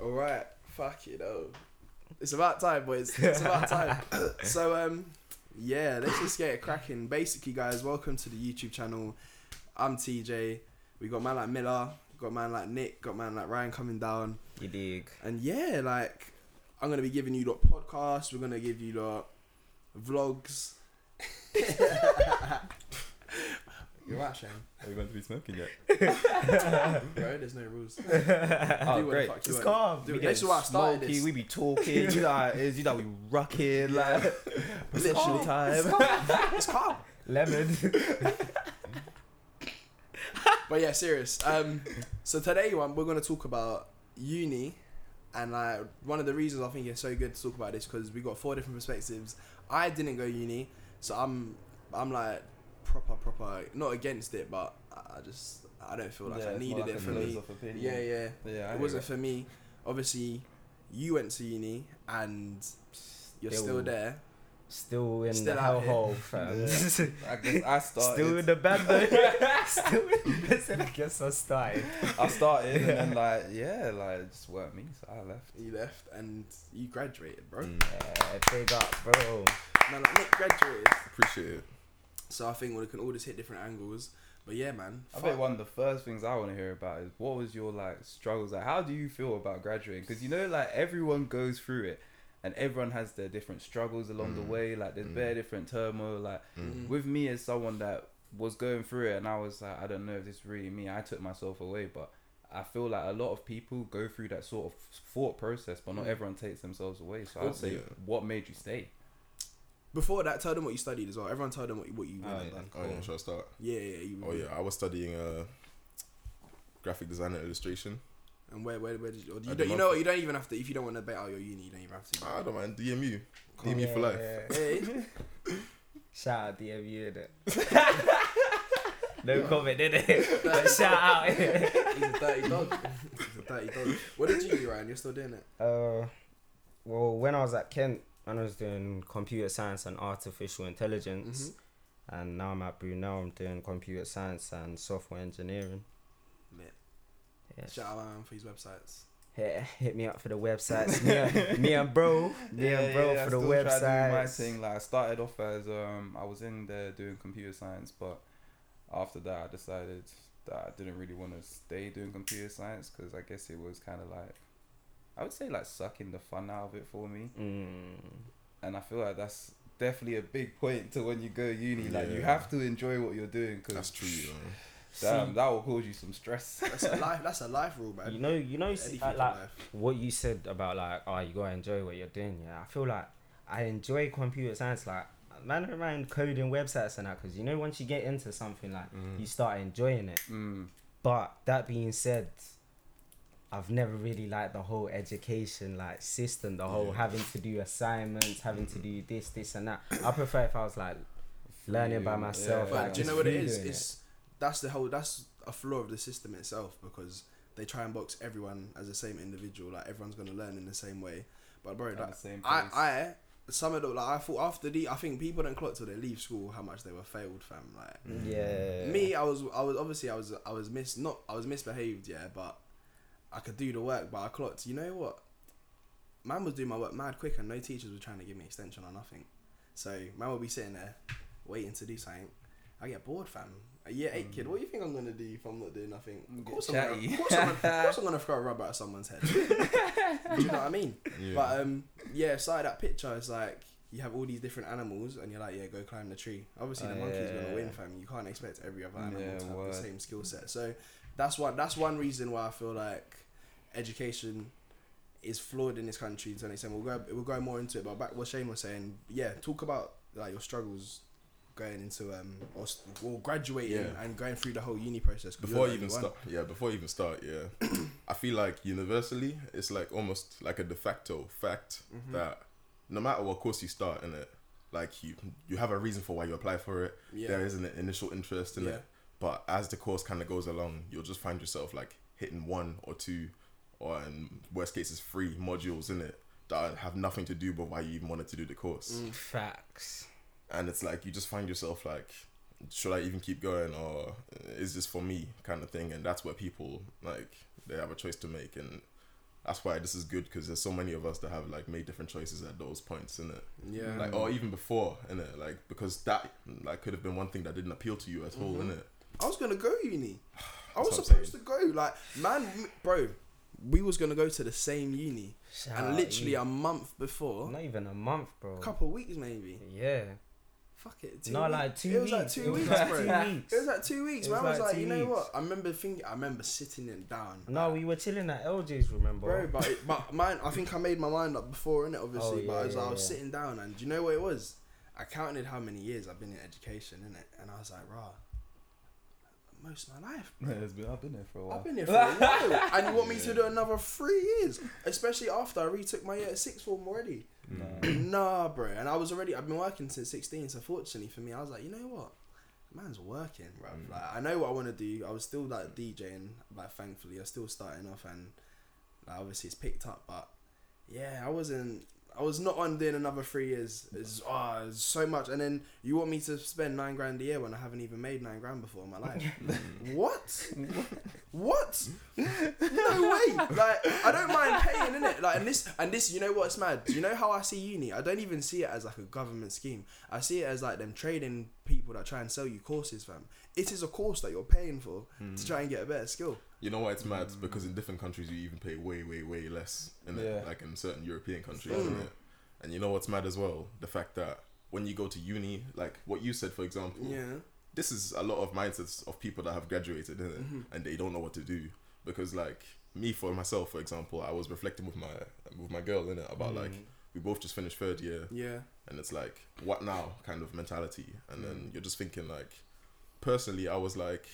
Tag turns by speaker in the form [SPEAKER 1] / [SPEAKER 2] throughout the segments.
[SPEAKER 1] All right, fuck it though. It's about time, boys. It's about time. so um, yeah, let's just get it cracking. Basically, guys, welcome to the YouTube channel. I'm TJ. We got man like Miller, got man like Nick, got man like Ryan coming down,
[SPEAKER 2] You dig?
[SPEAKER 1] and yeah, like I'm gonna be giving you lot podcasts. We're gonna give you lot vlogs. You're right, Shane.
[SPEAKER 3] Are we going to be smoking yet?
[SPEAKER 1] Bro, there's no rules.
[SPEAKER 2] oh,
[SPEAKER 1] Do what the
[SPEAKER 2] great.
[SPEAKER 1] fuck you
[SPEAKER 2] It's
[SPEAKER 1] want.
[SPEAKER 2] calm.
[SPEAKER 1] Do
[SPEAKER 2] We
[SPEAKER 1] it.
[SPEAKER 2] get
[SPEAKER 1] This is why I started
[SPEAKER 2] smoky,
[SPEAKER 1] this.
[SPEAKER 2] We be talking. you like, is you like we rocking like
[SPEAKER 1] Literally.
[SPEAKER 2] literally time.
[SPEAKER 1] It's calm.
[SPEAKER 2] Lemon.
[SPEAKER 1] But yeah, serious. Um, so today one we're gonna talk about uni, and like one of the reasons I think it's so good to talk about this because we got four different perspectives. I didn't go uni, so I'm I'm like proper proper not against it, but I I just I don't feel like I needed it for me. Yeah, yeah.
[SPEAKER 3] Yeah,
[SPEAKER 1] It wasn't for me. Obviously, you went to uni and you're still,
[SPEAKER 2] Still
[SPEAKER 1] there.
[SPEAKER 2] Still in
[SPEAKER 1] Still
[SPEAKER 2] the
[SPEAKER 1] out here.
[SPEAKER 2] hellhole, fam.
[SPEAKER 3] I guess I started.
[SPEAKER 2] Still in the band though. Still in the band. I guess I started.
[SPEAKER 3] I started and then like yeah, like it just weren't me, so I left.
[SPEAKER 1] You left and you graduated, bro.
[SPEAKER 2] Yeah, big up, bro.
[SPEAKER 1] Man, like Nick graduated.
[SPEAKER 3] appreciate it.
[SPEAKER 1] So I think we can all just hit different angles. But yeah, man.
[SPEAKER 3] I
[SPEAKER 1] fuck.
[SPEAKER 3] bet one of the first things I want to hear about is what was your like struggles like? How do you feel about graduating? Because you know, like everyone goes through it, and everyone has their different struggles along the
[SPEAKER 4] Mm.
[SPEAKER 3] way. Like there's
[SPEAKER 4] Mm.
[SPEAKER 3] bare different turmoil. Like
[SPEAKER 1] Mm.
[SPEAKER 3] with me as someone that was going through it, and I was like, I don't know if this is really me. I took myself away, but I feel like a lot of people go through that sort of thought process, but not
[SPEAKER 1] Mm.
[SPEAKER 3] everyone takes themselves away. So I'd say,
[SPEAKER 4] yeah.
[SPEAKER 3] what made you stay?
[SPEAKER 1] Before that, tell them what you studied as well. Everyone tell them what you, what you
[SPEAKER 2] Oh,
[SPEAKER 1] went and
[SPEAKER 2] yeah.
[SPEAKER 1] done.
[SPEAKER 4] Oh yeah, should I start?
[SPEAKER 1] Yeah, yeah. You,
[SPEAKER 4] Oh yeah, I was studying uh, graphic design and illustration.
[SPEAKER 1] And where, where, where did you? Or you, don't, you know what? You don't even have to. If you don't want to bet out your uni, you don't even have to.
[SPEAKER 4] I don't mind DMU, DMU for life.
[SPEAKER 1] Hey,
[SPEAKER 2] Shout out DMU in it. no comment in it. But shout out.
[SPEAKER 1] he's a dirty dog. he's a dirty dog. What did you do, Ryan? You're still doing it.
[SPEAKER 2] Uh, well, when I was at Kent, when I was doing computer science and artificial intelligence,
[SPEAKER 1] Mm-hmm.
[SPEAKER 2] and now I'm at Brunel, I'm doing computer science and software engineering.
[SPEAKER 1] Lit. Shout out for his websites.
[SPEAKER 2] Hit, hit me up for the websites. me, and, me and bro, me and bro
[SPEAKER 3] I
[SPEAKER 2] for the
[SPEAKER 3] still try to do my
[SPEAKER 2] websites.
[SPEAKER 3] thing. Like I started off as um, I was in there doing computer science, but after that, I decided that I didn't really want to stay doing computer science because I guess it was kind of like, I would say like sucking the fun out of it for me,
[SPEAKER 2] Mm.
[SPEAKER 3] and I feel like that's definitely a big point to when you go uni. Like you have to enjoy what you're doing
[SPEAKER 4] That's
[SPEAKER 3] because
[SPEAKER 4] true. You
[SPEAKER 3] damn,
[SPEAKER 2] See,
[SPEAKER 3] that will cause you some stress.
[SPEAKER 1] That's a life. That's a life rule, man.
[SPEAKER 2] you know, you know, see, like, like what you said about like, oh, you gotta enjoy what you're doing. Yeah, I feel like I enjoy computer science. Like, man, around coding websites and that, because you know, once you get into something, like
[SPEAKER 4] Mm.
[SPEAKER 2] you start enjoying it.
[SPEAKER 3] mm.
[SPEAKER 2] But that being said, I've never really liked the whole education like system, the whole
[SPEAKER 4] Yeah.
[SPEAKER 2] having to do assignments, having to do this, this, and that. I prefer if I was like learning by myself.
[SPEAKER 3] yeah.
[SPEAKER 1] But
[SPEAKER 2] like,
[SPEAKER 1] do you know what it
[SPEAKER 2] free
[SPEAKER 1] is?
[SPEAKER 2] doing
[SPEAKER 1] It's that's the whole. That's a flaw of the system itself because they try and box everyone as the same individual. Like everyone's gonna learn in the same way. But bro,
[SPEAKER 3] At
[SPEAKER 1] that,
[SPEAKER 3] the same
[SPEAKER 1] I,
[SPEAKER 3] pace.
[SPEAKER 1] I, some of the like I thought after the, I think people don't clock till they leave school how much they were failed, fam. Like
[SPEAKER 2] Yeah.
[SPEAKER 1] me, I was, I was obviously I was, I was mis, not, I was misbehaved, yeah, but I could do the work. But I clocked. You know what? Man was doing my work mad quick, and no teachers were trying to give me extension or nothing. So man would be sitting there waiting to do something. I get bored, fam. A year eight kid. What do you think I'm gonna do if I'm not doing nothing? Of course, I'm gonna, of, course I'm gonna, of course I'm gonna throw a rubber at someone's head. do you know what I mean?
[SPEAKER 4] Yeah.
[SPEAKER 1] But um, yeah, side that picture is like you have all these different animals, and you're like, yeah, go climb the tree. Obviously, the
[SPEAKER 2] Oh,
[SPEAKER 1] monkey's
[SPEAKER 2] yeah.
[SPEAKER 1] gonna win, fam. You can't expect every other animal
[SPEAKER 3] Yeah,
[SPEAKER 1] to have
[SPEAKER 3] word.
[SPEAKER 1] the same skill set. So that's one. That's one reason why I feel like education is flawed in this country to an extent. We'll go. We'll go more into it. But back what Shane was saying, yeah, talk about like your struggles going into um or, or graduating
[SPEAKER 4] Yeah.
[SPEAKER 1] and going through the whole uni process
[SPEAKER 4] before
[SPEAKER 1] you're
[SPEAKER 4] even start, yeah, before you even start, yeah, I feel like universally, it's like almost like a de facto fact
[SPEAKER 1] Mhm.
[SPEAKER 4] that no matter what course you start in it, like you you have a reason for why you apply for it.
[SPEAKER 1] yeah,
[SPEAKER 4] There is an initial interest in
[SPEAKER 1] yeah,
[SPEAKER 4] it, but as the course kind of goes along, you'll just find yourself like hitting one or two, or in worst case cases free modules in it that have nothing to do with why you even wanted to do the course.
[SPEAKER 1] Mm.
[SPEAKER 2] Facts.
[SPEAKER 4] and it's like you just find yourself like should i even keep going or is this for me kind of thing and that's where people like they have a choice to make and that's why this is good because there's so many of us that have like made different choices at those points in it
[SPEAKER 1] Yeah.
[SPEAKER 4] like or even before in it like because that like could have been one thing that didn't appeal to you at all in it
[SPEAKER 1] I was gonna go uni. I was supposed to go. Like, man, bro, we was gonna go to the same uni,
[SPEAKER 2] Shout
[SPEAKER 1] and literally
[SPEAKER 2] you.
[SPEAKER 1] a month before,
[SPEAKER 2] not even a month, bro.
[SPEAKER 1] a couple of weeks maybe.
[SPEAKER 2] Yeah.
[SPEAKER 1] Fuck it. Two
[SPEAKER 2] No,
[SPEAKER 1] weeks.
[SPEAKER 2] like two
[SPEAKER 1] It was
[SPEAKER 2] weeks.
[SPEAKER 1] like two
[SPEAKER 2] It was
[SPEAKER 1] weeks,
[SPEAKER 2] like
[SPEAKER 1] bro.
[SPEAKER 2] two weeks.
[SPEAKER 1] It was like two weeks.
[SPEAKER 2] It
[SPEAKER 1] Man
[SPEAKER 2] was
[SPEAKER 1] was
[SPEAKER 2] like
[SPEAKER 1] like, you know
[SPEAKER 2] weeks.
[SPEAKER 1] what? I remember thinking. I remember sitting it down.
[SPEAKER 2] No, we were chilling at LJ's, remember?
[SPEAKER 1] Bro, but it, but mine, I think I made my mind up before, innit? Obviously,
[SPEAKER 2] Oh,
[SPEAKER 1] but
[SPEAKER 2] yeah,
[SPEAKER 1] I was,
[SPEAKER 2] yeah,
[SPEAKER 1] I was
[SPEAKER 2] yeah.
[SPEAKER 1] sitting down, and do you know what it was? I counted how many years I've been in education, innit? And I was like, rah, most of my life.
[SPEAKER 3] Yeah, it's been, I've been there for a while.
[SPEAKER 1] I've been here for a while, and you want me to do another three years, especially after I retook my year at sixth form already.
[SPEAKER 3] Nah.
[SPEAKER 1] nah, bro. And I was already, I've been working since sixteen, so fortunately for me, I was like, you know what, man's working, bro.
[SPEAKER 3] Mm.
[SPEAKER 1] Like I know what I want to do. I was still like DJing, like thankfully, I was still starting off, and like, obviously it's picked up, but yeah, I wasn't. I was not on doing another three years. It's, oh, it's so much, and then you want me to spend nine grand a year when I haven't even made nine grand before in my life. Mm. what? what? No way! Like I don't mind paying in it. Like and this and this, you know what's mad? Do you know how I see uni? I don't even see it as like a government scheme. I see it as like them trading people that try and sell you courses, fam. It is a course that you're paying for to try and get a better skill.
[SPEAKER 4] you know why it's mad because in different countries you even pay way way way less in it
[SPEAKER 3] Yeah.
[SPEAKER 4] like in certain european countries
[SPEAKER 1] Mm.
[SPEAKER 4] isn't it and you know what's mad as well the fact that when you go to uni like what you said for example
[SPEAKER 1] Yeah.
[SPEAKER 4] this is a lot of mindsets of people that have graduated in it
[SPEAKER 1] Mm-hmm.
[SPEAKER 4] and they don't know what to do because like me for myself for example i was reflecting with my with my girl in it about like we both just finished third year
[SPEAKER 1] Yeah.
[SPEAKER 4] And it's like what now kind of mentality and
[SPEAKER 1] Mm.
[SPEAKER 4] then you're just thinking like personally i was like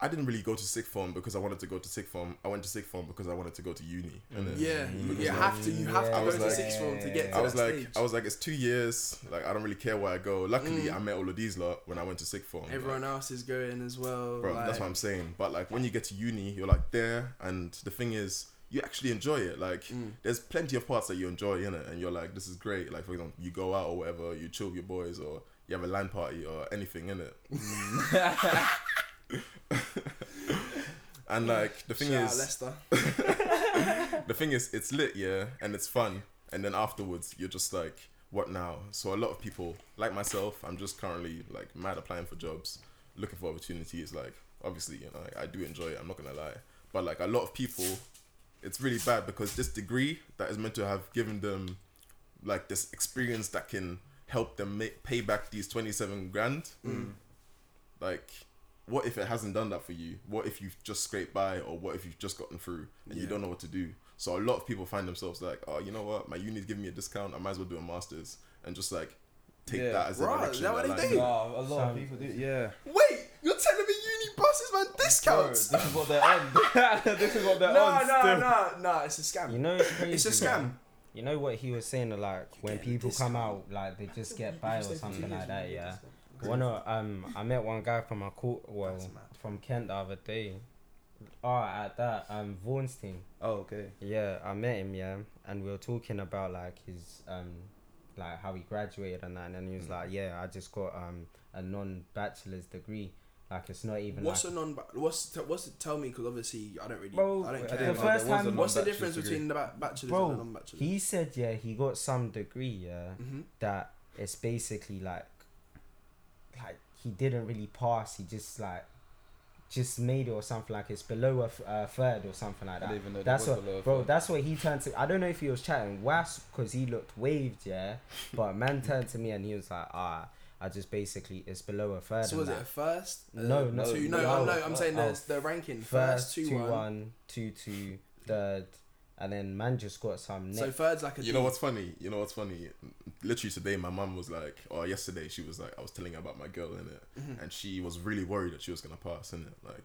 [SPEAKER 4] i didn't really go to sixth form because i wanted to go to sixth form i went to sixth form because i wanted to go to uni innit?
[SPEAKER 1] Yeah. You,
[SPEAKER 4] like,
[SPEAKER 1] have to. You have to go to
[SPEAKER 4] like-
[SPEAKER 1] sixth form to get to
[SPEAKER 4] I was like,
[SPEAKER 1] stage.
[SPEAKER 4] I was like, it's two years. Like, I don't really care where I go. Luckily, I met all of these lot when I went to sixth form.
[SPEAKER 1] Everyone
[SPEAKER 4] like,
[SPEAKER 1] else is going as well.
[SPEAKER 4] bro,
[SPEAKER 1] like,
[SPEAKER 4] that's what I'm saying. But like, when you get to uni, you're like there, and the thing is, you actually enjoy it. Like,
[SPEAKER 1] Mm.
[SPEAKER 4] there's plenty of parts that you enjoy in it, and you're like, this is great. Like, for example, you go out or whatever, you chill with your boys, or you have a LAN party or anything in it. and like, the thing
[SPEAKER 1] Shout out
[SPEAKER 4] is,
[SPEAKER 1] Leicester.
[SPEAKER 4] the thing is, it's lit, yeah, and it's fun. And then afterwards, you're just like, what now? So a lot of people, like myself, I'm just currently like mad applying for jobs, looking for opportunities. Like, obviously, you know, I, I do enjoy it. I'm not gonna lie, but like a lot of people, it's really bad because this degree that is meant to have given them like this experience that can help them make pay back these 27 grand. Mm. Like, what if it hasn't done that for you? What if you've just scraped by, or what if you've just gotten through and you don't know what to do? So a lot of people find themselves like, oh, you know what, my uni's giving me a discount. I might as well do a masters and just like take
[SPEAKER 3] Yeah.
[SPEAKER 4] that as a
[SPEAKER 1] Right,
[SPEAKER 4] direction.
[SPEAKER 1] is that what
[SPEAKER 4] that,
[SPEAKER 1] they do?
[SPEAKER 3] Nah, a lot
[SPEAKER 2] So-
[SPEAKER 3] of people do. Yeah.
[SPEAKER 1] Wait, you're telling me uni buses, man,
[SPEAKER 3] Bro,
[SPEAKER 1] discounts?
[SPEAKER 3] this is what they're on. this is what they're
[SPEAKER 1] No,
[SPEAKER 3] on.
[SPEAKER 1] no,
[SPEAKER 3] still.
[SPEAKER 1] no, no, it's a scam.
[SPEAKER 2] You know, it's crazy.
[SPEAKER 1] it's a
[SPEAKER 2] bro.
[SPEAKER 1] scam.
[SPEAKER 2] You know what he was saying, like when people come out, like they just get by or something like that. Yeah. One of um, I met one guy from our court, well, from Kent the other day. Oh, at that um Vaughan's team.
[SPEAKER 3] Oh, okay.
[SPEAKER 2] Yeah, I met him. Yeah, and we were talking about like his um, like how he graduated and that, and then he was like, "Yeah, I just got um a non-bachelor's degree. Like it's not even
[SPEAKER 1] What's
[SPEAKER 2] like."
[SPEAKER 1] a non? What's t- what's it, tell me? Because obviously I don't really.
[SPEAKER 2] Bro,
[SPEAKER 1] I don't
[SPEAKER 3] I
[SPEAKER 1] care.
[SPEAKER 3] didn't
[SPEAKER 2] the first
[SPEAKER 3] there was a
[SPEAKER 2] time-
[SPEAKER 1] What's the difference
[SPEAKER 3] degree.
[SPEAKER 1] between the ba- bachelor's and
[SPEAKER 2] Bro,
[SPEAKER 1] the non-bachelor's?
[SPEAKER 2] he said yeah he got some degree yeah
[SPEAKER 1] hmm
[SPEAKER 2] that it's basically like like he didn't really pass he just like just made it or something like it's below a f- uh, third or something like
[SPEAKER 3] I
[SPEAKER 2] that
[SPEAKER 3] didn't even know
[SPEAKER 2] that's
[SPEAKER 3] there
[SPEAKER 2] what
[SPEAKER 3] was a
[SPEAKER 2] bro
[SPEAKER 3] third.
[SPEAKER 2] that's what he turned to i don't know if he was chatting was because he looked waved yeah but man turned to me and he was like ah i just basically it's below a third
[SPEAKER 1] So
[SPEAKER 2] and
[SPEAKER 1] was it
[SPEAKER 2] that.
[SPEAKER 1] a first? Uh,
[SPEAKER 2] No, no,
[SPEAKER 1] two. No,
[SPEAKER 2] no,
[SPEAKER 1] no, no. I'm saying
[SPEAKER 2] oh,
[SPEAKER 1] the the ranking
[SPEAKER 2] first
[SPEAKER 1] first, two,
[SPEAKER 2] two
[SPEAKER 1] one.
[SPEAKER 2] one two two third and then man just got some
[SPEAKER 1] So third's like a.
[SPEAKER 4] You
[SPEAKER 1] D.
[SPEAKER 4] know what's funny? You know what's funny? Literally today, my mum was like, or yesterday, she was like, I was telling her about my girl in it,
[SPEAKER 1] Mhm.
[SPEAKER 4] and she was really worried that she was gonna pass in it. Like,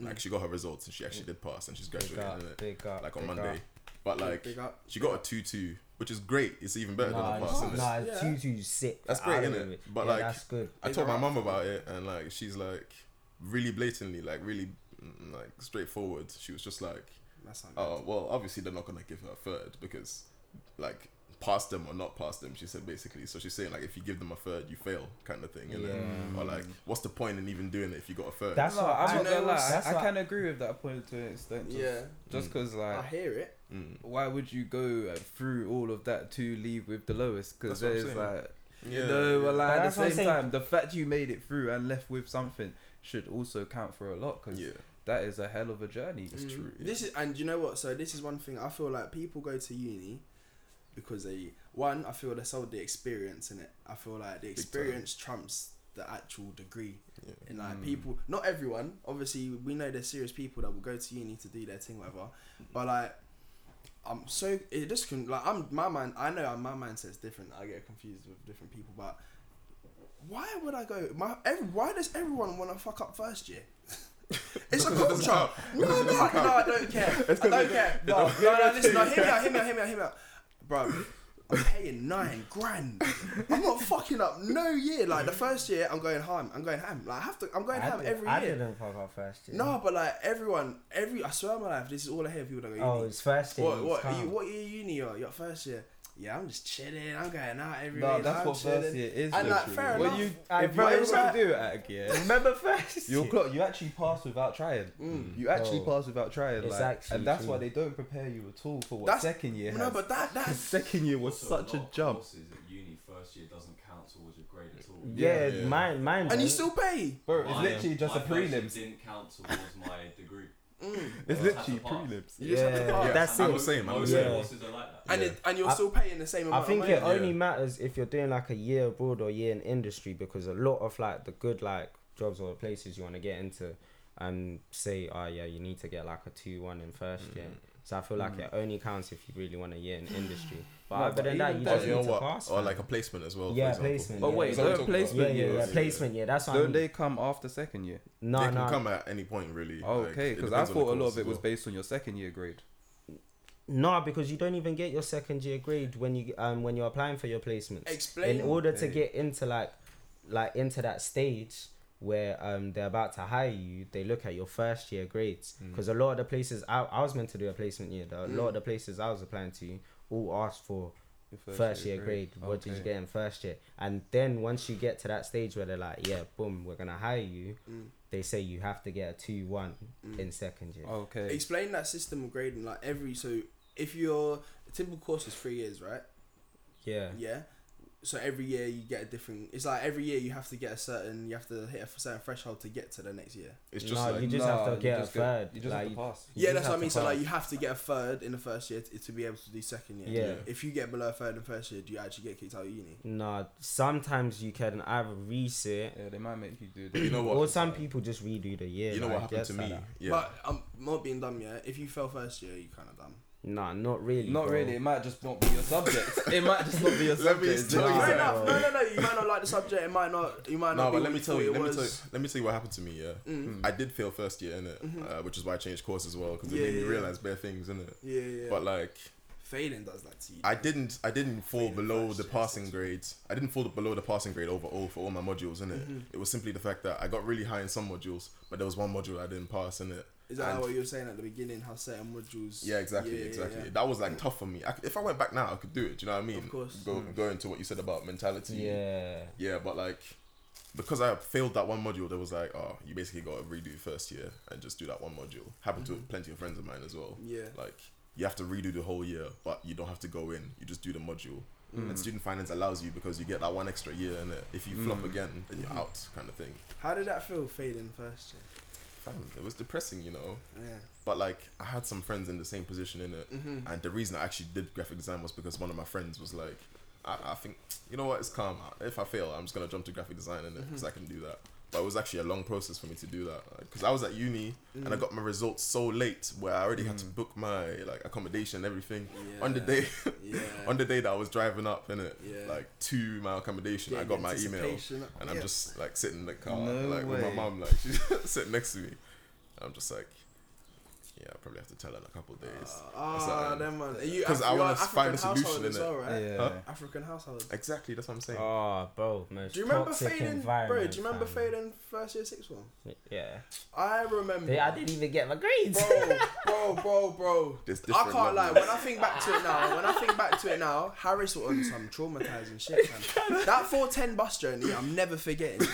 [SPEAKER 1] Mm.
[SPEAKER 4] like she got her results and she actually did pass, and she's
[SPEAKER 2] big
[SPEAKER 4] graduating
[SPEAKER 2] up
[SPEAKER 4] in it,
[SPEAKER 2] big up
[SPEAKER 4] like on
[SPEAKER 2] big
[SPEAKER 4] Monday.
[SPEAKER 2] up.
[SPEAKER 4] But like,
[SPEAKER 1] up.
[SPEAKER 4] she got a two two, which is great. It's even better
[SPEAKER 2] nah,
[SPEAKER 4] than a pass,
[SPEAKER 2] it's-
[SPEAKER 4] innit?
[SPEAKER 2] nah,
[SPEAKER 1] Yeah.
[SPEAKER 2] two two sick
[SPEAKER 4] That's great,
[SPEAKER 2] don't
[SPEAKER 4] innit?
[SPEAKER 2] know.
[SPEAKER 4] But
[SPEAKER 2] Yeah,
[SPEAKER 4] like,
[SPEAKER 2] that's good
[SPEAKER 4] I told my
[SPEAKER 1] up.
[SPEAKER 4] mum about it, and like, she's like, really blatantly, like, really, mm, like, straightforward. She was just like,
[SPEAKER 1] That's not
[SPEAKER 4] oh, well, obviously they're not gonna give her a third because, like, pass them or not pass them. She said basically. So she's saying like if you give them a third, you fail, kind of thing. innit?
[SPEAKER 2] Yeah.
[SPEAKER 4] Or like, what's the point in even doing it if you got a third?
[SPEAKER 2] That's
[SPEAKER 3] no,
[SPEAKER 2] what
[SPEAKER 3] I'm
[SPEAKER 2] I-
[SPEAKER 3] not
[SPEAKER 1] know
[SPEAKER 3] gonna lie. I, I
[SPEAKER 2] what-
[SPEAKER 3] can agree with that point to an extent. Just,
[SPEAKER 1] Yeah,
[SPEAKER 3] Just
[SPEAKER 4] Mm.
[SPEAKER 3] because,
[SPEAKER 1] I hear it.
[SPEAKER 4] Mm.
[SPEAKER 3] why would you go uh, through all of that to leave with the lowest? Because
[SPEAKER 4] That's what I'm
[SPEAKER 3] there's like,
[SPEAKER 4] Yeah.
[SPEAKER 3] you know,
[SPEAKER 4] yeah.
[SPEAKER 3] like, at the same time, the fact you made it through and left with something should also count for a lot. Because
[SPEAKER 4] yeah.
[SPEAKER 3] that is a hell of a journey.
[SPEAKER 4] It's true, yeah.
[SPEAKER 1] Mm. This is, and you know what? So this is one thing I feel like people go to uni because they one. I feel they sold the experience in it. I feel like the experience trumps the actual degree.
[SPEAKER 4] yeah.
[SPEAKER 1] And like
[SPEAKER 3] Mm.
[SPEAKER 1] people, not everyone. Obviously, we know there's serious people that will go to uni to do their thing, whatever. But like, I'm so it just can like I'm my mind. I know my mindset's different. I get confused with different people, but why would I go? My every, why does everyone want to fuck up first year? It's a culture. No, no, no, I don't care. I don't care. No, no, no, listen, no, hear me out, hear me out, hear me out, hear me out. Bro, paying nine grand. I'm not fucking up no year. Like the first year, I'm going ham. I'm going ham. Like I have to. I'm going
[SPEAKER 2] I,
[SPEAKER 1] ham
[SPEAKER 2] did,
[SPEAKER 1] every
[SPEAKER 2] I
[SPEAKER 1] year.
[SPEAKER 2] I didn't fuck up first year.
[SPEAKER 1] No, but like everyone, every I swear on my life, this is all I hear. People that go
[SPEAKER 2] Oh, it's first year.
[SPEAKER 1] what what are you, what year uni are? Your first year? Yeah, I'm just chilling. I'm going out every
[SPEAKER 3] No,
[SPEAKER 1] week,
[SPEAKER 3] that's
[SPEAKER 1] I'm
[SPEAKER 3] what first
[SPEAKER 1] chilling.
[SPEAKER 3] year is.
[SPEAKER 1] And, like, fair
[SPEAKER 3] when
[SPEAKER 1] enough.
[SPEAKER 3] you,
[SPEAKER 2] Aye,
[SPEAKER 3] if
[SPEAKER 2] bro,
[SPEAKER 3] you
[SPEAKER 2] it's
[SPEAKER 3] ever
[SPEAKER 2] like-
[SPEAKER 3] do it at a gear,
[SPEAKER 2] Remember first
[SPEAKER 3] you'll clock. You actually pass without trying.
[SPEAKER 1] Mm.
[SPEAKER 3] You actually
[SPEAKER 2] Oh.
[SPEAKER 3] pass without trying.
[SPEAKER 2] It's
[SPEAKER 3] like,
[SPEAKER 2] actually
[SPEAKER 3] and that's
[SPEAKER 2] true.
[SPEAKER 3] why they don't prepare you at all for what
[SPEAKER 1] That's-
[SPEAKER 3] second year
[SPEAKER 1] No, but that
[SPEAKER 3] Because
[SPEAKER 1] that's
[SPEAKER 3] second year was
[SPEAKER 5] Also,
[SPEAKER 3] such a
[SPEAKER 5] lot of
[SPEAKER 3] jump.
[SPEAKER 5] Courses at uni first year doesn't count towards your grade at all.
[SPEAKER 2] Yeah,
[SPEAKER 4] Yeah.
[SPEAKER 2] mine, mine.
[SPEAKER 1] and you still pay.
[SPEAKER 3] Bro, it's literally just a
[SPEAKER 5] my first year
[SPEAKER 3] prelims.
[SPEAKER 5] Didn't count towards my degree.
[SPEAKER 1] Mm.
[SPEAKER 3] It's
[SPEAKER 5] Well,
[SPEAKER 3] literally
[SPEAKER 5] that's a pass.
[SPEAKER 3] prelims.
[SPEAKER 1] You just have to
[SPEAKER 2] Yeah,
[SPEAKER 1] pass.
[SPEAKER 2] that's
[SPEAKER 4] I'm
[SPEAKER 2] it.
[SPEAKER 4] the same. I'm the
[SPEAKER 5] Most
[SPEAKER 2] Yeah.
[SPEAKER 5] courses are like that.
[SPEAKER 1] And
[SPEAKER 4] Yeah.
[SPEAKER 1] it, and you're
[SPEAKER 2] I-
[SPEAKER 1] still paying the same
[SPEAKER 2] I
[SPEAKER 1] amount.
[SPEAKER 2] think
[SPEAKER 1] of
[SPEAKER 2] it
[SPEAKER 1] money.
[SPEAKER 2] only
[SPEAKER 4] Yeah.
[SPEAKER 2] matters if you're doing like a year abroad or year in industry because a lot of like the good like jobs or places you want to get into and say oh yeah you need to get like a 2-1 in first year so I feel like it only counts if you really want a year in industry but
[SPEAKER 3] No,
[SPEAKER 2] other
[SPEAKER 3] but
[SPEAKER 2] than that you
[SPEAKER 3] then-
[SPEAKER 4] Or
[SPEAKER 2] just
[SPEAKER 4] you know
[SPEAKER 2] need to
[SPEAKER 4] what?
[SPEAKER 2] pass
[SPEAKER 4] Or
[SPEAKER 2] man.
[SPEAKER 4] like a placement as well.
[SPEAKER 2] Yeah,
[SPEAKER 4] for example.
[SPEAKER 2] placement,
[SPEAKER 3] But
[SPEAKER 2] yeah.
[SPEAKER 3] wait,
[SPEAKER 4] Is that
[SPEAKER 3] don't
[SPEAKER 4] we're talking about?
[SPEAKER 3] placement
[SPEAKER 2] yeah yeah yeah placement yeah that's what
[SPEAKER 3] Don't
[SPEAKER 2] mean.
[SPEAKER 3] they come after second year?
[SPEAKER 2] no
[SPEAKER 4] they can
[SPEAKER 2] no
[SPEAKER 4] come at any point, really.
[SPEAKER 3] Oh,
[SPEAKER 4] Like,
[SPEAKER 3] okay,
[SPEAKER 4] it
[SPEAKER 3] because I
[SPEAKER 4] depends on the
[SPEAKER 3] thought a lot of it
[SPEAKER 4] as
[SPEAKER 3] was based on your second year grade.
[SPEAKER 2] no because you don't even get your second year grade when you um when you're applying for your placements
[SPEAKER 1] Explain.
[SPEAKER 2] in order to get into like like into that stage where um they're about to hire you they look at your first year grades
[SPEAKER 4] Mm.
[SPEAKER 2] because a lot of the places I, I was meant to do a placement year though. a lot
[SPEAKER 1] Mm.
[SPEAKER 2] of the places i was applying to all asked for first, year, grade, what did you get in first year and then once you get to that stage where they're like yeah boom we're gonna hire you
[SPEAKER 1] Mm.
[SPEAKER 2] they say you have to get a 2-1
[SPEAKER 1] Mm.
[SPEAKER 2] in second year
[SPEAKER 3] Okay.
[SPEAKER 1] Explain that system of grading. Like every so if your typical course is three years, right?
[SPEAKER 2] yeah
[SPEAKER 1] Yeah. So every year you get a different. It's like every year you have to get a certain. You have to hit a certain threshold to get to the next year.
[SPEAKER 4] It's just
[SPEAKER 2] No,
[SPEAKER 4] like
[SPEAKER 2] you just have to
[SPEAKER 3] you
[SPEAKER 2] get a
[SPEAKER 3] just
[SPEAKER 2] third,
[SPEAKER 3] You just
[SPEAKER 2] like,
[SPEAKER 3] have to pass.
[SPEAKER 2] You
[SPEAKER 1] yeah, that's what I mean.
[SPEAKER 2] to
[SPEAKER 1] So like you have to get a third in the first year to, to be able to do second year.
[SPEAKER 2] Yeah.
[SPEAKER 1] If you get below a third in first year, do you actually get kicked out of uni?
[SPEAKER 2] no sometimes you can either resit
[SPEAKER 3] Yeah, they might make you do That.
[SPEAKER 4] You know what?
[SPEAKER 2] or some people just redo the year
[SPEAKER 4] you know
[SPEAKER 2] like,
[SPEAKER 4] what happened to me?
[SPEAKER 2] that.
[SPEAKER 4] Yeah.
[SPEAKER 1] But I'm not being dumb. Yeah. If you fail first year, you kind of dumb.
[SPEAKER 2] Nah, not really.
[SPEAKER 3] Not
[SPEAKER 2] bro.
[SPEAKER 3] really. It might just not be your subject. it might just not be your
[SPEAKER 4] Let me
[SPEAKER 3] subject.
[SPEAKER 4] tell you
[SPEAKER 2] Nah,
[SPEAKER 1] Fair enough. No, no, no. You might not like the subject. It might not. You might not.
[SPEAKER 4] no,
[SPEAKER 1] be
[SPEAKER 4] but let me tell you.
[SPEAKER 1] it
[SPEAKER 4] Let me tell you. Let me tell you what happened to me. Yeah.
[SPEAKER 1] Mm.
[SPEAKER 4] I did fail first year in it, uh, which is why I changed course as well because it
[SPEAKER 1] Yeah,
[SPEAKER 4] made me
[SPEAKER 1] yeah.
[SPEAKER 4] realize bare things in it.
[SPEAKER 1] Yeah, yeah.
[SPEAKER 4] But like,
[SPEAKER 1] failing does that to you.
[SPEAKER 4] I didn't, I didn't fall
[SPEAKER 1] Failing
[SPEAKER 4] below the passing grades. I didn't fall below the passing grade overall for all my modules in it.
[SPEAKER 1] Mhm.
[SPEAKER 4] It was simply the fact that I got really high in some modules, but there was one module I didn't pass in it.
[SPEAKER 1] Is that
[SPEAKER 4] and-
[SPEAKER 1] what you were saying at the beginning? How certain modules.
[SPEAKER 4] Yeah, exactly,
[SPEAKER 1] Yeah, yeah,
[SPEAKER 4] exactly.
[SPEAKER 1] yeah.
[SPEAKER 4] That was like tough for me. I, if I went back now, I could do it. Do you know what I mean?
[SPEAKER 1] Of course.
[SPEAKER 4] Go go into what you said about mentality.
[SPEAKER 2] Yeah.
[SPEAKER 4] Yeah, but like because I failed that one module, there was like, oh, you basically got to redo first year and just do that one module. Happened
[SPEAKER 1] Mm-hmm.
[SPEAKER 4] to plenty of friends of mine as well.
[SPEAKER 1] Yeah.
[SPEAKER 4] Like you have to redo the whole year, but you don't have to go in. You just do the module.
[SPEAKER 1] Mm.
[SPEAKER 4] And student finance allows you because you get that one extra year and. If you flop
[SPEAKER 3] Mm.
[SPEAKER 4] again, then you're out, kind of thing.
[SPEAKER 1] How did that feel failing first year?
[SPEAKER 4] Fam, it was depressing, you know.
[SPEAKER 1] Yeah.
[SPEAKER 4] But like I had some friends in the same position in it.
[SPEAKER 1] Mm-hmm.
[SPEAKER 4] And the reason I actually did graphic design was because one of my friends was like, I, I think, you know what, it's calm. If I fail, I'm just going to jump to graphic design in it because
[SPEAKER 1] Mhm.
[SPEAKER 4] I can do that. But it was actually a long process for me to do that. Because I was at uni and I got my results so late where I already had to
[SPEAKER 3] Mm.
[SPEAKER 4] book my like accommodation and everything.
[SPEAKER 1] Yeah.
[SPEAKER 4] On the day
[SPEAKER 1] Yeah.
[SPEAKER 4] on the day that I was driving up in it,
[SPEAKER 1] Yeah.
[SPEAKER 4] like to my accommodation, I got my email and I'm just like sitting in the car,
[SPEAKER 3] No
[SPEAKER 4] like with my
[SPEAKER 3] way.
[SPEAKER 4] mom, like she's sitting next to me. I'm just like, Yeah, I probably have to tell her in a couple of days.
[SPEAKER 1] Ah,
[SPEAKER 4] um,
[SPEAKER 1] them man. Are you,
[SPEAKER 4] 'cause
[SPEAKER 1] Af-
[SPEAKER 4] I wanna find a
[SPEAKER 1] African
[SPEAKER 4] solution,
[SPEAKER 1] household as
[SPEAKER 4] innit?
[SPEAKER 1] well, right?
[SPEAKER 3] Yeah.
[SPEAKER 4] Huh?
[SPEAKER 1] African household.
[SPEAKER 4] Exactly, that's what I'm saying.
[SPEAKER 2] Oh, bro, most
[SPEAKER 1] Do you remember
[SPEAKER 2] toxic
[SPEAKER 1] failing, bro? Do you remember
[SPEAKER 2] fam.
[SPEAKER 1] failing first year sixth form?
[SPEAKER 2] Yeah.
[SPEAKER 1] I remember.
[SPEAKER 2] They- I didn't even get my grades.
[SPEAKER 1] bro, bro, bro, bro.
[SPEAKER 4] There's
[SPEAKER 1] I can't lie. When I think back to it now, when I think back to it now, Harris was on some traumatizing shit, man. That 410 bus journey, I'm never forgetting.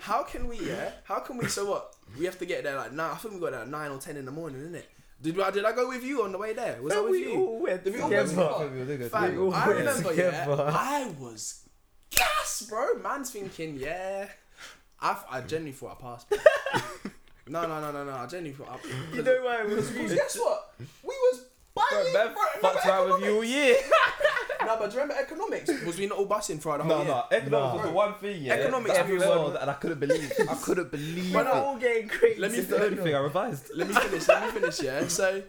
[SPEAKER 1] How can we, yeah? How can we? So what? We have to get there like nine. I think we got there at nine or ten in the morning, innit? Did I did I go with you on the way there? Was I with you?
[SPEAKER 2] went
[SPEAKER 1] Did we all
[SPEAKER 2] together.
[SPEAKER 1] Fam,
[SPEAKER 2] We all
[SPEAKER 1] I
[SPEAKER 2] went
[SPEAKER 1] remember, yeah. I was gas, bro. Man's thinking, yeah. I, I genuinely thought I passed. no, no, no, no, no. I genuinely thought I.
[SPEAKER 2] You know why it was
[SPEAKER 1] Because guess what? We was buying.
[SPEAKER 2] Man,
[SPEAKER 1] bro,
[SPEAKER 2] fucked around with you all year.
[SPEAKER 1] No, but do you remember economics? Was we not all busing throughout the whole
[SPEAKER 3] No,
[SPEAKER 1] year?
[SPEAKER 3] no, economics
[SPEAKER 2] Nah.
[SPEAKER 3] was the one thing, yeah.
[SPEAKER 1] Economics,
[SPEAKER 3] that I
[SPEAKER 1] everyone-
[SPEAKER 3] and I couldn't believe. I couldn't believe
[SPEAKER 1] But
[SPEAKER 3] it.
[SPEAKER 1] no,
[SPEAKER 2] all getting crazy.
[SPEAKER 1] Let me
[SPEAKER 3] It's the only thing I revised.
[SPEAKER 1] Let me finish. let me finish. Yeah. So,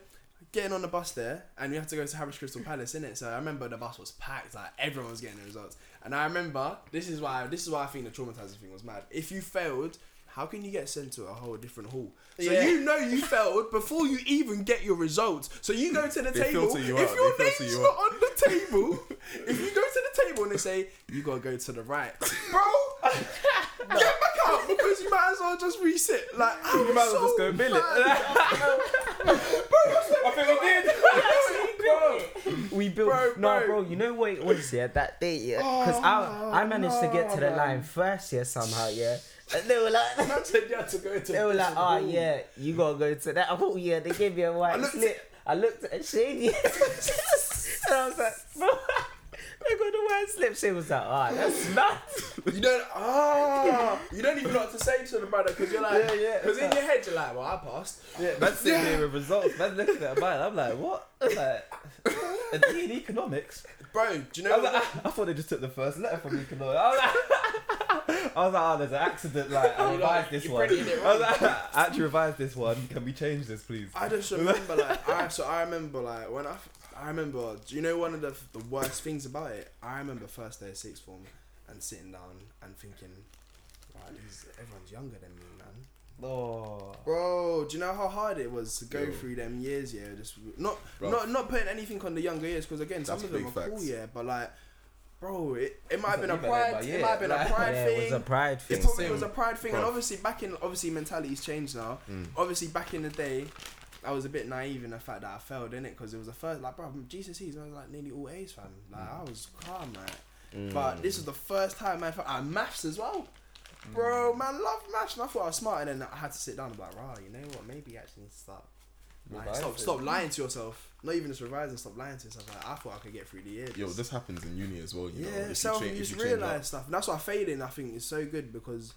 [SPEAKER 1] getting on the bus there, and we have to go to Harris Crystal Palace, innit? So I remember the bus was packed. Like everyone was getting the results, and I remember this is why this is why I think the traumatizing thing was mad. If you failed. How can you get sent to a whole different hall? So
[SPEAKER 2] Yeah.
[SPEAKER 1] you know you failed before you even get your results. So you go to the
[SPEAKER 4] They
[SPEAKER 1] table.
[SPEAKER 4] you
[SPEAKER 1] if
[SPEAKER 4] out,
[SPEAKER 1] your
[SPEAKER 4] they
[SPEAKER 1] name's
[SPEAKER 4] you
[SPEAKER 1] not
[SPEAKER 4] out.
[SPEAKER 1] on the table, if you go to the table and they say you gotta go to the right, bro, get back out because you might as well just resit. Like I
[SPEAKER 3] You
[SPEAKER 1] was
[SPEAKER 3] might as well
[SPEAKER 1] so
[SPEAKER 3] just go bill it.
[SPEAKER 1] mad.
[SPEAKER 3] I think we did.
[SPEAKER 2] Bro, we built
[SPEAKER 1] Bro,
[SPEAKER 2] no,
[SPEAKER 1] bro.
[SPEAKER 2] bro. You know what it was, yeah, that day, yeah. Because I I oh, managed to get to the
[SPEAKER 1] no,
[SPEAKER 2] line first, yeah, somehow, yeah. And they were like,
[SPEAKER 1] Man said you had to go to
[SPEAKER 2] they were like, oh
[SPEAKER 1] hall.
[SPEAKER 2] yeah, you gotta go to that hall, yeah. They gave me a white
[SPEAKER 1] I looked
[SPEAKER 2] slip. I looked at Shady, and I was like, bro. I got the white slip. She was like, ah, that's nuts.
[SPEAKER 1] You don't. Ah, you don't even know what to say to the brother because you're like,
[SPEAKER 3] Yeah, yeah.
[SPEAKER 1] Because in your head you're like, well, I passed.
[SPEAKER 3] Yeah, man sitting there with results. Man looking at mine. I'm like, what? I'm like, and in economics.
[SPEAKER 1] Bro, do you
[SPEAKER 3] I,
[SPEAKER 1] know?
[SPEAKER 3] was like,
[SPEAKER 1] what?
[SPEAKER 3] I thought they just took the first letter from economics. I was like, I was like, oh, there's an accident. Like, I
[SPEAKER 1] oh,
[SPEAKER 3] revised
[SPEAKER 1] like,
[SPEAKER 3] this one. I was like, I actually revised this one. Can we change this, please?
[SPEAKER 1] I just remember like I so I remember like when I I remember do you know one of the the worst things about it? I remember first day of sixth form and sitting down and thinking, wow, these everyone's younger than me.
[SPEAKER 3] Oh.
[SPEAKER 1] Bro, do you know how hard it was to go
[SPEAKER 4] Yo.
[SPEAKER 1] through them years? Yeah, just not
[SPEAKER 4] Bro.
[SPEAKER 1] not not putting anything on the younger years because again, some
[SPEAKER 4] That's
[SPEAKER 1] of them are
[SPEAKER 4] big
[SPEAKER 1] cool, yeah, but like, bro, it, it might have been a
[SPEAKER 3] It's like you better
[SPEAKER 1] pride, it might have been a pride
[SPEAKER 2] yeah,
[SPEAKER 1] thing.
[SPEAKER 2] it was a pride
[SPEAKER 1] It
[SPEAKER 2] thing.
[SPEAKER 1] probably
[SPEAKER 4] Same.
[SPEAKER 1] was a pride thing, and obviously back in obviously mentality's changed now.
[SPEAKER 4] Mm.
[SPEAKER 1] Obviously back in the day, I was a bit naive in the fact that I failed in it because it was the first like, bro, GCSEs I was like nearly all A's, fam. Like I was calm, right?
[SPEAKER 2] Mm.
[SPEAKER 1] But this was the first time I felt and maths as well. Bro, man, love maths, and I thought I was smart, and then I had to sit down and be like, rah, you know what? Maybe you actually need to start. Like, stop,
[SPEAKER 3] it.
[SPEAKER 1] stop lying to yourself. Not even just revising, stop lying to yourself. Like, I thought I could get through the year.
[SPEAKER 4] Yo, this happens in uni as well. You know,
[SPEAKER 1] yeah,
[SPEAKER 4] if you
[SPEAKER 1] self.
[SPEAKER 4] change-
[SPEAKER 1] You
[SPEAKER 4] if
[SPEAKER 1] just
[SPEAKER 4] you change
[SPEAKER 1] realize stuff, and that's why failing. I think is so good because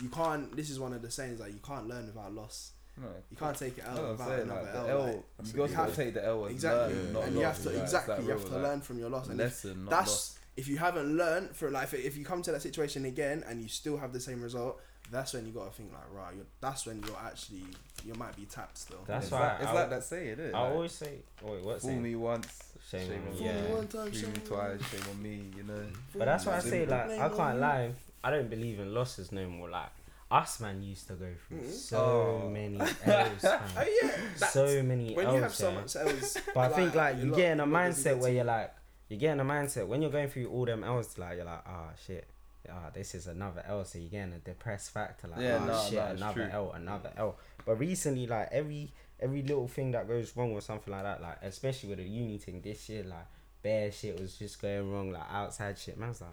[SPEAKER 1] you can't. This is one of the sayings like you can't learn without loss.
[SPEAKER 3] No.
[SPEAKER 1] You can't take it out
[SPEAKER 3] No, I'm
[SPEAKER 1] without
[SPEAKER 3] saying
[SPEAKER 1] another
[SPEAKER 3] like, the
[SPEAKER 1] L.
[SPEAKER 3] L,
[SPEAKER 1] like,
[SPEAKER 3] you
[SPEAKER 4] that's
[SPEAKER 3] got to take the L and
[SPEAKER 1] exactly,
[SPEAKER 3] learn,
[SPEAKER 4] Yeah.
[SPEAKER 3] not
[SPEAKER 1] and you have to
[SPEAKER 3] right?
[SPEAKER 1] Exactly you have to learn from your loss. And
[SPEAKER 3] lesson, not
[SPEAKER 1] that's
[SPEAKER 3] loss.
[SPEAKER 1] If you haven't learned for life, if, if you come to that situation again and you still have the same result, that's when you got to think like right. You're, that's when you're actually you might be tapped still.
[SPEAKER 2] That's
[SPEAKER 3] it's
[SPEAKER 2] why
[SPEAKER 3] like, it's
[SPEAKER 2] I-
[SPEAKER 3] like that saying, isn't it?
[SPEAKER 2] I
[SPEAKER 3] Like,
[SPEAKER 2] always say, wait, what's
[SPEAKER 3] fool
[SPEAKER 2] it?
[SPEAKER 3] me once,
[SPEAKER 2] Shame
[SPEAKER 3] shame,
[SPEAKER 2] on
[SPEAKER 3] on
[SPEAKER 2] me.
[SPEAKER 3] me.
[SPEAKER 2] Yeah.
[SPEAKER 1] One time,
[SPEAKER 3] Fool
[SPEAKER 1] shame
[SPEAKER 3] me
[SPEAKER 1] on
[SPEAKER 3] twice, shame on me. You know.
[SPEAKER 2] But that's why I say
[SPEAKER 3] me.
[SPEAKER 2] like I can't lie. I don't believe in losses no more. Like us man used to go through
[SPEAKER 1] Mhm.
[SPEAKER 2] so
[SPEAKER 3] Oh.
[SPEAKER 2] many L's,
[SPEAKER 1] Oh
[SPEAKER 2] fam.
[SPEAKER 1] yeah,
[SPEAKER 2] so many
[SPEAKER 1] when
[SPEAKER 2] L's.
[SPEAKER 1] you have so much else.
[SPEAKER 2] But I think like you get in a
[SPEAKER 1] lot
[SPEAKER 2] mindset where you're like, you get in a mindset when you're going through all them L's, like you're like, ah shit, ah this is another L. So you're getting a depressed factor, like,
[SPEAKER 3] Yeah,
[SPEAKER 2] ah
[SPEAKER 3] no,
[SPEAKER 2] shit,
[SPEAKER 3] no,
[SPEAKER 2] another
[SPEAKER 3] true.
[SPEAKER 2] L, another L. But recently, like every every little thing that goes wrong or something like that, like especially with the uni thing this year, like bare shit was just going wrong, like outside shit. Man, I was like.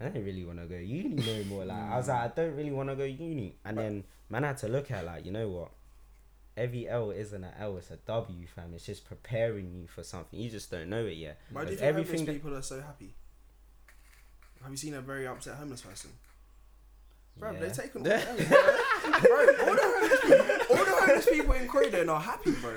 [SPEAKER 2] I don't really want to go uni no more. Like I was like, I don't really want to go uni. And then man I had to look at like, you know what? Every L isn't an L, it's a W, fam. It's just preparing you for something. You just don't know it yet.
[SPEAKER 1] Why do you
[SPEAKER 2] Because
[SPEAKER 1] think
[SPEAKER 2] everything
[SPEAKER 1] homeless
[SPEAKER 2] that-
[SPEAKER 1] people are so happy? Have you seen a very upset homeless person? Bro,
[SPEAKER 2] Yeah.
[SPEAKER 1] they're taking all the L's, bro. bro, all the homeless people, all the homeless people in Croydon are happy, bro.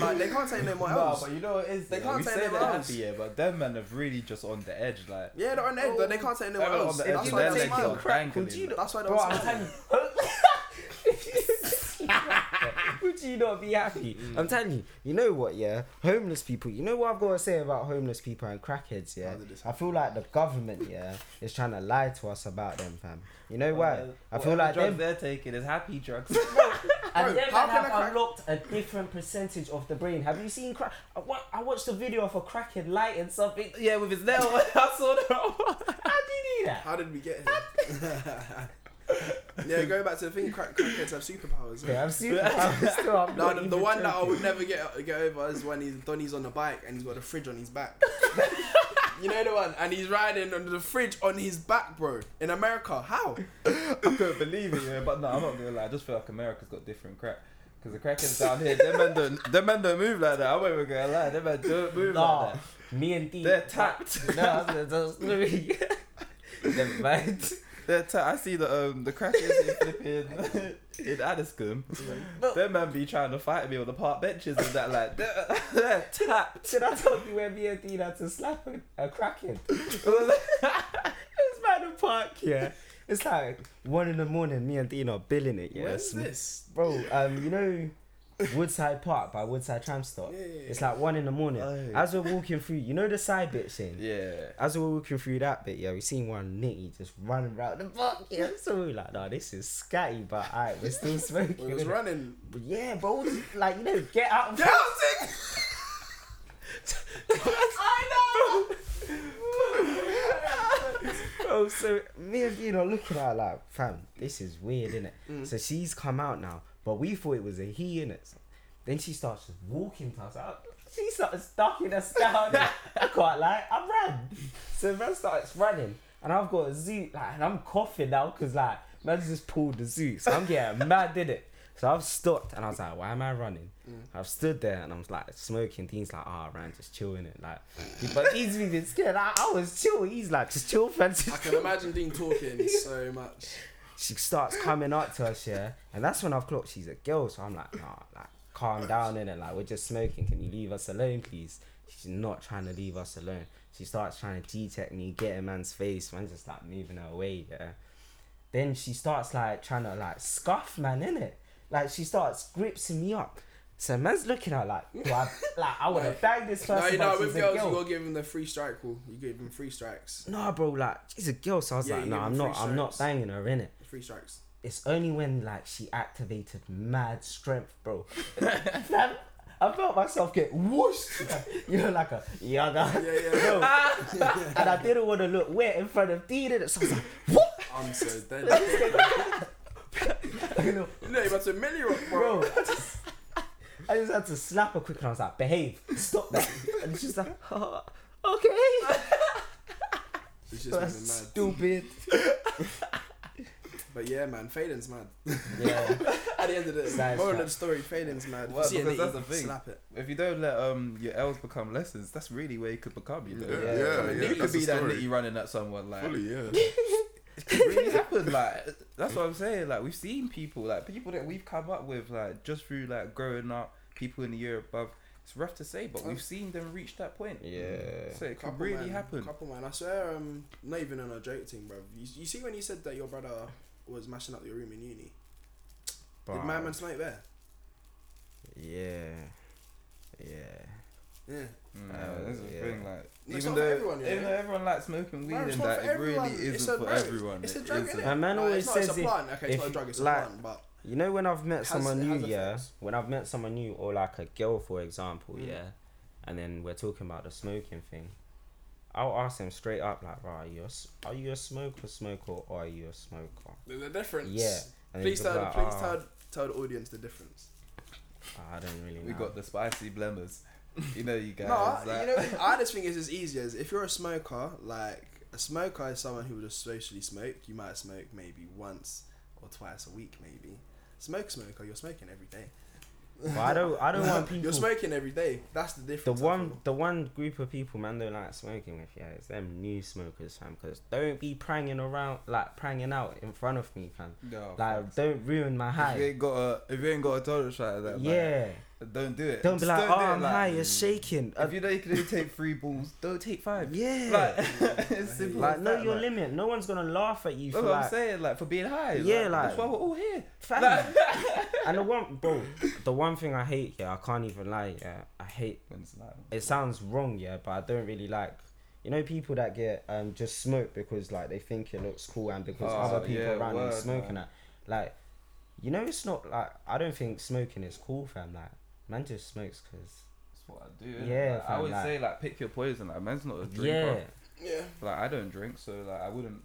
[SPEAKER 1] Like they can't take no more
[SPEAKER 3] No,
[SPEAKER 1] L's.
[SPEAKER 3] but you know what it is?
[SPEAKER 1] They
[SPEAKER 3] yeah?
[SPEAKER 1] can't take
[SPEAKER 3] say
[SPEAKER 1] them
[SPEAKER 3] they're
[SPEAKER 1] L's.
[SPEAKER 3] happy, yeah, but them men are really just on the edge, like.
[SPEAKER 1] yeah, they're on edge, but they can't take no more
[SPEAKER 3] Everyone
[SPEAKER 1] L's.
[SPEAKER 3] on the edge,
[SPEAKER 1] That's
[SPEAKER 3] and
[SPEAKER 1] why
[SPEAKER 3] their
[SPEAKER 1] they
[SPEAKER 3] legs
[SPEAKER 1] smile.
[SPEAKER 3] are dangling.
[SPEAKER 2] Would you not-
[SPEAKER 1] That's why they
[SPEAKER 2] Bro,
[SPEAKER 1] don't
[SPEAKER 2] I'm
[SPEAKER 1] smile.
[SPEAKER 2] telling Would you not be happy? Mm. I'm telling you. You know what? Yeah, homeless people. You know what I've got to say about homeless people and crackheads. Yeah,
[SPEAKER 1] did
[SPEAKER 2] I feel like the government. Yeah, is trying to lie to us about them, fam. You know uh, why? I feel like
[SPEAKER 3] drugs
[SPEAKER 2] them.
[SPEAKER 3] they're taking is happy drugs.
[SPEAKER 2] And
[SPEAKER 1] Bro, how
[SPEAKER 2] have
[SPEAKER 1] crack-
[SPEAKER 2] unlocked a different percentage of the brain. Have you seen crack? I, wa- I watched a video of a crackhead lighting something.
[SPEAKER 3] Yeah, with his nail. I saw that.
[SPEAKER 2] How do you do that?
[SPEAKER 1] How did we get here? yeah, going back to the thing, crack, crackheads have superpowers.
[SPEAKER 2] Okay, I'm super. I'm still, I'm
[SPEAKER 1] No, the, the
[SPEAKER 2] even
[SPEAKER 1] one that I would never get get over is when he's Donny's on the bike and he's got a fridge on his back. you know the one, and he's riding under the fridge on his back, bro. In America, how?
[SPEAKER 3] I couldn't believe it, yeah. But no, I'm not gonna lie. I just feel like America's got different crack. Because the crackers down here, them men don't, them men don't move like that. I'm not even gonna lie. Them men don't move
[SPEAKER 2] Nah,
[SPEAKER 3] like that.
[SPEAKER 2] me and D.
[SPEAKER 3] They're tapped.
[SPEAKER 2] No, that's, that's Never mind.
[SPEAKER 3] I see the um the crackers in flipping in Addiscombe. Them man be trying to fight me on the park benches and that like they're tapped.
[SPEAKER 2] Should I told you when me and D had to slap a, a crackhead? it was by the park, yeah. It's like one in the morning, me and Dean are billing it, yeah.
[SPEAKER 1] This?
[SPEAKER 2] Bro, um, you know Woodside Park by Woodside Tram Stop?
[SPEAKER 1] Yeah, yeah, yeah.
[SPEAKER 2] It's like one in the morning.
[SPEAKER 3] Oh.
[SPEAKER 2] As we're walking through, you know the side bit thing?
[SPEAKER 3] Yeah.
[SPEAKER 2] As we're walking through that bit, yeah, we seen one nitty just running around the park, yeah. So we were like, nah, this is scatty, but alright, we're still smoking.
[SPEAKER 1] It was running.
[SPEAKER 2] But yeah, bro, like, you know, get out of
[SPEAKER 1] Get out, I
[SPEAKER 2] Bro, so me and Dean are looking at her like, fam, this is weird, innit?
[SPEAKER 1] Mm.
[SPEAKER 2] So she's come out now, but we thought it was a he, innit? So then she starts just walking to us. I- She starts stalking us down. I can't lie, I ran. So man starts running, and I've got a zoot, like, and I'm coughing now because like man just pulled the zoot, so I'm getting mad, did it? So I've stopped, and I was like, why am I running? I've stood there, and I was like smoking. Dean's like, ah, oh, man, just chilling it, like. But he's been scared. I, I was chill. He's like, just chill, Francis.
[SPEAKER 1] I can imagine Dean talking so much.
[SPEAKER 2] She starts coming up to us, yeah, and that's when I've clocked she's a girl. So I'm like, nah, like calm down in it. Like we're just smoking. Can you leave us alone, please? She's not trying to leave us alone. She starts trying to detect me, get in man's face. Man, just like moving her away, yeah. Then she starts like trying to like scuff man in it. Like she starts gripsing me up. So man's looking at like, I, like I would have banged this person.
[SPEAKER 1] No,
[SPEAKER 2] you
[SPEAKER 1] know, with girls,
[SPEAKER 2] girl.
[SPEAKER 1] you gotta give him the free strike rule. You give him three strikes.
[SPEAKER 2] Nah, bro, like she's a girl. So I was
[SPEAKER 1] Yeah,
[SPEAKER 2] like, no, I'm not.
[SPEAKER 1] three
[SPEAKER 2] I'm not banging her in it.
[SPEAKER 1] Three strikes.
[SPEAKER 2] it's only when like she activated mad strength, bro. I felt myself get whooshed. you know, like a yaga.
[SPEAKER 1] Yeah, yeah.
[SPEAKER 2] Bro. and I didn't want to look wet in front of Dean, so I was like, what?
[SPEAKER 1] I'm so dead.
[SPEAKER 2] You know,
[SPEAKER 1] you know, you're about to milli rock, bro.
[SPEAKER 2] bro. I just, I just had to slap her quick, and I was like, behave, stop that. And she's like, oh, okay.
[SPEAKER 1] It's just.
[SPEAKER 2] Stupid.
[SPEAKER 1] But yeah, man, Faden's mad.
[SPEAKER 2] Yeah.
[SPEAKER 1] At the end of the
[SPEAKER 2] Sad
[SPEAKER 1] moral of
[SPEAKER 2] fact.
[SPEAKER 1] the story, Faden's mad.
[SPEAKER 3] Well,
[SPEAKER 1] See a
[SPEAKER 3] because
[SPEAKER 1] nitty,
[SPEAKER 3] that's the thing.
[SPEAKER 1] Slap it.
[SPEAKER 3] If you don't let um your L's become lessons, that's really where you could become. You know,
[SPEAKER 4] Yeah,
[SPEAKER 2] Yeah.
[SPEAKER 4] yeah,
[SPEAKER 3] I mean,
[SPEAKER 4] yeah,
[SPEAKER 3] you could
[SPEAKER 4] that's
[SPEAKER 3] be
[SPEAKER 4] the
[SPEAKER 3] that
[SPEAKER 4] story.
[SPEAKER 3] nitty running at someone like
[SPEAKER 4] Fully, yeah.
[SPEAKER 3] it could really happen. Like that's what I'm saying. Like we've seen people, like people that we've come up with, like just through like growing up, people in the year above. It's rough to say, but we've seen them reach that point.
[SPEAKER 2] Yeah.
[SPEAKER 3] So it could really
[SPEAKER 1] man,
[SPEAKER 3] happen.
[SPEAKER 1] Couple man, I swear, um, not even on a joke thing, bro. You, you see when you said that your brother was mashing up your room in uni? Did my man smoke there?
[SPEAKER 2] Yeah. Yeah.
[SPEAKER 1] Yeah.
[SPEAKER 3] Mm,
[SPEAKER 2] Uh,
[SPEAKER 3] that's the
[SPEAKER 2] yeah.
[SPEAKER 3] thing. Like
[SPEAKER 1] No,
[SPEAKER 3] even though
[SPEAKER 1] everyone, you
[SPEAKER 3] even though everyone likes smoking weed
[SPEAKER 1] Bro, it's
[SPEAKER 3] and that, it really
[SPEAKER 1] everyone.
[SPEAKER 3] Isn't
[SPEAKER 1] a
[SPEAKER 3] for everyone.
[SPEAKER 1] It's a drug,
[SPEAKER 3] isn't.
[SPEAKER 1] innit?
[SPEAKER 2] My man
[SPEAKER 1] Like,
[SPEAKER 2] always
[SPEAKER 1] it's not, it's
[SPEAKER 2] says
[SPEAKER 1] a
[SPEAKER 2] if-
[SPEAKER 1] plant. Okay, it's not a drug. It's
[SPEAKER 2] like-
[SPEAKER 1] a plant, but
[SPEAKER 2] You know when I've met
[SPEAKER 1] Has-
[SPEAKER 2] someone new, yeah.
[SPEAKER 1] effects.
[SPEAKER 2] When I've met someone new, or like a girl, for example,
[SPEAKER 1] Mm.
[SPEAKER 2] yeah, and then we're talking about the smoking thing. I'll ask them straight up, like, right, are you a, s- are you a smoker, smoker, or are you a smoker?
[SPEAKER 1] The, a difference.
[SPEAKER 2] Yeah. And
[SPEAKER 1] Please tell,
[SPEAKER 2] like,
[SPEAKER 1] please
[SPEAKER 2] "Ah,
[SPEAKER 1] tell, tell the audience the difference.
[SPEAKER 2] I don't really know.
[SPEAKER 3] We got the spicy blemmers. You know, you guys.
[SPEAKER 1] No,
[SPEAKER 3] like-
[SPEAKER 1] you know, I just think it's as easy as if you're a smoker, like a smoker is someone who would just socially smoke. You might smoke maybe once or twice a week, maybe. Smoke smoker, you're smoking every day.
[SPEAKER 2] But I don't, I don't want people.
[SPEAKER 1] You're smoking every day. That's the
[SPEAKER 2] the
[SPEAKER 1] difference. I
[SPEAKER 2] one, the one group of people man don't like smoking with, yeah, it's them new smokers, fam. Because don't be pranging around, like pranging out in front of me, fam.
[SPEAKER 3] no,
[SPEAKER 2] Like,
[SPEAKER 3] facts.
[SPEAKER 2] don't ruin my high.
[SPEAKER 3] if you ain't got a if you ain't got a tolerance like that, like,
[SPEAKER 2] Yeah.
[SPEAKER 3] Don't do it.
[SPEAKER 2] Don't be
[SPEAKER 3] Just
[SPEAKER 2] like,
[SPEAKER 3] do
[SPEAKER 2] oh,
[SPEAKER 3] it,
[SPEAKER 2] I'm
[SPEAKER 3] like-
[SPEAKER 2] high, you're shaking.
[SPEAKER 3] If you know you can only take three balls, don't take five.
[SPEAKER 2] yeah.
[SPEAKER 3] Like, it's simple.
[SPEAKER 2] Like,
[SPEAKER 3] as
[SPEAKER 2] know
[SPEAKER 3] that,
[SPEAKER 2] your
[SPEAKER 3] like.
[SPEAKER 2] limit. No one's gonna laugh at you
[SPEAKER 3] That's
[SPEAKER 2] for
[SPEAKER 3] what I'm saying, like for being high.
[SPEAKER 2] Yeah,
[SPEAKER 3] like,
[SPEAKER 2] like-
[SPEAKER 3] that's why we're all here.
[SPEAKER 2] Fam. and the one, bro, the one thing I hate, yeah, I can't even lie, yeah, I hate.
[SPEAKER 3] When it's like,
[SPEAKER 2] It sounds wrong, yeah, but I don't really like. You know, people that get um just smoke because like they think it looks cool and because
[SPEAKER 3] Oh,
[SPEAKER 2] other people
[SPEAKER 3] yeah,
[SPEAKER 2] around them smoking
[SPEAKER 3] man.
[SPEAKER 2] that. Like, You know, it's not like I don't think smoking is cool, fam. Like, man just smokes because
[SPEAKER 3] That's what I do.
[SPEAKER 2] Yeah,
[SPEAKER 3] Like, I would
[SPEAKER 2] like-
[SPEAKER 3] say like pick your poison. Like man's not a drinker.
[SPEAKER 2] yeah,
[SPEAKER 1] Yeah.
[SPEAKER 3] Like I don't drink, so like I wouldn't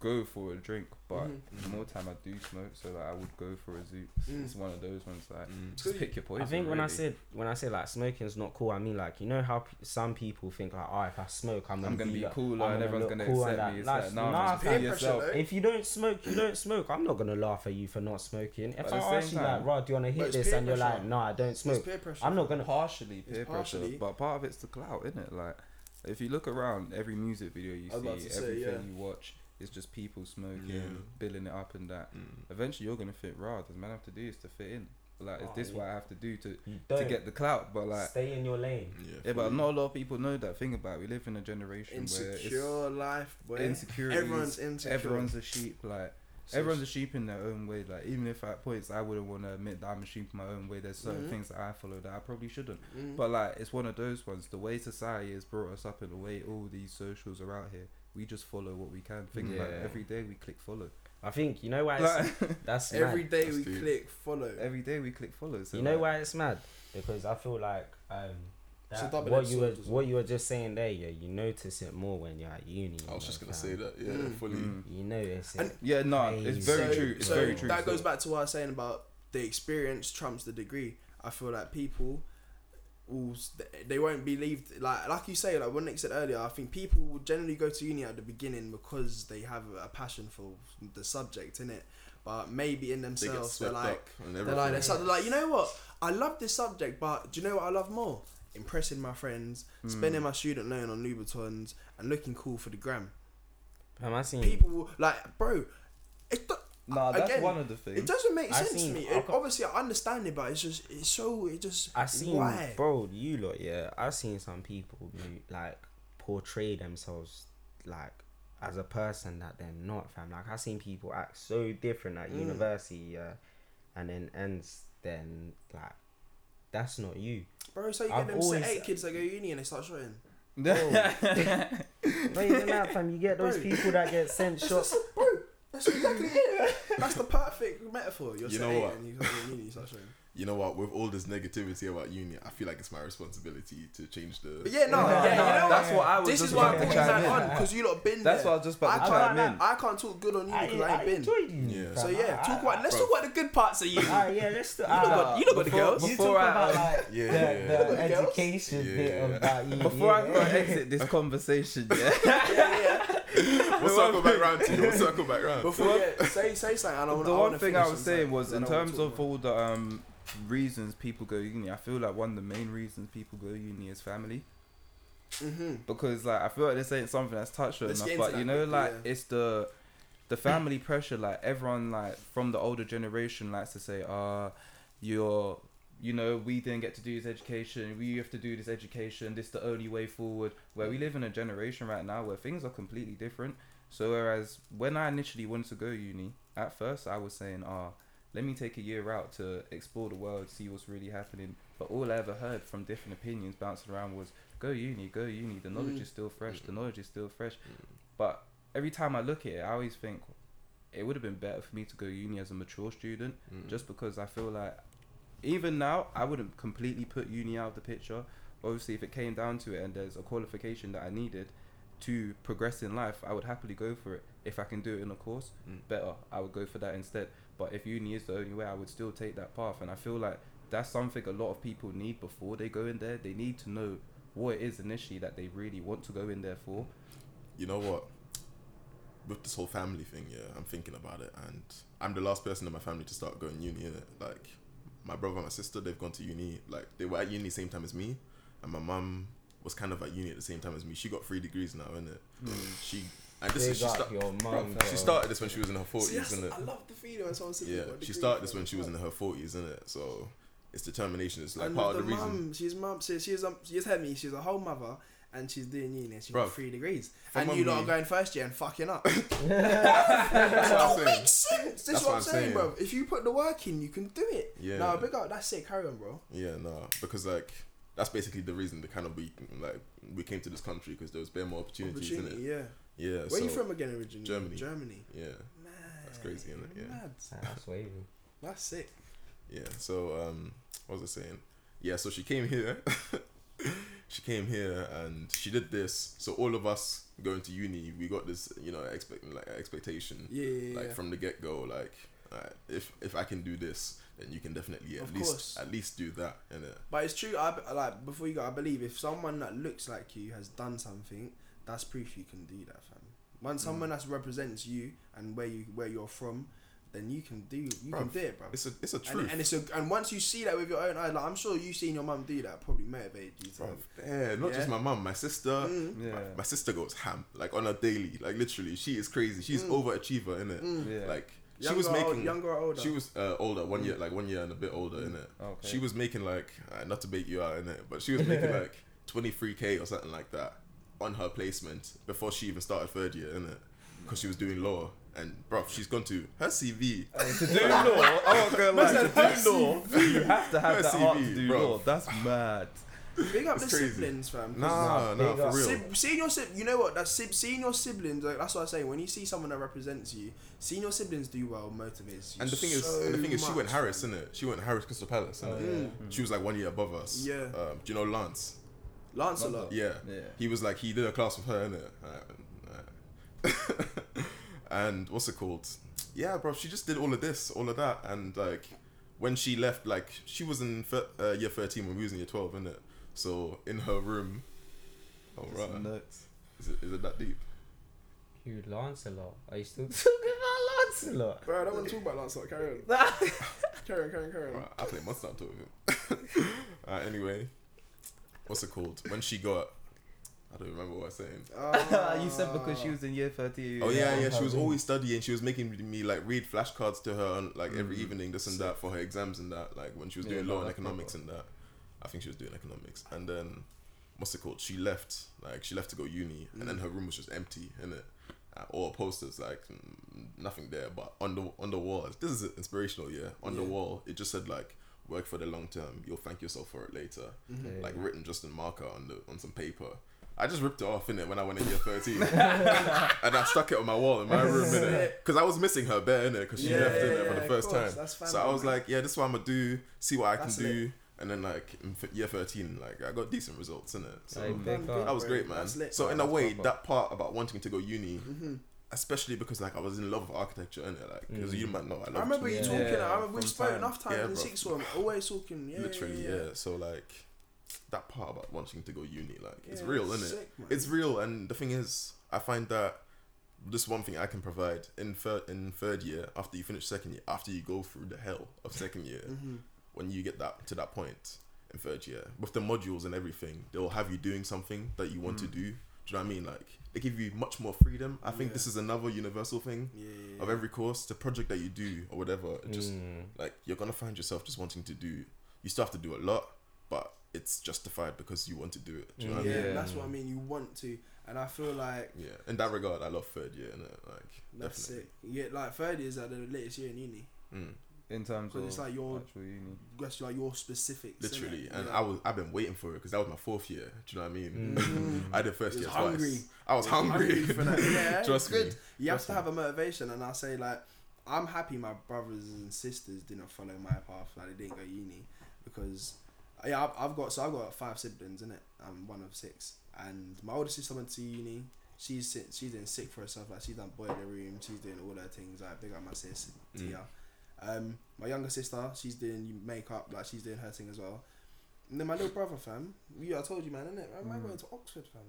[SPEAKER 3] go for a drink. But
[SPEAKER 1] Mhm.
[SPEAKER 3] more time I do smoke, so like I would go for a zoot.
[SPEAKER 1] Mm.
[SPEAKER 3] It's one of those ones like
[SPEAKER 4] Mm.
[SPEAKER 3] just pick your poison.
[SPEAKER 2] I think when I said when I say like smoking is not cool, I mean like you know how p- some people think like, oh, if I smoke, I'm gonna,
[SPEAKER 3] I'm gonna be
[SPEAKER 2] like-
[SPEAKER 3] cooler
[SPEAKER 2] I'm
[SPEAKER 3] and everyone's gonna
[SPEAKER 2] cool and
[SPEAKER 3] accept
[SPEAKER 2] that.
[SPEAKER 3] me. It's
[SPEAKER 2] Like,
[SPEAKER 3] like, nah,
[SPEAKER 2] nah,
[SPEAKER 3] man,
[SPEAKER 1] peer
[SPEAKER 3] be
[SPEAKER 1] pressure,
[SPEAKER 3] yourself.
[SPEAKER 1] though.
[SPEAKER 2] If you don't smoke, you don't smoke. I'm not gonna laugh at you for not smoking. If
[SPEAKER 3] But
[SPEAKER 2] I ask you like, Rod, do you wanna hit this? And you're like, no, I don't smoke. I'm not gonna.
[SPEAKER 3] partially
[SPEAKER 1] It's
[SPEAKER 3] peer pressure, but part of it's the clout, isn't it? Like, if you look around, every music video you
[SPEAKER 1] I
[SPEAKER 3] see,
[SPEAKER 1] to say,
[SPEAKER 3] everything
[SPEAKER 1] yeah.
[SPEAKER 3] you watch, is just people smoking,
[SPEAKER 4] Yeah.
[SPEAKER 3] billing it up and that.
[SPEAKER 4] Mm.
[SPEAKER 3] Eventually, you're gonna fit raw. The man have to do is to fit in. Like, is
[SPEAKER 2] Oh,
[SPEAKER 3] this
[SPEAKER 2] yeah.
[SPEAKER 3] what I have to do to to get the clout? But like,
[SPEAKER 2] Stay in your lane.
[SPEAKER 4] Yeah,
[SPEAKER 3] yeah, but
[SPEAKER 4] fully.
[SPEAKER 3] not a lot of people know that. thing about it. We live in a generation where
[SPEAKER 1] Insecure life, boy.
[SPEAKER 3] it's insecurity.
[SPEAKER 1] Everyone's insecure.
[SPEAKER 3] Everyone's a sheep. Like.
[SPEAKER 1] So
[SPEAKER 3] Everyone's a sheep in their own way. Like even if at points I wouldn't want to admit that I'm a sheep in my own way, there's certain
[SPEAKER 1] Mhm.
[SPEAKER 3] things that I follow that I probably shouldn't.
[SPEAKER 1] Mm.
[SPEAKER 3] But like it's one of those ones. The way society has brought us up and the way all these socials are out here, we just follow what we can. Think about it.
[SPEAKER 2] Yeah.
[SPEAKER 3] Every day we click follow.
[SPEAKER 2] I think you know why it's,
[SPEAKER 3] Like,
[SPEAKER 2] that's
[SPEAKER 1] every
[SPEAKER 2] mad.
[SPEAKER 1] day
[SPEAKER 4] That's
[SPEAKER 1] we
[SPEAKER 4] deep.
[SPEAKER 1] click follow.
[SPEAKER 3] every day we click follow. So
[SPEAKER 2] You know
[SPEAKER 3] like,
[SPEAKER 2] why it's mad? Because I feel like um, that, what you were
[SPEAKER 1] well.
[SPEAKER 2] what you were just saying there, yeah, you notice it more when you're at uni.
[SPEAKER 4] I was
[SPEAKER 2] you
[SPEAKER 4] just gonna
[SPEAKER 2] fam.
[SPEAKER 4] say that. Yeah,
[SPEAKER 1] Mm.
[SPEAKER 4] fully.
[SPEAKER 3] Mm.
[SPEAKER 2] You notice it.
[SPEAKER 1] And-
[SPEAKER 3] Yeah, no, it's very
[SPEAKER 1] so,
[SPEAKER 3] true. It's
[SPEAKER 1] so
[SPEAKER 3] very true.
[SPEAKER 1] That
[SPEAKER 3] so-
[SPEAKER 1] goes back to what I was saying about the experience trumps the degree. I feel like people will they won't believe like like you say like what Nick said earlier. I think people will generally go to uni at the beginning because they have a passion for the subject in it, but maybe in themselves they're like they're like they're, so- they're like you know what I love this subject, but do you know what I love more? Impressing my friends,
[SPEAKER 3] Mm.
[SPEAKER 1] spending my student loan on Louboutins, and looking cool for the gram.
[SPEAKER 2] Fam, I seen
[SPEAKER 1] People like, bro, it, do-
[SPEAKER 3] Nah, that's
[SPEAKER 1] again,
[SPEAKER 3] one of the things.
[SPEAKER 1] it doesn't make
[SPEAKER 2] I
[SPEAKER 1] sense
[SPEAKER 2] seen-
[SPEAKER 1] to me. It, obviously, I understand it, but it's just it's so it just
[SPEAKER 2] I seen
[SPEAKER 1] why.
[SPEAKER 2] bro, you lot, yeah. I seen some people like portray themselves like as a person that they're not, fam. Like I seen people act so different at
[SPEAKER 1] Mm.
[SPEAKER 2] university, yeah, and then ends then like that's not you.
[SPEAKER 1] Bro, so you
[SPEAKER 2] I've
[SPEAKER 1] get them
[SPEAKER 2] always-
[SPEAKER 1] eight kids that go uni and they start shooting.
[SPEAKER 2] Not even that, fam. You get those
[SPEAKER 1] Bro.
[SPEAKER 2] people that get sent
[SPEAKER 1] That's,
[SPEAKER 2] shots.
[SPEAKER 1] Just, bro, that's exactly it. That's the perfect metaphor. You're
[SPEAKER 4] You know what?
[SPEAKER 1] and you go to uni, you start shooting.
[SPEAKER 4] You know what? With all this negativity about uni, I feel like it's my responsibility to change the.
[SPEAKER 1] But yeah, no,
[SPEAKER 2] No,
[SPEAKER 1] yeah,
[SPEAKER 2] no,
[SPEAKER 1] you know
[SPEAKER 3] that's
[SPEAKER 1] what?
[SPEAKER 3] what I was
[SPEAKER 1] This
[SPEAKER 3] just
[SPEAKER 1] is why I
[SPEAKER 3] about to
[SPEAKER 1] you
[SPEAKER 3] chime
[SPEAKER 1] man on because you lot been
[SPEAKER 3] That's
[SPEAKER 1] there.
[SPEAKER 3] what I was just about
[SPEAKER 1] I
[SPEAKER 3] to
[SPEAKER 1] can't,
[SPEAKER 3] chime in.
[SPEAKER 1] I can't talk good on you because I,
[SPEAKER 2] I
[SPEAKER 1] ain't been.
[SPEAKER 2] enjoyed you.
[SPEAKER 4] Yeah.
[SPEAKER 1] So yeah,
[SPEAKER 2] I-
[SPEAKER 1] talk about. Let's
[SPEAKER 4] Bro.
[SPEAKER 1] talk about the good parts of uni.
[SPEAKER 2] Ah, yeah, let's Talk,
[SPEAKER 1] You know, got, you lot got the
[SPEAKER 3] Before-
[SPEAKER 1] girls.
[SPEAKER 2] You
[SPEAKER 3] before
[SPEAKER 2] talk
[SPEAKER 3] I-
[SPEAKER 2] about like
[SPEAKER 4] Yeah,
[SPEAKER 2] the,
[SPEAKER 4] yeah,
[SPEAKER 2] the.
[SPEAKER 1] The
[SPEAKER 2] education bit
[SPEAKER 4] Yeah.
[SPEAKER 2] of that. uni,
[SPEAKER 3] Before I
[SPEAKER 2] yeah.
[SPEAKER 3] go exit this conversation, yeah.
[SPEAKER 1] Yeah, yeah.
[SPEAKER 4] We'll circle back round to you. We'll circle back round.
[SPEAKER 1] Before yeah, say say something. I don't
[SPEAKER 3] the
[SPEAKER 1] I
[SPEAKER 3] one
[SPEAKER 1] wanna
[SPEAKER 3] thing I
[SPEAKER 1] finish
[SPEAKER 3] was saying
[SPEAKER 1] something,
[SPEAKER 3] was
[SPEAKER 1] 'cause I
[SPEAKER 3] in terms of
[SPEAKER 1] more.
[SPEAKER 3] all the um reasons people go uni, I feel like one of the main reasons people go uni is family.
[SPEAKER 1] Mhm.
[SPEAKER 3] Because like I feel like this ain't something that's touched on enough, but you know,
[SPEAKER 1] quickly,
[SPEAKER 3] like
[SPEAKER 1] yeah.
[SPEAKER 3] it's the the family pressure. Like everyone, like from the older generation, likes to say, "Ah, you're." You know, we didn't get to do this education. We have to do this education. This is the only way forward. Where we live in a generation right now where things are completely different. So whereas when I initially wanted to go uni, at first I was saying, "Ah, let me take a year out to explore the world, see what's really happening." But all I ever heard from different opinions bouncing around was, "Go uni, go uni. The knowledge
[SPEAKER 1] Mm.
[SPEAKER 3] is still fresh. The knowledge is still fresh." But every time I look at it, I always think it would have been better for me to go uni as a mature student,
[SPEAKER 4] Mm.
[SPEAKER 3] just because I feel like even now I wouldn't completely put uni out of the picture. Obviously, if it came down to it and there's a qualification that I needed to progress in life, I would happily go for it. If I can do it in a course,
[SPEAKER 4] Mm.
[SPEAKER 3] better, I would go for that instead. But if uni is the only way, I would still take that path. And I feel like that's something a lot of people need before they go in there. They need to know what it is initially that they really want to go in there for.
[SPEAKER 4] you know what? With this whole family thing, yeah, I'm thinking about it, and I'm the last person in my family to start going uni. Innit? Like, my brother and my sister, they've gone to uni. Like, they were at uni same time as me, and my mum was kind of at uni at the same time as me. She got three degrees now, innit? She and this is she,
[SPEAKER 2] up
[SPEAKER 4] sta-
[SPEAKER 2] your mum.
[SPEAKER 4] She started this when she was in her forties,
[SPEAKER 1] that's-
[SPEAKER 4] isn't it?
[SPEAKER 1] I love the feeling when someone
[SPEAKER 4] Yeah,
[SPEAKER 1] they've got a
[SPEAKER 4] she started this when she was in her forties, isn't it? So it's determination. It's like
[SPEAKER 1] and
[SPEAKER 4] part
[SPEAKER 1] the
[SPEAKER 4] of the reason.
[SPEAKER 1] she's mum. She, she's um, she just had me. She's a whole mother, and she's doing uni, and she got three degrees. And you lot
[SPEAKER 4] who-
[SPEAKER 1] are going first year and fucking up.
[SPEAKER 4] That's what
[SPEAKER 1] that
[SPEAKER 4] I'm
[SPEAKER 1] don't
[SPEAKER 4] saying.
[SPEAKER 1] make sense. This
[SPEAKER 4] That's
[SPEAKER 1] is what I'm saying, bro. If you put the work in, you can do it.
[SPEAKER 4] Yeah.
[SPEAKER 1] No, big up. That's it. Carry on, bro.
[SPEAKER 4] Yeah, no, because like that's basically the reason the kind of we like we came to this country because there was bare more opportunities in
[SPEAKER 1] Opportunity,
[SPEAKER 4] it.
[SPEAKER 1] yeah.
[SPEAKER 4] Yeah,
[SPEAKER 1] Where
[SPEAKER 4] so,
[SPEAKER 1] you from again originally?
[SPEAKER 4] Germany.
[SPEAKER 1] Germany.
[SPEAKER 4] Yeah,
[SPEAKER 1] Man,
[SPEAKER 4] That's crazy, innit?
[SPEAKER 1] you're
[SPEAKER 4] Yeah.
[SPEAKER 1] mad.
[SPEAKER 2] That's wavy.
[SPEAKER 1] That's sick.
[SPEAKER 4] Yeah. So um, what was I saying? Yeah. So she came here. she came here and she did this. So all of us going to uni, we got this, you know, expect like expectation,
[SPEAKER 1] Yeah, yeah, yeah.
[SPEAKER 4] like from the get go. Like, alright, if if I can do this, then you can definitely at
[SPEAKER 1] Of
[SPEAKER 4] least
[SPEAKER 1] course.
[SPEAKER 4] at least do that. And
[SPEAKER 1] But it's true. I like before you go. I believe if someone that looks like you has done something, that's proof you can do that, fam. Once
[SPEAKER 4] Mm.
[SPEAKER 1] someone that represents you and where you where you're from, then you can do you can do it, bro.
[SPEAKER 4] it's a it's a
[SPEAKER 1] And,
[SPEAKER 4] truth.
[SPEAKER 1] and it's a and once you see that with your own eyes, like I'm sure you've seen your mum do that, probably motivated you to.
[SPEAKER 4] Bruv, yeah, not just my mum, my sister.
[SPEAKER 1] Mm.
[SPEAKER 3] Yeah.
[SPEAKER 4] My, my sister goes ham like on a daily, like literally. She is crazy. She's
[SPEAKER 1] Mm.
[SPEAKER 4] overachiever in it.
[SPEAKER 1] Mm.
[SPEAKER 3] Yeah.
[SPEAKER 4] Like she was
[SPEAKER 1] or old-
[SPEAKER 4] making.
[SPEAKER 1] younger or older.
[SPEAKER 4] She was uh, older, one year, like one year and a bit older in it.
[SPEAKER 3] okay.
[SPEAKER 4] She was making like uh, not to bait you out in it, but she was making like twenty three k or something like that on her placement before she even started third year in it, because she was doing law. And bruv, she's gone to her CV.
[SPEAKER 3] Hey, to do law, not gonna lie. To do law, you have to have
[SPEAKER 4] Her
[SPEAKER 3] that heart to
[SPEAKER 4] CV,
[SPEAKER 3] do
[SPEAKER 4] bro.
[SPEAKER 3] law. That's mad.
[SPEAKER 1] Big up the
[SPEAKER 4] crazy.
[SPEAKER 1] siblings, fam. 'cause
[SPEAKER 4] Nah,
[SPEAKER 2] Nah,
[SPEAKER 4] nah,
[SPEAKER 2] big up.
[SPEAKER 4] for real.
[SPEAKER 1] Sib- seeing your sib- you know what? That's sib- seeing your siblings. Like, that's what I say. When you see someone that represents you, seeing your siblings do well motivates you.
[SPEAKER 4] And the thing is, and the thing is, she went
[SPEAKER 1] much,
[SPEAKER 4] Harris,
[SPEAKER 1] fam.
[SPEAKER 4] innit? She went Harris Crystal Palace, innit?
[SPEAKER 2] Oh, yeah.
[SPEAKER 1] Mm.
[SPEAKER 4] She was like one year above us.
[SPEAKER 1] Yeah.
[SPEAKER 4] Um, do you know Lance?
[SPEAKER 1] Lancelot.
[SPEAKER 4] Yeah.
[SPEAKER 3] Yeah.
[SPEAKER 4] He was like he did a class with her, innit? Uh, uh, and what's it called? Yeah, bro. She just did all of this, all of that, and like when she left, like she was in thir- uh, year thirteen when we was in year twelve, innit? So in her room. Oh
[SPEAKER 3] It's
[SPEAKER 4] right.
[SPEAKER 3] nuts.
[SPEAKER 4] Is it, is it that deep?
[SPEAKER 2] You Lancelot. Are you still talking about Lancelot?
[SPEAKER 1] Bro, I don't want to talk about Lancelot. Carry on. carry on, carry on, carry on.
[SPEAKER 4] Right, I play Monster Hunter with him. uh, anyway, what's it called? When she got, I don't remember what I was saying.
[SPEAKER 1] Ah.
[SPEAKER 3] you said because she was in year 13.
[SPEAKER 4] Oh yeah, yeah.
[SPEAKER 2] her
[SPEAKER 4] She was always studying. She was making me like read flashcards to her on, like every
[SPEAKER 3] Mm.
[SPEAKER 4] evening, this and that for her exams and that. Like when she was
[SPEAKER 3] Yeah,
[SPEAKER 4] doing
[SPEAKER 3] no,
[SPEAKER 4] law and economics and that. I think she was doing economics, and then what's it called? She left. Like she left to go uni, and then
[SPEAKER 1] Mm.
[SPEAKER 4] her room was just empty, in it. Uh, all posters, like mm, nothing there, but on the on the wall. This is inspirational, yeah. On the wall, it just said like, "Work for the long term. You'll thank yourself for it later."
[SPEAKER 1] Mhm.
[SPEAKER 4] like written just in marker on the on some paper. I just ripped it off in it when I went in year thirteen, and I stuck it on my wall in my room in it because I was missing her bare in it because she
[SPEAKER 1] Yeah,
[SPEAKER 4] left in
[SPEAKER 1] yeah,
[SPEAKER 4] it for the first
[SPEAKER 1] course,
[SPEAKER 4] time.
[SPEAKER 1] that's fine,
[SPEAKER 4] So I was
[SPEAKER 1] man.
[SPEAKER 4] like, yeah, this is what I'm gonna do. See what I
[SPEAKER 1] That's
[SPEAKER 4] can do. And then like in f- year thirteen, like I got decent results in it. So
[SPEAKER 2] Hey,
[SPEAKER 1] Done
[SPEAKER 2] up.
[SPEAKER 4] that was great, man. So in a way, that part about wanting to go uni,
[SPEAKER 1] Mhm.
[SPEAKER 4] especially because like I was in love with architecture and it, like because
[SPEAKER 2] Mm.
[SPEAKER 4] you might know I love.
[SPEAKER 1] I remember you
[SPEAKER 2] Yeah.
[SPEAKER 1] talking.
[SPEAKER 3] Yeah,
[SPEAKER 1] I remember we
[SPEAKER 3] from
[SPEAKER 1] spoke
[SPEAKER 3] time.
[SPEAKER 1] enough times
[SPEAKER 4] Yeah,
[SPEAKER 1] in
[SPEAKER 4] bro.
[SPEAKER 1] sixth form. Always talking. Yeah,
[SPEAKER 4] Literally,
[SPEAKER 1] yeah.
[SPEAKER 4] yeah.
[SPEAKER 1] yeah.
[SPEAKER 4] So like that part about wanting to go uni, like it's real, isn't it?
[SPEAKER 1] man.
[SPEAKER 4] It's real, and the thing is, I find that this one thing I can provide in third in third year after you finish second year, after you go through the hell of second year,
[SPEAKER 1] Mhm.
[SPEAKER 4] When you get that to that point in third year with the modules and everything, they'll have you doing something that you want to
[SPEAKER 3] Mm.
[SPEAKER 4] do. Do you know what I mean? Like they give you much more freedom. I think
[SPEAKER 1] Yeah.
[SPEAKER 4] this is another universal thing
[SPEAKER 1] Yeah, yeah,
[SPEAKER 4] of every course. The project that you do or whatever, it just
[SPEAKER 2] Mm.
[SPEAKER 4] like you're gonna find yourself just wanting to do. You still have to do a lot, but it's justified because you want to do it. Do you know what I
[SPEAKER 1] yeah,
[SPEAKER 4] mean?
[SPEAKER 1] That's what I mean. You want to, and I feel like
[SPEAKER 4] Yeah, in that regard, I love third year, and like
[SPEAKER 1] that's
[SPEAKER 4] definitely.
[SPEAKER 1] You get like third years at the latest year in uni.
[SPEAKER 4] Mm,
[SPEAKER 3] In terms
[SPEAKER 1] Because
[SPEAKER 3] of
[SPEAKER 1] it's like your-
[SPEAKER 3] actual uni.
[SPEAKER 1] That's like your specifics.
[SPEAKER 4] literally, and
[SPEAKER 1] Yeah.
[SPEAKER 4] I was I've been waiting for it because that was my fourth year. Do you know what I mean?
[SPEAKER 1] Mhm.
[SPEAKER 4] I did first
[SPEAKER 1] He was
[SPEAKER 4] year
[SPEAKER 1] hungry.
[SPEAKER 4] twice. I was
[SPEAKER 1] He was
[SPEAKER 4] hungry.
[SPEAKER 1] for that. Yeah,
[SPEAKER 4] Trust
[SPEAKER 1] it's good.
[SPEAKER 4] me.
[SPEAKER 1] You have to
[SPEAKER 4] me.
[SPEAKER 1] have a motivation, and I say like, I'm happy my brothers and sisters didn't follow my path, like they didn't go uni, because yeah, I've, I've got so I've got five siblings in it. I'm one of six, and my older sister went to uni. She's sit- she's doing sick for herself. Like she's done boiler room. She's doing all her things. Like big up my sis
[SPEAKER 4] Mm.
[SPEAKER 1] Um, my younger sister, she's doing makeup. Like she's doing her thing as well. And then my little brother, fam. You, I told you, man, innit? I'm
[SPEAKER 3] Mm.
[SPEAKER 1] going to Oxford, fam.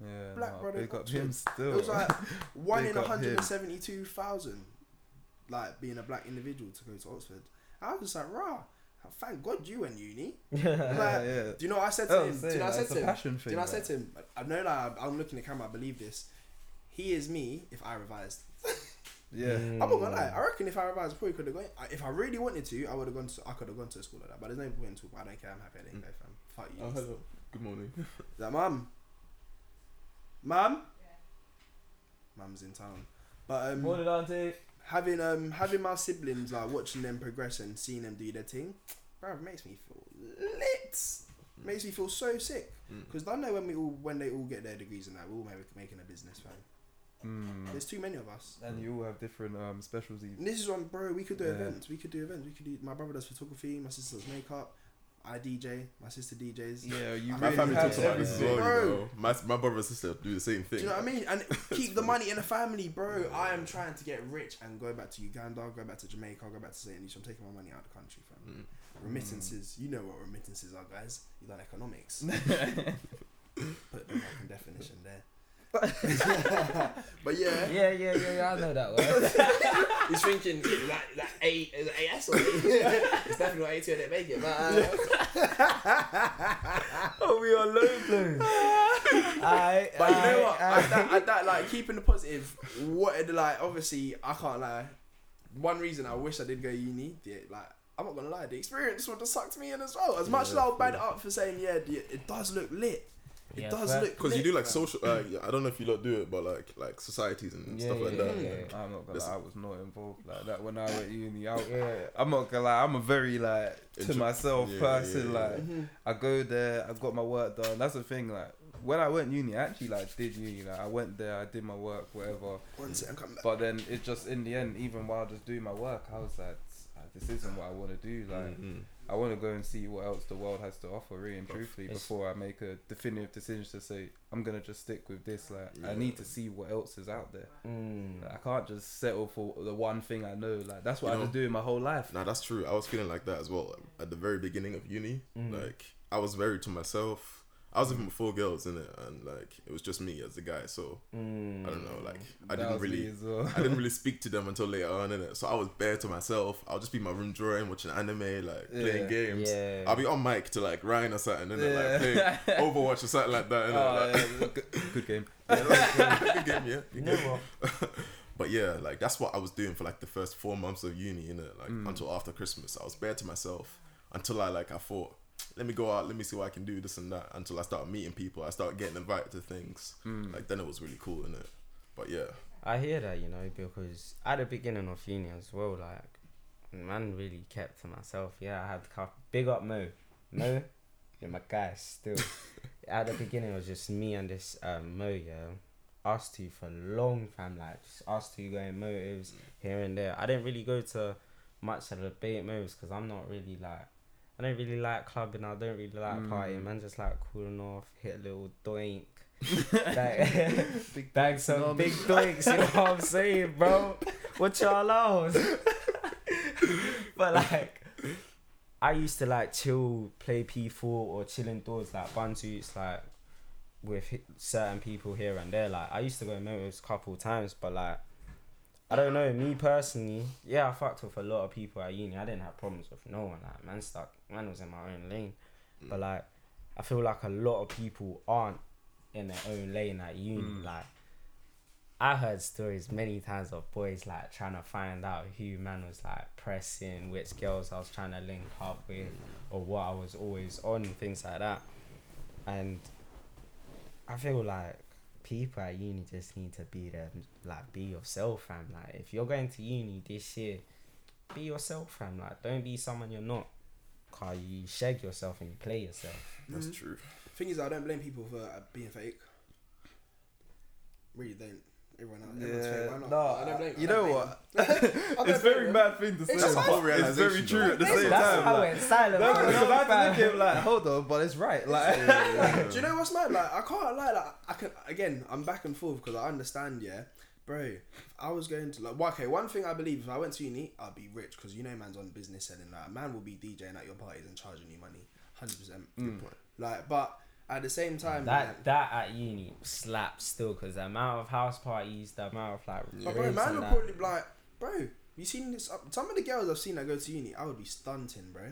[SPEAKER 3] Yeah,
[SPEAKER 1] Black
[SPEAKER 3] nah,
[SPEAKER 1] brother
[SPEAKER 3] big up him still.
[SPEAKER 1] It was like one
[SPEAKER 3] Big
[SPEAKER 1] in 172,000, like being a black individual to go to Oxford. I was just like, rah, thank God you went uni.
[SPEAKER 3] yeah,
[SPEAKER 1] like,
[SPEAKER 3] yeah.
[SPEAKER 1] Do you know what I said to
[SPEAKER 3] Oh,
[SPEAKER 1] him? Do you know what I said to him?
[SPEAKER 3] passion
[SPEAKER 1] Do you know what I said to him? I know that I'm looking at the camera, I believe this. He is me if I revised.
[SPEAKER 3] Yeah.
[SPEAKER 2] Mm.
[SPEAKER 1] I'm not gonna lie. I reckon if I revised, I probably could have gone. If I really wanted to, I would have gone. To, I could have gone to a school like that. But there's no point in talk. I don't care. I'm happy I didn't go, fam. Fuck you.
[SPEAKER 4] Oh hello. Good morning.
[SPEAKER 1] Is that mum? Mum? Mum's in town. But um,
[SPEAKER 2] Morning, auntie.
[SPEAKER 1] having um having my siblings like watching them progress and seeing them do their thing, bro, makes me feel lit. Makes me feel so sick.
[SPEAKER 4] Mm.
[SPEAKER 1] Because I know when we all when they all get their degrees and that, we're all maybe making a business, fam.
[SPEAKER 3] Mm.
[SPEAKER 1] There's too many of us.
[SPEAKER 3] And you all have different um, specialties.
[SPEAKER 1] And this is one, bro. We could do
[SPEAKER 3] Yeah.
[SPEAKER 1] events. We could do events. We could do. My brother does photography. My sister does makeup. I DJ. My sister DJs.
[SPEAKER 3] Yeah, you
[SPEAKER 1] My
[SPEAKER 4] My
[SPEAKER 3] really
[SPEAKER 4] family talks about this as well,
[SPEAKER 1] everything.
[SPEAKER 4] you know. My, my brother and sister do the same thing.
[SPEAKER 1] Do you know what I mean? And keep the money in the family, bro. I am trying to get rich and go back to Uganda, go back to Jamaica, go back to St. Lucia. I'm taking my money out of the country, fam.
[SPEAKER 4] Mm.
[SPEAKER 1] Remittances. You know what remittances are, guys. You learn economics. Put the fucking definition there. but yeah,
[SPEAKER 2] Yeah, yeah, yeah, yeah. I know that word.
[SPEAKER 1] he's thinking like that A is it AS or it's definitely not A two. I didn't make it, but uh,
[SPEAKER 2] oh, we are low blows. I,
[SPEAKER 1] But you know what? I, that, I, that like keeping the positive. What like obviously I can't lie. One reason I wish I did go uni, the, like I'm not gonna lie, the experience would have sucked me in as well. As much as I'll bad it up for saying yeah, it does look lit. It
[SPEAKER 2] Yeah,
[SPEAKER 1] does
[SPEAKER 2] fair.
[SPEAKER 1] look
[SPEAKER 4] Because you do like social. Uh, yeah, I don't know if you lot do it, but like like societies and
[SPEAKER 2] Yeah,
[SPEAKER 4] stuff like that.
[SPEAKER 2] yeah,
[SPEAKER 3] I'm not gonna lie, I was not involved like that when I went uni. I,
[SPEAKER 2] Yeah.
[SPEAKER 3] I'm not gonna lie, I'm a very like to myself person. Like. I go there, I've got my work done. That's the thing. Like when I went uni, I actually like did uni. Like I went there, I did my work, whatever.
[SPEAKER 1] One second, come back.
[SPEAKER 3] But then it just in the end, even while just doing my work, I was like, "Ah, this isn't what I want to do. Like
[SPEAKER 4] mm, mm.
[SPEAKER 3] I want to go and see what else the world has to offer, really and truthfully,
[SPEAKER 2] it's-
[SPEAKER 3] before I make a definitive decision to say I'm gonna just stick with this. Like I need to see what else is out there.
[SPEAKER 2] Mm.
[SPEAKER 3] Like, I can't just settle for the one thing I know. Like that's what
[SPEAKER 4] You
[SPEAKER 3] I've been doing my whole life.
[SPEAKER 4] Nah, that's true. I was feeling like that as well at the very beginning of uni.
[SPEAKER 2] Mm.
[SPEAKER 4] Like I was very to myself. I was living with four girls in it, and like it was just me as the guy. So
[SPEAKER 2] Mm.
[SPEAKER 4] I don't know. Like I
[SPEAKER 3] That
[SPEAKER 4] didn't really.
[SPEAKER 3] well.
[SPEAKER 4] I didn't really speak to them until later on in it. So I was bare to myself. I'll just be in my room drawing, watching anime, like playing games.
[SPEAKER 2] Yeah.
[SPEAKER 4] I'll be on mic to like Ryan or something, and then like
[SPEAKER 3] Yeah.
[SPEAKER 4] play Overwatch or something like that. innit?
[SPEAKER 3] Oh,
[SPEAKER 4] Like-
[SPEAKER 3] yeah, good, good game.
[SPEAKER 4] Yeah, good game, yeah. Good
[SPEAKER 2] know
[SPEAKER 4] game. But yeah, like that's what I was doing for like the first four months of uni, innit? Like
[SPEAKER 3] Mm.
[SPEAKER 4] until after Christmas. I was bare to myself until I like I thought, let me go out, let me see what I can do, this and that. Until I start meeting people, I start getting invited to things.
[SPEAKER 3] Mm.
[SPEAKER 4] Like then it was really cool, innit? But yeah,
[SPEAKER 2] I hear that, you know, because at the beginning of uni as well, like, man really kept to myself. Yeah, I had couple. Big up Mo. Mo, you're my guy still. at the beginning, it was just me and this um, Mo, yeah. Us two for long, time, Like, just us two going motives here and there. I didn't really go to much of the debate moves because I'm not really like. I don't really like clubbing. I don't really like
[SPEAKER 3] Mm.
[SPEAKER 2] partying. Man, just like cooling off, hit a little doink, like, bag some big doinks. You know what I'm saying, bro? What y'all else? but like, I used to like chill, play P4 or chill indoors like bun suits, like with certain people here and there. Like I used to go motives a couple times, but like. I don't know. Me personally, yeah, I fucked with a lot of people at uni. I didn't have problems with no one. Like man, stuck. Man was in my own lane. But like, I feel like a lot of people aren't in their own lane at uni.
[SPEAKER 3] Mm.
[SPEAKER 2] Like, I heard stories many times of boys like trying to find out who man was like pressing, which girls I was trying to link up with, or what I was always on, things like that. And I feel like people at uni just need to be them, like be yourself, fam. Like if you're going to uni this year, be yourself, fam. Like don't be someone you're not. Cause you shag yourself and you play yourself.
[SPEAKER 4] that's
[SPEAKER 1] Mhm.
[SPEAKER 4] true.
[SPEAKER 1] Thing is, I don't blame people for uh, being fake. Really don't. Everyone else. everyone's fake. Why not?
[SPEAKER 3] no,
[SPEAKER 1] I don't blame.
[SPEAKER 3] you know what?
[SPEAKER 1] them. I don't
[SPEAKER 3] It's very mad thing to say.
[SPEAKER 1] whole
[SPEAKER 3] It's very true at the
[SPEAKER 2] That's
[SPEAKER 3] same
[SPEAKER 2] that's
[SPEAKER 3] time.
[SPEAKER 2] how
[SPEAKER 3] like-
[SPEAKER 2] went silent.
[SPEAKER 3] No,
[SPEAKER 2] for a
[SPEAKER 3] because I had to
[SPEAKER 2] time.
[SPEAKER 3] look at like, hold on, but it's right. Like,
[SPEAKER 1] Do you know what's mad? Like I can't lie. Like I can again. I'm back and forth because I understand. Yeah, bro. If I was going to like, well, okay. One thing I believe, if I went to uni, I'd be rich because you know, man's on business selling. Like, a man will be DJing at your parties and charging you money, hundred percent.
[SPEAKER 3] Mm.
[SPEAKER 1] Like, but at the same time,
[SPEAKER 2] That
[SPEAKER 1] like,
[SPEAKER 2] that at uni slaps still because the amount of house parties, the amount of like
[SPEAKER 1] but bro, man
[SPEAKER 2] and
[SPEAKER 1] will probably be like, bro. You seen this? uh, Some of the girls I've seen that go to uni, I would be stunting, bro.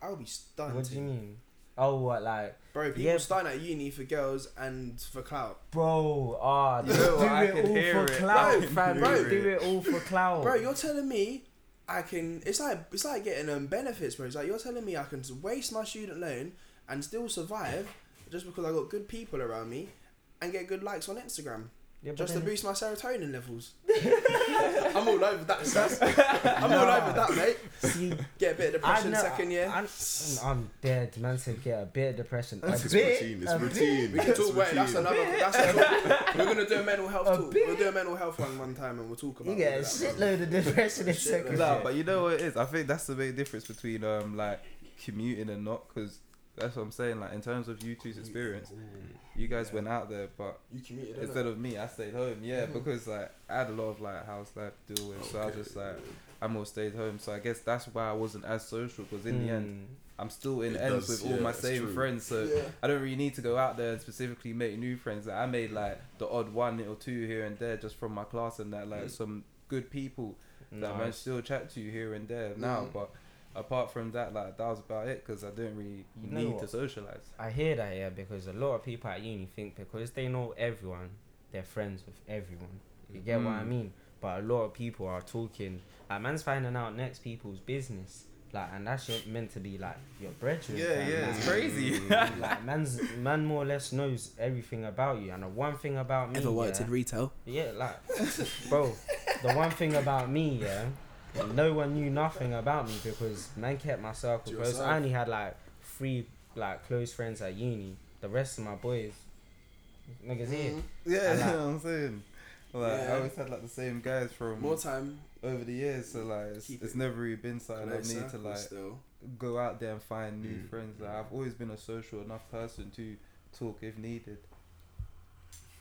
[SPEAKER 1] I would be stunting.
[SPEAKER 2] What do you mean? Oh, what like,
[SPEAKER 1] Bro, people
[SPEAKER 2] Yeah.
[SPEAKER 1] stunt at uni for girls and for clout.
[SPEAKER 2] bro? Ah,
[SPEAKER 3] You
[SPEAKER 2] do
[SPEAKER 3] know
[SPEAKER 2] it all for
[SPEAKER 3] it.
[SPEAKER 2] clout,
[SPEAKER 1] Bro,
[SPEAKER 2] fam.
[SPEAKER 1] bro.
[SPEAKER 2] do it all for clout,
[SPEAKER 1] Bro, you're telling me I can. It's like it's like getting um benefits, bro. It's like you're telling me I can waste my student loan and still survive just because I got good people around me and get good likes on Instagram.
[SPEAKER 2] Yeah, but
[SPEAKER 1] just to boost my serotonin levels. I'm all over that, sus. I'm all over that, mate.
[SPEAKER 2] See,
[SPEAKER 1] Get a bit of depression
[SPEAKER 2] know-
[SPEAKER 1] second year.
[SPEAKER 2] I'm, I'm dead. Man said get a bit of depression. A
[SPEAKER 4] It's
[SPEAKER 2] bit.
[SPEAKER 4] routine. It's routine.
[SPEAKER 1] We can
[SPEAKER 4] It's
[SPEAKER 1] talk about it. That's
[SPEAKER 4] routine.
[SPEAKER 1] another. That's a, we're gonna do a mental health
[SPEAKER 2] A
[SPEAKER 1] talk.
[SPEAKER 2] bit.
[SPEAKER 1] We'll do a mental health one one time, and we'll talk about. It.
[SPEAKER 2] You get a
[SPEAKER 1] all of that.
[SPEAKER 2] shitload of depression in
[SPEAKER 1] Shitload.
[SPEAKER 2] second
[SPEAKER 3] Nah,
[SPEAKER 2] year.
[SPEAKER 3] but you know what it is? I think that's the main difference between um like commuting and not, because that's what I'm saying. Like in terms of you two's experience, you guys
[SPEAKER 1] Yeah.
[SPEAKER 3] went out there, but
[SPEAKER 1] You commuted
[SPEAKER 3] instead of me, I stayed home. Yeah, because like I had a lot of like house life to deal with, so I was just like I more stayed home. So I guess that's why I wasn't as social. Because in the end,
[SPEAKER 2] Mm.
[SPEAKER 3] I'm still in
[SPEAKER 4] It
[SPEAKER 3] ends
[SPEAKER 4] does,
[SPEAKER 3] with all my
[SPEAKER 4] it's
[SPEAKER 3] same
[SPEAKER 4] true.
[SPEAKER 3] friends. So
[SPEAKER 1] Yeah.
[SPEAKER 3] I don't really need to go out there and specifically make new friends. Like, I made like the odd one or two here and there just from my class and that like
[SPEAKER 1] Mm.
[SPEAKER 3] some good people that
[SPEAKER 2] Nah,
[SPEAKER 3] man still chat to here and there now.
[SPEAKER 1] Mm.
[SPEAKER 3] But apart from that, like that was about it because I didn't really
[SPEAKER 2] You know
[SPEAKER 3] need
[SPEAKER 2] what?
[SPEAKER 3] to socialize.
[SPEAKER 2] I hear that yeah because a lot of people at uni think because they know everyone, they're friends with everyone. You get what I
[SPEAKER 3] Mm.
[SPEAKER 2] mean? But a lot of people are talking. Like man's finding out next people's business. Like and that's your- meant to be like your brethren.
[SPEAKER 3] Yeah,
[SPEAKER 2] fam.
[SPEAKER 3] yeah,
[SPEAKER 2] Like,
[SPEAKER 3] it's crazy.
[SPEAKER 2] like man's man more or less knows everything about you. And the one thing about me,
[SPEAKER 1] Ever worked
[SPEAKER 2] yeah,
[SPEAKER 1] in retail?
[SPEAKER 2] yeah, like, bro, the one thing about me, yeah, no one knew nothing about me because man kept my circle
[SPEAKER 1] To
[SPEAKER 2] close. I only had like three like close friends at uni. The rest of my boys, niggas here.
[SPEAKER 1] Mm.
[SPEAKER 3] Yeah,
[SPEAKER 2] I
[SPEAKER 3] you
[SPEAKER 2] like-
[SPEAKER 3] know what I'm saying. Like
[SPEAKER 1] Yeah.
[SPEAKER 3] I always had like the same guys from
[SPEAKER 1] More time.
[SPEAKER 3] over the years, so like it's, it's
[SPEAKER 1] it
[SPEAKER 3] never really been something I
[SPEAKER 1] close
[SPEAKER 3] need to like
[SPEAKER 1] Still.
[SPEAKER 3] go out there and find new
[SPEAKER 4] Mm.
[SPEAKER 3] friends. Like I've always been a social enough person to talk if needed.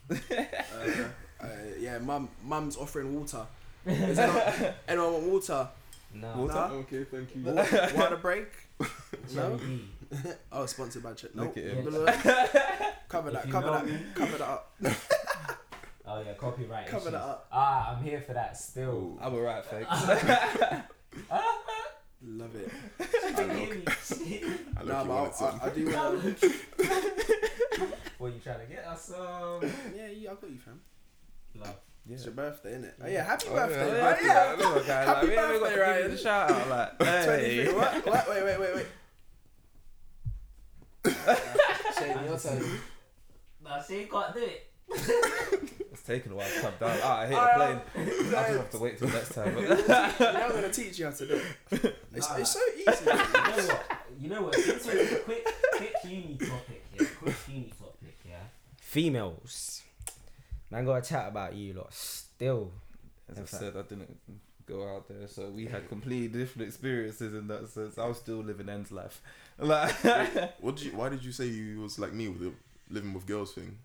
[SPEAKER 1] Uh, uh, yeah, mum. Mum's offering water. Is anyone, anyone want water?
[SPEAKER 2] No,
[SPEAKER 3] Water?
[SPEAKER 1] Nah?
[SPEAKER 4] Okay, thank you.
[SPEAKER 1] Water, water break? No.
[SPEAKER 2] B.
[SPEAKER 1] Oh, sponsored by Chip.
[SPEAKER 3] Look
[SPEAKER 1] Nope.
[SPEAKER 3] at him.
[SPEAKER 1] cover that. Cover that.
[SPEAKER 2] me-
[SPEAKER 1] Cover that up.
[SPEAKER 2] Oh yeah, copyright
[SPEAKER 1] Cover
[SPEAKER 2] issues.
[SPEAKER 1] that up.
[SPEAKER 2] Ah, I'm here for that still.
[SPEAKER 3] I'm alright, thanks.
[SPEAKER 1] Love it.
[SPEAKER 4] I look, I
[SPEAKER 1] Nah,
[SPEAKER 4] look, you
[SPEAKER 1] but
[SPEAKER 4] wanted
[SPEAKER 1] I,
[SPEAKER 4] some.
[SPEAKER 1] I, I do. Um,
[SPEAKER 2] what you trying to get us some?
[SPEAKER 1] yeah, yeah, I got you, fam.
[SPEAKER 2] Love.
[SPEAKER 3] Yeah.
[SPEAKER 1] It's your birthday, innit? Oh yeah, happy
[SPEAKER 3] Oh,
[SPEAKER 1] birthday,
[SPEAKER 3] yeah,
[SPEAKER 1] right?
[SPEAKER 3] yeah,
[SPEAKER 1] Yeah.
[SPEAKER 3] I know, guy, like,
[SPEAKER 1] Happy
[SPEAKER 3] we haven't got
[SPEAKER 1] birthday,
[SPEAKER 3] to give you
[SPEAKER 1] Ryan.
[SPEAKER 3] the shout out, like, hey.
[SPEAKER 1] 23. What? What? Wait, wait, wait, wait. Shane, your turn.
[SPEAKER 2] Nah, see, you can't do it.
[SPEAKER 3] It's taken a while to come down. Ah, I hit
[SPEAKER 1] I,
[SPEAKER 3] the plane. I just have to wait till next time.
[SPEAKER 1] You know I'm gonna teach you how to do it. It's, it's so easy.
[SPEAKER 2] you know what? You know what? Since it's a quick, quick uni topic, yeah. Quick uni topic, yeah. Females, man, got to chat about you lot still.
[SPEAKER 3] As I said, I didn't go out there, so we had completely different experiences in that sense. I was still living ends life. Like,
[SPEAKER 4] What did you? Why did you say you was like me with the living with girls thing?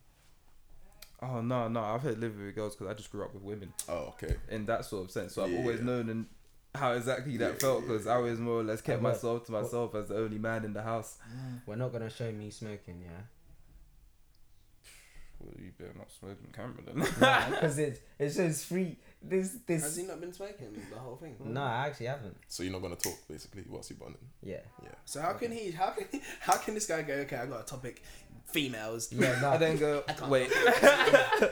[SPEAKER 3] oh no, no, I've had living with girls because I just grew up with women
[SPEAKER 4] Oh, okay.
[SPEAKER 3] in that sort of sense. So I've always known and how exactly that
[SPEAKER 4] Yeah,
[SPEAKER 3] felt because
[SPEAKER 4] yeah.
[SPEAKER 3] I always more or less kept myself to myself as the only man in the house.
[SPEAKER 2] We're not gonna show me smoking, yeah.
[SPEAKER 3] Well, you better not smoke on camera then.
[SPEAKER 2] Because it it shows free. This this.
[SPEAKER 1] Has he not been smoking the whole thing?
[SPEAKER 2] No, I actually haven't.
[SPEAKER 4] So you're not gonna talk basically whilst you're bonding.
[SPEAKER 2] Yeah.
[SPEAKER 4] Yeah.
[SPEAKER 1] So how can he? How can how can this guy go? Okay, I got a topic. Females.
[SPEAKER 2] Yeah. No.
[SPEAKER 3] I then go,
[SPEAKER 1] I can't-
[SPEAKER 3] wait,
[SPEAKER 1] I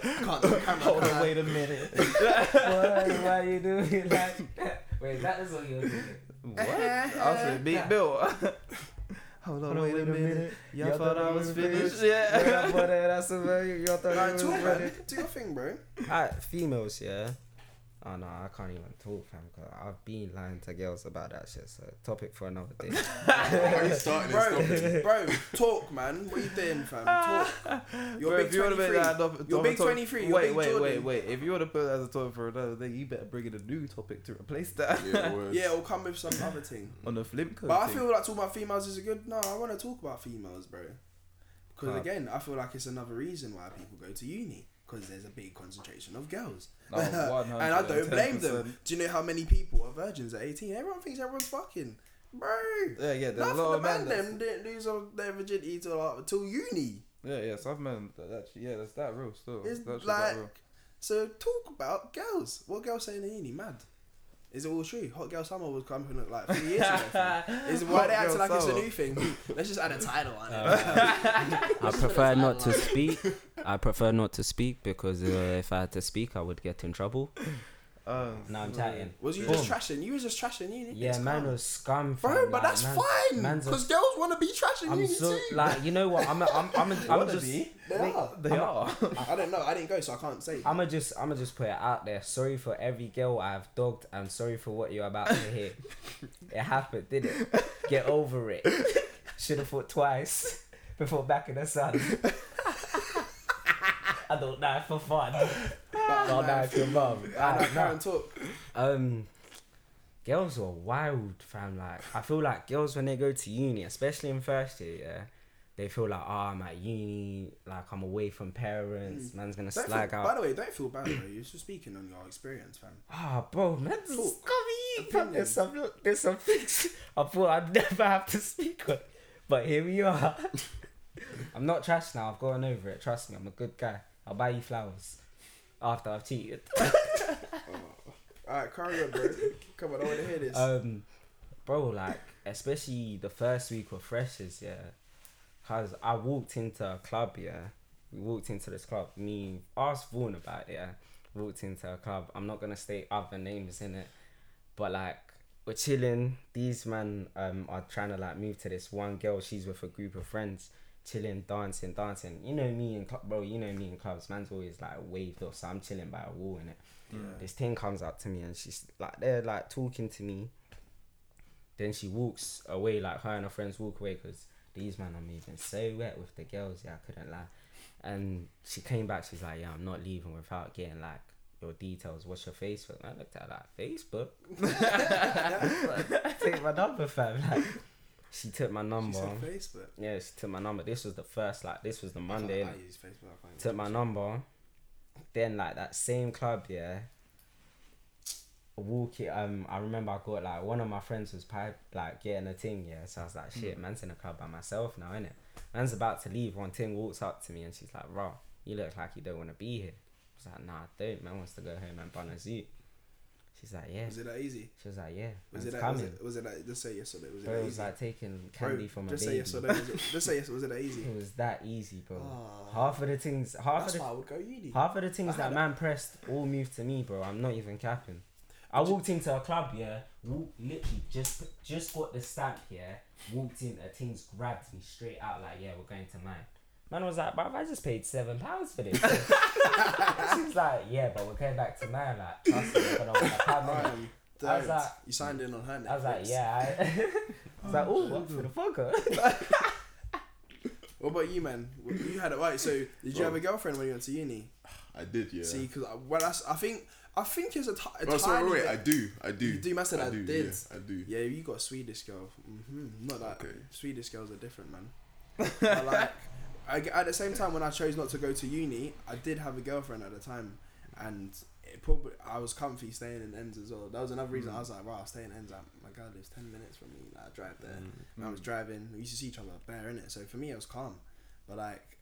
[SPEAKER 1] can't do camera.
[SPEAKER 3] hold on, wait a minute.
[SPEAKER 2] why, why are you doing like that? Wait, that is what you're doing.
[SPEAKER 3] What? I was like, beat Bill. Hold on, wait, a minute. Y'all thought I was finished? Yeah.
[SPEAKER 2] Yeah, but that's a very. You thought
[SPEAKER 1] I
[SPEAKER 2] you was
[SPEAKER 1] talk,
[SPEAKER 2] ready.
[SPEAKER 1] man. Do your thing, bro.
[SPEAKER 2] Alright, females, yeah. Oh no, I can't even talk, fam. Cause I've been lying to girls about that shit. So topic for another day.
[SPEAKER 4] Why are you starting
[SPEAKER 1] Bro, bro, talk, man. What are you doing, fam? Talk. You're
[SPEAKER 3] Bro,
[SPEAKER 1] big
[SPEAKER 3] if you
[SPEAKER 1] 23.
[SPEAKER 3] that
[SPEAKER 1] You're big 23, you're
[SPEAKER 3] Wait,
[SPEAKER 1] big
[SPEAKER 3] wait,
[SPEAKER 1] Jordan.
[SPEAKER 3] wait, wait. If you want to put that as a topic for another thing, you better bring in a new topic to replace that
[SPEAKER 4] Yeah, words.
[SPEAKER 1] Yeah, or come with some other thing.
[SPEAKER 3] on the flip code.
[SPEAKER 1] But I
[SPEAKER 3] thing.
[SPEAKER 1] feel like talking about females is a good. No, I want to talk about females, bro. Because again, I feel like it's another reason why people go to uni. Because there's a big concentration of girls.
[SPEAKER 3] No,
[SPEAKER 1] and I don't blame them. Do you know how many people are virgins at 18? Everyone thinks everyone's fucking. Bro.
[SPEAKER 3] Yeah, yeah. There's a lot
[SPEAKER 1] the
[SPEAKER 3] of
[SPEAKER 1] man
[SPEAKER 3] men.
[SPEAKER 1] them didn't lose all their virginity till, uh, till uni.
[SPEAKER 3] Yeah, yeah. Some men. That, actually, yeah, that's that real still.
[SPEAKER 1] It's
[SPEAKER 3] That's
[SPEAKER 1] like-
[SPEAKER 3] that real.
[SPEAKER 1] So talk about girls. What girls saying in uni? Mad. Is it all true? Hot girl summer was coming like three years ago. fam. Is why they acting
[SPEAKER 3] girl
[SPEAKER 1] like it's a new thing? Let's just add a title on it.
[SPEAKER 2] I prefer not to speak. I prefer not to speak because uh, if I had to speak, I would get in trouble.
[SPEAKER 3] Oh,
[SPEAKER 2] No, I'm chatting.
[SPEAKER 1] Was you
[SPEAKER 2] Boom.
[SPEAKER 1] just trashing? You was just trashing uni.
[SPEAKER 2] Yeah,
[SPEAKER 1] It's
[SPEAKER 2] man
[SPEAKER 1] calm.
[SPEAKER 2] was scum.
[SPEAKER 1] Bro,
[SPEAKER 2] fam,
[SPEAKER 1] but
[SPEAKER 2] like,
[SPEAKER 1] that's
[SPEAKER 2] man-
[SPEAKER 1] fine. Because girls want to be trashing
[SPEAKER 2] I'm
[SPEAKER 1] uni
[SPEAKER 2] so
[SPEAKER 1] too.
[SPEAKER 2] like you know what I'm a, I'm I'm a, I'm
[SPEAKER 3] Wanna
[SPEAKER 2] just
[SPEAKER 3] be?
[SPEAKER 1] they are.
[SPEAKER 3] They
[SPEAKER 2] I'm a-
[SPEAKER 3] are.
[SPEAKER 1] I don't know. I didn't go, so I can't say.
[SPEAKER 2] I'm gonna just I'm gonna just put it out there. Sorry for every girl I've dogged. I'm sorry for what you're about to hear. it happened, did it? Get over it. Should have thought twice before backing the sun. I don't know for fun. I'll die for your mum.
[SPEAKER 1] I know,
[SPEAKER 2] Alright,
[SPEAKER 1] Karen
[SPEAKER 2] nah.
[SPEAKER 1] talk.
[SPEAKER 2] Um, girls are wild, fam. Like I feel like girls when they go to uni, especially in first year, yeah, they feel like, oh, I'm at uni, like I'm away from parents. Man's gonna
[SPEAKER 1] Mm. Don't
[SPEAKER 2] slag
[SPEAKER 1] feel,
[SPEAKER 2] out.
[SPEAKER 1] by the way, don't feel bad, bro. You're just speaking on your experience, fam.
[SPEAKER 2] Ah, bro, man,
[SPEAKER 1] Talk.
[SPEAKER 2] scummy. There's some, there's some things I thought I'd never have to speak on, but here we are. I'm not trash now. I've gotten over it. Trust me, I'm a good guy. I'll buy you flowers after I've cheated.
[SPEAKER 1] Alright, carry on, bro. Come on, I want to hear this.
[SPEAKER 2] um, bro, like especially the first week of freshers, yeah. Cause I walked into a club, yeah. We walked into this club. Me, asked Vaughan about it, yeah. Walked into a club. I'm not gonna state other names in it, but like we're chilling. These men um are trying to like move to this one girl. She's with a group of friends, chilling, dancing, dancing. You know me and club, bro. You know me in clubs. Man's always like waved off, so I'm chilling by a wall in it.
[SPEAKER 1] yeah.
[SPEAKER 2] This thing comes up to me and she's like they're like talking to me. Then she walks away like her and her friends walk away because these men are moving so wet with the girls. Yeah, I couldn't lie. And she came back. She's like, "Yeah, I'm not leaving without getting like your details. What's your Facebook?" And I looked at her like Facebook. Take my number, fam. Like, she took my number.
[SPEAKER 1] Facebook.
[SPEAKER 2] Yeah, she took my number. This was the first like this was the Monday.
[SPEAKER 1] I. I use Facebook. I
[SPEAKER 2] took my number. Then like that same club, yeah. Walk it. Um, I remember I got like one of my friends was pipe like getting a thing, yeah. So I was like, shit, man's in a club by myself now, innit? Man's about to leave. One thing walks up to me and she's like, "Bro, you look like you don't want to be here." I was like, "Nah, I don't. Man wants to go home and bun a zoo." She's like, "Yeah."
[SPEAKER 1] Was it that easy?
[SPEAKER 2] She was like, "Yeah."
[SPEAKER 1] Was it that? Was
[SPEAKER 2] coming.
[SPEAKER 1] it, was it that? Just say yes or no. Was it
[SPEAKER 2] Bro,
[SPEAKER 1] that
[SPEAKER 2] it was
[SPEAKER 1] easy?
[SPEAKER 2] like taking
[SPEAKER 1] Bro,
[SPEAKER 2] candy from a
[SPEAKER 1] just
[SPEAKER 2] baby.
[SPEAKER 1] say yes or no. Was it, just say yes. Was it that easy?
[SPEAKER 2] It was that easy, bro.
[SPEAKER 1] Ah.
[SPEAKER 2] Half of the things, half of the
[SPEAKER 1] I would go uni.
[SPEAKER 2] Half of the things that
[SPEAKER 1] a-
[SPEAKER 2] man pressed all moved to me, bro. I'm not even capping. I walked into a club, yeah. Walk, literally just just got the stamp, yeah. Walked in, a things grabbed me straight out, like, yeah, we're going to mine. Man was like, bruv, I just paid seven pounds for this. she was like, yeah, but we're going back to mine. Like, trust me, we're gonna want to come I was like-
[SPEAKER 1] you signed in on her.
[SPEAKER 2] I was like, yeah. I, I was like, oh, up for the fucker.
[SPEAKER 1] What about you, man? You had it right. So, did you have a girlfriend when you went to uni?
[SPEAKER 4] I did, yeah.
[SPEAKER 1] See, because well, that's, I think I think it's a, t- a
[SPEAKER 4] oh, sorry,
[SPEAKER 1] tiny
[SPEAKER 4] wait,
[SPEAKER 1] bit-
[SPEAKER 4] I do, I do.
[SPEAKER 1] You do, man said I
[SPEAKER 4] do,
[SPEAKER 1] did.
[SPEAKER 4] Yeah, I do.
[SPEAKER 1] Yeah, you got a Swedish girl. hmm Not that.
[SPEAKER 4] Okay.
[SPEAKER 1] Swedish girls are different, man. but like, I, at the same time, when I chose not to go to uni, I did have a girlfriend at the time, and it probably I was comfy staying in ends as well. That was another reason mm. I was like, wow, I'll stay in ends. Like, my girl lives ten minutes from me. Like, I drive there. Mm. And I was mm. driving. We used to see each other bare in it. So for me, it was calm. But like,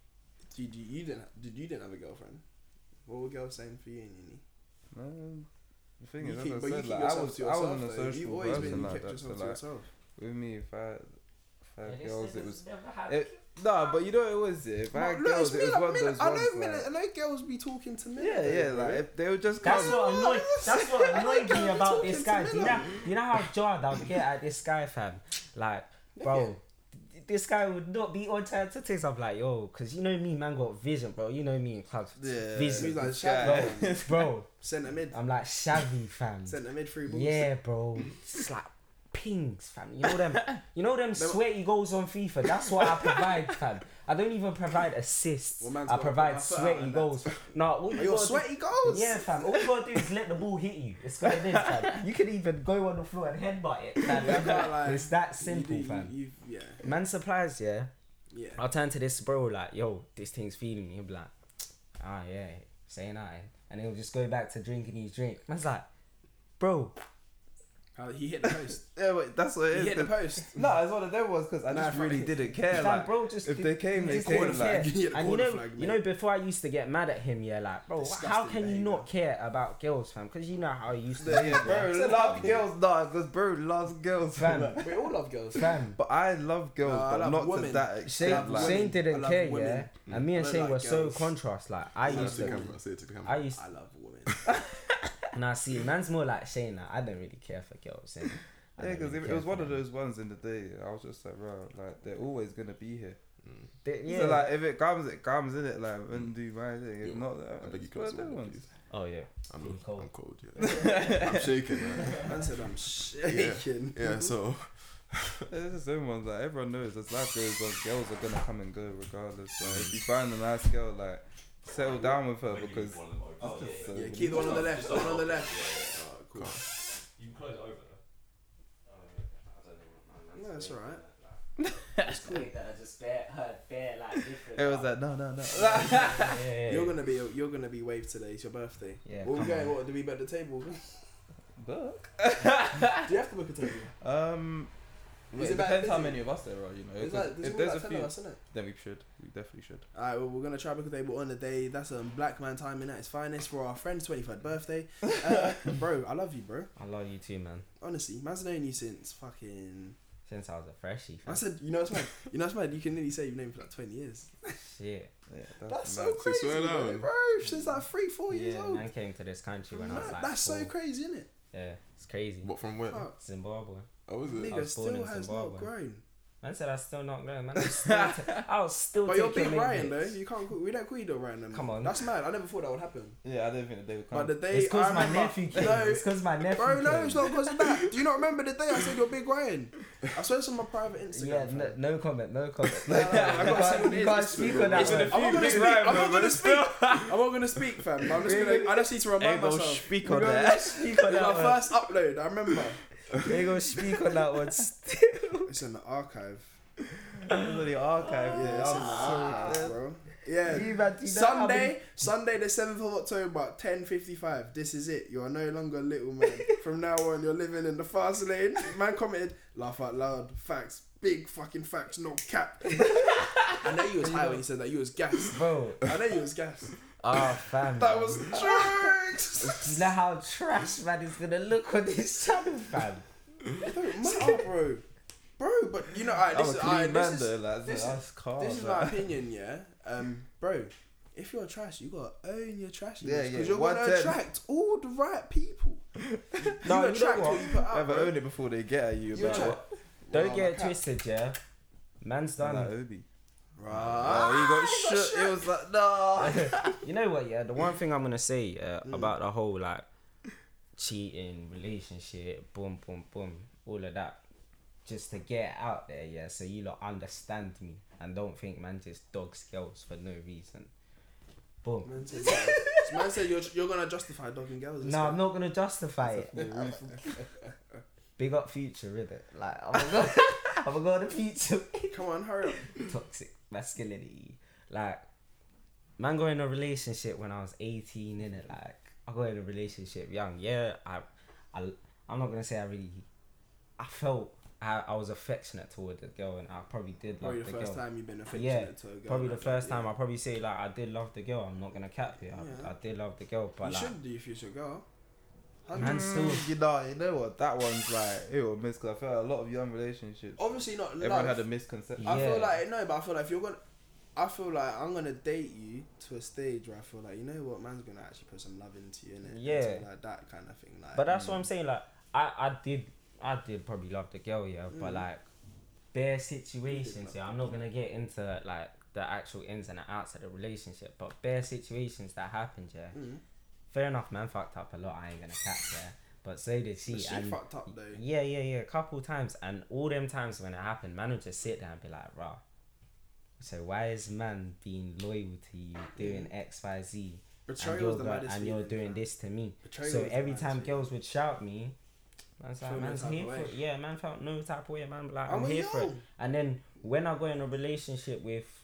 [SPEAKER 1] did you, you didn't did you didn't have a girlfriend? What were girls saying for you in uni?
[SPEAKER 3] Man, the thing
[SPEAKER 1] You
[SPEAKER 3] is,
[SPEAKER 1] keep-
[SPEAKER 3] as
[SPEAKER 1] but
[SPEAKER 3] I
[SPEAKER 1] you
[SPEAKER 3] said,
[SPEAKER 1] keep
[SPEAKER 3] like, I
[SPEAKER 1] yourself
[SPEAKER 3] was,
[SPEAKER 1] to
[SPEAKER 3] I
[SPEAKER 1] yourself,
[SPEAKER 3] wasn't a
[SPEAKER 1] though. You've
[SPEAKER 3] social
[SPEAKER 1] always been you
[SPEAKER 3] like
[SPEAKER 1] kept
[SPEAKER 3] that. So
[SPEAKER 1] yourself to
[SPEAKER 3] like,
[SPEAKER 1] yourself.
[SPEAKER 3] with me, if I, if I had
[SPEAKER 2] Yeah,
[SPEAKER 3] girls, it was.
[SPEAKER 2] never had-
[SPEAKER 3] It, no, but you know what it was. Yeah? If I had
[SPEAKER 1] Look,
[SPEAKER 3] girls, it was
[SPEAKER 1] me,
[SPEAKER 3] one of those
[SPEAKER 1] I
[SPEAKER 3] ones.
[SPEAKER 1] know,
[SPEAKER 3] like,
[SPEAKER 1] I know girls be talking to me.
[SPEAKER 3] yeah, yeah, like if they would just come.
[SPEAKER 2] That's what annoyed. That's what annoyed me about
[SPEAKER 1] talking
[SPEAKER 2] this guy. Do you know? you know how jarred I'll get at this guy, fam? Like, bro, this guy would not be on time to text. I'm like, yo, cause you know me, man, got vision, bro. You know me in clubs.
[SPEAKER 3] Yeah,
[SPEAKER 2] vision,
[SPEAKER 1] He's like,
[SPEAKER 3] this
[SPEAKER 1] "Shut
[SPEAKER 3] guy.
[SPEAKER 1] up."
[SPEAKER 2] bro.
[SPEAKER 1] Centre mid.
[SPEAKER 2] I'm like shabby, fam.
[SPEAKER 1] Centre mid free balls.
[SPEAKER 2] Yeah, bro. It's like pings, fam. You know them. You know them sweaty goals on FIFA. That's what I provide, fam. I don't even provide assists.
[SPEAKER 1] Well,
[SPEAKER 2] I provide
[SPEAKER 1] put my foot
[SPEAKER 2] sweaty goals. No, all you
[SPEAKER 1] your
[SPEAKER 2] gotta do-
[SPEAKER 1] sweaty goals?
[SPEAKER 2] Yeah, fam. All you gotta do is let the ball hit you. It's going in, fam. You can even go on the floor and headbutt it, fam.
[SPEAKER 1] You can't, like,
[SPEAKER 2] it's that simple,
[SPEAKER 1] do- you-
[SPEAKER 2] fam.
[SPEAKER 1] You, yeah,
[SPEAKER 2] Man supplies, yeah.
[SPEAKER 1] yeah.
[SPEAKER 2] I'll turn to this bro like, yo, this thing's feeding me. He'll be like, ah, yeah, saying I, and he'll just go back to drinking his drink. Man's like, bro,
[SPEAKER 1] How he hit the post.
[SPEAKER 3] Yeah, but that's what it
[SPEAKER 1] he
[SPEAKER 3] is.
[SPEAKER 1] hit the post.
[SPEAKER 3] No, that's what of them ones because I
[SPEAKER 1] Nah,
[SPEAKER 3] just really
[SPEAKER 1] fuck
[SPEAKER 3] didn't care. Like,
[SPEAKER 2] bro, just
[SPEAKER 3] if they came,
[SPEAKER 2] he
[SPEAKER 3] they
[SPEAKER 2] just
[SPEAKER 3] came.
[SPEAKER 2] didn't
[SPEAKER 3] Like,
[SPEAKER 2] care.
[SPEAKER 1] He hit the
[SPEAKER 2] And you
[SPEAKER 1] corner
[SPEAKER 2] know,
[SPEAKER 1] flag,
[SPEAKER 2] you
[SPEAKER 1] mate.
[SPEAKER 2] know, before I used to get mad at him, yeah, like, bro, how
[SPEAKER 1] Disgusting
[SPEAKER 2] can you
[SPEAKER 1] behaviour.
[SPEAKER 2] not care about girls, fam? Because you know how he used to
[SPEAKER 3] yeah,
[SPEAKER 2] be,
[SPEAKER 3] bro, love girls, nah, because bro loves girls,
[SPEAKER 2] Fam.
[SPEAKER 1] We all love girls.
[SPEAKER 2] fam.
[SPEAKER 3] But I love girls,
[SPEAKER 1] No, I
[SPEAKER 3] but
[SPEAKER 1] love
[SPEAKER 3] not
[SPEAKER 1] women.
[SPEAKER 3] to that
[SPEAKER 2] Shane,
[SPEAKER 3] extent.
[SPEAKER 1] love
[SPEAKER 3] Like,
[SPEAKER 2] Shane didn't
[SPEAKER 1] I love
[SPEAKER 2] care,
[SPEAKER 1] women.
[SPEAKER 2] yeah, and me and
[SPEAKER 1] I
[SPEAKER 2] Shane
[SPEAKER 1] like
[SPEAKER 2] were so
[SPEAKER 1] girls.
[SPEAKER 2] contrast. Like I
[SPEAKER 1] I
[SPEAKER 4] Say it
[SPEAKER 2] used
[SPEAKER 4] to the
[SPEAKER 2] to,
[SPEAKER 4] camera. It to the camera.
[SPEAKER 2] I used
[SPEAKER 1] I love women.
[SPEAKER 2] Nah, see, man's more like Shane. Like, I don't really care for girls. innit? I
[SPEAKER 3] Yeah,
[SPEAKER 2] don't
[SPEAKER 3] because
[SPEAKER 2] really
[SPEAKER 3] it was
[SPEAKER 2] for
[SPEAKER 3] one of those ones in the day. I was just like, bro, like they're always gonna be here. Mm.
[SPEAKER 2] They- yeah.
[SPEAKER 3] So like, if it comes, it comes in it. Like, when do my thing. If
[SPEAKER 4] Yo,
[SPEAKER 3] not,
[SPEAKER 4] I beg you
[SPEAKER 3] it's one
[SPEAKER 4] close
[SPEAKER 3] of
[SPEAKER 4] the
[SPEAKER 3] them
[SPEAKER 4] window,
[SPEAKER 3] ones.
[SPEAKER 4] please.
[SPEAKER 2] oh yeah.
[SPEAKER 4] I'm,
[SPEAKER 2] Feeling cold.
[SPEAKER 4] I'm cold. Yeah. I'm shaking, man.
[SPEAKER 1] Man said I'm shaking.
[SPEAKER 4] Yeah. So
[SPEAKER 3] There's the same ones like everyone knows as life goes on, girls are gonna come and go regardless. So if you find a nice girl, like settle down with her because
[SPEAKER 5] leave one of them open.
[SPEAKER 3] it's
[SPEAKER 5] Oh,
[SPEAKER 3] just
[SPEAKER 5] yeah,
[SPEAKER 3] so
[SPEAKER 1] Yeah, keep the one on the left.
[SPEAKER 5] Just
[SPEAKER 1] The one on the left.
[SPEAKER 5] Yeah,
[SPEAKER 1] Oh, cool.
[SPEAKER 5] You can close it over though.
[SPEAKER 1] No, it's alright.
[SPEAKER 2] It's cool. That I just bare, heard bare like different.
[SPEAKER 3] It was like no, no, no.
[SPEAKER 2] yeah, yeah,
[SPEAKER 1] You're gonna be you're gonna be waved today. It's your birthday.
[SPEAKER 2] Yeah,
[SPEAKER 1] What we
[SPEAKER 2] come
[SPEAKER 1] going?
[SPEAKER 2] on.
[SPEAKER 1] What do we bet the table?
[SPEAKER 3] Book.
[SPEAKER 1] Do you have to book a table?
[SPEAKER 3] Um,
[SPEAKER 1] Is
[SPEAKER 3] it
[SPEAKER 1] it that
[SPEAKER 3] depends how many of us there are. You know,
[SPEAKER 1] There's
[SPEAKER 3] if,
[SPEAKER 1] like,
[SPEAKER 3] there's-
[SPEAKER 1] there's
[SPEAKER 3] if there's
[SPEAKER 1] like
[SPEAKER 3] a few,
[SPEAKER 1] us,
[SPEAKER 3] then we should. We definitely should.
[SPEAKER 1] Alright, well, we're gonna try because they were on the day. That's a black man timing at its finest for our friend's twenty third birthday. Uh, bro, I love you, bro.
[SPEAKER 2] I love you too, man.
[SPEAKER 1] Honestly, man's known you since fucking.
[SPEAKER 2] Since I was a freshie.
[SPEAKER 1] I said, you know what's mad? You know what's mad? You can nearly say you've known for like twenty years.
[SPEAKER 2] Shit.
[SPEAKER 3] Yeah,
[SPEAKER 1] That's so.
[SPEAKER 4] So
[SPEAKER 1] crazy, bro.
[SPEAKER 4] down.
[SPEAKER 1] bro. Since like three, four years
[SPEAKER 2] Yeah,
[SPEAKER 1] old.
[SPEAKER 2] man came to this country when I was
[SPEAKER 1] Mad.
[SPEAKER 2] like.
[SPEAKER 1] That's so crazy, isn't it?
[SPEAKER 2] Yeah, it's crazy.
[SPEAKER 4] what from where?
[SPEAKER 1] Fuck.
[SPEAKER 2] Zimbabwe.
[SPEAKER 4] Oh, is it?
[SPEAKER 1] Nigga
[SPEAKER 2] was born
[SPEAKER 1] still
[SPEAKER 2] in
[SPEAKER 1] has
[SPEAKER 2] Zimbabwe.
[SPEAKER 1] not grown.
[SPEAKER 2] Man said I still not grown. Man, I was still, ta- I was still
[SPEAKER 1] But you're
[SPEAKER 2] taking
[SPEAKER 1] big Ryan though. You can't. Call, we don't call you the Ryan. no more.
[SPEAKER 2] Come on.
[SPEAKER 1] That's mad. I never thought that would happen.
[SPEAKER 3] Yeah, I didn't think that they would come.
[SPEAKER 1] But the day
[SPEAKER 2] It's because
[SPEAKER 1] I
[SPEAKER 2] my
[SPEAKER 1] remember-
[SPEAKER 2] nephew came.
[SPEAKER 1] No,
[SPEAKER 2] It's because my nephew
[SPEAKER 1] bro, no,
[SPEAKER 2] came.
[SPEAKER 1] it's not because of that. Do you not remember the day I said you're big Ryan? I swear it's on my private Instagram.
[SPEAKER 2] Yeah, no, no comment, no comment.
[SPEAKER 1] No, no, I gotta
[SPEAKER 2] You
[SPEAKER 1] see
[SPEAKER 2] can't-
[SPEAKER 1] what it
[SPEAKER 2] you
[SPEAKER 1] is.
[SPEAKER 2] can't
[SPEAKER 1] It's
[SPEAKER 2] speak
[SPEAKER 4] been-
[SPEAKER 2] on that
[SPEAKER 4] it's been
[SPEAKER 2] one.
[SPEAKER 4] a
[SPEAKER 1] I'm not gonna speak. I'm not gonna speak. I'm not gonna speak, fam. I'm just gonna. I just need to remind
[SPEAKER 3] Ain't gonna
[SPEAKER 1] myself.
[SPEAKER 3] speak
[SPEAKER 2] We're
[SPEAKER 3] on
[SPEAKER 2] gonna
[SPEAKER 3] that.
[SPEAKER 2] speak on
[SPEAKER 1] It's my
[SPEAKER 2] that one.
[SPEAKER 1] first upload. I remember.
[SPEAKER 2] They gonna speak on that one. still.
[SPEAKER 1] It's in the archive.
[SPEAKER 3] It's on the archive.
[SPEAKER 1] Yeah, it's in the archive,
[SPEAKER 3] so
[SPEAKER 1] bro. Yeah.
[SPEAKER 2] You man, you
[SPEAKER 1] Sunday, Sunday the seventh of October, ten fifty five. This is it. You are no longer a little man. From now on, you're living in the fast lane. Man commented, laugh out loud. Facts, big fucking facts, no cap. I know you was high when you said that. You was gassed.
[SPEAKER 2] Bro,
[SPEAKER 1] I know you was gassed.
[SPEAKER 2] Ah fam.
[SPEAKER 1] That was jokes.
[SPEAKER 2] You know how trash man is gonna look on this channel, fam.
[SPEAKER 1] Don't matter, bro. Bro, but you know, alright,
[SPEAKER 3] I'm
[SPEAKER 1] this
[SPEAKER 3] a
[SPEAKER 1] is
[SPEAKER 3] clean
[SPEAKER 1] alright,
[SPEAKER 3] man
[SPEAKER 1] this
[SPEAKER 3] though.
[SPEAKER 1] is
[SPEAKER 3] Like,
[SPEAKER 1] this is-
[SPEAKER 3] that's calm.
[SPEAKER 1] this is
[SPEAKER 3] like.
[SPEAKER 1] my opinion, yeah. Um, bro, if you're trash, you gotta own your trash.
[SPEAKER 3] Yeah,
[SPEAKER 1] because
[SPEAKER 3] yeah,
[SPEAKER 1] you're gonna
[SPEAKER 3] 110.
[SPEAKER 1] attract all the right people. You
[SPEAKER 2] No, you know
[SPEAKER 1] attract
[SPEAKER 2] what?
[SPEAKER 1] what you put out.
[SPEAKER 3] Ever
[SPEAKER 1] bro.
[SPEAKER 3] own it before they get at you.
[SPEAKER 1] You
[SPEAKER 3] about
[SPEAKER 1] attract.
[SPEAKER 2] Don't
[SPEAKER 1] Wow,
[SPEAKER 2] get it twisted, yeah. Man's done.
[SPEAKER 3] Like Obi.
[SPEAKER 1] Right.
[SPEAKER 3] Oh, he got shot. It was like no.
[SPEAKER 2] you know what? Yeah, the one thing I'm gonna say uh,
[SPEAKER 1] Mm.
[SPEAKER 2] about the whole like cheating, relationship, boom, boom, boom, all of that, just to get out there, yeah. So you lot understand me and don't think man just dogs girls for no reason. Boom.
[SPEAKER 1] Man said, man said you're, you're gonna justify dogging girls.
[SPEAKER 2] No, I'm not gonna justify it. Big up future, is it? Like I'm gonna go, I'm gonna go to future.
[SPEAKER 1] Come on, hurry up.
[SPEAKER 2] Toxic masculinity, like man, got in a relationship when I was 18, in it. Like I got in a relationship young. Yeah, I, I, I'm not gonna say I really, I felt I, I was affectionate toward the girl, and I probably did love
[SPEAKER 1] Probably
[SPEAKER 2] the
[SPEAKER 1] the first
[SPEAKER 2] girl.
[SPEAKER 1] time you've been affectionate
[SPEAKER 2] Yeah,
[SPEAKER 1] to a girl.
[SPEAKER 2] Probably the first time
[SPEAKER 1] yeah.
[SPEAKER 2] I probably say like I did love the girl. I'm not gonna cap you. I,
[SPEAKER 1] Yeah.
[SPEAKER 2] I did love the girl, but
[SPEAKER 1] you
[SPEAKER 2] like
[SPEAKER 1] should do if you're a girl.
[SPEAKER 2] Man still.
[SPEAKER 3] You know, you know what? That one's like it will miss. Cause I felt a lot of young relationships.
[SPEAKER 1] Obviously not
[SPEAKER 3] Everyone
[SPEAKER 1] love.
[SPEAKER 3] had a misconception.
[SPEAKER 2] Yeah.
[SPEAKER 1] I feel like no, but I feel like if you're gonna, I feel like I'm gonna date you to a stage where I feel like you know what, man's gonna actually put some love into you, innit?
[SPEAKER 2] Yeah.
[SPEAKER 1] Into, like that kind of thing. Like,
[SPEAKER 2] But that's what I'm saying. Like I, I did, I did probably love the girl, yeah. But
[SPEAKER 1] Mm.
[SPEAKER 2] like, bare situations, yeah. I'm not gonna get into like the actual ins and outs of the relationship, but bare situations that happened, yeah.
[SPEAKER 1] Mm.
[SPEAKER 2] Fair enough, man. Fucked up a lot. I ain't gonna cap, yeah. But so did she.
[SPEAKER 1] But she
[SPEAKER 2] and
[SPEAKER 1] fucked up though.
[SPEAKER 2] yeah, yeah, yeah. A couple times, and all them times when it happened, man would just sit there and be like, "Raw." So why is man being loyal to you, doing X, Y, Z? and you're, go- and you're doing
[SPEAKER 1] fam.
[SPEAKER 2] this to me.
[SPEAKER 1] Betrayal
[SPEAKER 2] so every time girls would shout me, man's like, man's here for it. Yeah, man felt no type of way. Man, like, I'm
[SPEAKER 1] we're
[SPEAKER 2] here for it. And then when I got in a relationship with,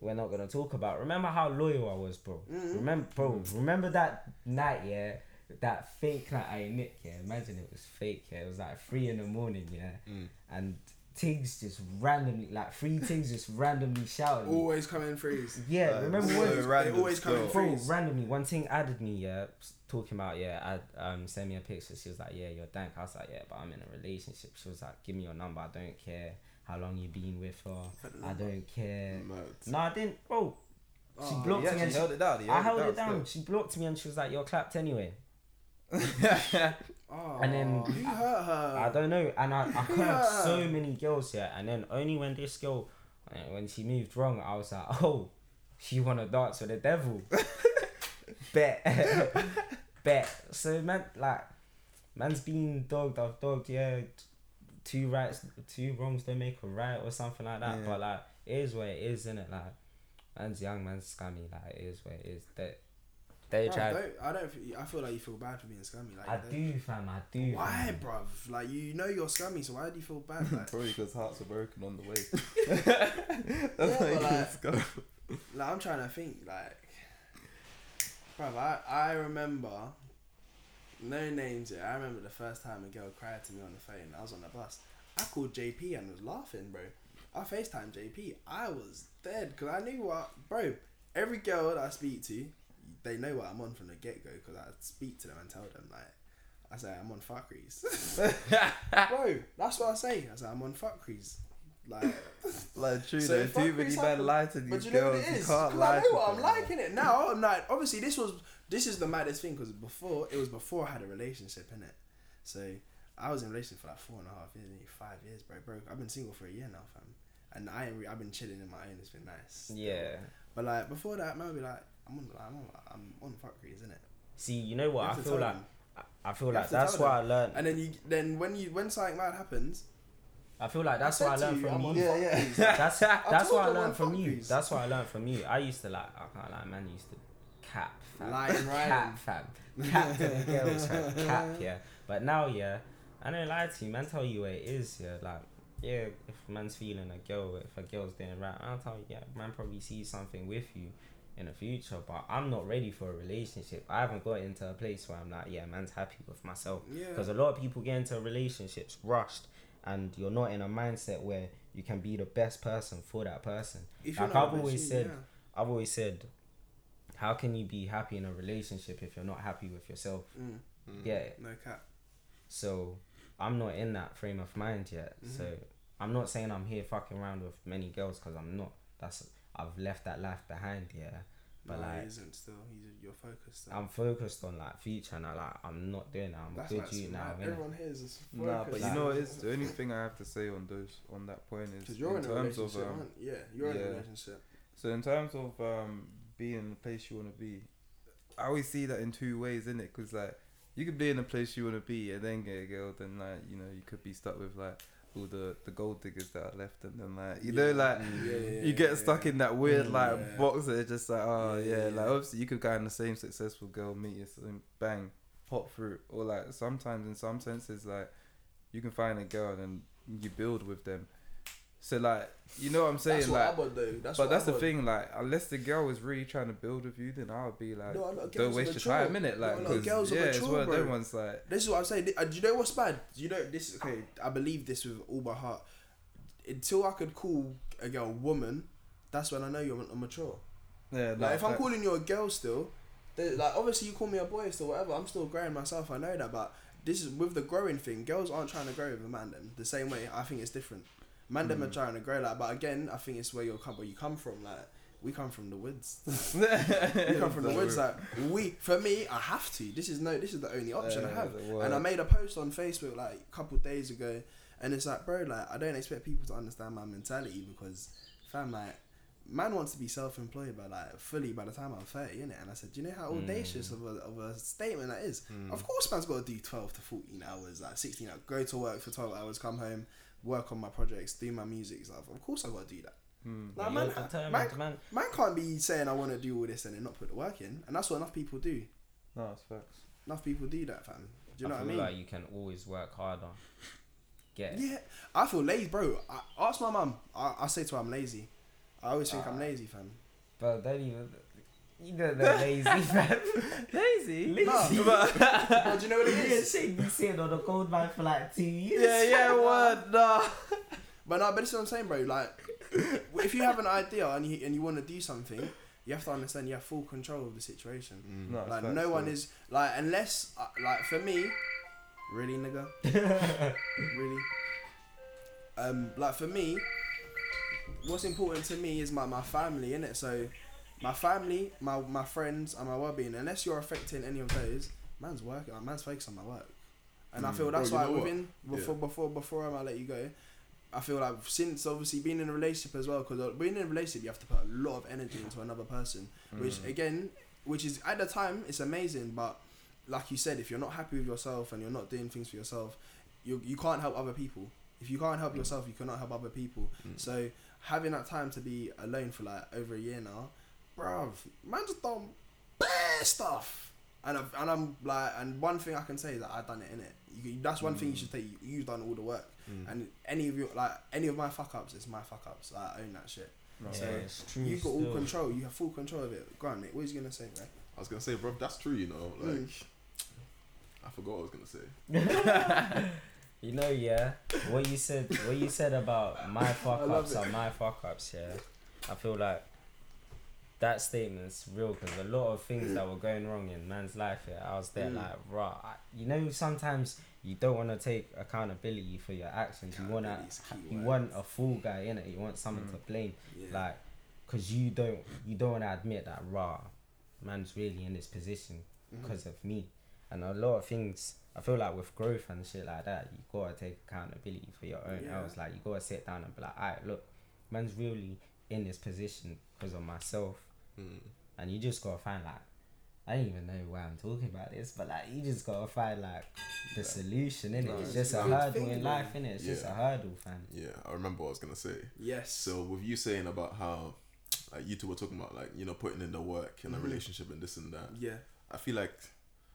[SPEAKER 2] we're not gonna talk about. Remember how loyal I was, bro.
[SPEAKER 1] Mhm.
[SPEAKER 2] Remember, bro. Remember that night, yeah. That fake night I nick, yeah. Imagine it was fake, yeah. It was like three in the morning, yeah.
[SPEAKER 4] Mm.
[SPEAKER 2] And Tiggs just randomly, like three Tiggs just randomly shouting.
[SPEAKER 1] Always come in freeze.
[SPEAKER 2] Yeah,
[SPEAKER 3] Uh,
[SPEAKER 2] remember
[SPEAKER 3] so
[SPEAKER 2] when?
[SPEAKER 1] Always,
[SPEAKER 3] random
[SPEAKER 1] they always come in.
[SPEAKER 2] Bro, randomly, one thing added me, yeah, talking about, yeah, I um send me a picture. She was like, yeah, you're dank. I was like, yeah, but I'm in a relationship. She was like, give me your number. I don't care how long you been with her. I don't care. No, I didn't, bro. She
[SPEAKER 1] Oh,
[SPEAKER 2] blocked me and she,
[SPEAKER 3] held it down. He
[SPEAKER 2] I held it
[SPEAKER 3] still.
[SPEAKER 2] down. She blocked me and she was like, you're clapped anyway.
[SPEAKER 1] Oh,
[SPEAKER 2] And then-
[SPEAKER 1] who hurt her?
[SPEAKER 2] I don't know, and I, I curved so many girls here. and then only when this girl, uh, when she moved wrong, I was like, oh, she wanna dance with the devil. Bet, bet. So man, like, man's been dogged. I've dogged. Yeah, two rights, two wrongs don't make a right or something like that.
[SPEAKER 3] Yeah.
[SPEAKER 2] But like, it is what it is, innit? Like, man's young, man's scummy. Like, it is what it is. They, they
[SPEAKER 1] Bruv,
[SPEAKER 2] try.
[SPEAKER 1] don't, I don't. feel- I feel like you feel bad for being scummy. Like
[SPEAKER 2] I
[SPEAKER 1] don't-
[SPEAKER 2] fam. I do.
[SPEAKER 1] Why,
[SPEAKER 2] fam.
[SPEAKER 1] bruv? Like you know you're scummy, so why do you feel bad? Like,
[SPEAKER 3] Probably because hearts are broken on the way.
[SPEAKER 1] Yeah,
[SPEAKER 3] That's
[SPEAKER 1] but
[SPEAKER 3] why
[SPEAKER 1] like-
[SPEAKER 3] just go.
[SPEAKER 1] like I'm trying to think. Like, bruv, I I remember. No names yet. I remember the first time a girl cried to me on the phone. I was on the bus. I called JP and was laughing, bro. I FaceTime JP. I was dead because I knew what, bro. Every girl that I speak to, they know what I'm on from the get go because I speak to them and tell them like, I say I'm on fuckeries, bro. That's what I say. I say I'm on fuckeries, like.
[SPEAKER 3] Like true,
[SPEAKER 1] So
[SPEAKER 3] though.
[SPEAKER 1] if
[SPEAKER 3] Too many men lie to
[SPEAKER 1] But
[SPEAKER 3] these
[SPEAKER 1] you know
[SPEAKER 3] girls.
[SPEAKER 1] what it
[SPEAKER 3] You
[SPEAKER 1] is?
[SPEAKER 3] can't
[SPEAKER 1] 'Cause
[SPEAKER 3] lie
[SPEAKER 1] I know what I'm liking it now. I'm like, obviously, this was this is the maddest thing because before it was before I had a relationship in it. So I was in a relationship for like four and a half years, maybe five years, bro. Bro, I've been single for a year now, fam. And I ain't re- I've been chilling in my own. It's been nice.
[SPEAKER 2] Yeah.
[SPEAKER 1] But like before that, man, I'd be like, I'm on, I'm on, I'm on fuckery, isn't it?
[SPEAKER 2] See, you know what? I feel like I- I feel
[SPEAKER 1] You
[SPEAKER 2] like that's what I learned.
[SPEAKER 1] And then you, then when you, when something mad happens,
[SPEAKER 2] I feel like that's what I learned
[SPEAKER 1] you,
[SPEAKER 2] from
[SPEAKER 1] I'm
[SPEAKER 2] you.
[SPEAKER 3] Yeah, yeah.
[SPEAKER 2] That's that's what I
[SPEAKER 1] you
[SPEAKER 2] learned from you. That's what I learned from you. I used to like I can't like man used to cap fam.
[SPEAKER 1] Right?
[SPEAKER 2] cap fam. Cap to the girls fam. Cap yeah. But now yeah, I don't lie to you, man tell you where it is, yeah. Like yeah, if man's feeling a girl, if a girl's doing right, I'll tell you, yeah, man probably sees something with you in the future, but I'm not ready for a relationship. I haven't got into a place where I'm like, yeah, man's happy with myself.
[SPEAKER 1] yeah,
[SPEAKER 2] Because a lot of people get into relationships rushed, and you're not in a mindset where you can be the best person for that person.
[SPEAKER 1] if
[SPEAKER 2] like I've always said-
[SPEAKER 1] yeah.
[SPEAKER 2] I've always said, how can you be happy in a relationship if you're not happy with yourself?
[SPEAKER 1] Mm,
[SPEAKER 2] Yeah.
[SPEAKER 1] no cap.
[SPEAKER 2] So I'm not in that frame of mind yet.
[SPEAKER 1] Mhm.
[SPEAKER 2] So I'm not saying I'm here fucking around with many girls because I'm not. That's I've left that life behind. Yeah. But
[SPEAKER 1] no,
[SPEAKER 2] like
[SPEAKER 1] he isn't still. He's you're focused. Still.
[SPEAKER 2] I'm focused on like future and I like I'm not doing that. I'm
[SPEAKER 1] That's
[SPEAKER 2] a
[SPEAKER 1] like
[SPEAKER 2] good youth now.
[SPEAKER 1] smart. Everyone here is just
[SPEAKER 3] Nah, but you know what is the only thing I have to say on those on that point is
[SPEAKER 1] because you're in, a
[SPEAKER 3] terms
[SPEAKER 1] relationship.
[SPEAKER 3] of um,
[SPEAKER 1] aren't- yeah, you're in a relationship.
[SPEAKER 3] so in terms of um being in the place you want to be, I always see that in two ways, innit? Because like you could be in the place you want to be and then get a girl, then like you know you could be stuck with like all the the gold diggers that are left, and then like you know like.
[SPEAKER 1] Yeah, yeah,
[SPEAKER 3] You get
[SPEAKER 1] yeah,
[SPEAKER 3] stuck
[SPEAKER 1] yeah.
[SPEAKER 3] in that weird
[SPEAKER 2] Mm,
[SPEAKER 3] like
[SPEAKER 1] yeah.
[SPEAKER 3] box that it's just like oh
[SPEAKER 1] Yeah,
[SPEAKER 3] yeah,
[SPEAKER 1] yeah,
[SPEAKER 3] like obviously you could go in the same successful girl meet you and bang hot fruit or like sometimes in some senses like you can find a girl and you build with them so like you know what I'm saying
[SPEAKER 1] That's
[SPEAKER 3] like
[SPEAKER 1] do. That's
[SPEAKER 3] but
[SPEAKER 1] what
[SPEAKER 3] that's the thing like unless the girl is really trying to build with you then I would be like
[SPEAKER 1] No,
[SPEAKER 3] don't waste your time
[SPEAKER 1] No,
[SPEAKER 3] like
[SPEAKER 1] a lot of
[SPEAKER 3] because
[SPEAKER 1] girls are
[SPEAKER 3] yeah
[SPEAKER 1] mature, bro.
[SPEAKER 3] like
[SPEAKER 1] This is what I'm saying. Uh, Do you know what's bad? Do you know this? is Okay, I believe this with all my heart. Until I could call a girl woman, that's when I know you're mature.
[SPEAKER 3] yeah
[SPEAKER 1] Like if I'm calling you a girl still, like obviously you call me a boy still, whatever. I'm still growing myself. I know that, but this is with the growing thing. Girls aren't trying to grow with a man. Then the same way. I think it's different. Man, them are
[SPEAKER 3] Mm.
[SPEAKER 1] trying to grow. Like, but again, I think it's where you come, where you come from. Like we come from the woods. we come from the woods. Like we, for me, I have to. This is no. This is the only option I have. And I made a post on Facebook like a couple days ago, and it's like, bro, like I don't expect people to understand my mentality because, fam, like, man wants to be self-employed by like fully by the time I'm thirty, innit? And I said, do you know how
[SPEAKER 2] Mm.
[SPEAKER 1] audacious of, a, of a statement that is?
[SPEAKER 4] Mm.
[SPEAKER 1] Of course, man's got to do twelve to fourteen hours, like sixteen hours, go to work for twelve hours, come home, work on my projects, do my music stuff. Of course, I got to do that.
[SPEAKER 3] Mm.
[SPEAKER 1] Like,
[SPEAKER 2] You're
[SPEAKER 1] man, man,
[SPEAKER 2] man.
[SPEAKER 1] man can't be saying I want to do all this and then not put the work in, and that's what enough people do.
[SPEAKER 3] no it's facts
[SPEAKER 1] Enough people do that, fam. Do you know
[SPEAKER 2] I
[SPEAKER 1] what I mean?
[SPEAKER 2] like you can always work harder. Get it?
[SPEAKER 1] Yeah, I feel lazy, bro. I, ask my mum. I, I say to her I'm lazy. I always think I'm
[SPEAKER 2] Ah.
[SPEAKER 1] lazy, fam.
[SPEAKER 2] But don't even. You know they're lazy, fam.
[SPEAKER 3] lazy
[SPEAKER 2] Lazy.
[SPEAKER 1] But do you know what it
[SPEAKER 2] Yeah,
[SPEAKER 1] is?
[SPEAKER 2] shit be sitting on a cold man for like two years.
[SPEAKER 3] yeah yeah word nah
[SPEAKER 1] But no, but this is what I'm saying, bro. Like, if you have an idea and you and you want to do something, you have to understand you have full control of the situation.
[SPEAKER 4] Mm.
[SPEAKER 3] No, it's
[SPEAKER 1] Like
[SPEAKER 3] facts,
[SPEAKER 1] no one is like unless uh, like for me, really nigga, really. Um, like for me, what's important to me is my my family, innit? So, my family, my my friends, and my well being. Unless you're affecting any of those, man's working, like, man's focused on my work, and I
[SPEAKER 4] Mm.
[SPEAKER 1] feel that's why
[SPEAKER 4] what?
[SPEAKER 1] within before
[SPEAKER 4] Yeah.
[SPEAKER 1] before before I might let you go. I feel like since obviously being in a relationship as well, because being in a relationship, you have to put a lot of energy into another person, which
[SPEAKER 3] Mm.
[SPEAKER 1] again, which is at the time it's amazing, but like you said, if you're not happy with yourself and you're not doing things for yourself, you you can't help other people. If you can't help yourself, you cannot help other people.
[SPEAKER 4] Mm.
[SPEAKER 1] So having that time to be alone for like over a year now, bruv, man just done bare stuff. And I've, and I'm like, and one thing I can say is that I done it in it. You, that's one thing you
[SPEAKER 4] Mm.
[SPEAKER 1] should take. You, you've done all the work,
[SPEAKER 4] Mm.
[SPEAKER 1] and any of your like any of my fuck ups, it's my fuck ups. I own that shit.
[SPEAKER 3] Right.
[SPEAKER 2] Yeah,
[SPEAKER 1] So,
[SPEAKER 2] it's true.
[SPEAKER 1] you got all
[SPEAKER 2] still.
[SPEAKER 1] control. You have full control of it. Go on, Nick. What is you gonna say, bro?
[SPEAKER 4] I was gonna say, bro, that's true. You know, like
[SPEAKER 1] Mm.
[SPEAKER 4] I forgot what I was gonna say.
[SPEAKER 2] You know, yeah. What you said, what you said about my fuck
[SPEAKER 1] love
[SPEAKER 2] ups
[SPEAKER 1] it.
[SPEAKER 2] are my fuck ups. Yeah, I feel like that statement's real because a lot of things that were going wrong in man's life. Yeah, I was there
[SPEAKER 1] Mm.
[SPEAKER 2] like, right. You know, sometimes you don't want to take accountability for your actions. You want to,
[SPEAKER 1] a
[SPEAKER 2] you want a fool guy in it. You want someone
[SPEAKER 3] Mm.
[SPEAKER 2] to blame,
[SPEAKER 1] Yeah.
[SPEAKER 2] like, cause you don't, you don't want to admit that, raw, man's really in this position because of me. And a lot of things, I feel like with growth and shit like that, you gotta take accountability for your own
[SPEAKER 1] Yeah.
[SPEAKER 2] else. Like you gotta sit down and be like, alright, look, man's really in this position because of myself,
[SPEAKER 4] Mm.
[SPEAKER 2] and you just gotta find like, I don't even know why I'm talking about this, but like you just gotta find like the solution in it.
[SPEAKER 4] Right.
[SPEAKER 2] It's just a
[SPEAKER 1] Good
[SPEAKER 2] hurdle
[SPEAKER 1] thing,
[SPEAKER 2] in
[SPEAKER 1] bro.
[SPEAKER 2] life, innit? It's just a
[SPEAKER 4] Yeah.
[SPEAKER 2] hurdle, fam.
[SPEAKER 4] Yeah, I remember what I was gonna say.
[SPEAKER 1] yes.
[SPEAKER 4] So with you saying about how like you two were talking about like you know putting in the work in a
[SPEAKER 1] Mhm.
[SPEAKER 4] relationship and this and that.
[SPEAKER 1] yeah.
[SPEAKER 4] I feel like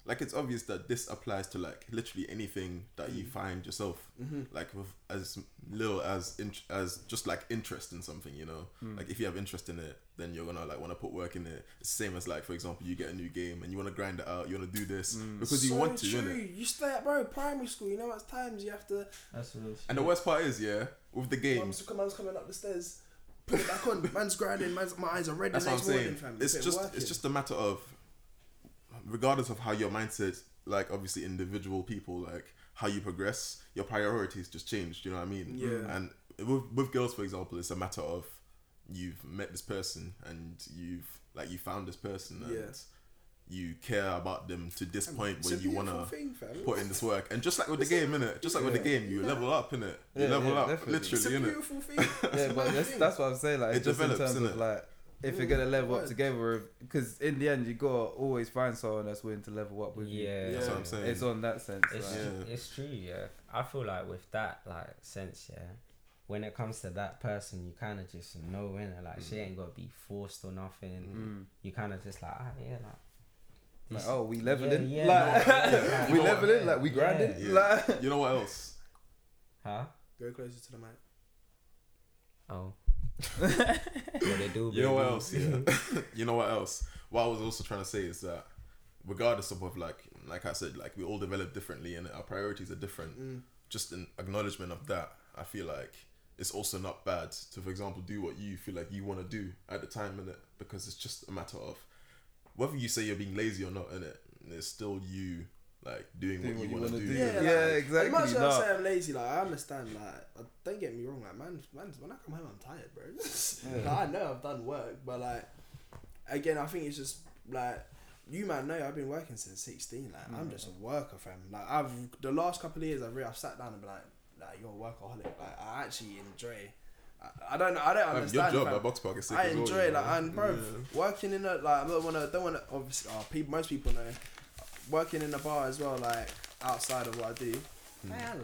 [SPEAKER 4] like it's obvious that this applies to like literally anything that you
[SPEAKER 1] Mm.
[SPEAKER 4] find yourself
[SPEAKER 1] Mm-hmm.
[SPEAKER 4] like with as little as in, as just like interest in something you know
[SPEAKER 3] Mm.
[SPEAKER 4] like if you have interest in it then you're gonna like want to put work in it it's same as like for example you get a new game and you want to grind it out you want to do this
[SPEAKER 3] Mm.
[SPEAKER 4] because you
[SPEAKER 1] so
[SPEAKER 4] want to
[SPEAKER 1] true. You stay at bro primary school. You know what times you have to.
[SPEAKER 2] That's real
[SPEAKER 4] and the worst part is yeah with the game
[SPEAKER 1] Mum's, man's coming up the stairs. Put it back on. Man's grinding. Man's my eyes are red.
[SPEAKER 4] That's what I'm saying.
[SPEAKER 1] morning, fam.
[SPEAKER 4] Just
[SPEAKER 1] working.
[SPEAKER 4] it's just a matter of regardless of how your mindset like obviously individual people like how you progress, your priorities just changed, you know what I mean?
[SPEAKER 1] Yeah.
[SPEAKER 4] And with with girls for example, it's a matter of you've met this person and you've like you found this person and
[SPEAKER 1] Yeah.
[SPEAKER 4] you care about them to this point where you wanna
[SPEAKER 1] thing,
[SPEAKER 4] put in this work. And just like with the game, innit? Just like with the game, you
[SPEAKER 1] Yeah.
[SPEAKER 4] level up, innit? You
[SPEAKER 3] Yeah,
[SPEAKER 4] level
[SPEAKER 3] yeah,
[SPEAKER 4] up,
[SPEAKER 3] definitely.
[SPEAKER 1] It's a
[SPEAKER 4] innit?
[SPEAKER 1] beautiful thing.
[SPEAKER 3] Yeah, but that's, that's what I'm saying. Like,
[SPEAKER 4] It
[SPEAKER 3] just in
[SPEAKER 4] develops,
[SPEAKER 3] terms of like, if you're gonna level up together, because in the end you gotta always find someone that's willing to level up with you.
[SPEAKER 2] Yeah,
[SPEAKER 4] That's what I'm saying.
[SPEAKER 3] It's on that sense.
[SPEAKER 2] It's,
[SPEAKER 3] like,
[SPEAKER 4] Yeah.
[SPEAKER 2] it's true, yeah. I feel like with that like sense, yeah, when it comes to that person, you kind of just know, innit? Like she ain't got to be forced or nothing.
[SPEAKER 3] Mm.
[SPEAKER 2] You kind of just like, ah, yeah, like.
[SPEAKER 3] Like, oh, we leveling,
[SPEAKER 2] yeah,
[SPEAKER 3] like,
[SPEAKER 2] yeah, yeah,
[SPEAKER 3] we
[SPEAKER 2] yeah,
[SPEAKER 3] leveling, like we grinding,
[SPEAKER 4] Yeah.
[SPEAKER 3] like.
[SPEAKER 4] You know what else?
[SPEAKER 2] Huh?
[SPEAKER 1] Go closer to the mic.
[SPEAKER 2] Oh. what they do,
[SPEAKER 4] You know what else? Yeah. you know what else? What I was also trying to say is that regardless of what, like like I said, like we all develop differently and our priorities are different.
[SPEAKER 1] Mm.
[SPEAKER 4] Just an acknowledgement of that, I feel like it's also not bad to, for example, do what you feel like you want to do at the time in it because it's just a matter of whether you say you're being lazy or not in it. It's still you like doing,
[SPEAKER 3] Doing
[SPEAKER 4] what you want to do.
[SPEAKER 3] do.
[SPEAKER 1] Yeah,
[SPEAKER 3] Yeah,
[SPEAKER 1] like,
[SPEAKER 3] exactly,
[SPEAKER 1] As much as
[SPEAKER 3] no.
[SPEAKER 1] I say I'm lazy, like I understand. Like, uh, don't get me wrong. Like, man, man, when I come home, I'm tired, bro.
[SPEAKER 3] Yeah.
[SPEAKER 1] Like, I know I've done work, but like, again, I think it's just like you, man. Know I've been working since 16. Like, I'm
[SPEAKER 3] Mm.
[SPEAKER 1] just a worker, fam. Like, I've the last couple of years, I've really, I've sat down and been like, like you're a workaholic. Like, I actually enjoy. I, I don't. I don't understand.
[SPEAKER 4] your job
[SPEAKER 1] fam.
[SPEAKER 4] at Box Park is sick
[SPEAKER 1] I
[SPEAKER 4] as well,
[SPEAKER 1] enjoy it, like,
[SPEAKER 4] know?
[SPEAKER 1] and bro,
[SPEAKER 4] Yeah.
[SPEAKER 1] working in a like I don't wanna don't wanna obviously uh, oh, people most people know working in a bar as well like outside of what I do.
[SPEAKER 4] Mm.
[SPEAKER 1] Man,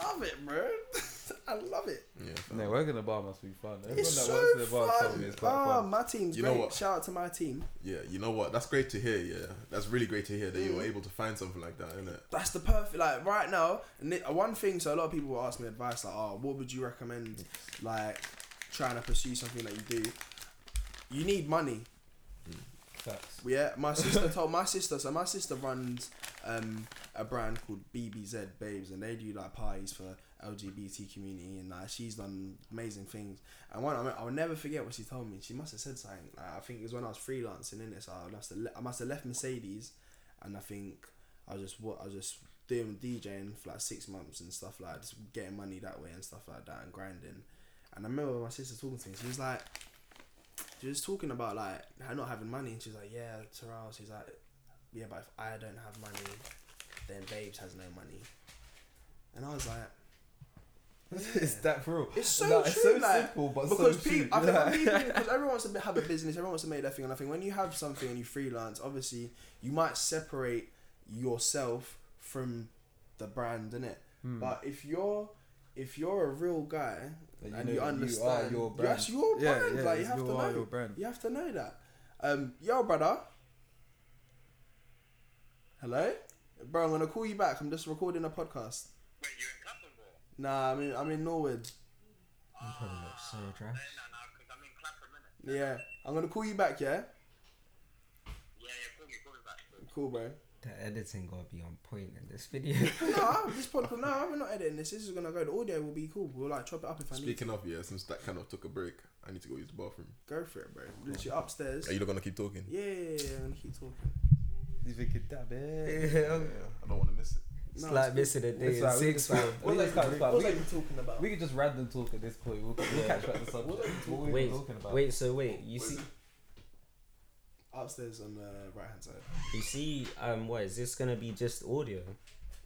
[SPEAKER 1] I love it, bro. I love it.
[SPEAKER 4] Yeah, fam.
[SPEAKER 3] No, working in the bar must be fun. Everyone
[SPEAKER 1] It's
[SPEAKER 3] that
[SPEAKER 1] so
[SPEAKER 3] works in the bar told
[SPEAKER 1] fun.
[SPEAKER 3] me it's quite
[SPEAKER 1] Oh,
[SPEAKER 3] fun.
[SPEAKER 1] my team's
[SPEAKER 4] You know
[SPEAKER 1] great.
[SPEAKER 4] what?
[SPEAKER 1] Shout out to my team.
[SPEAKER 4] Yeah, you know what? That's great to hear. Yeah, that's really great to hear that you were
[SPEAKER 1] Mm.
[SPEAKER 4] able to find something like that, isn't it?
[SPEAKER 1] That's the perfect like right now. And it- one thing, so a lot of people will ask me advice like, "Oh, what would you recommend?" Like trying to pursue something that you do. You need money.
[SPEAKER 2] Facts.
[SPEAKER 1] Yeah, my sister told my sister. So my sister runs um, a brand called BBZ Babes, and they do like parties for LGBT community, and like she's done amazing things. And one, I mean, I'll never forget what she told me. She must have said something. Like, I think it was when I was freelancing in it. So I must have, I must have left Mercedes, and I think I was just what I was just doing DJing for like six months and stuff like just getting money that way and stuff like that and grinding. And I remember my sister talking to me. She was like, she was talking about like not having money, and she's like, "Yeah, Terrell." She's like, yeah, but if I don't have money, then Babes has no money. And I was like,
[SPEAKER 3] it's that real.
[SPEAKER 1] It's so
[SPEAKER 3] Like,
[SPEAKER 1] true,
[SPEAKER 3] It's so
[SPEAKER 1] like,
[SPEAKER 3] simple, but
[SPEAKER 1] because
[SPEAKER 3] so
[SPEAKER 1] people, I think when people, because everyone wants to have a business, everyone wants to make their thing. And I think when you have something and you freelance, obviously you might separate yourself from the brand, innit?
[SPEAKER 3] Hmm.
[SPEAKER 1] But if you're if you're a real guy
[SPEAKER 3] Like,
[SPEAKER 1] and
[SPEAKER 3] know
[SPEAKER 1] you understand,
[SPEAKER 3] you are your brand.
[SPEAKER 1] that's your brand.
[SPEAKER 3] yeah,
[SPEAKER 1] like you have
[SPEAKER 3] you
[SPEAKER 1] to
[SPEAKER 3] are
[SPEAKER 1] know.
[SPEAKER 3] your brand.
[SPEAKER 1] You have to know that. Um, yo, brother. Hello, bro. I'm gonna call you back. I'm just recording a podcast.
[SPEAKER 6] Wait, you're in Clapham,
[SPEAKER 1] Nah, I'm in I'm in Norwood.
[SPEAKER 2] You probably look so dry.
[SPEAKER 6] No, no, no, because I'm in Clapham, innit?
[SPEAKER 1] Yeah, I'm gonna call you back. Yeah,
[SPEAKER 6] Yeah, yeah, call me, call me back.
[SPEAKER 1] cool, bro.
[SPEAKER 2] The editing gotta be on point in this video.
[SPEAKER 1] no, this podcast. No, we're not editing this. This is gonna go. The audio will be cool. We'll like chop it up if I need.
[SPEAKER 4] Speaking of, yeah, since that kind of took a break, I need to go use the bathroom.
[SPEAKER 1] Go for it, bro. Literally upstairs.
[SPEAKER 4] Are you not gonna keep talking?
[SPEAKER 1] Yeah, yeah, yeah, I'm gonna keep talking.
[SPEAKER 3] You think it that bad?
[SPEAKER 4] I don't want to miss it.
[SPEAKER 2] It's
[SPEAKER 1] No,
[SPEAKER 2] like missing a day in
[SPEAKER 3] we
[SPEAKER 2] six
[SPEAKER 3] just like, what was that?
[SPEAKER 1] What was I talking about?
[SPEAKER 3] We could just random talk at this point. We'll, we'll
[SPEAKER 2] Yeah.
[SPEAKER 3] catch back the subject. What were we
[SPEAKER 2] Wait,
[SPEAKER 3] talking about?
[SPEAKER 2] wait. So wait, you see,
[SPEAKER 1] Upstairs on the right hand side.
[SPEAKER 2] you see, um, what is this gonna be? Just audio?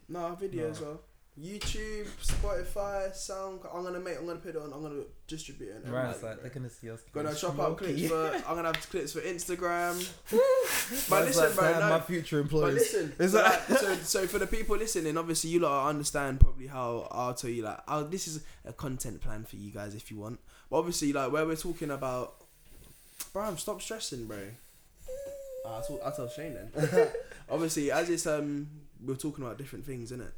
[SPEAKER 1] No, video as well. YouTube, Spotify, Sound. I'm gonna make. I'm gonna put it on. I'm gonna distribute it.
[SPEAKER 3] Right, like they're gonna see us.
[SPEAKER 1] Gonna chop up clips for. I'm gonna have clips for Instagram. But listen,
[SPEAKER 3] like,
[SPEAKER 1] bro. No,
[SPEAKER 3] my future
[SPEAKER 1] but listen.
[SPEAKER 3] Is
[SPEAKER 1] so,
[SPEAKER 3] that-
[SPEAKER 1] like, so, so for the people listening, obviously you lot understand probably how I'll tell you like, oh, this is a content plan for you guys if you want. But obviously, like where we're talking about, bro, stop stressing, bro. Uh, I'll, talk, I'll tell Shane then. obviously, as it's um, we're talking about different things, innit?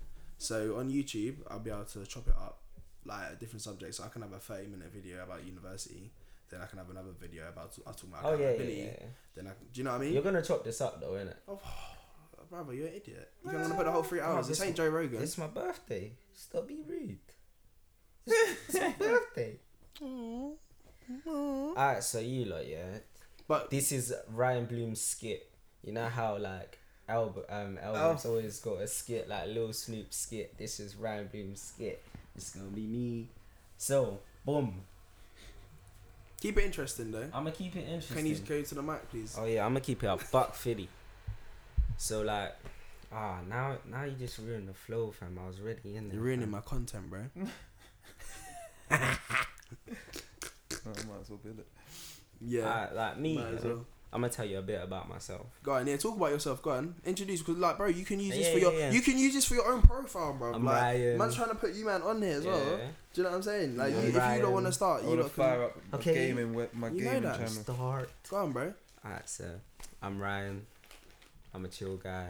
[SPEAKER 1] So on YouTube, I'll be able to chop it up like a different subjects. So I can have a thirty minute video about university. Then I can have another video about I'll talk about
[SPEAKER 2] Oh yeah, yeah, yeah.
[SPEAKER 1] Then I, do you know what I mean?
[SPEAKER 2] You're gonna chop this up though, innit?
[SPEAKER 1] Oh, brother, you're an idiot. You don't want to put the whole three hours.
[SPEAKER 2] this
[SPEAKER 1] This ain't Joe Rogan.
[SPEAKER 2] It's my birthday. Stop being rude. It's my birthday. Alright, so you lot, yeah.
[SPEAKER 1] But
[SPEAKER 2] This is Ryan Bloom's skit. You know how like Albert um Albert's always got a skit like Lil Snoop skit. This is Ryan Bloom's skit. It's gonna be me. So, boom.
[SPEAKER 1] keep it interesting though.
[SPEAKER 2] I'ma keep it interesting.
[SPEAKER 1] Can you go to the mic, please?
[SPEAKER 2] Oh yeah, I'm gonna keep it up. buck fifty. So like, ah, now now you just ruined the flow, fam. I was ready in there.
[SPEAKER 1] You're ruining
[SPEAKER 2] fam.
[SPEAKER 1] my content, bro.
[SPEAKER 3] Oh, I might as well build it.
[SPEAKER 1] Yeah.
[SPEAKER 2] Alright, like me,
[SPEAKER 1] might as well.
[SPEAKER 2] I'm gonna tell you a bit about myself.
[SPEAKER 1] Go on, yeah. Talk about yourself. Go on. Introduce, because like, bro, you can use this
[SPEAKER 2] Yeah,
[SPEAKER 1] for your.
[SPEAKER 2] yeah, yeah.
[SPEAKER 1] You can use this for your own profile, bro.
[SPEAKER 2] I'm
[SPEAKER 1] like,
[SPEAKER 2] Ryan.
[SPEAKER 1] man's trying to put you man on here as well. Do you know what I'm saying? Like,
[SPEAKER 3] Yeah.
[SPEAKER 1] you, if you don't want to start, you
[SPEAKER 3] want to
[SPEAKER 1] lot can.
[SPEAKER 3] fire up my
[SPEAKER 2] Okay.
[SPEAKER 3] gaming, we- my
[SPEAKER 1] You know
[SPEAKER 3] gaming
[SPEAKER 1] that.
[SPEAKER 3] channel.
[SPEAKER 2] Start.
[SPEAKER 1] Go on, bro.
[SPEAKER 2] Alright, so I'm Ryan. I'm a chill guy.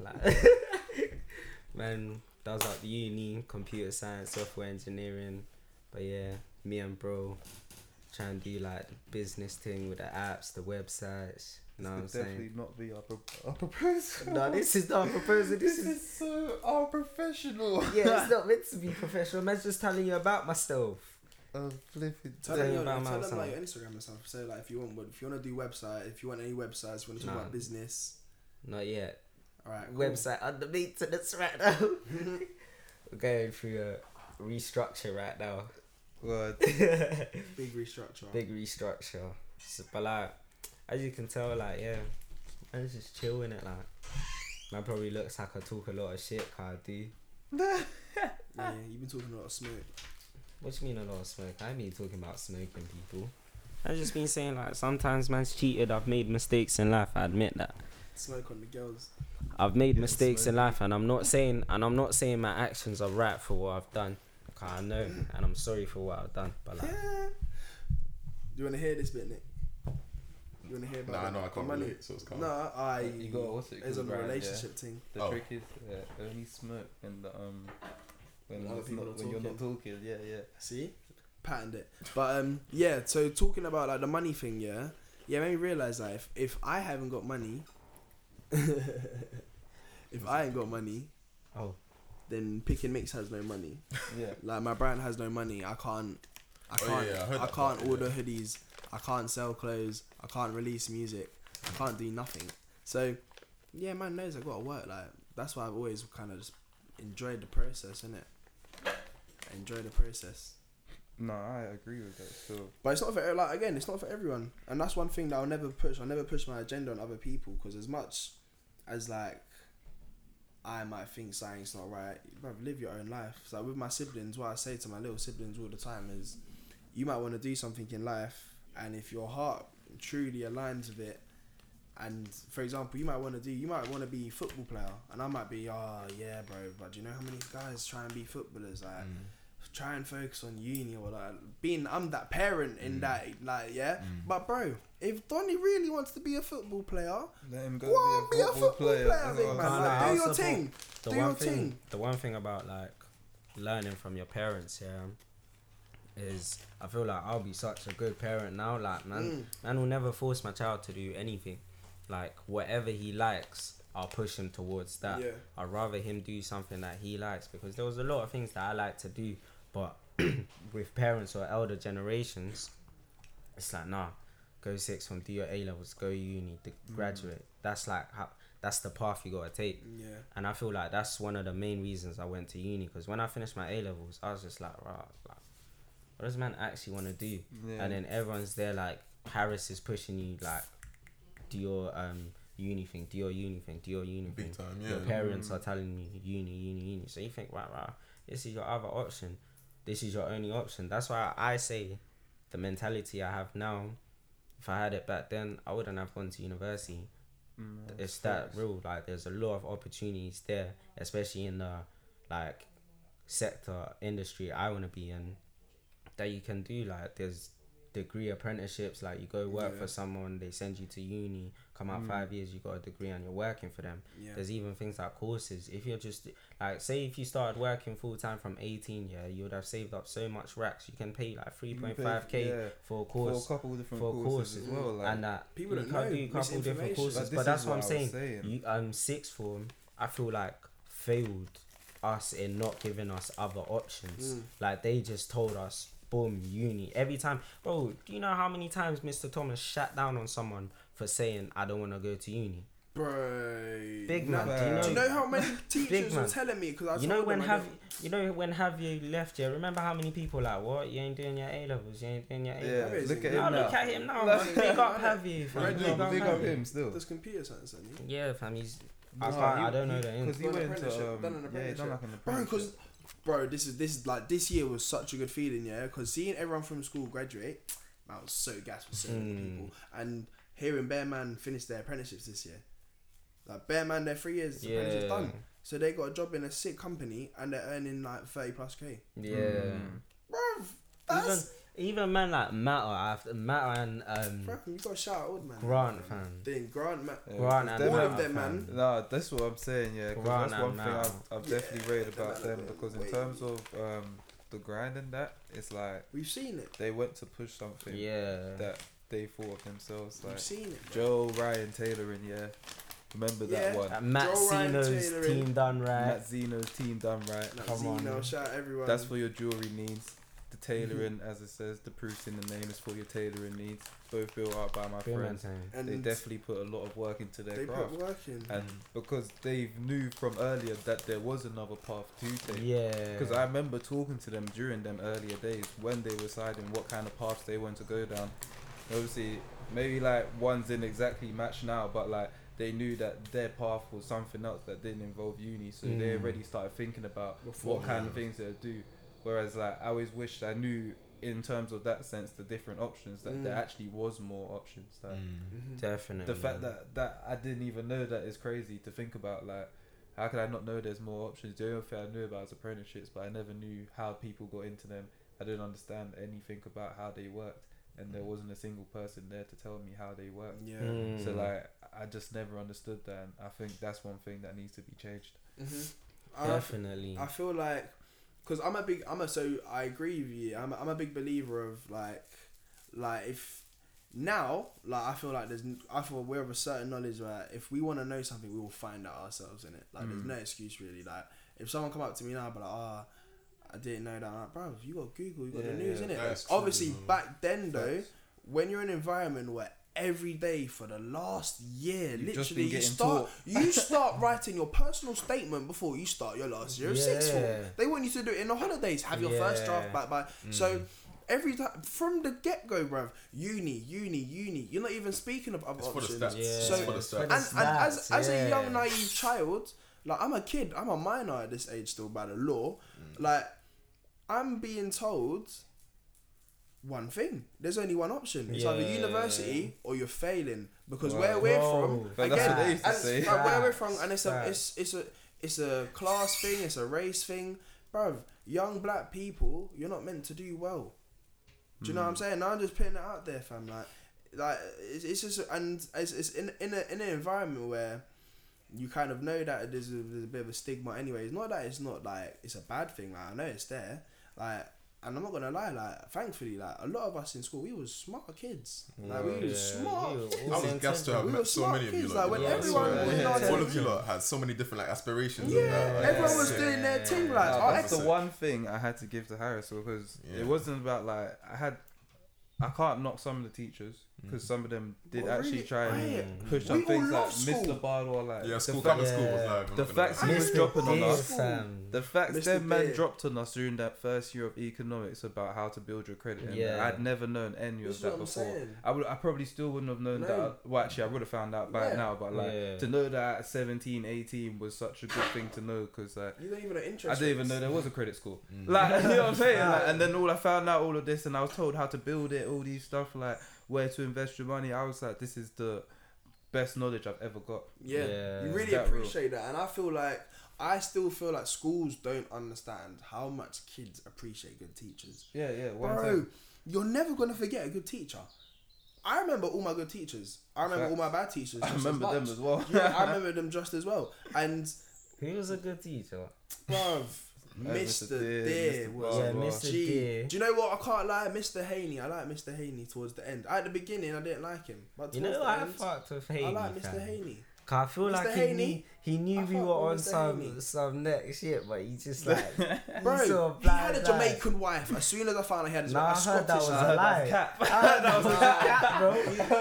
[SPEAKER 2] Like, man does like uni, computer science, software engineering. But yeah, me and bro try and do like the business thing with the apps, the websites. You know what I'm
[SPEAKER 3] This could
[SPEAKER 2] saying?
[SPEAKER 3] definitely not be our, pro- our proposal.
[SPEAKER 2] No, this is not a proposal. This
[SPEAKER 3] This
[SPEAKER 2] is
[SPEAKER 3] is so unprofessional.
[SPEAKER 2] yeah, it's not meant to be professional. Man's just telling you about myself.
[SPEAKER 3] I'm flipping.
[SPEAKER 1] Tell
[SPEAKER 2] Tell
[SPEAKER 1] them,
[SPEAKER 2] me
[SPEAKER 1] your,
[SPEAKER 2] about
[SPEAKER 1] tell them
[SPEAKER 2] myself.
[SPEAKER 1] like your Instagram and stuff. So like, if you want, if you want to do website, if you want any websites, if you want to talk
[SPEAKER 2] Nah.
[SPEAKER 1] about business.
[SPEAKER 2] Not yet.
[SPEAKER 1] All right. Cool.
[SPEAKER 2] Website underneath to this right now. We're going through a restructure right now.
[SPEAKER 3] What?
[SPEAKER 1] Big restructure.
[SPEAKER 2] big restructure. So, but like, as you can tell, like yeah, I'm just chilling it. Like, man probably looks like I talk a lot of shit. 'cause I do.
[SPEAKER 1] Yeah, you've been talking a lot of smoke.
[SPEAKER 2] What you mean a lot of smoke? I mean talking about smoking people. I've just been saying like sometimes man's cheated. I've made mistakes in life. I admit that.
[SPEAKER 1] Smoke on the girls.
[SPEAKER 2] I've made
[SPEAKER 3] Yeah,
[SPEAKER 2] mistakes in life, and I'm not saying and I'm not saying my actions are right for what I've done. 'Cause I know, and I'm sorry for what I've done. But like,
[SPEAKER 1] Do you want to hear this bit, Nick? You want to hear about
[SPEAKER 4] Nah,
[SPEAKER 1] the-
[SPEAKER 4] no, I can't
[SPEAKER 1] money?
[SPEAKER 4] relate, so it's calm.
[SPEAKER 1] No, I.
[SPEAKER 3] You got what's it
[SPEAKER 1] It's on
[SPEAKER 3] called,
[SPEAKER 1] the
[SPEAKER 3] right, yeah.
[SPEAKER 1] relationship thing.
[SPEAKER 3] The
[SPEAKER 4] Oh.
[SPEAKER 3] trick is uh, only smoke when the um when,
[SPEAKER 1] When other
[SPEAKER 3] it's
[SPEAKER 1] people
[SPEAKER 3] not,
[SPEAKER 1] are
[SPEAKER 3] when you're not talking. Yeah, yeah.
[SPEAKER 1] See, patterned it. But um, yeah. So talking about like the money thing, yeah, yeah, made me realize that if if I haven't got money, if I ain't got money,
[SPEAKER 2] oh,
[SPEAKER 1] then Pick and Mix has no money.
[SPEAKER 3] Yeah.
[SPEAKER 1] Like my brand has no money. I can't. I
[SPEAKER 4] Oh,
[SPEAKER 1] can't.
[SPEAKER 4] yeah, yeah, I
[SPEAKER 1] I can't
[SPEAKER 4] part, yeah.
[SPEAKER 1] order hoodies. I can't sell clothes. I can't release music. I can't do nothing. So, yeah, man knows I gotta work. Like that's why I've always kind of just enjoyed the process, innit? Enjoy the process.
[SPEAKER 3] No, I agree with that still.
[SPEAKER 1] But it's not for like again, it's not for everyone, and that's one thing that I'll never push. I'll never push my agenda on other people because as much as like I might think something's not right, bro, live your own life. So with my siblings, what I say to my little siblings all the time is, you might want to do something in life, and if your heart truly aligns with it. And for example, you might want to do, you might want to be a football player, and I might be, oh yeah, bro. But do you know how many guys try and be footballers? Like, mm. Try and focus on uni or like being I'm that parent in that like yeah. But bro, if Donny really wants to be a football player,
[SPEAKER 3] Let him
[SPEAKER 1] go on, be a football player,
[SPEAKER 3] That's
[SPEAKER 1] big man.
[SPEAKER 3] I'm
[SPEAKER 1] Like, do your thing.
[SPEAKER 2] The
[SPEAKER 1] Do
[SPEAKER 2] one
[SPEAKER 1] your
[SPEAKER 2] thing,
[SPEAKER 1] thing.
[SPEAKER 2] the one thing about like learning from your parents, yeah, is I feel like I'll be such a good parent now. Like man,
[SPEAKER 1] Mm.
[SPEAKER 2] man will never force my child to do anything. Like whatever he likes, I'll push him towards that.
[SPEAKER 1] Yeah.
[SPEAKER 2] I'd rather him do something that he likes because there was a lot of things that I like to do, but with parents or elder generations, it's like nah, go six from do your A levels, go uni, to graduate. That's like how that's the path you gotta take.
[SPEAKER 1] Yeah.
[SPEAKER 2] And I feel like that's one of the main reasons I went to uni because when I finished my A levels, I was just like, right, like, what does man actually want to do?
[SPEAKER 3] Yeah.
[SPEAKER 2] And then everyone's there, like Harris is pushing you, like, do your um uni thing, do your uni thing, do your uni
[SPEAKER 4] Big
[SPEAKER 2] thing.
[SPEAKER 4] time,
[SPEAKER 2] Your
[SPEAKER 4] yeah.
[SPEAKER 2] parents are telling you uni, uni, uni. So you think, right, right, this is your other option. This is your only option. That's why I say the mentality I have now. If I had it back then, I wouldn't have gone to university
[SPEAKER 3] Mm,
[SPEAKER 2] it's that real. Like, there's a lot of opportunities there, especially in the like sector industry I want to be in. That you can do like there's degree apprenticeships. Like you go work
[SPEAKER 1] Yeah.
[SPEAKER 2] for someone, they send you to uni, come out
[SPEAKER 3] Mm.
[SPEAKER 2] five years, you got a degree, and you're working for them.
[SPEAKER 1] Yeah.
[SPEAKER 2] There's even things like courses. If you're just like, say, if you started working full time from 18, yeah, you would have saved up so much racks. You can pay like
[SPEAKER 3] You can pay-
[SPEAKER 2] 3.5k
[SPEAKER 3] yeah,
[SPEAKER 2] for a
[SPEAKER 3] for
[SPEAKER 2] course
[SPEAKER 3] a couple of different
[SPEAKER 2] for
[SPEAKER 3] courses,
[SPEAKER 2] courses
[SPEAKER 3] as well. Like,
[SPEAKER 2] and that
[SPEAKER 1] People
[SPEAKER 2] you
[SPEAKER 1] don't
[SPEAKER 2] can
[SPEAKER 1] know,
[SPEAKER 2] do a couple different courses.
[SPEAKER 3] Like,
[SPEAKER 2] but that's what I'm
[SPEAKER 3] what I
[SPEAKER 2] saying.
[SPEAKER 3] saying.
[SPEAKER 2] You um sixth form, I feel like failed us in not giving us other options.
[SPEAKER 1] Mm.
[SPEAKER 2] Like they just told us, boom, uni. Every time, bro. Do you know how many times Mr. Thomas shut down on someone for saying I don't want to go to uni?
[SPEAKER 1] Bro.
[SPEAKER 2] Big man, do you know?
[SPEAKER 1] Do you know how many teachers were telling me? Because
[SPEAKER 2] you know when have
[SPEAKER 1] don't-
[SPEAKER 2] you know when have you left? Yeah, remember how many people like what you ain't doing your A levels, you ain't doing your A levels.
[SPEAKER 1] Amazing.
[SPEAKER 3] look at
[SPEAKER 2] Now
[SPEAKER 3] him
[SPEAKER 2] look
[SPEAKER 3] now.
[SPEAKER 2] at him now. Man. Big up have you, fam.
[SPEAKER 1] Right,
[SPEAKER 2] Big
[SPEAKER 3] No,
[SPEAKER 2] up
[SPEAKER 3] big up him still.
[SPEAKER 1] does computer science, doesn't?
[SPEAKER 2] Yeah, fam. He's I
[SPEAKER 3] No,
[SPEAKER 2] can't.
[SPEAKER 3] he-
[SPEAKER 2] I don't know the
[SPEAKER 3] Because
[SPEAKER 2] ins.
[SPEAKER 3] he went
[SPEAKER 1] an
[SPEAKER 3] into
[SPEAKER 1] apprenticeship,
[SPEAKER 3] um,
[SPEAKER 1] done an
[SPEAKER 3] yeah, done like an
[SPEAKER 1] Bro, because bro, this is this is like this year was such a good feeling, yeah. Because seeing everyone from school graduate, I was so gassed for so many
[SPEAKER 2] Mm.
[SPEAKER 1] people, and hearing Bear Man finish their apprenticeships this year, like Bear Man, their three years apprenticeship
[SPEAKER 2] Yeah,
[SPEAKER 1] done, so they got a job in a sick company and they're earning like thirty plus k.
[SPEAKER 2] yeah.
[SPEAKER 3] Mm.
[SPEAKER 1] Bro,
[SPEAKER 2] Even
[SPEAKER 1] that's
[SPEAKER 2] even man like Matter after Matter and um
[SPEAKER 1] bro, you got to shout out, old man.
[SPEAKER 2] Grant fam.
[SPEAKER 1] Then Grant, man.
[SPEAKER 3] Yeah,
[SPEAKER 2] Grant and
[SPEAKER 1] All of them, man.
[SPEAKER 2] fam.
[SPEAKER 3] Nah, that's what I'm saying, yeah. Because
[SPEAKER 2] Grant
[SPEAKER 3] that's one thing
[SPEAKER 2] Mal.
[SPEAKER 3] I've, I've
[SPEAKER 1] Yeah,
[SPEAKER 3] definitely read about them. Because in
[SPEAKER 1] way-
[SPEAKER 3] terms of um, the grind and that, it's like
[SPEAKER 1] We've seen it.
[SPEAKER 3] they went to push something
[SPEAKER 2] Yeah.
[SPEAKER 3] that they thought of themselves.
[SPEAKER 1] We've
[SPEAKER 3] Like
[SPEAKER 1] seen it. Bro.
[SPEAKER 3] Joe Ryan Taylor and yeah, remember
[SPEAKER 1] Yeah.
[SPEAKER 3] that one?
[SPEAKER 2] Uh, Matt
[SPEAKER 1] Joe
[SPEAKER 2] Zeno's team done right.
[SPEAKER 3] Matt Zeno's team done right.
[SPEAKER 1] Like,
[SPEAKER 2] Come on,
[SPEAKER 1] Zeno,
[SPEAKER 2] man.
[SPEAKER 1] shout out everyone.
[SPEAKER 3] That's for your jewelry needs. The tailoring,
[SPEAKER 1] Mm-hmm.
[SPEAKER 3] as it says, the proofs in the name is for your tailoring needs. Both built out by my
[SPEAKER 2] Big
[SPEAKER 3] friends.
[SPEAKER 1] and
[SPEAKER 3] They definitely put a lot of work into their
[SPEAKER 1] they
[SPEAKER 3] craft.
[SPEAKER 1] put work in.
[SPEAKER 3] And because they knew from earlier that there was another path to take.
[SPEAKER 2] Yeah.
[SPEAKER 3] Because I remember talking to them during them earlier days when they were deciding what kind of paths they want to go down. Obviously, maybe like ones didn't exactly match now, but like they knew that their path was something else that didn't involve uni, so they
[SPEAKER 2] Mm.
[SPEAKER 3] already started thinking about
[SPEAKER 1] Before,
[SPEAKER 3] what kind of things they'd do. Whereas like I always wished I knew in terms of that sense the different options that there
[SPEAKER 1] Mm.
[SPEAKER 3] actually was more options. Like
[SPEAKER 1] Mhm.
[SPEAKER 2] Definitely.
[SPEAKER 3] the fact that that I didn't even know that is crazy to think about. Like, how could I not know there's more options? The only thing I knew about was apprenticeships, but I never knew how people got into them. I didn't understand anything about how they worked, and there wasn't a single person there to tell me how they worked.
[SPEAKER 1] Yeah.
[SPEAKER 2] Mm.
[SPEAKER 3] So like, I just never understood that. And I think that's one thing that needs to be changed.
[SPEAKER 1] Mhm. I,
[SPEAKER 2] Definitely.
[SPEAKER 1] I feel like, cause I'm a big, I'm a so I agree with you. I'm a, I'm a big believer of like, like if now like I feel like there's I feel we're of a certain knowledge where if we want to know something we will find out ourselves in it. Like there's
[SPEAKER 3] Mm.
[SPEAKER 1] no excuse really. Like if someone come up to me now, but like ah. I didn't know that. I'm like, bro, you got Google, you got
[SPEAKER 3] Yeah,
[SPEAKER 1] the news,
[SPEAKER 3] yeah,
[SPEAKER 1] innit?
[SPEAKER 4] that's true,
[SPEAKER 1] Obviously,
[SPEAKER 4] man.
[SPEAKER 1] back then though,
[SPEAKER 3] Facts.
[SPEAKER 1] when you're in an environment where every day for the last year,
[SPEAKER 3] You've
[SPEAKER 1] literally, you start
[SPEAKER 3] taught.
[SPEAKER 1] you start writing your personal statement before you start your last year of sixth form. They want you to do it in the holidays. Have your first draft back by. So Every time from the get go, bruv. Uni, uni, uni. You're not even speaking of other
[SPEAKER 4] It's for the
[SPEAKER 1] options.
[SPEAKER 4] stats.
[SPEAKER 2] Yeah,
[SPEAKER 4] It's
[SPEAKER 1] So-
[SPEAKER 4] for the stats.
[SPEAKER 1] and, and as,
[SPEAKER 2] stats,
[SPEAKER 1] as a young naive child like i'm a kid i'm a minor at this age still by the law
[SPEAKER 4] Mm.
[SPEAKER 1] like i'm being told one thing there's only one option it's either university or you're failing because
[SPEAKER 3] Wow.
[SPEAKER 1] where we're
[SPEAKER 2] Bro,
[SPEAKER 1] from
[SPEAKER 3] But
[SPEAKER 1] again
[SPEAKER 3] that's what they used to
[SPEAKER 1] and-
[SPEAKER 3] say.
[SPEAKER 1] like, where we're from and it's a
[SPEAKER 2] facts.
[SPEAKER 1] it's, it's a it's a class thing it's a race thing bruv young black people you're not meant to do well do you know what
[SPEAKER 3] Mm.
[SPEAKER 1] I'm saying? Now I'm just putting it out there, fam. Like, like it's, it's just and it's, it's in in a, in an environment where you kind of know that there's a, there's a bit of a stigma. Anyway, it's not that it's not like it's a bad thing. Like I know it's there. Like, and I'm not gonna lie. Like, thankfully, like a lot of us in school, we was smart kids. Like we was
[SPEAKER 2] Yeah,
[SPEAKER 1] smart.
[SPEAKER 2] we were
[SPEAKER 4] I
[SPEAKER 2] all
[SPEAKER 4] was gassed to have
[SPEAKER 1] We
[SPEAKER 4] met so
[SPEAKER 1] smart
[SPEAKER 4] many of you
[SPEAKER 1] kids,
[SPEAKER 4] lot.
[SPEAKER 1] like, when
[SPEAKER 4] you know,
[SPEAKER 1] everyone
[SPEAKER 4] so,
[SPEAKER 3] was
[SPEAKER 4] yeah,
[SPEAKER 3] in our
[SPEAKER 4] all
[SPEAKER 1] team.
[SPEAKER 4] of you lot had so many different like aspirations.
[SPEAKER 1] Yeah,
[SPEAKER 4] and that, like,
[SPEAKER 1] everyone was
[SPEAKER 4] sick.
[SPEAKER 1] doing their thing.
[SPEAKER 3] Nah,
[SPEAKER 1] Like, our
[SPEAKER 3] that's
[SPEAKER 1] ex-
[SPEAKER 3] the one thing I had to give to Harris because
[SPEAKER 4] Yeah.
[SPEAKER 3] it wasn't about like I had. I can't knock some of the teachers because some of them did
[SPEAKER 1] Oh,
[SPEAKER 3] actually
[SPEAKER 1] really?
[SPEAKER 3] try and
[SPEAKER 1] Right.
[SPEAKER 3] push
[SPEAKER 1] We
[SPEAKER 3] some things like
[SPEAKER 1] love school.
[SPEAKER 3] Mr. Bardwell, like
[SPEAKER 4] Yeah,
[SPEAKER 3] the
[SPEAKER 4] school
[SPEAKER 3] fact-
[SPEAKER 4] coming school was
[SPEAKER 2] Yeah.
[SPEAKER 3] The facts he was dropping on us. The fact
[SPEAKER 1] Mr.
[SPEAKER 3] them men dropped on us during that first year of economics about how to build your credit.
[SPEAKER 2] Yeah.
[SPEAKER 3] I'd never known any
[SPEAKER 1] This
[SPEAKER 3] of that before. I would, I probably still wouldn't have known
[SPEAKER 1] No.
[SPEAKER 3] that. Well, actually, I would have found out by
[SPEAKER 1] Yeah.
[SPEAKER 3] now. But like to know that at 17, 18 was such a good thing to know because like
[SPEAKER 1] You don't even know interest.
[SPEAKER 3] I didn't even know there was a credit score.
[SPEAKER 4] Mm.
[SPEAKER 3] Like you know what I'm saying? And then all I found out all of this, and I was told how to build it, all these stuff like where to invest your money. I was like, this is the best knowledge I've ever got.
[SPEAKER 1] Yeah,
[SPEAKER 2] Yeah.
[SPEAKER 1] you really
[SPEAKER 3] That real.
[SPEAKER 1] appreciate that, and I feel like I still feel like schools don't understand how much kids appreciate good teachers.
[SPEAKER 3] Yeah, yeah.
[SPEAKER 1] Bro,
[SPEAKER 3] time.
[SPEAKER 1] you're never gonna forget a good teacher. I remember all my good teachers. I remember all my bad teachers.
[SPEAKER 3] I
[SPEAKER 1] just as
[SPEAKER 3] remember them as well.
[SPEAKER 1] Yeah, I remember them just as well. And
[SPEAKER 2] Who was a good teacher?
[SPEAKER 1] bruv,
[SPEAKER 3] Uh, Uh,
[SPEAKER 1] Mr.
[SPEAKER 3] Mr. Dear,
[SPEAKER 1] Dear
[SPEAKER 3] Mr.
[SPEAKER 1] was
[SPEAKER 2] Yeah, Mr.
[SPEAKER 1] Gee,
[SPEAKER 2] Dear.
[SPEAKER 1] Do you know what? I can't lie, Mr. Haney. I like Mr. Haney towards the end. At the beginning, I didn't like him, but
[SPEAKER 2] You
[SPEAKER 1] towards
[SPEAKER 2] know,
[SPEAKER 1] the
[SPEAKER 2] I
[SPEAKER 1] end,
[SPEAKER 2] fucked with
[SPEAKER 1] I like Mr.
[SPEAKER 2] fam.
[SPEAKER 1] Haney.
[SPEAKER 2] 'Cause I feel
[SPEAKER 1] Mr.
[SPEAKER 2] like he
[SPEAKER 1] Haney,
[SPEAKER 2] knew, he knew
[SPEAKER 1] I
[SPEAKER 2] we were on some some next shit, but he just like
[SPEAKER 1] Bro,
[SPEAKER 2] he, saw a
[SPEAKER 1] he had a. Jamaican wife. As soon as I found out he had a,
[SPEAKER 2] Nah,
[SPEAKER 1] a
[SPEAKER 2] I heard
[SPEAKER 1] Scottish
[SPEAKER 2] that was
[SPEAKER 3] I
[SPEAKER 2] a
[SPEAKER 3] heard
[SPEAKER 2] lie.
[SPEAKER 3] that's cap.
[SPEAKER 2] I heard that was a cat, bro.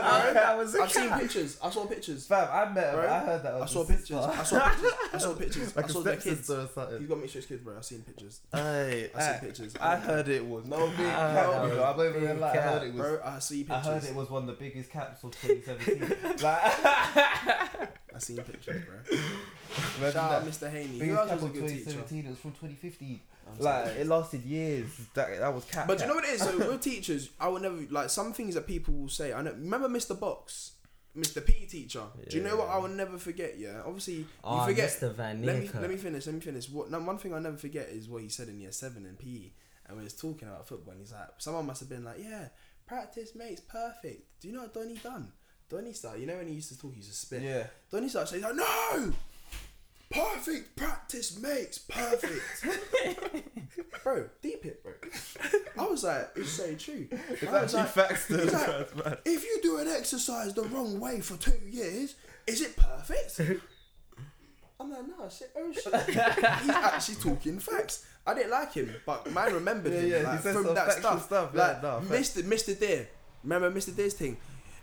[SPEAKER 2] I heard that was a
[SPEAKER 1] I've seen pictures. I saw pictures.
[SPEAKER 3] Fam, I met him.
[SPEAKER 1] Bro,
[SPEAKER 3] I heard that.
[SPEAKER 1] I saw
[SPEAKER 3] his
[SPEAKER 1] pictures. I saw pictures. I saw pictures.
[SPEAKER 3] like
[SPEAKER 1] I saw their kids. He's got mixed kids, bro. I've seen pictures.
[SPEAKER 3] Hey,
[SPEAKER 1] I see
[SPEAKER 3] I,
[SPEAKER 1] pictures.
[SPEAKER 3] I heard it was no big cap. I'm
[SPEAKER 2] was
[SPEAKER 3] over there
[SPEAKER 2] big
[SPEAKER 3] like I heard
[SPEAKER 2] cap.
[SPEAKER 3] it was.
[SPEAKER 1] Bro, I see
[SPEAKER 3] I heard it was one of the biggest caps of 2017. like,
[SPEAKER 1] I seen pictures, bro. Shout out
[SPEAKER 3] that.
[SPEAKER 1] Mr. Haney.
[SPEAKER 3] Biggest
[SPEAKER 1] was a good teacher?
[SPEAKER 3] 2017. It was from 2015.
[SPEAKER 1] I'm
[SPEAKER 3] Like
[SPEAKER 1] sorry.
[SPEAKER 3] it lasted years. That that was cap.
[SPEAKER 1] But do you know what it is? So with teachers, I will never like some things that people will say. I know. Remember Mr. Box, Mr. P teacher. Do you know what I will never forget? Yeah, obviously you
[SPEAKER 2] Oh,
[SPEAKER 1] forget.
[SPEAKER 2] Mr. Van
[SPEAKER 1] Let me
[SPEAKER 2] Niekerk.
[SPEAKER 1] let me finish. Let me finish. What? Now, one thing I'll never forget is what he said in year seven in PE, and we was talking about football. And he's like, someone must have been like, "Yeah, practice makes perfect." Do you know what Donny done? Donny started. You know when he used to talk, he used to spit.
[SPEAKER 3] Yeah.
[SPEAKER 1] Donny started saying, like, "No, perfect practice makes perfect." bro, deep it, bro. I was like, it's so true.
[SPEAKER 3] It's
[SPEAKER 1] I
[SPEAKER 3] actually
[SPEAKER 1] like,
[SPEAKER 3] facts though.
[SPEAKER 1] he's like, if you do an exercise the wrong way for two years, is it perfect? I'm like, no, shit, oh shit. He's actually talking facts. I didn't like him, but man remembered
[SPEAKER 3] Yeah,
[SPEAKER 1] him
[SPEAKER 3] yeah,
[SPEAKER 1] like, from that stuff.
[SPEAKER 3] stuff, yeah,
[SPEAKER 1] like,
[SPEAKER 3] no.
[SPEAKER 1] Mr. Mr. Deer. Remember Mr. Deer's thing?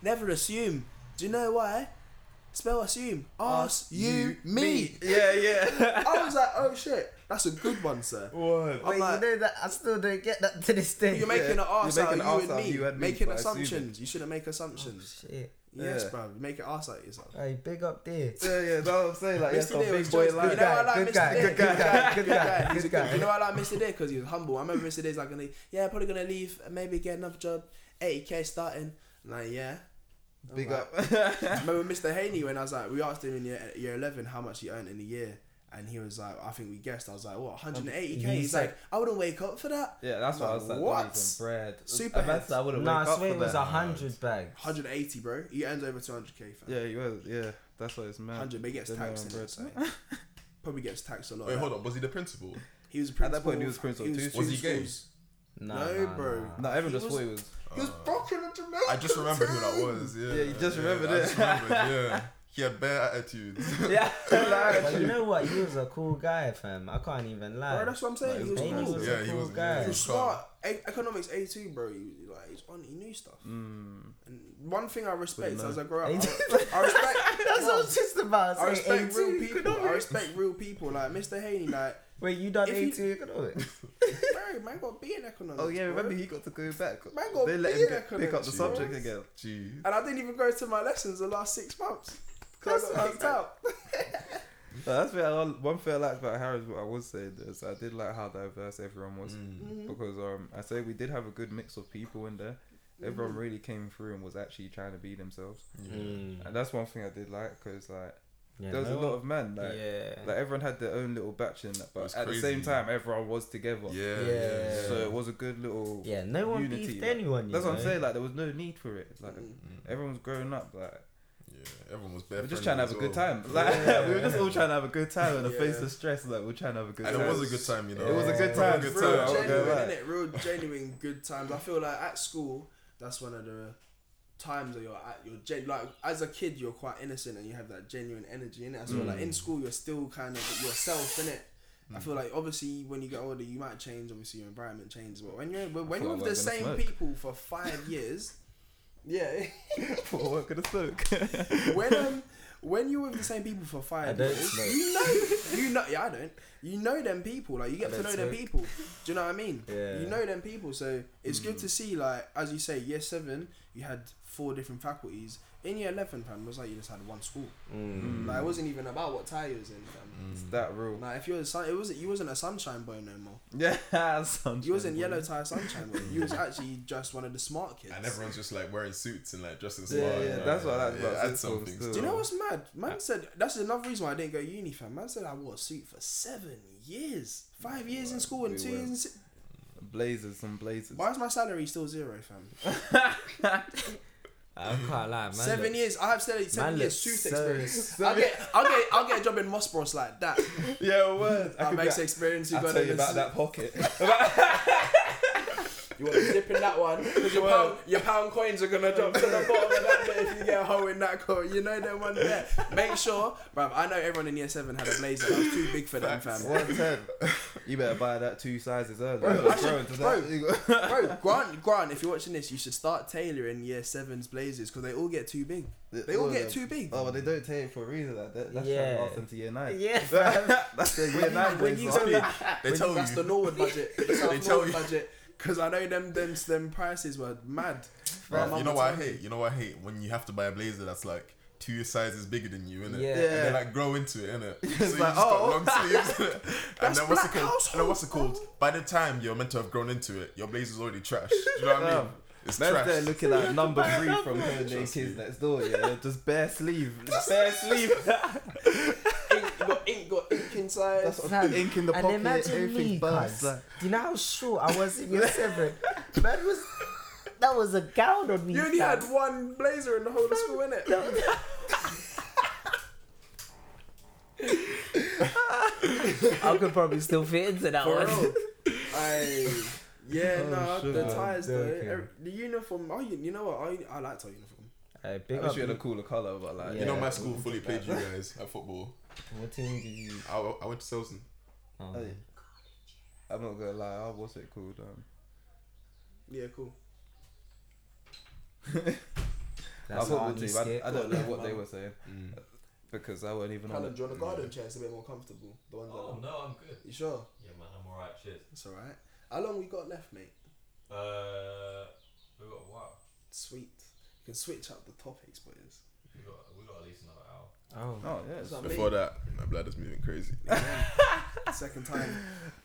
[SPEAKER 1] Never assume. Do you know why? Spell assume. Ask you me.
[SPEAKER 3] Yeah, yeah.
[SPEAKER 1] I was like, oh shit, that's a good one, sir.
[SPEAKER 3] What?
[SPEAKER 1] I'm
[SPEAKER 2] Wait,
[SPEAKER 1] like-
[SPEAKER 2] you know that I still don't get that to this day.
[SPEAKER 1] You're making an
[SPEAKER 3] You're
[SPEAKER 1] ass
[SPEAKER 3] making
[SPEAKER 1] out
[SPEAKER 3] an
[SPEAKER 1] of
[SPEAKER 3] arse
[SPEAKER 1] you and
[SPEAKER 3] of
[SPEAKER 1] me.
[SPEAKER 3] you and me
[SPEAKER 1] making
[SPEAKER 3] by assuming.
[SPEAKER 1] assumptions. You shouldn't make assumptions.
[SPEAKER 2] Oh, shit.
[SPEAKER 1] Yes,
[SPEAKER 3] Yeah.
[SPEAKER 1] bro. You make an ass out of yourself.
[SPEAKER 2] Hey, big up there.
[SPEAKER 3] Yeah, yeah. That's what I'm saying. Like, yes,
[SPEAKER 1] Mr.
[SPEAKER 3] a
[SPEAKER 1] Deer
[SPEAKER 3] big boy
[SPEAKER 1] just-
[SPEAKER 3] like
[SPEAKER 1] you know I like
[SPEAKER 2] good
[SPEAKER 1] Mr.
[SPEAKER 2] guy, good guy, good guy,
[SPEAKER 1] He's
[SPEAKER 2] good
[SPEAKER 1] a
[SPEAKER 2] guy.
[SPEAKER 1] You know I like Mr. Deer because he was humble. I remember Mr. Deer's like gonna, yeah, probably gonna leave, maybe get another job, 80k starting. I'm like, yeah. I'm
[SPEAKER 3] Big
[SPEAKER 1] like-
[SPEAKER 3] up.
[SPEAKER 1] Remember Mr. Haney when I was like, we asked him in year, year 11 how much he earned in a year. And he was like, I think we guessed. I was like, what, 180k?
[SPEAKER 2] He
[SPEAKER 1] He's
[SPEAKER 2] said-
[SPEAKER 1] like, I wouldn't wake up for that.
[SPEAKER 3] Yeah, that's what I was like.
[SPEAKER 1] What?
[SPEAKER 3] What? Some bread.
[SPEAKER 1] Super
[SPEAKER 3] I meant. I wouldn't
[SPEAKER 2] Nah,
[SPEAKER 3] wake up
[SPEAKER 2] swear
[SPEAKER 3] for
[SPEAKER 2] it was
[SPEAKER 3] that.
[SPEAKER 2] a hundred bags.
[SPEAKER 1] 180, bro. He earns over 200k. Fam.
[SPEAKER 3] Yeah, he was. Yeah, that's what it's meant.
[SPEAKER 1] 100, but he gets taxed in
[SPEAKER 3] bread.
[SPEAKER 1] it. So. Probably gets taxed a lot.
[SPEAKER 4] Wait, hold on. Was he the principal?
[SPEAKER 1] He was a
[SPEAKER 3] At that point, he was principal
[SPEAKER 1] he
[SPEAKER 3] too.
[SPEAKER 4] Was he
[SPEAKER 1] two
[SPEAKER 4] gay?
[SPEAKER 2] Nah,
[SPEAKER 1] No,
[SPEAKER 2] nah,
[SPEAKER 1] bro.
[SPEAKER 2] nah.
[SPEAKER 3] No, everyone
[SPEAKER 1] He
[SPEAKER 3] just
[SPEAKER 1] was-
[SPEAKER 3] thought he was.
[SPEAKER 1] He was broken in Jamaica.
[SPEAKER 4] I just remembered who that was. Yeah.
[SPEAKER 3] Yeah, you just remembered
[SPEAKER 4] I
[SPEAKER 3] it.
[SPEAKER 4] just remembered, yeah. He had bad attitudes.
[SPEAKER 3] Yeah,
[SPEAKER 2] But you know what? He was a cool guy, fam. I can't even lie.
[SPEAKER 1] Bro, that's what I'm saying.
[SPEAKER 3] Like,
[SPEAKER 1] he was
[SPEAKER 3] he
[SPEAKER 2] He
[SPEAKER 1] cool.
[SPEAKER 2] was
[SPEAKER 4] Yeah,
[SPEAKER 2] a
[SPEAKER 4] he
[SPEAKER 2] cool
[SPEAKER 4] was-
[SPEAKER 2] guy.
[SPEAKER 1] He was smart. A- economics A two, bro. He, like he's on. He knew stuff.
[SPEAKER 3] Mm.
[SPEAKER 1] And one thing I respect as. I grow up, I. I respect.
[SPEAKER 2] That's what I was just about.
[SPEAKER 1] I respect real
[SPEAKER 2] A2
[SPEAKER 1] people. I respect real people. Like Mr. Haney, like
[SPEAKER 2] Wait, you done
[SPEAKER 1] If
[SPEAKER 2] A
[SPEAKER 1] you-
[SPEAKER 2] two economics?
[SPEAKER 1] bro, bro, man got B in economics.
[SPEAKER 3] Oh yeah,
[SPEAKER 1] bro.
[SPEAKER 3] remember he got to go back.
[SPEAKER 1] Man got
[SPEAKER 3] they let
[SPEAKER 1] B
[SPEAKER 3] him
[SPEAKER 1] in
[SPEAKER 3] get, pick up the
[SPEAKER 1] economics,
[SPEAKER 3] subject
[SPEAKER 1] bro.
[SPEAKER 3] again.
[SPEAKER 4] Gee.
[SPEAKER 1] And I didn't even go to my lessons the last six months because I got kicked out.
[SPEAKER 3] No, that's what I, one thing I liked about Harris. What I was saying is I did like how diverse everyone was
[SPEAKER 4] Mm.
[SPEAKER 3] because um I say we did have a good mix of people in there. Everyone really came through and was actually trying to be themselves,
[SPEAKER 2] Mm.
[SPEAKER 3] and that's one thing I did like because like
[SPEAKER 2] Yeah,
[SPEAKER 3] there was
[SPEAKER 2] no
[SPEAKER 3] a lot of men like.
[SPEAKER 2] yeah.
[SPEAKER 3] Like everyone had their own little batch in that, but
[SPEAKER 4] was
[SPEAKER 3] at the same time, everyone was together.
[SPEAKER 4] Yeah,
[SPEAKER 2] Yeah.
[SPEAKER 4] yeah.
[SPEAKER 3] So it was a good little.
[SPEAKER 2] yeah, no one
[SPEAKER 3] unity,
[SPEAKER 2] beefed anyone. You
[SPEAKER 3] That's what I'm saying. Like there was no need for it. Like
[SPEAKER 1] Mm.
[SPEAKER 3] everyone was growing up. Like
[SPEAKER 4] Yeah, everyone was better.
[SPEAKER 3] we
[SPEAKER 4] bare
[SPEAKER 3] were just trying to have a
[SPEAKER 4] as
[SPEAKER 3] good time. Like
[SPEAKER 2] Yeah.
[SPEAKER 3] we were just all trying to have a good time in the face of stress. Like we we're trying to have a good
[SPEAKER 4] And
[SPEAKER 3] time.
[SPEAKER 4] it was a good time, you know.
[SPEAKER 3] It was a good time.
[SPEAKER 4] Good
[SPEAKER 3] Real
[SPEAKER 1] Real
[SPEAKER 3] I won't
[SPEAKER 4] time.
[SPEAKER 3] go
[SPEAKER 1] genuine,
[SPEAKER 3] back.
[SPEAKER 1] innit? Real genuine good times. I feel like at school, that's one of the times that you're at your gen like as a kid you're quite innocent and you have that genuine energy in it. I feel like in
[SPEAKER 3] Mm.
[SPEAKER 1] school you're still kind of yourself in it. I feel like obviously when you get older you might change. Obviously your environment changes, but when you're when, you're with the same
[SPEAKER 3] smoke.
[SPEAKER 1] people for five years, yeah.
[SPEAKER 3] For what gonna smoke?
[SPEAKER 1] when um when you're with the same people for five years,
[SPEAKER 2] smoke.
[SPEAKER 1] you know you know yeah I don't. You know them people, like you get to know them people. Do you know what I mean?
[SPEAKER 2] Yeah.
[SPEAKER 1] You know them people, so it's good
[SPEAKER 3] Mm.
[SPEAKER 1] to see like as you say, year seven, you had four different faculties. In year eleven, fam, it was like you just had one school.
[SPEAKER 2] Mm.
[SPEAKER 1] Like it wasn't even about what tie you was in, fam.
[SPEAKER 3] It's that real.
[SPEAKER 1] Like if you was sun, it wasn't you wasn't a sunshine boy no more.
[SPEAKER 3] Yeah, sunshine,
[SPEAKER 1] You wasn't
[SPEAKER 3] boy.
[SPEAKER 1] yellow tie sunshine boy. You was actually just one of the smart kids.
[SPEAKER 4] And everyone's just like wearing suits and like dressing
[SPEAKER 3] Yeah,
[SPEAKER 4] smart.
[SPEAKER 3] yeah, that's what I like
[SPEAKER 4] yeah,
[SPEAKER 3] about
[SPEAKER 4] add
[SPEAKER 3] sixth
[SPEAKER 4] something.
[SPEAKER 3] still.
[SPEAKER 1] Do you know what's mad? Man said that's another reason why I didn't go uni, fam. Man said I wore a suit for seven years, five years in school and two
[SPEAKER 3] were.
[SPEAKER 1] years. In si-
[SPEAKER 3] Blazers, some blazers.
[SPEAKER 1] why is my salary still zero, fam?
[SPEAKER 2] I can't lie, man.
[SPEAKER 1] seven
[SPEAKER 2] look-
[SPEAKER 1] years. I have seven, seven
[SPEAKER 2] Man
[SPEAKER 1] years
[SPEAKER 2] looks
[SPEAKER 1] suit
[SPEAKER 2] so-
[SPEAKER 1] experience. I'll get, I'll get, I'll get a job in Moss Bros like that.
[SPEAKER 3] Yeah, word. I
[SPEAKER 1] That
[SPEAKER 3] could
[SPEAKER 1] makes experience. You
[SPEAKER 3] I'll
[SPEAKER 1] got
[SPEAKER 3] tell you about that pocket.
[SPEAKER 1] You want to dip in that one because your pound, your pound coins are gonna drop to the bottom of that bit if you get a hole in that coat. You know that one there. Make sure, bruv. I know everyone in year seven had a blazer. that was too big for them, fam.
[SPEAKER 3] One ten. You better buy that two sizes early.
[SPEAKER 1] Bro,
[SPEAKER 3] Bro,
[SPEAKER 1] I should- bro.
[SPEAKER 3] that.
[SPEAKER 1] Bro, Grant, Grant, if you're watching this, you should start tailoring year seven's blazers because they all get too big. They all get too big.
[SPEAKER 3] Oh, but they don't take it for a reason. Like that. That's trying
[SPEAKER 2] Yeah.
[SPEAKER 3] to last them to year nine.
[SPEAKER 2] Yeah.
[SPEAKER 3] That's their year nine.
[SPEAKER 1] when you
[SPEAKER 3] blazer.
[SPEAKER 1] go,
[SPEAKER 4] They
[SPEAKER 1] when
[SPEAKER 4] tell
[SPEAKER 1] that's the Norwood budget. The South
[SPEAKER 4] They tell
[SPEAKER 1] Norwood
[SPEAKER 4] you.
[SPEAKER 1] budget. Because I know them, them, them prices were mad. My
[SPEAKER 4] Bruv,
[SPEAKER 1] mum
[SPEAKER 4] you know
[SPEAKER 1] would
[SPEAKER 4] what I hate? You know what I hate? When you have to buy a blazer that's like two sizes bigger than you, innit?
[SPEAKER 2] Yeah.
[SPEAKER 4] And
[SPEAKER 3] Yeah.
[SPEAKER 4] they like grow into it, innit?
[SPEAKER 3] It's
[SPEAKER 4] so you just
[SPEAKER 3] oh.
[SPEAKER 4] got long sleeves. innit? and
[SPEAKER 1] That's
[SPEAKER 4] then what's it called? And then what's it called? By the time you're meant to have grown into it, your blazer's already trash. Do you know what I mean?
[SPEAKER 3] Damn.
[SPEAKER 4] It's
[SPEAKER 3] Man's there
[SPEAKER 4] trash.
[SPEAKER 3] looking like number three from Holiday
[SPEAKER 4] Trust
[SPEAKER 3] Kids
[SPEAKER 4] me.
[SPEAKER 3] next door. Yeah, just bare sleeve, bare sleeve.
[SPEAKER 1] Ink, got ink, got ink inside.
[SPEAKER 3] That's what
[SPEAKER 2] Fam,
[SPEAKER 3] ink in the
[SPEAKER 2] and
[SPEAKER 3] pocket.
[SPEAKER 2] imagine me,
[SPEAKER 3] bursts.
[SPEAKER 2] cuz.
[SPEAKER 3] Like,
[SPEAKER 2] Do you know how short I was in year seven? Man was that was a gown on me.
[SPEAKER 1] you only
[SPEAKER 2] fam.
[SPEAKER 1] had one blazer in the whole of school, innit?
[SPEAKER 2] I could probably still fit into that
[SPEAKER 1] For
[SPEAKER 2] one.
[SPEAKER 1] I yeah,
[SPEAKER 3] Oh,
[SPEAKER 1] no,
[SPEAKER 3] shit.
[SPEAKER 1] the
[SPEAKER 3] I'm
[SPEAKER 1] ties though.
[SPEAKER 2] joking.
[SPEAKER 1] The uniform. Oh, you, you know what? I, I liked our uniform.
[SPEAKER 3] I
[SPEAKER 2] big
[SPEAKER 3] wish
[SPEAKER 2] up.
[SPEAKER 3] you had a cooler color, but like,
[SPEAKER 4] You know, my school fully played you guys at football.
[SPEAKER 2] What team did you?
[SPEAKER 4] I, I went to Selson.
[SPEAKER 2] Oh.
[SPEAKER 3] Hey, I'm not gonna lie. Oh, what's it called? Um,
[SPEAKER 1] Yeah, cool.
[SPEAKER 2] That's
[SPEAKER 3] I
[SPEAKER 2] our
[SPEAKER 3] football
[SPEAKER 2] new
[SPEAKER 3] team. I, I don't know what they were saying
[SPEAKER 4] Mm.
[SPEAKER 3] because I wasn't even on
[SPEAKER 1] Kind
[SPEAKER 3] it.
[SPEAKER 1] of join a garden chair. It's a bit more comfortable. The ones
[SPEAKER 5] Oh
[SPEAKER 1] that.
[SPEAKER 5] no, I'm good.
[SPEAKER 1] You sure?
[SPEAKER 5] Yeah, man, I'm alright. Cheers.
[SPEAKER 1] That's alright. How long we got left, mate?
[SPEAKER 5] Uh, we got a while.
[SPEAKER 1] Sweet. You can switch up the topics, boys.
[SPEAKER 5] We got we got at least another hour.
[SPEAKER 2] Oh.
[SPEAKER 3] Oh yeah.
[SPEAKER 1] That's
[SPEAKER 4] Before
[SPEAKER 1] mean.
[SPEAKER 4] that, my bladder's moving crazy.
[SPEAKER 1] Second time.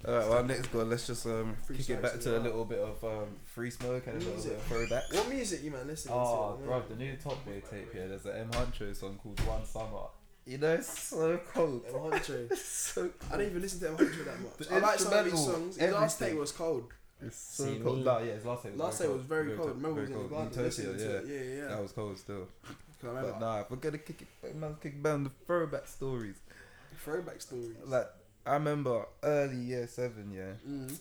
[SPEAKER 3] Alright, well, next go. Let's just um kick it back
[SPEAKER 1] as
[SPEAKER 3] to a little bit of um free smoke and a little
[SPEAKER 1] Music.
[SPEAKER 3] bit of throwback.
[SPEAKER 1] What music you man listening
[SPEAKER 3] Oh,
[SPEAKER 1] to?
[SPEAKER 3] bro, the new Top Boy tape here. There's an M Huncho song called One Summer. You know, it's so cold.
[SPEAKER 1] M. Huncho.
[SPEAKER 3] so
[SPEAKER 1] I don't even listen to M. Huncho that much.
[SPEAKER 3] The
[SPEAKER 1] I like some of his songs. His last
[SPEAKER 3] everything.
[SPEAKER 1] tape was cold.
[SPEAKER 3] It's so
[SPEAKER 2] See
[SPEAKER 3] cold.
[SPEAKER 2] me.
[SPEAKER 3] No, yeah, his last tape was
[SPEAKER 1] Last
[SPEAKER 3] very
[SPEAKER 1] tape was very cold.
[SPEAKER 3] cold.
[SPEAKER 1] Remember we
[SPEAKER 3] very
[SPEAKER 1] was in the
[SPEAKER 3] cold.
[SPEAKER 1] garden
[SPEAKER 3] Utopia,
[SPEAKER 1] listening to it.
[SPEAKER 3] yeah.
[SPEAKER 1] Yeah, yeah.
[SPEAKER 3] That was cold still.
[SPEAKER 1] 'Cause I
[SPEAKER 3] But nah, if we're gonna kick it back, man, kick back on the throwback stories.
[SPEAKER 1] throwback stories.
[SPEAKER 3] Like, I remember early year seven, yeah.
[SPEAKER 1] Mm.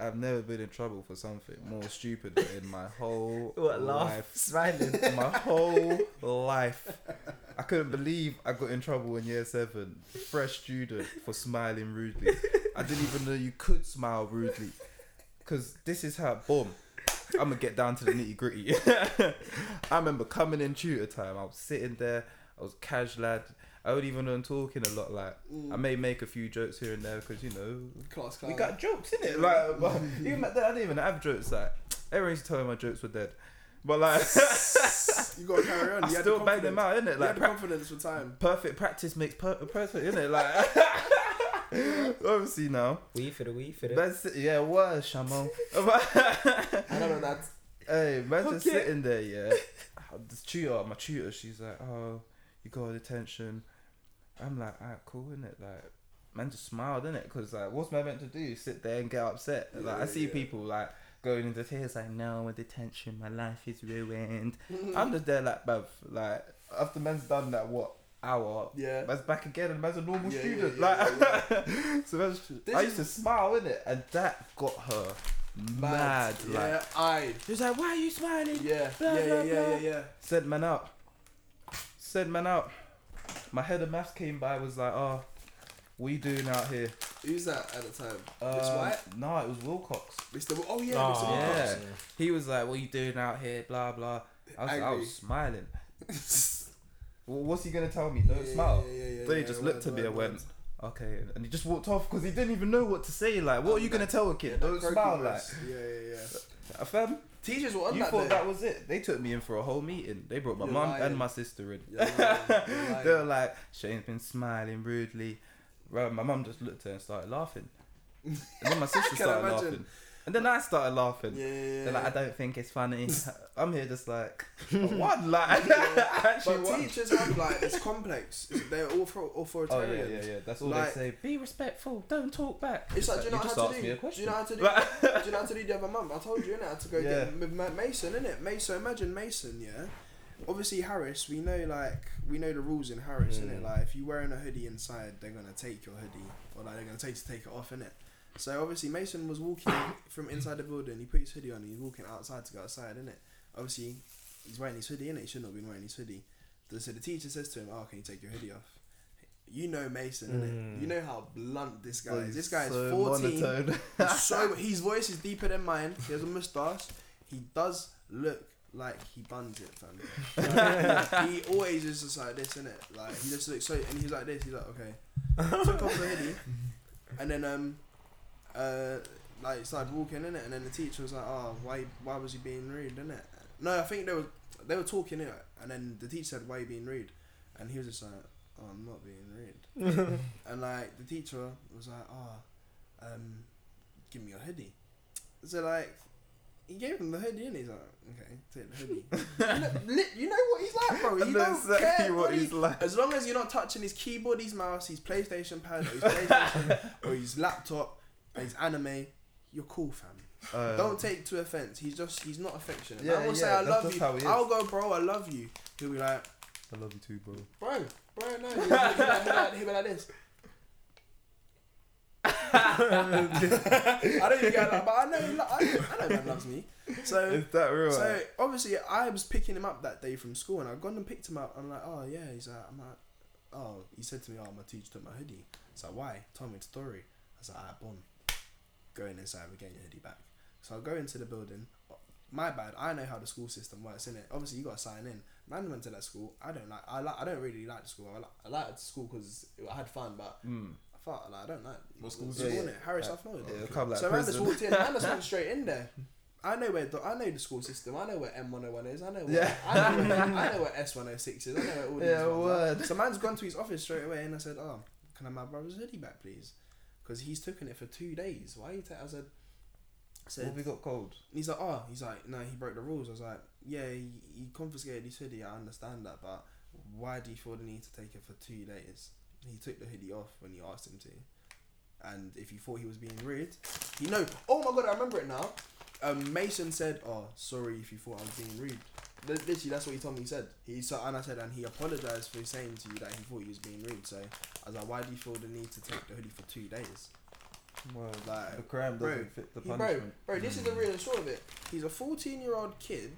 [SPEAKER 3] I've never been in trouble for something more stupid in my whole
[SPEAKER 2] What
[SPEAKER 3] life.
[SPEAKER 2] Smiling.
[SPEAKER 3] my whole life. I couldn't believe I got in trouble in year seven. Fresh student for smiling rudely. I didn't even know you could smile rudely. Because this is how, boom, I'm to get down to the nitty gritty. I remember coming in tutor time. I was sitting there. I was cash lad. I don't even know I'm talking a lot. Like
[SPEAKER 1] Mm.
[SPEAKER 3] I may make a few jokes here and there because you know
[SPEAKER 1] Class
[SPEAKER 3] we got jokes in it. Like but even back then, I didn't even have jokes. Like everyone used to tell me my jokes were dead, but like
[SPEAKER 1] you gotta carry on. You
[SPEAKER 3] still
[SPEAKER 1] the
[SPEAKER 3] bang them out, innit?
[SPEAKER 1] You had
[SPEAKER 3] Like
[SPEAKER 1] the
[SPEAKER 3] pra-
[SPEAKER 1] confidence for time.
[SPEAKER 3] perfect practice makes per- perfect, innit? Like obviously now.
[SPEAKER 2] We for the we for the.
[SPEAKER 3] That's it. Yeah, what, Shamon?
[SPEAKER 1] I don't know that.
[SPEAKER 3] hey, man, just sitting there, yeah. This tutor, my tutor, she's like, "Oh, you got attention." I'm like, "Alright, cool, innit?" Like, man, just smiled, innit? Because like, what's man meant to do? Sit there and get upset? like, I see
[SPEAKER 1] yeah.
[SPEAKER 3] people like going into tears, like, "No, with detention, my life is ruined." I'm just there, like, bruv, like, after man's done that, what hour?
[SPEAKER 1] Yeah.
[SPEAKER 3] Man's back again, and man's a normal
[SPEAKER 1] Yeah,
[SPEAKER 3] student.
[SPEAKER 1] yeah,
[SPEAKER 3] like,
[SPEAKER 1] yeah,
[SPEAKER 3] so man's,
[SPEAKER 1] This
[SPEAKER 3] I used
[SPEAKER 1] is-
[SPEAKER 3] to smile, innit? And that got her mad. Like,
[SPEAKER 1] Yeah, I.
[SPEAKER 3] she was like, "Why are you smiling?"
[SPEAKER 1] Yeah,
[SPEAKER 3] Blah,
[SPEAKER 1] yeah,
[SPEAKER 3] blah,
[SPEAKER 1] yeah, yeah,
[SPEAKER 3] blah.
[SPEAKER 1] yeah, yeah.
[SPEAKER 3] Sent man out. Sent man out. My head of maths came by, was like, "Oh, what you doing out here?"
[SPEAKER 1] Who's that at the time? Miss
[SPEAKER 3] Um,
[SPEAKER 1] White?
[SPEAKER 3] No, it was Wilcox.
[SPEAKER 1] Mr. Oh yeah,
[SPEAKER 2] Oh,
[SPEAKER 1] Mr.
[SPEAKER 3] yeah. He was like, "What you doing out here?" Blah blah. I was, I was smiling. Well, what's he gonna tell me? Don't
[SPEAKER 1] Yeah,
[SPEAKER 3] smile.
[SPEAKER 1] yeah, yeah, yeah,
[SPEAKER 3] he just looked at me and went, "Okay," and he just walked off because he didn't even know what to say. Like, what are you gonna tell a kid? Don't smile. Like,
[SPEAKER 1] Yeah, yeah, yeah.
[SPEAKER 3] Uh, fam,
[SPEAKER 1] Teachers were on
[SPEAKER 3] you
[SPEAKER 1] that
[SPEAKER 3] thought that was it? They took me in for a whole meeting. They brought my mum and my sister in.
[SPEAKER 1] You're lying, you're lying.
[SPEAKER 3] they were like, Shane's been smiling rudely. Right, my mum just looked at her and started laughing. And then my sister started laughing. And then I started laughing.
[SPEAKER 1] Yeah, yeah.
[SPEAKER 3] They're like, I don't think it's funny. I'm here just like, what? Like, actually,
[SPEAKER 1] But teachers have like it's complex. They're all
[SPEAKER 3] Oh,
[SPEAKER 1] authoritarian.
[SPEAKER 3] yeah, yeah, yeah. That's all
[SPEAKER 1] Like-
[SPEAKER 3] they say. Be respectful. Don't talk back.
[SPEAKER 1] It's like, do you know how to do? Do you know how to do? Do you know how to do the other month? I told you, innit? I had to go
[SPEAKER 3] Yeah.
[SPEAKER 1] get with Ma- Mason, innit? Mason, imagine Mason, yeah. Obviously Harris, we know like we know the rules in Harris, innit?
[SPEAKER 2] Mm.
[SPEAKER 1] Like if you're wearing a hoodie inside, they're gonna take your hoodie, or like they're gonna take to take it off, innit? So obviously Mason was walking from inside the building. He put his hoodie on. He's walking outside to go outside, isn't it? Obviously, he's wearing his hoodie, innit? He should not have been wearing his hoodie. So the teacher says to him, "Oh, can you take your hoodie off?" You know Mason, innit?
[SPEAKER 2] Mm.
[SPEAKER 1] You know how blunt this guy
[SPEAKER 3] Well,
[SPEAKER 1] is. This guy is 14. He's so his voice is deeper than mine. He has a moustache. He does look like he buns it, fam. Like, he always is just like this, innit? Like he just looks so, and he's like this. He's like, okay. Took off the hoodie, and then um, uh, like started walking in it, and then the teacher was like, oh, why, why was he being rude, In it. No, I think they were they were talking it, and then the teacher said, why are you being rude? And he was just like, oh, I'm not being rude. and like the teacher was like, oh, um, give me your hoodie. So like, he gave him the hoodie, and he's like, okay, take the hoodie. you, know, you know what he's like, bro. He don't
[SPEAKER 3] exactly
[SPEAKER 1] care
[SPEAKER 3] what
[SPEAKER 1] he-
[SPEAKER 3] he's like.
[SPEAKER 1] As long as you're not touching his keyboard, his mouse, his PlayStation pad, or his PlayStation, or his laptop, his anime, you're cool, fam.
[SPEAKER 3] Uh,
[SPEAKER 1] Don't take to offense. He's just he's not affectionate.
[SPEAKER 3] Yeah,
[SPEAKER 1] Yeah, will say I love you.
[SPEAKER 3] how he is.
[SPEAKER 1] I'll go, bro. I love you. He'll be like,
[SPEAKER 3] I love you too, bro.
[SPEAKER 1] bro, bro, no. He'll be like, he'll be like, he'll be like this. I don't even get that, but I know, lo- I know, I know man loves me. So,
[SPEAKER 3] Is that real?
[SPEAKER 1] so obviously, I was picking him up that day from school, and I gone and picked him up. I'm like, oh yeah. He's like, I'm like, oh. He said to me, oh, my teacher took my hoodie. It's like, why? Told me the story. I was like, ah, bon. Going inside, we're getting your hoodie back. So I go into the building. My bad. I know how the school system works, innit? Obviously, you got to sign in. Man went to that school. I don't like. I like. I don't really like the school. I like. I like the school because I had fun, but
[SPEAKER 3] Mm.
[SPEAKER 1] I felt like I don't like.
[SPEAKER 4] What school
[SPEAKER 1] was
[SPEAKER 4] is
[SPEAKER 1] it?
[SPEAKER 3] it?
[SPEAKER 1] innit? Harris,
[SPEAKER 3] Uh,
[SPEAKER 1] I thought.
[SPEAKER 3] Yeah, it'll come like
[SPEAKER 1] so man just
[SPEAKER 3] prison.
[SPEAKER 1] walked in. Man just went straight in there. I know where the, I know the school system. I know where M one hundred one is. I know where
[SPEAKER 3] Yeah.
[SPEAKER 1] I know where, I know where S one hundred six is. I know where all these
[SPEAKER 3] Yeah,
[SPEAKER 1] ones are. So man's gone to his office straight away, and I said, "Oh, can I have my brother's hoodie back, please? Because he's taking it for two days. Why you take?" I said, I
[SPEAKER 3] What
[SPEAKER 1] said,
[SPEAKER 3] have we got cold?
[SPEAKER 1] he's like, "Oh, he's like, no, he broke the rules." I was like, "Yeah, he, he confiscated his hoodie. I understand that, but why do you feel the need to take it for two days?" He took the hoodie off when you asked him to. And if you thought he was being rude, you know. Oh my god, I remember it now. Um, Mason said, "Oh, sorry if you thought I was being rude." Li- Literally, that's what he told me. He said he so, and I said, and he apologized for saying to you that he thought he was being rude. So I was like, "Why do you feel the need to take the hoodie for two days?"
[SPEAKER 3] Well,
[SPEAKER 1] Like,
[SPEAKER 3] the crime
[SPEAKER 1] bro,
[SPEAKER 3] doesn't fit the
[SPEAKER 1] He- bro,
[SPEAKER 3] punishment.
[SPEAKER 1] bro, this is the mm. real and short of it. He's a 14 year old kid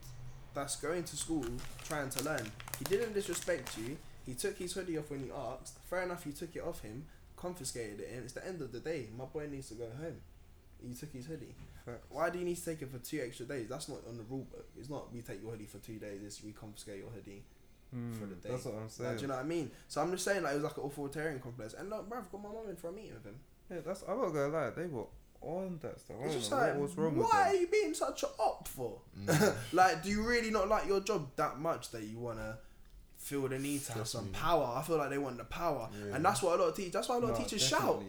[SPEAKER 1] that's going to school trying to learn. He didn't disrespect you. He took his hoodie off when you asked. Fair enough, you took it off him, confiscated it, and it's the end of the day. My boy needs to go home. He took his hoodie.
[SPEAKER 3] Facts.
[SPEAKER 1] Why do you need to take it for two extra days? That's not on the rule book. It's not we take your hoodie for two days. It's we confiscate your hoodie. for the day.
[SPEAKER 3] Mm, That's what I'm
[SPEAKER 1] Like, do you know what I mean? So I'm just saying like it was like an authoritarian complex. And look, bruv, got my mum in for a meeting with him.
[SPEAKER 3] yeah, that's. I'm not gonna lie. They were on that stuff. I
[SPEAKER 1] It's
[SPEAKER 3] don't
[SPEAKER 1] just
[SPEAKER 3] know
[SPEAKER 1] like,
[SPEAKER 3] what was wrong with
[SPEAKER 1] why are you being such a op for?
[SPEAKER 4] Mm.
[SPEAKER 1] like, do you really not like your job that much that you wanna feel the need to have some power? I feel like they want the power,
[SPEAKER 4] Yeah.
[SPEAKER 1] and that's what a lot of teachers. That's why a lot of
[SPEAKER 3] No,
[SPEAKER 1] teachers shout.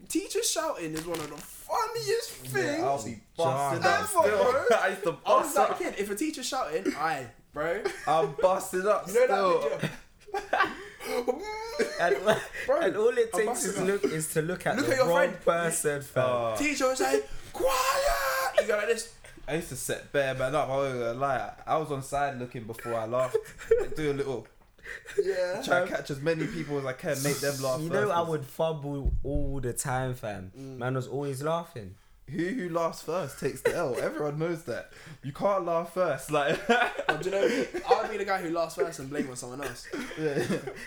[SPEAKER 3] Definitely.
[SPEAKER 1] Teachers shouting is one of the funniest things.
[SPEAKER 3] Yeah, I'll be busting
[SPEAKER 1] Ever,
[SPEAKER 3] up still.
[SPEAKER 1] bro.
[SPEAKER 3] I used to
[SPEAKER 1] I was
[SPEAKER 3] bust
[SPEAKER 1] that
[SPEAKER 3] up.
[SPEAKER 1] kid. If a teacher's shouting, I, bro.
[SPEAKER 3] I'm busting up
[SPEAKER 1] You know
[SPEAKER 3] still.
[SPEAKER 1] that video?
[SPEAKER 2] And,
[SPEAKER 1] Bro,
[SPEAKER 2] and all it
[SPEAKER 1] I'm
[SPEAKER 2] takes is
[SPEAKER 1] busting
[SPEAKER 2] look is to look at
[SPEAKER 1] Look
[SPEAKER 2] the
[SPEAKER 1] at your
[SPEAKER 2] wrong
[SPEAKER 1] friend.
[SPEAKER 2] person, fam.
[SPEAKER 3] Uh,
[SPEAKER 1] Teacher would say, quiet. You go like this.
[SPEAKER 3] I used to set bare man up. I wasn't gonna lie. I was on side looking before I laughed. Do a little
[SPEAKER 1] Yeah.
[SPEAKER 3] try to catch as many people as I can, make them laugh.
[SPEAKER 2] you know,
[SPEAKER 3] first,
[SPEAKER 2] I
[SPEAKER 3] 'cause
[SPEAKER 2] would fumble all the time, fam.
[SPEAKER 1] Mm.
[SPEAKER 2] Man was always laughing.
[SPEAKER 3] Who who laughs first takes the L. Everyone knows that. You can't laugh first. Like
[SPEAKER 1] But do you know me? I would be the guy who laughs first and blame on someone else.
[SPEAKER 3] yeah.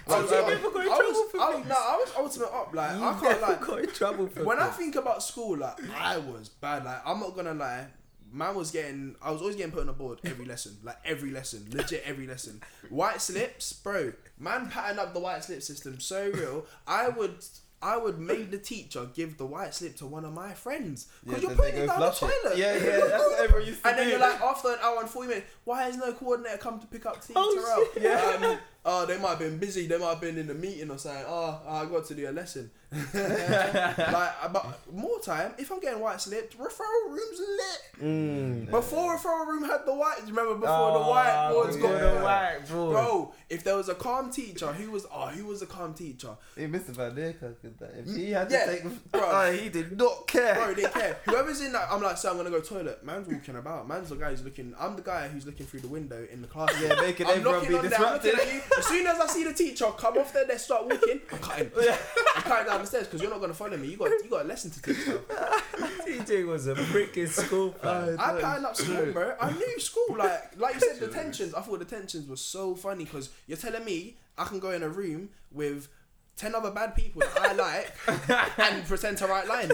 [SPEAKER 1] I was, I
[SPEAKER 2] never
[SPEAKER 1] I was, I was, no, I was ultimate up. Like I can't like
[SPEAKER 2] got in trouble for
[SPEAKER 1] when I think about school, like I was bad. Like I'm not gonna lie. Man was getting, I was always getting put on the board every lesson, like every lesson, legit every lesson. White slips, bro. Man patterned up the white slip system so real. I would, I would make the teacher give the white slip to one of my friends because
[SPEAKER 3] Yeah,
[SPEAKER 1] you're putting it down the
[SPEAKER 3] flush it.
[SPEAKER 1] toilet.
[SPEAKER 3] Yeah, yeah, that's what everyone used to
[SPEAKER 1] And then you're like, after an hour and 40 minutes, why has no coordinator come to pick up Team
[SPEAKER 2] Oh,
[SPEAKER 1] Terrell? Yeah. Um, oh, they might have been busy. They might have been in a meeting or something. Oh, oh I got to do a lesson. like, uh, but more time, if I'm getting white slipped, referral room's lit.
[SPEAKER 2] Mm.
[SPEAKER 1] Before referral room had the white, remember before the
[SPEAKER 2] ah, white
[SPEAKER 1] whiteboards
[SPEAKER 2] before
[SPEAKER 1] got
[SPEAKER 2] the whiteboard.
[SPEAKER 1] Bro, if there was a calm teacher, who was oh, who was a calm teacher?
[SPEAKER 3] Hey, Mr. Van Dijk did that. If mm, he had to take,
[SPEAKER 1] bro.
[SPEAKER 3] Oh, he did not care.
[SPEAKER 1] Bro, they care. Whoever's in that, I'm like, so I'm gonna go toilet. Man's walking about. Man's the guy who's looking. I'm the guy who's looking through the window in the class.
[SPEAKER 3] Yeah, making everyone be
[SPEAKER 1] on there, I'm looking
[SPEAKER 3] disrupted.
[SPEAKER 1] At you. As soon as I see the teacher come off there, they start walking. I'm cutting. I'm cutting down the stairs because you're not gonna follow me. You got you got a lesson to teach. Bro.
[SPEAKER 2] TJ was a prick in school, fam.
[SPEAKER 1] I patterned up school, bro. I knew school. Like like you said, the tensions. I thought the tensions were so funny because you're telling me I can go in a room with. 10 other bad people that I like and pretend to write lines.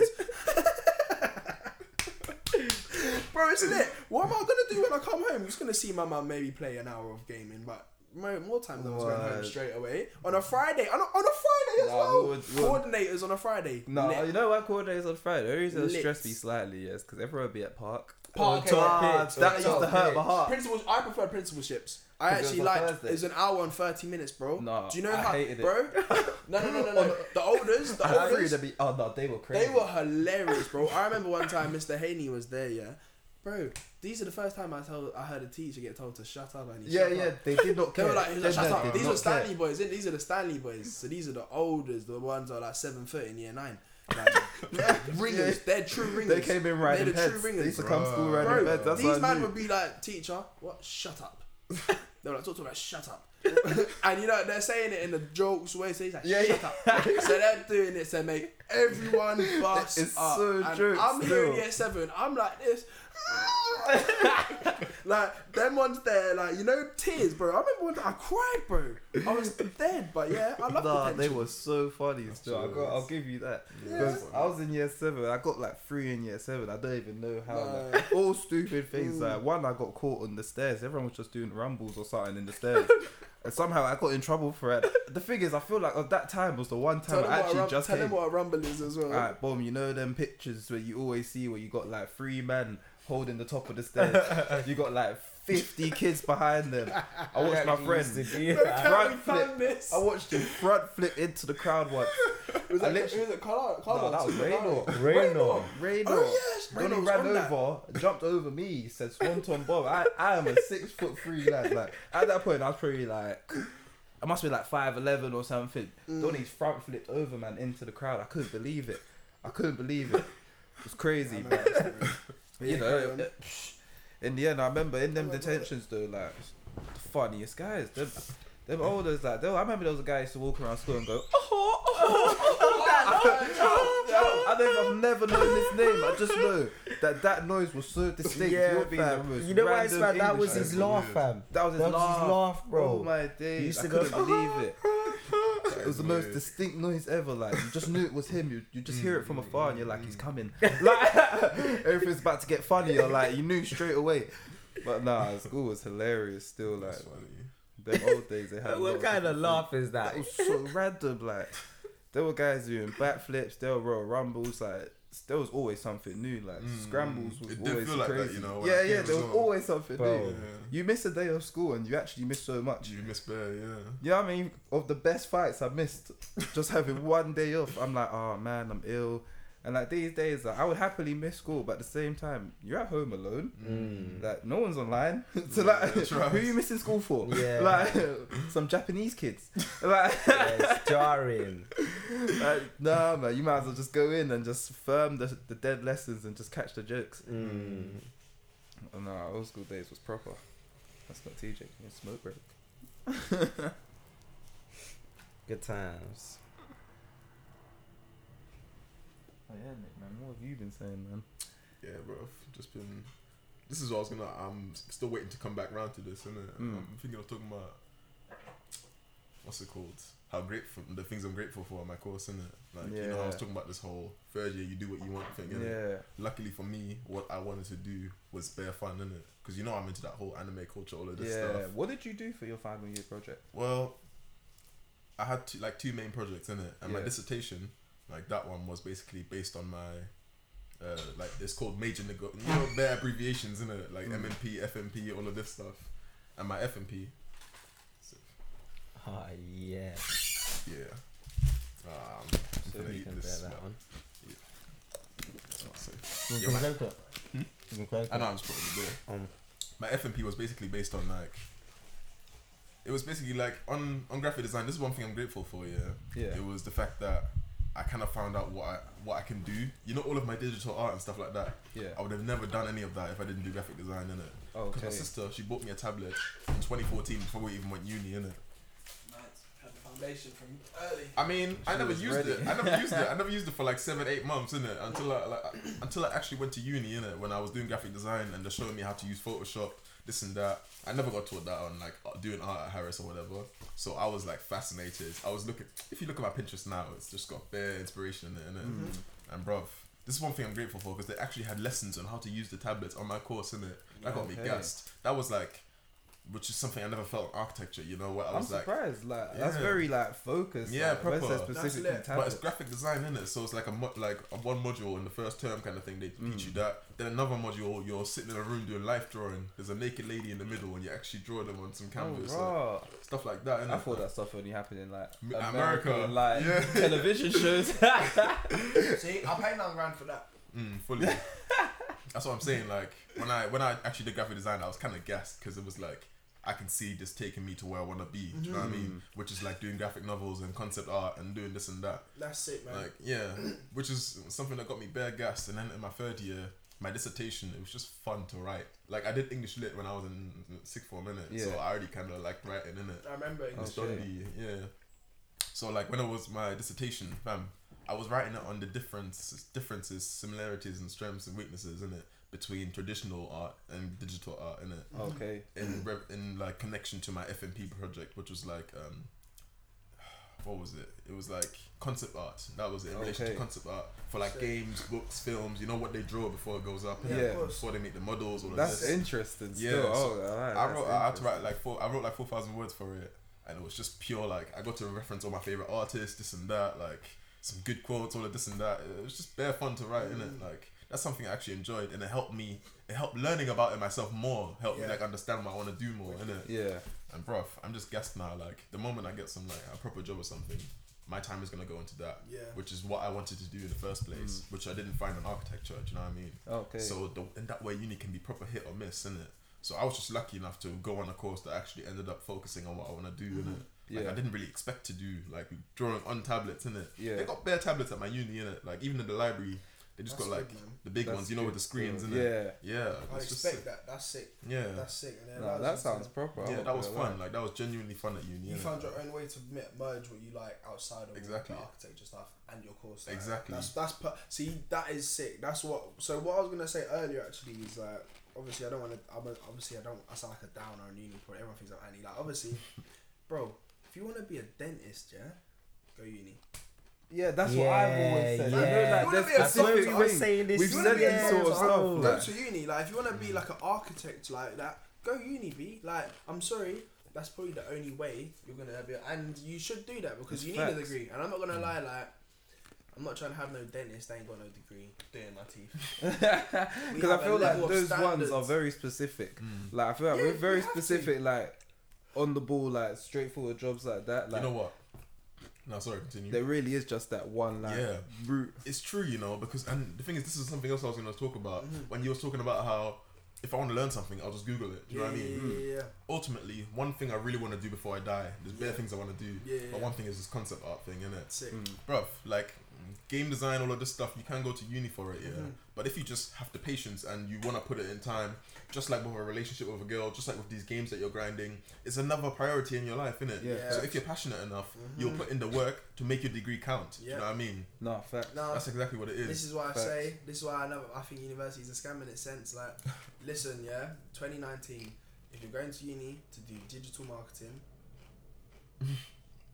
[SPEAKER 1] Bro, it's lit. What am I gonna do when I come home? I'm just gonna see my mum maybe play an hour of gaming, but more, more times I was going home straight away on a Friday. On a, on a Friday as
[SPEAKER 3] Nah,
[SPEAKER 1] well.
[SPEAKER 3] we would-
[SPEAKER 1] Coordinators on a Friday.
[SPEAKER 3] No,
[SPEAKER 1] Lit.
[SPEAKER 3] you know what coordinates on Friday? The reason it
[SPEAKER 1] Lit.
[SPEAKER 3] stressed me slightly, yes, because everyone would be at park.
[SPEAKER 1] Park,
[SPEAKER 2] Or top
[SPEAKER 1] yeah.
[SPEAKER 2] pitch, or
[SPEAKER 3] that used to hurt
[SPEAKER 2] pitch.
[SPEAKER 3] my heart.
[SPEAKER 1] Principals, I prefer principalships. I
[SPEAKER 3] 'Cause it
[SPEAKER 1] actually
[SPEAKER 3] was on
[SPEAKER 1] like
[SPEAKER 3] Thursday.
[SPEAKER 1] it's an hour and thirty minutes, bro.
[SPEAKER 3] No,
[SPEAKER 1] Do you know
[SPEAKER 3] I
[SPEAKER 1] how,
[SPEAKER 3] hated it.
[SPEAKER 1] bro? No, no, no, no, no. The olders, the olders,
[SPEAKER 3] be. Oh no, they were crazy.
[SPEAKER 1] they were hilarious, bro. I remember one time Mr. Haney was there, yeah. Bro, these are the first time I told I heard a teacher get told to shut up and he
[SPEAKER 3] Yeah, yeah,
[SPEAKER 1] up.
[SPEAKER 3] they did not
[SPEAKER 1] They
[SPEAKER 3] care.
[SPEAKER 1] were like, like, shut up. These are Stanley
[SPEAKER 3] care.
[SPEAKER 1] boys. These are the Stanley boys. So these are the olders, the ones that are like seven foot in year nine. Like, ringers. They're true ringers.
[SPEAKER 3] They came in riding
[SPEAKER 1] They're the true
[SPEAKER 3] They
[SPEAKER 1] ringers.
[SPEAKER 3] used to come school riding
[SPEAKER 1] Bro,
[SPEAKER 3] heads. That's
[SPEAKER 1] these man would be like, teacher, what? Shut up. they were like, talk to me, like, shut up. and you know, they're saying it in the jokes way, so he's like,
[SPEAKER 3] Yeah,
[SPEAKER 1] shut up. so they're doing it to make everyone bust
[SPEAKER 3] It's
[SPEAKER 1] up.
[SPEAKER 3] so jokes
[SPEAKER 1] I'm here in year seven, I'm like this. like, them ones there, like, you know, tears, bro. I remember when I cried, bro. I was dead, but yeah, I love
[SPEAKER 3] Nah,
[SPEAKER 1] the
[SPEAKER 3] they were so funny still. I got, I'll give you that. Because I was in year seven. I got like three in year seven. I don't even know how.
[SPEAKER 1] Nah.
[SPEAKER 3] Like, all stupid things. Like one, I got caught on the stairs. Everyone was just doing rumbles or something in the stairs. and somehow I got in trouble for it. The thing is, I feel like at that time was the one time
[SPEAKER 1] them,
[SPEAKER 3] I actually
[SPEAKER 1] rum-
[SPEAKER 3] just
[SPEAKER 1] tell
[SPEAKER 3] came.
[SPEAKER 1] them what a rumble is as well.
[SPEAKER 3] Alright, boom, you know them pictures where you always see where you got like three men holding the top of the stairs. you got like 50 kids behind them. I watched my friend.
[SPEAKER 2] Used to do
[SPEAKER 1] Look
[SPEAKER 2] that.
[SPEAKER 3] front flip. I watched him front flip into the crowd once.
[SPEAKER 1] Was
[SPEAKER 3] I
[SPEAKER 1] that,
[SPEAKER 3] literally-
[SPEAKER 1] was it Carl? Carl
[SPEAKER 3] No, that was Raynor.
[SPEAKER 2] Raynor.
[SPEAKER 3] Raynor.
[SPEAKER 1] Oh, yes, Raynor's
[SPEAKER 3] ran
[SPEAKER 1] on that.
[SPEAKER 3] over, jumped over me, said Swanton Bomb. I, I am a six foot three lad. Like at that point I was probably like I must be like five eleven or something.
[SPEAKER 1] Mm.
[SPEAKER 3] Donny's front flipped over man into the crowd. I couldn't believe it. I couldn't believe it. It was crazy, but you
[SPEAKER 1] Yeah,
[SPEAKER 3] know,
[SPEAKER 1] carry on.
[SPEAKER 3] in the end, I remember in them detentions though, like the funniest guys. Them, them olders, like they, I remember there was a guy who used to walk around school and go, oh, oh, oh, oh. oh I never, I've never known his name. I just know that that noise was so distinct.
[SPEAKER 2] Yeah,
[SPEAKER 3] You're the
[SPEAKER 2] fam. You know why it's
[SPEAKER 3] random
[SPEAKER 2] fam? That was his
[SPEAKER 3] accent.
[SPEAKER 2] laugh, fam.
[SPEAKER 3] That was his
[SPEAKER 2] That was
[SPEAKER 3] laugh.
[SPEAKER 2] his laugh, bro.
[SPEAKER 3] Oh my days!
[SPEAKER 2] used
[SPEAKER 3] I
[SPEAKER 2] go,
[SPEAKER 3] couldn't believe it. It was the most distinct noise ever. Like you just knew it was him. You you just hear it from afar, and you're like, he's coming. Like everything's about to get funnier. Like you knew straight away. But nah, school was hilarious. Still, like,
[SPEAKER 4] That's funny.
[SPEAKER 3] Them old days. They had
[SPEAKER 2] what kind of
[SPEAKER 3] different
[SPEAKER 2] laugh is that?
[SPEAKER 3] It was so random. Like there were guys doing backflips. There were Royal rumbles. Like there was always something new. Like
[SPEAKER 4] Mm.
[SPEAKER 3] scrambles was
[SPEAKER 4] It did
[SPEAKER 3] always
[SPEAKER 4] feel like that,
[SPEAKER 3] crazy.
[SPEAKER 4] you know,
[SPEAKER 3] yeah, yeah.
[SPEAKER 4] came
[SPEAKER 3] There was
[SPEAKER 4] as well.
[SPEAKER 3] always something
[SPEAKER 2] Bro.
[SPEAKER 3] new.
[SPEAKER 4] Yeah.
[SPEAKER 3] You miss a day of school and you actually miss so much.
[SPEAKER 4] You miss bear, yeah.
[SPEAKER 3] You know what I mean? Of the best fights I missed, just having one day off. I'm like, oh man, I'm ill. And like these days, like, I would happily miss school, but at the same time, you're at home alone.
[SPEAKER 2] Mm.
[SPEAKER 3] Like no one's online. so
[SPEAKER 4] Yeah,
[SPEAKER 3] like,
[SPEAKER 4] that's right.
[SPEAKER 3] who are you missing school for?
[SPEAKER 2] Yeah.
[SPEAKER 3] Like some Japanese kids. Like,
[SPEAKER 2] Yeah, it's jarring.
[SPEAKER 3] like, nah, man, you might as well just go in and just firm the, the dead lessons and just catch the jokes.
[SPEAKER 2] Mm.
[SPEAKER 3] Oh, no, old school days was proper. That's not TJ. It's smoke break.
[SPEAKER 2] Good times.
[SPEAKER 3] Oh yeah, Nick, man. What have you been saying, man?
[SPEAKER 4] Yeah, bro. Just been. This is what I was gonna. I'm still waiting to come back round to this, innit?
[SPEAKER 3] Mm.
[SPEAKER 4] I'm thinking of talking about what's it called? How grateful the things I'm grateful for in my course, innit? Like you know, I was talking about this whole third year, you do what you want thing. Innit?
[SPEAKER 3] Yeah.
[SPEAKER 4] Luckily for me, what I wanted to do was bare fun, innit? Because you know I'm into that whole anime culture, all of this
[SPEAKER 3] Yeah.
[SPEAKER 4] stuff.
[SPEAKER 3] What did you do for your final year project?
[SPEAKER 4] Well, I had two, like two main projects in it, and my dissertation, like that one, was basically based on my, uh, like it's called major nego. You know, their abbreviations in it, like
[SPEAKER 3] Mm.
[SPEAKER 4] MNP, FMP, all of this stuff, and my FMP,
[SPEAKER 2] Oh yeah.
[SPEAKER 4] yeah. Um, I'm
[SPEAKER 2] So we can
[SPEAKER 4] this.
[SPEAKER 2] bear that one.
[SPEAKER 4] I.
[SPEAKER 2] You
[SPEAKER 4] Yeah,
[SPEAKER 2] can close it. You can close
[SPEAKER 4] I know I'm just putting it there.
[SPEAKER 2] Um,
[SPEAKER 4] my FMP was basically based on like. It was basically like on on graphic design. This is one thing I'm grateful for. Yeah.
[SPEAKER 3] Yeah.
[SPEAKER 4] It was the fact that I kind of found out what I what I can do. You know, all of my digital art and stuff like that.
[SPEAKER 3] Yeah.
[SPEAKER 4] I would have never done any of that if I didn't do graphic design in it. Because oh,
[SPEAKER 3] Okay.
[SPEAKER 4] my sister, she bought me a tablet in 2014 before we even went uni in it.
[SPEAKER 1] Had the foundation from early.
[SPEAKER 4] I mean, I never used
[SPEAKER 3] ready.
[SPEAKER 4] it. I never used it. I never used it for like seven, eight months in it until I like until I actually went to uni in it when I was doing graphic design and they're showing me how to use Photoshop, this and that. I never got taught that on like uh, doing art at Harris or whatever. So I was like fascinated. I was looking. If you look at my Pinterest now, it's just got bare inspiration in it. innit?
[SPEAKER 3] Mm.
[SPEAKER 4] And bruv, this is one thing I'm grateful for because they actually had lessons on how to use the tablets on my course in it. That got me
[SPEAKER 3] Okay.
[SPEAKER 4] gassed. That was like, which is something I never felt in architecture. You know, what? I
[SPEAKER 3] I'm
[SPEAKER 4] was like.
[SPEAKER 3] surprised. Like that's very like focused.
[SPEAKER 4] Yeah,
[SPEAKER 3] like,
[SPEAKER 4] proper.
[SPEAKER 3] that
[SPEAKER 1] That's
[SPEAKER 3] specifically.
[SPEAKER 4] But it's graphic design in it, so it's like a mo- like a one module in the first term kind of thing. They teach you
[SPEAKER 3] Mm.
[SPEAKER 4] that. Then another module, you're sitting in a room doing life drawing. There's a naked lady in the middle, and you actually draw them on some
[SPEAKER 3] Oh,
[SPEAKER 4] canvas, like, stuff like that. innit?
[SPEAKER 3] I thought that stuff only happened in like America,
[SPEAKER 4] America.
[SPEAKER 3] like
[SPEAKER 4] Yeah.
[SPEAKER 3] television shows.
[SPEAKER 1] See, I paid nine grand for that.
[SPEAKER 4] Mm, fully. That's what I'm saying. Like when I when I actually did graphic design, I was kind of gassed because it was like I can see this taking me to where I want to be. Do you know what I mean? Mm-hmm. Which is like doing graphic novels and concept art and doing this and that.
[SPEAKER 1] That's sick, man.
[SPEAKER 4] Like yeah, which is something that got me bare gassed. And then in my third year, my dissertation, it was just fun to write. Like I did English lit when I was in sixth form in it, so I already kind of liked writing in it.
[SPEAKER 1] I remember it.
[SPEAKER 4] It's
[SPEAKER 3] Okay.
[SPEAKER 4] Yeah. So like when it was my dissertation, fam, I was writing it on the differences, differences, similarities, and strengths and weaknesses in it between traditional art and digital art in it.
[SPEAKER 3] okay.
[SPEAKER 4] In re- in like connection to my FMP project, which was like um, what was it? It was like concept art. That was it. In relation to concept art for like
[SPEAKER 1] Sick.
[SPEAKER 4] games, books, films. You know what they draw before it goes up.
[SPEAKER 1] Yeah,
[SPEAKER 4] innit? Before they make the models. All of
[SPEAKER 3] That's
[SPEAKER 4] this.
[SPEAKER 3] interesting.
[SPEAKER 4] Yeah,
[SPEAKER 3] Still.
[SPEAKER 4] so
[SPEAKER 3] oh, alright,
[SPEAKER 4] I wrote. I had to write like four. I wrote like four thousand words for it, and it was just pure like I got to reference all my favorite artists, this and that, like some good quotes, all of this and that. It was just bare fun to write, in
[SPEAKER 1] Mm.
[SPEAKER 4] it. Like that's something I actually enjoyed, and it helped me. It helped learning about it myself more. Helped
[SPEAKER 1] Yeah.
[SPEAKER 4] me like understand what I want to do more, in it.
[SPEAKER 3] Yeah.
[SPEAKER 4] And bruv, I'm just gassed now. Like the moment I get some like a proper job or something, my time is gonna go into that.
[SPEAKER 1] Yeah.
[SPEAKER 4] Which is what I wanted to do in the first mm. place, which I didn't find in architecture. Do you know what I mean?
[SPEAKER 3] Okay.
[SPEAKER 4] So the, in that way, uni can be proper hit or miss, is it? So I was just lucky enough to go on a course that actually ended up focusing on what I want to do, mm-hmm. innit? Like
[SPEAKER 3] Yeah.
[SPEAKER 4] I didn't really expect to do like drawing on tablets, innit?
[SPEAKER 3] Yeah.
[SPEAKER 4] They got bare tablets at my uni, innit? Like even in the library, they just
[SPEAKER 1] That's
[SPEAKER 4] got like
[SPEAKER 1] good,
[SPEAKER 4] the big
[SPEAKER 3] That's
[SPEAKER 4] ones, you know, with the screens,
[SPEAKER 3] still.
[SPEAKER 4] innit?
[SPEAKER 3] Yeah.
[SPEAKER 4] Yeah.
[SPEAKER 1] I expect
[SPEAKER 4] sick.
[SPEAKER 1] that. That's sick.
[SPEAKER 4] Yeah.
[SPEAKER 1] That's sick. And it
[SPEAKER 3] Nah, that
[SPEAKER 1] you to-
[SPEAKER 3] sounds proper.
[SPEAKER 4] Yeah, that was fun.
[SPEAKER 3] lie.
[SPEAKER 4] Like that was genuinely fun at uni.
[SPEAKER 1] You
[SPEAKER 4] innit?
[SPEAKER 1] found your own way to merge what you like outside of
[SPEAKER 4] Exactly.
[SPEAKER 1] the architecture stuff and your course. Like,
[SPEAKER 4] Exactly.
[SPEAKER 1] That's that's per- see that is sick. That's what. So what I was gonna say earlier actually is like obviously I don't want to. I'm a, obviously I don't. I sound like a downer on uni. Probably everyone thinks I'm anti. Like obviously, bro, if you want to be a dentist, yeah, go uni.
[SPEAKER 3] Yeah, that's what I've always said.
[SPEAKER 2] Yeah,
[SPEAKER 3] I know,
[SPEAKER 2] yeah.
[SPEAKER 3] like,
[SPEAKER 1] You wanna be a
[SPEAKER 2] That's why we
[SPEAKER 3] specific
[SPEAKER 2] were
[SPEAKER 3] things.
[SPEAKER 2] saying this.
[SPEAKER 3] We've
[SPEAKER 1] If you wanna
[SPEAKER 3] said
[SPEAKER 1] be a
[SPEAKER 3] this sort of stuff.
[SPEAKER 1] Go
[SPEAKER 3] like-
[SPEAKER 1] to uni. Like if you want to be like an architect like that, go uni. Be like I'm sorry. that's probably the only way you're gonna be, and you should do that because
[SPEAKER 3] It's
[SPEAKER 1] you need a degree. And I'm not gonna
[SPEAKER 4] Mm.
[SPEAKER 1] lie, like. I'm not trying to have no dentist. They ain't got no degree doing my teeth.
[SPEAKER 3] Because I feel like
[SPEAKER 1] level of
[SPEAKER 3] those ones are very specific.
[SPEAKER 4] Mm.
[SPEAKER 3] Like I feel like
[SPEAKER 1] Yeah,
[SPEAKER 3] we're
[SPEAKER 1] you
[SPEAKER 3] very
[SPEAKER 1] have to.
[SPEAKER 3] specific, like on the ball, like straightforward jobs like that. Like
[SPEAKER 4] you know what? No, sorry, continue.
[SPEAKER 3] there really is just that one like
[SPEAKER 4] Yeah.
[SPEAKER 3] route.
[SPEAKER 4] it's true, you know, because and the thing is, this is something else I was going to talk about
[SPEAKER 1] Mhm.
[SPEAKER 4] when you was talking about how if I want to learn something, I'll just Google it. Do you know what I mean?
[SPEAKER 1] Yeah, yeah, yeah.
[SPEAKER 4] Ultimately, one thing I really want to do before I die, there's bare
[SPEAKER 1] Yeah.
[SPEAKER 4] things I want to do,
[SPEAKER 1] Yeah,
[SPEAKER 4] but one thing is this concept art thing, innit?
[SPEAKER 1] Sick.
[SPEAKER 3] Mm.
[SPEAKER 4] Bruv, like game design, all of this stuff, you can go to uni for it, yeah.
[SPEAKER 1] Mhm.
[SPEAKER 4] But if you just have the patience and you want to put it in time, just like with a relationship with a girl, just like with these games that you're grinding, it's another priority in your life, isn't it?
[SPEAKER 3] Yeah.
[SPEAKER 4] So if you're passionate enough,
[SPEAKER 1] Mhm.
[SPEAKER 4] you'll put in the work to make your degree count.
[SPEAKER 1] Yeah.
[SPEAKER 4] you know what I mean?
[SPEAKER 3] Nah, fact.
[SPEAKER 1] No,
[SPEAKER 4] That's exactly what it is.
[SPEAKER 1] This is why I say. This is why I know. I think university is a scam in its sense. Like, listen, yeah, 2019. If you're going to uni to do digital marketing,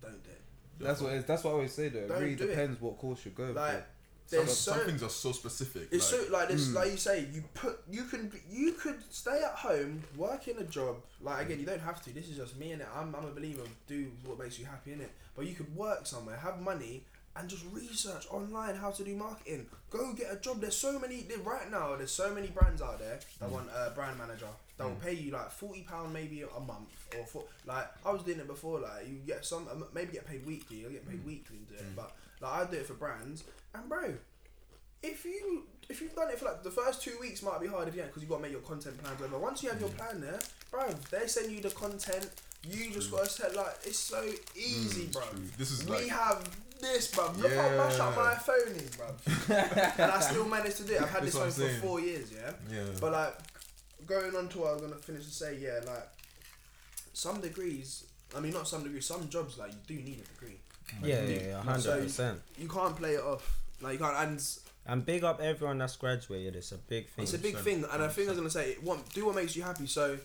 [SPEAKER 1] don't do it.
[SPEAKER 3] That's what it is. That's what I always say though. It
[SPEAKER 1] Don't
[SPEAKER 3] really
[SPEAKER 1] do it.
[SPEAKER 3] depends what course you go
[SPEAKER 1] Like,
[SPEAKER 3] for.
[SPEAKER 4] Some,
[SPEAKER 1] there's
[SPEAKER 4] some things are so specific.
[SPEAKER 1] It's
[SPEAKER 4] like,
[SPEAKER 1] so like this,
[SPEAKER 3] Mm.
[SPEAKER 1] like you say, you put you can you could stay at home, work in a job. Like again, you don't have to. This is just me and it. I'm I'm a believer. Do what makes you happy in it. But you could work somewhere, have money, and just research online how to do marketing. Go get a job. There's so many right now. There's so many brands out there that
[SPEAKER 4] Mm.
[SPEAKER 1] want a brand manager that will
[SPEAKER 4] Mm.
[SPEAKER 1] pay you like forty pound maybe a month or for like I was doing it before. Like you get some um, maybe get paid weekly. You get paid
[SPEAKER 4] Mm.
[SPEAKER 1] weekly to do it. But like I do it for brands. And bro, if you if you've done it for like the first two weeks might be hard if you because you got to make your content plan. But Once you have your plan there, bro, they send you the content. You just
[SPEAKER 4] True.
[SPEAKER 1] got to set like it's so easy, bro.
[SPEAKER 4] This is
[SPEAKER 1] We
[SPEAKER 4] like
[SPEAKER 1] have this, bro. Look how much up my phone is, bro. and I still managed to do it. I've had
[SPEAKER 4] That's
[SPEAKER 1] this
[SPEAKER 4] what
[SPEAKER 1] phone for four years, yeah.
[SPEAKER 4] yeah.
[SPEAKER 1] But like going on to what I was gonna finish to say, yeah, like some degrees. I mean, not some degrees. Some jobs like you do need a degree.
[SPEAKER 2] Yeah,
[SPEAKER 1] you
[SPEAKER 2] yeah, yeah,
[SPEAKER 1] So-
[SPEAKER 2] hundred percent.
[SPEAKER 1] You can't play it off. Like you can't. And
[SPEAKER 2] And big up everyone that's graduated. It's a big thing.
[SPEAKER 1] It's a big
[SPEAKER 4] 100%,
[SPEAKER 1] thing, and I think I was gonna say, what do what makes you happy. So,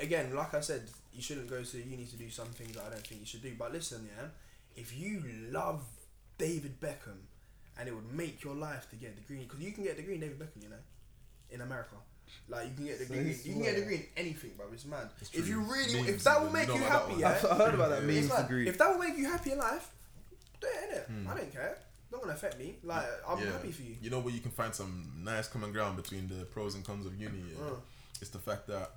[SPEAKER 1] again, like I said, you shouldn't go to uni to do some things that I don't think you should do. But listen, yeah, if you love David Beckham, and it would make your life to get a degree, because you can get a degree in David Beckham, you know, in America. Like you can get a degree,
[SPEAKER 3] So
[SPEAKER 1] you can get a
[SPEAKER 3] swear.
[SPEAKER 1] degree in anything, bro. It's mad.
[SPEAKER 4] It's
[SPEAKER 1] If you
[SPEAKER 4] true.
[SPEAKER 1] really, if that will
[SPEAKER 4] you
[SPEAKER 1] make
[SPEAKER 4] know
[SPEAKER 1] you happy, yeah,
[SPEAKER 3] I've heard about that
[SPEAKER 4] Yeah.
[SPEAKER 3] memes
[SPEAKER 1] it's like, if that will make you happy in life, do it innit?
[SPEAKER 4] Hmm.
[SPEAKER 1] I don't care. Not gonna affect me. Like I'm
[SPEAKER 4] Yeah.
[SPEAKER 1] happy for you.
[SPEAKER 4] You know where you can find some nice common ground between the pros and cons of uni. Yeah?
[SPEAKER 1] Uh.
[SPEAKER 4] It's the fact that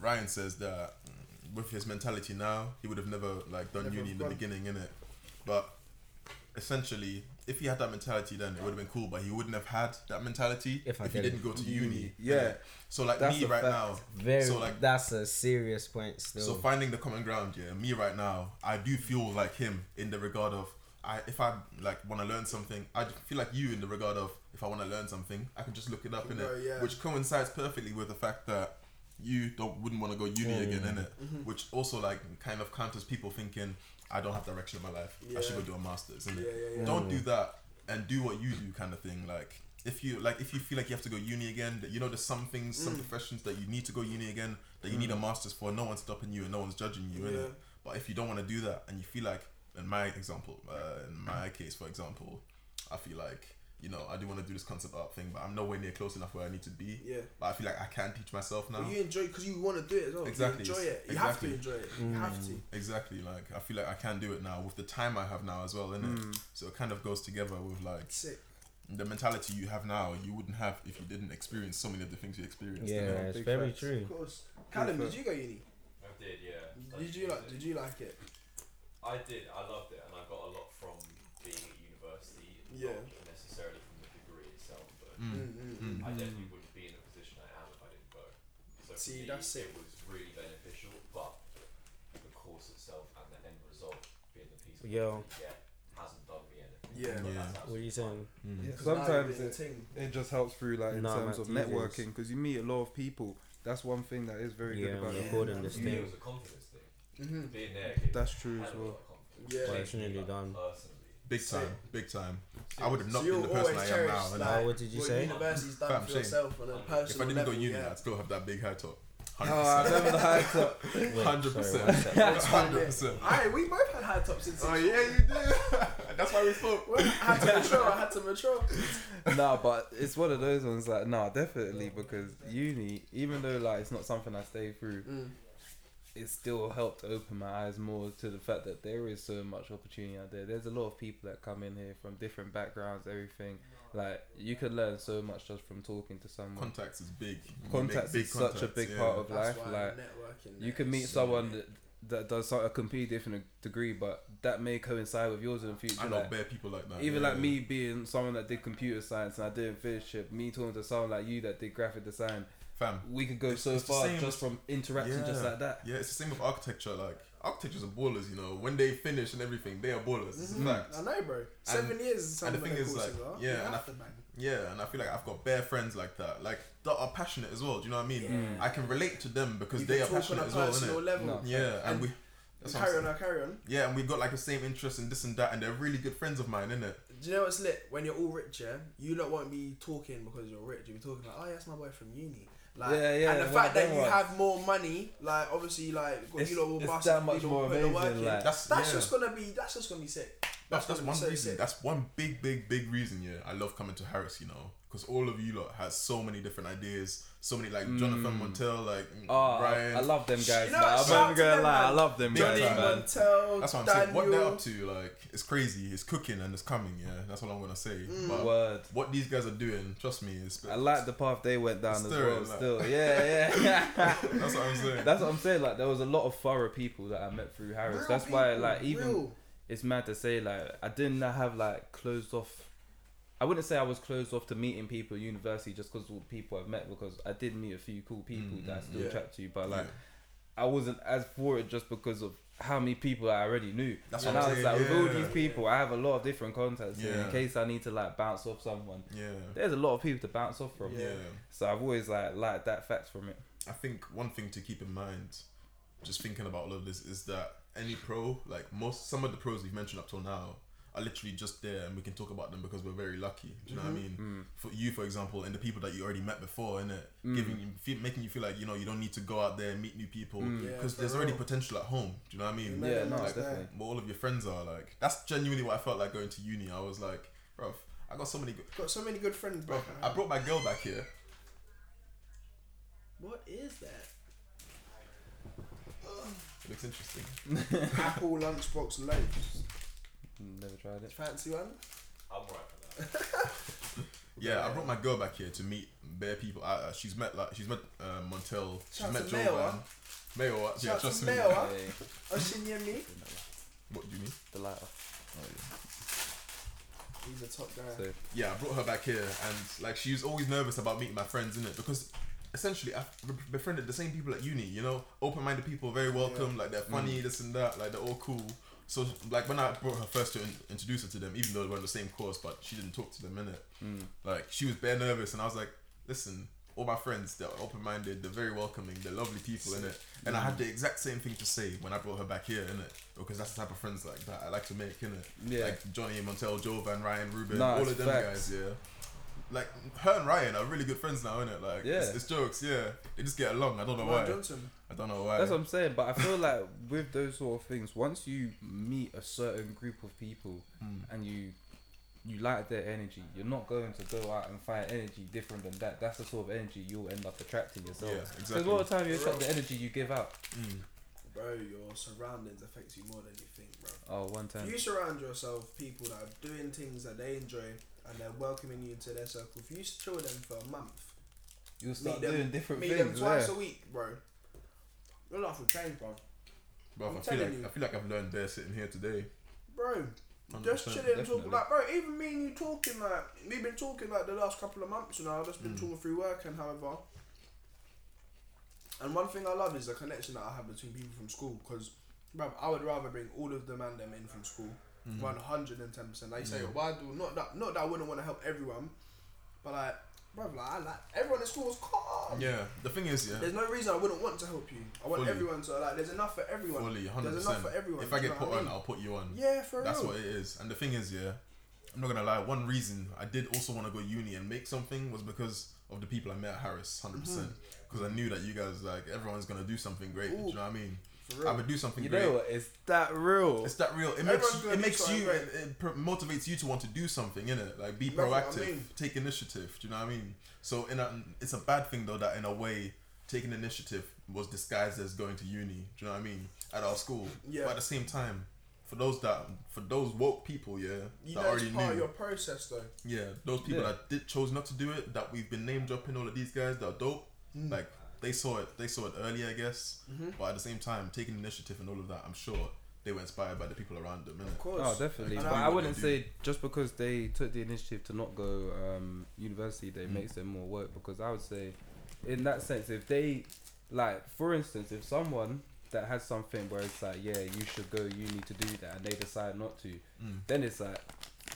[SPEAKER 4] Ryan says that with his mentality now, he would have never like done
[SPEAKER 1] Never
[SPEAKER 4] uni in the
[SPEAKER 1] gone.
[SPEAKER 4] beginning, innit? But essentially, if he had that mentality, then it would have been cool. But he wouldn't have had that mentality
[SPEAKER 2] If
[SPEAKER 4] if he
[SPEAKER 2] didn't.
[SPEAKER 4] didn't go to uni.
[SPEAKER 3] Yeah.
[SPEAKER 4] innit? So like
[SPEAKER 3] That's
[SPEAKER 4] me right
[SPEAKER 3] fact.
[SPEAKER 4] now.
[SPEAKER 2] Very.
[SPEAKER 4] So, like-
[SPEAKER 2] that's a serious point. Still.
[SPEAKER 4] So finding the common ground, yeah. Me right now, I do feel like him in the regard of I if I like want to learn something, I feel like you in the regard of if I want to learn something, I can just look it up in it,
[SPEAKER 1] yeah.
[SPEAKER 4] which coincides perfectly with the fact that you don't wouldn't want to go uni
[SPEAKER 2] Mm.
[SPEAKER 4] again, innit?
[SPEAKER 1] Mhm.
[SPEAKER 4] Which also like kind of counters people thinking I don't have direction in my life. I should go do a masters, innit?
[SPEAKER 1] yeah, yeah.
[SPEAKER 4] Don't do that and do what you do, kind of thing. Like if you like, if you feel like you have to go uni again, that you know there's some things, some
[SPEAKER 1] Mm.
[SPEAKER 4] professions that you need to go uni again, that you need a masters for. No one's stopping you and no one's judging you, innit?
[SPEAKER 1] Yeah.
[SPEAKER 4] But if you don't want to do that and you feel like, in my example, uh, in my case, for example, I feel like you know I do want to do this concept art thing, but I'm nowhere near close enough where I need to be.
[SPEAKER 1] Yeah.
[SPEAKER 4] But I feel like I can teach myself now.
[SPEAKER 1] But you enjoy because you want to do it as well.
[SPEAKER 4] Exactly.
[SPEAKER 1] You enjoy it. You
[SPEAKER 4] Exactly.
[SPEAKER 1] have to enjoy it. You have to.
[SPEAKER 4] Exactly. Like I feel like I can do it now with the time I have now as well, innit?
[SPEAKER 3] Mm.
[SPEAKER 4] So it kind of goes together with like
[SPEAKER 1] Sick.
[SPEAKER 4] the mentality you have now. You wouldn't have if you didn't experience so many of the things you experienced.
[SPEAKER 2] yeah,
[SPEAKER 4] you know?
[SPEAKER 2] it's
[SPEAKER 3] big
[SPEAKER 2] very
[SPEAKER 3] facts.
[SPEAKER 2] true.
[SPEAKER 1] Of course. Callum, did you go uni?
[SPEAKER 5] I did, yeah.
[SPEAKER 1] Did you like? Did you like it?
[SPEAKER 5] I did. I loved it, and I got a lot from being at university.
[SPEAKER 1] Yeah.
[SPEAKER 5] Not necessarily from the degree itself, but
[SPEAKER 4] Mm.
[SPEAKER 1] Mm, mm, mm.
[SPEAKER 5] I definitely wouldn't be in the position I am if I didn't go. So for
[SPEAKER 1] See,
[SPEAKER 5] me,
[SPEAKER 1] that's it.
[SPEAKER 5] it was really beneficial, but the course itself and the end result being the piece of
[SPEAKER 2] Yo.
[SPEAKER 5] you get hasn't done me anything.
[SPEAKER 1] Yeah.
[SPEAKER 4] Yeah.
[SPEAKER 2] What are you saying?
[SPEAKER 4] Mm.
[SPEAKER 3] Yeah,
[SPEAKER 1] 'Cause
[SPEAKER 3] sometimes it, it just helps through like in
[SPEAKER 2] Nah,
[SPEAKER 3] terms of
[SPEAKER 2] Jesus.
[SPEAKER 3] networking because you meet a lot of people. That's one thing that is very
[SPEAKER 2] Yeah,
[SPEAKER 3] good about
[SPEAKER 2] yeah.
[SPEAKER 3] it.
[SPEAKER 2] recording this
[SPEAKER 5] For me,
[SPEAKER 2] thing.
[SPEAKER 5] it was a confidence thing.
[SPEAKER 1] Mm-hmm.
[SPEAKER 5] Being there
[SPEAKER 3] That's true as well.
[SPEAKER 5] lot of confidence.
[SPEAKER 1] Yeah.
[SPEAKER 2] Well, it's nearly done.
[SPEAKER 5] Personally.
[SPEAKER 4] Big
[SPEAKER 1] Sick.
[SPEAKER 4] time, big time. I would have not
[SPEAKER 1] So
[SPEAKER 4] been the person I am now. innit?
[SPEAKER 1] like,
[SPEAKER 2] Oh, what did you
[SPEAKER 1] what
[SPEAKER 2] say?
[SPEAKER 1] university's done
[SPEAKER 4] Fam,
[SPEAKER 1] for
[SPEAKER 4] shame.
[SPEAKER 1] yourself on a
[SPEAKER 5] If I
[SPEAKER 1] personal
[SPEAKER 4] If I didn't
[SPEAKER 1] level.
[SPEAKER 4] go uni,
[SPEAKER 1] yeah.
[SPEAKER 4] I'd still have that big high top.
[SPEAKER 3] Oh, I remember the high top.
[SPEAKER 2] Wait,
[SPEAKER 4] Hundred
[SPEAKER 2] sorry,
[SPEAKER 4] percent.
[SPEAKER 2] one second.
[SPEAKER 4] Hundred percent.
[SPEAKER 1] Aye, we both had high tops since.
[SPEAKER 4] Oh yeah, you do. That's why we spoke.
[SPEAKER 1] Well, I had to mature. I had to mature.
[SPEAKER 3] nah, but it's one of those ones like nah, definitely because uni, even though like it's not something I stay through,
[SPEAKER 1] Mm.
[SPEAKER 3] It still helped open my eyes more to the fact that there is so much opportunity out there. There's a lot of people that come in here from different backgrounds, everything. Like you could learn so much just from talking to someone.
[SPEAKER 4] Contacts is big. You
[SPEAKER 3] Contacts
[SPEAKER 4] big
[SPEAKER 3] is such a big
[SPEAKER 4] yeah.
[SPEAKER 3] part of
[SPEAKER 1] That's
[SPEAKER 3] life.
[SPEAKER 1] why
[SPEAKER 3] Like
[SPEAKER 1] networking.
[SPEAKER 3] you can meet
[SPEAKER 1] is-
[SPEAKER 3] someone that, that does a completely different degree, but that may coincide with yours in the future.
[SPEAKER 4] I know
[SPEAKER 3] like,
[SPEAKER 4] bare people like that.
[SPEAKER 3] even
[SPEAKER 4] yeah.
[SPEAKER 3] like me being someone that did computer science and I didn't finish it, me talking to someone like you that did graphic design,
[SPEAKER 4] fam.
[SPEAKER 3] we could go
[SPEAKER 4] It's-
[SPEAKER 3] so
[SPEAKER 4] it's the
[SPEAKER 3] far
[SPEAKER 4] same
[SPEAKER 3] just
[SPEAKER 4] as-
[SPEAKER 3] from interaction, just like that.
[SPEAKER 4] Yeah, it's the same with architecture. Like architectures are ballers, you know. When they finish and everything, they are ballers. It's a
[SPEAKER 1] Mhm.
[SPEAKER 4] fact.
[SPEAKER 1] I know, bro. Seven years is
[SPEAKER 4] and the
[SPEAKER 1] something
[SPEAKER 4] thing is, like, yeah,
[SPEAKER 1] you
[SPEAKER 4] and I-
[SPEAKER 1] to bang.
[SPEAKER 4] Yeah, and I feel like I've got bare friends like that, like that are passionate as well. Do you know what I mean?
[SPEAKER 1] Yeah.
[SPEAKER 4] I can relate to them because
[SPEAKER 1] You
[SPEAKER 4] they are passionate as well,
[SPEAKER 1] personal
[SPEAKER 4] innit?
[SPEAKER 1] level.
[SPEAKER 3] No.
[SPEAKER 4] Yeah, and,
[SPEAKER 1] And-
[SPEAKER 4] we. That's
[SPEAKER 1] Carry on,
[SPEAKER 4] saying.
[SPEAKER 1] now carry on.
[SPEAKER 4] Yeah, and we've got like the same interests in this and that, and they're really good friends of mine, innit?
[SPEAKER 1] Do you know what's lit? When you're all rich, yeah, you lot won't be talking because you're rich. You'll be talking like, oh, yeah, that's my boy from uni. Like,
[SPEAKER 3] Yeah, yeah,
[SPEAKER 1] And the fact that you
[SPEAKER 3] ones.
[SPEAKER 1] have more money, like obviously, like you lot will bust.
[SPEAKER 3] that
[SPEAKER 1] you
[SPEAKER 3] much more
[SPEAKER 1] will put the work
[SPEAKER 3] amazing.
[SPEAKER 1] in.
[SPEAKER 3] Like,
[SPEAKER 4] That's
[SPEAKER 1] That's
[SPEAKER 4] yeah.
[SPEAKER 1] just gonna be. That's just gonna be sick.
[SPEAKER 4] That's that's one
[SPEAKER 1] so
[SPEAKER 4] reason. That's one big, big, big reason. Yeah, I love coming to Harris. You know, because all of you lot has so many different ideas. So many like Jonathan
[SPEAKER 3] Mm.
[SPEAKER 4] Montel, like
[SPEAKER 3] oh,
[SPEAKER 4] Ryan.
[SPEAKER 3] I love them guys.
[SPEAKER 1] You know
[SPEAKER 3] man. I'm not
[SPEAKER 1] out
[SPEAKER 3] even
[SPEAKER 1] to
[SPEAKER 3] gonna
[SPEAKER 1] them,
[SPEAKER 3] lie. I love them
[SPEAKER 1] Johnny
[SPEAKER 3] guys, man.
[SPEAKER 1] Montel,
[SPEAKER 4] That's what I'm saying. What they're up to, like, it's crazy. It's cooking and it's coming. Yeah, that's what I'm gonna say.
[SPEAKER 1] Mm.
[SPEAKER 4] But
[SPEAKER 3] Word.
[SPEAKER 4] what these guys are doing, trust me, is
[SPEAKER 3] I like the path they went down as well.
[SPEAKER 4] like-
[SPEAKER 3] Still, yeah, yeah.
[SPEAKER 4] That's what I'm saying.
[SPEAKER 3] That's what I'm saying. Like there was a lot of thorough people that I met through Harris.
[SPEAKER 1] Real
[SPEAKER 3] That's why, like, even
[SPEAKER 1] real.
[SPEAKER 3] It's mad to say like I didn't have like closed off. I wouldn't say I was closed off to meeting people at university just because of the people I've met because I did meet a few cool people
[SPEAKER 4] Mm,
[SPEAKER 3] that I
[SPEAKER 4] mm,
[SPEAKER 3] still
[SPEAKER 1] yeah.
[SPEAKER 3] chat to, but like
[SPEAKER 4] Yeah.
[SPEAKER 3] I wasn't as for it just because of how many people I already knew.
[SPEAKER 4] That's
[SPEAKER 3] and
[SPEAKER 4] what
[SPEAKER 3] I was
[SPEAKER 4] saying,
[SPEAKER 3] like, with all these people, I have a lot of different contacts. here
[SPEAKER 4] Yeah.
[SPEAKER 3] in case I need to like bounce off someone,
[SPEAKER 4] Yeah.
[SPEAKER 3] there's a lot of people to bounce off from.
[SPEAKER 1] Yeah.
[SPEAKER 4] Yeah.
[SPEAKER 3] So I've always like liked that fact from it.
[SPEAKER 4] I think one thing to keep in mind, just thinking about all of this, is that any pro, like most, some of the pros we've mentioned up till now, are literally just there, and we can talk about them because we're very lucky. Do you know what I mean?
[SPEAKER 3] Mm.
[SPEAKER 4] For you, for example, and the people that you already met before, innit?
[SPEAKER 3] Mm.
[SPEAKER 4] Giving you, feel, making you feel like you know you don't need to go out there and meet new people
[SPEAKER 3] Mm.
[SPEAKER 1] Yeah,
[SPEAKER 4] because there's already
[SPEAKER 1] real.
[SPEAKER 4] potential at home. Do you know what I mean?
[SPEAKER 1] You know
[SPEAKER 3] Yeah, no,
[SPEAKER 1] ones there.
[SPEAKER 3] definitely.
[SPEAKER 4] What all of your friends are like. That's genuinely what I felt like going to uni. I was like, bro, I got so many. Good,
[SPEAKER 1] Got so many good friends,
[SPEAKER 4] bro,
[SPEAKER 1] bro.
[SPEAKER 4] I brought my girl back here.
[SPEAKER 1] What is that?
[SPEAKER 4] It looks interesting.
[SPEAKER 1] Apple lunchbox loaves.
[SPEAKER 3] Never tried it.
[SPEAKER 1] Fancy one?
[SPEAKER 5] I'm alright for that.
[SPEAKER 4] Yeah, I brought my girl back here to meet bare people. Uh, uh, she's met like she's met uh, Montel. She's
[SPEAKER 1] Shout
[SPEAKER 4] met
[SPEAKER 1] to
[SPEAKER 4] Joe
[SPEAKER 1] Mayo,
[SPEAKER 4] Van. Mayo, yeah,
[SPEAKER 1] Shout
[SPEAKER 4] trust me.
[SPEAKER 1] Mayo, huh?
[SPEAKER 3] Hey,
[SPEAKER 1] me.
[SPEAKER 4] What do you mean?
[SPEAKER 3] the lighter.
[SPEAKER 1] He's a top guy.
[SPEAKER 3] So
[SPEAKER 4] Yeah, I brought her back here, and like she was always nervous about meeting my friends in it because essentially I've befriended the same people at uni. You know, open-minded people, very welcome. Like they're funny, this and that. Like they're all cool. So like when I brought her first to in- introduce her to them, even though they were in the same course, but she didn't talk to them in it.
[SPEAKER 3] mm.
[SPEAKER 4] Like she was bare nervous, and I was like, "Listen, all my friends, they're open-minded, they're very welcoming, they're lovely people in it." And I had the exact same thing to say when I brought her back here in it, because that's the type of friends like that I like to make in it.
[SPEAKER 3] Yeah.
[SPEAKER 4] Like Johnny Montel, Joe Van Ryan, Ruben, all of them
[SPEAKER 3] facts.
[SPEAKER 4] guys, yeah. Like her and Ryan are really good friends now, innit? Like,
[SPEAKER 3] Yeah.
[SPEAKER 4] it's, it's jokes, yeah. They just get along. I don't know
[SPEAKER 1] Ryan
[SPEAKER 4] why.
[SPEAKER 1] Johnson.
[SPEAKER 4] I don't know why.
[SPEAKER 3] That's what I'm saying. But I feel like with those sort of things, once you meet a certain group of people
[SPEAKER 4] Mm.
[SPEAKER 3] and you you like their energy, you're not going to go out and find energy different than that. That's the sort of energy you'll end up attracting yourself.
[SPEAKER 4] Yeah,
[SPEAKER 3] Because
[SPEAKER 4] exactly.
[SPEAKER 3] a lot of time you attract the energy you give out.
[SPEAKER 4] Mm.
[SPEAKER 1] Bro, your surroundings affects you more than you think, bro.
[SPEAKER 3] Oh, one time.
[SPEAKER 1] You surround yourself people that are doing things that they enjoy and they're welcoming you into their circle, if you chill with them for a month,
[SPEAKER 3] You'll start
[SPEAKER 1] meet them-
[SPEAKER 3] different
[SPEAKER 1] meet
[SPEAKER 3] things.
[SPEAKER 1] them twice
[SPEAKER 3] yeah.
[SPEAKER 1] a week, bro, your life will change, bro.
[SPEAKER 4] Bro,
[SPEAKER 1] I'm
[SPEAKER 4] I feel like
[SPEAKER 1] you.
[SPEAKER 4] I feel like I've learned there sitting here today.
[SPEAKER 1] Bro, just chilling and talking. Like, bro, even me and you talking, like, we've been talking, like, the last couple of months, you know, I've just been
[SPEAKER 4] Mm.
[SPEAKER 1] talking through work and however. And one thing I love is the connection that I have between people from school, because, bro, I would rather bring all of them and them in from school.
[SPEAKER 4] Mhm.
[SPEAKER 1] One hundred and ten percent. Like you say, why do not that? Not that I wouldn't want to help everyone, but like, bro, like I like everyone in school was calm.
[SPEAKER 4] Yeah, the thing is, yeah,
[SPEAKER 1] There's no reason I wouldn't want to help you. I want
[SPEAKER 4] Fully.
[SPEAKER 1] everyone to like. There's enough for everyone.
[SPEAKER 4] fully, hundred
[SPEAKER 1] There's enough
[SPEAKER 4] percent.
[SPEAKER 1] for everyone.
[SPEAKER 4] If I
[SPEAKER 1] do you
[SPEAKER 4] get
[SPEAKER 1] know
[SPEAKER 4] put
[SPEAKER 1] what I
[SPEAKER 4] on,
[SPEAKER 1] mean?
[SPEAKER 4] I'll put you on.
[SPEAKER 1] Yeah, for
[SPEAKER 4] That's
[SPEAKER 1] real.
[SPEAKER 4] what it is. And the thing is, yeah, I'm not gonna lie. One reason I did also want to go uni and make something was because of the people I met at Harris, 100 percent. Because I knew that you guys like everyone's gonna do something great. Do
[SPEAKER 1] Mm-hmm.
[SPEAKER 4] You know what I mean?
[SPEAKER 1] For real.
[SPEAKER 4] I would do something
[SPEAKER 3] You
[SPEAKER 4] great.
[SPEAKER 3] know? It's that real.
[SPEAKER 4] It's that real. It
[SPEAKER 1] Everyone's
[SPEAKER 4] makes it makes you
[SPEAKER 1] great.
[SPEAKER 4] it, it pr- motivates you to want to do something in it. Like be
[SPEAKER 1] That's what I
[SPEAKER 4] proactive,
[SPEAKER 1] mean.
[SPEAKER 4] take initiative. Do you know what I mean? So in a, it's a bad thing though that in a way taking initiative was disguised as going to uni. Do you know what I mean? At our school.
[SPEAKER 1] Yeah.
[SPEAKER 4] But at the same time, for those that for those woke people, yeah,
[SPEAKER 1] You
[SPEAKER 4] that
[SPEAKER 1] know,
[SPEAKER 4] already
[SPEAKER 1] it's part
[SPEAKER 4] knew.
[SPEAKER 1] of your process though.
[SPEAKER 4] Yeah, those people
[SPEAKER 3] Yeah.
[SPEAKER 4] that did chose not to do it, that we've been name dropping all of these guys that are dope.
[SPEAKER 1] Mm.
[SPEAKER 4] Like they saw it, they saw it earlier, I guess.
[SPEAKER 1] Mm-hmm.
[SPEAKER 4] But at the same time, taking initiative and all of that, I'm sure they were inspired by the people around them.
[SPEAKER 1] Of course.
[SPEAKER 3] Oh, definitely.
[SPEAKER 1] And
[SPEAKER 3] But
[SPEAKER 1] I-
[SPEAKER 3] I wouldn't say just because they took the initiative to not go um, university, that
[SPEAKER 4] Mm.
[SPEAKER 3] makes them more work. Because I would say, in that sense, if they, like, for instance, if someone that has something where it's like, yeah, you should go, you need to do that, and they decide not to,
[SPEAKER 4] Mm.
[SPEAKER 3] then it's like,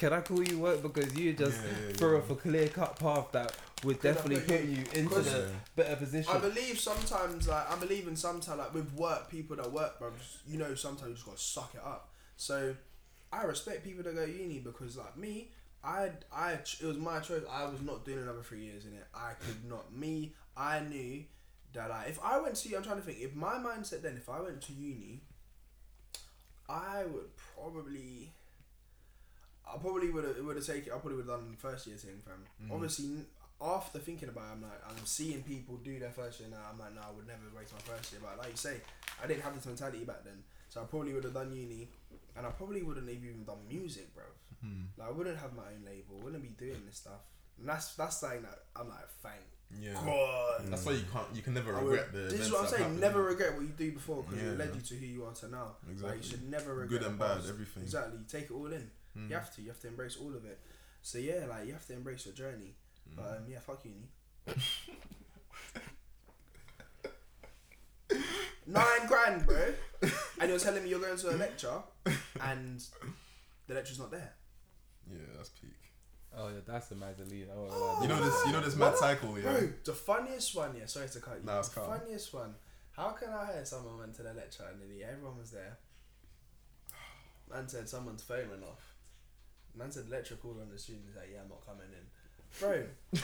[SPEAKER 3] can I call you work because you just
[SPEAKER 4] Yeah, yeah,
[SPEAKER 3] throw
[SPEAKER 4] yeah.
[SPEAKER 3] off a clear cut path that would definitely
[SPEAKER 1] put
[SPEAKER 3] put
[SPEAKER 1] you-
[SPEAKER 3] you into
[SPEAKER 1] Cause-
[SPEAKER 3] the
[SPEAKER 4] Yeah.
[SPEAKER 3] better position.
[SPEAKER 1] I believe sometimes, like I believe in sometimes, like with work, people that work, bro. You know, sometimes you just gotta suck it up. So, I respect people that go uni because, like me, I, I, it was my choice. I was not doing another three years in it. I could not. Me, I knew that like if I went to, I'm trying to think. If my mindset then, if I went to uni, I would probably. I probably would have would have taken. I probably would have done the first year thing, fam.
[SPEAKER 4] Mhm.
[SPEAKER 1] Obviously, after thinking about, it, I'm like, I'm seeing people do their first year now. I'm like, no, I would never waste my first year. But like you say, I didn't have this mentality back then, so I probably would have done uni, and I probably wouldn't have even done music, bro.
[SPEAKER 4] Hmm.
[SPEAKER 1] Like, I wouldn't have my own label. Wouldn't be doing this stuff. And that's that's something that I'm like, thank
[SPEAKER 4] Yeah.
[SPEAKER 1] God.
[SPEAKER 4] That's why you can't, you can never
[SPEAKER 1] I would-
[SPEAKER 4] regret the.
[SPEAKER 1] this is what I'm saying.
[SPEAKER 4] happened.
[SPEAKER 1] Never regret what you do before because
[SPEAKER 4] Yeah,
[SPEAKER 1] it led you to who you are to now. Like,
[SPEAKER 4] Exactly.
[SPEAKER 1] you should never regret
[SPEAKER 4] Good and bad,
[SPEAKER 1] past.
[SPEAKER 4] everything.
[SPEAKER 1] Exactly. Take it all in.
[SPEAKER 4] Mm.
[SPEAKER 1] You have to. You have to embrace all of it. So yeah, like you have to embrace your journey.
[SPEAKER 4] Mm.
[SPEAKER 1] But um, yeah, fuck uni. Nine grand, bro. And you're telling me you're going to a lecture, and the lecture's not there.
[SPEAKER 4] Yeah, that's peak.
[SPEAKER 3] oh yeah, that's a Magdalene. Oh,
[SPEAKER 1] Oh,
[SPEAKER 4] You know this. You know this mad cycle, yeah.
[SPEAKER 1] Bro, the funniest one, yeah. Sorry to cut you.
[SPEAKER 4] Nah, it's
[SPEAKER 1] the
[SPEAKER 4] calm.
[SPEAKER 1] funniest one. How can I hear someone went to the lecture and then everyone was there? Man said someone's phone went off. Man said lecture lecturer called on the student. He's like, yeah, I'm not coming in. Bro.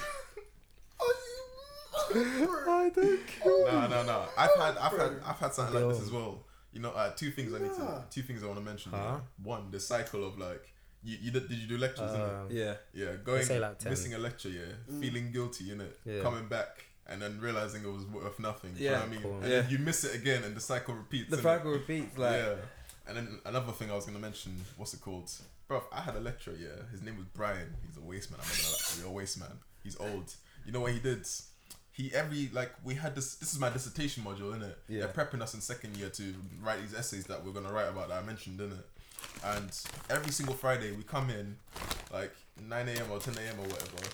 [SPEAKER 3] I don't care.
[SPEAKER 4] No, no, no. I've had, I've had, I've had something like this as well. You know, uh, two things I need to, two things I want to mention.
[SPEAKER 2] Huh?
[SPEAKER 4] One, the cycle of like, you, you did, did you do lectures? innit?
[SPEAKER 2] Um,
[SPEAKER 3] Yeah.
[SPEAKER 4] Yeah, going
[SPEAKER 2] say like 10.
[SPEAKER 4] missing a lecture, yeah,
[SPEAKER 1] Mm.
[SPEAKER 4] feeling guilty in it,
[SPEAKER 2] Yeah.
[SPEAKER 4] coming back and then realizing it was worth nothing. do you know
[SPEAKER 3] Yeah.
[SPEAKER 4] what I mean?
[SPEAKER 2] Cool.
[SPEAKER 4] And
[SPEAKER 3] Yeah.
[SPEAKER 4] then you miss it again, and the cycle repeats.
[SPEAKER 3] The
[SPEAKER 4] innit?
[SPEAKER 3] cycle repeats. Like,
[SPEAKER 4] yeah. And then another thing I was gonna mention, what's it called? Bro, I had a lecturer, yeah. His name was Brian. He's a waste man. I'm not gonna lie, a real waste man. He's old. You know what he did? He every like we had this. This is my dissertation module, innit?
[SPEAKER 3] Yeah.
[SPEAKER 4] They're prepping us in second year to write these essays that we're gonna write about that I mentioned, innit? And every single Friday we come in, like 9 a.m. or 10 a.m. or whatever.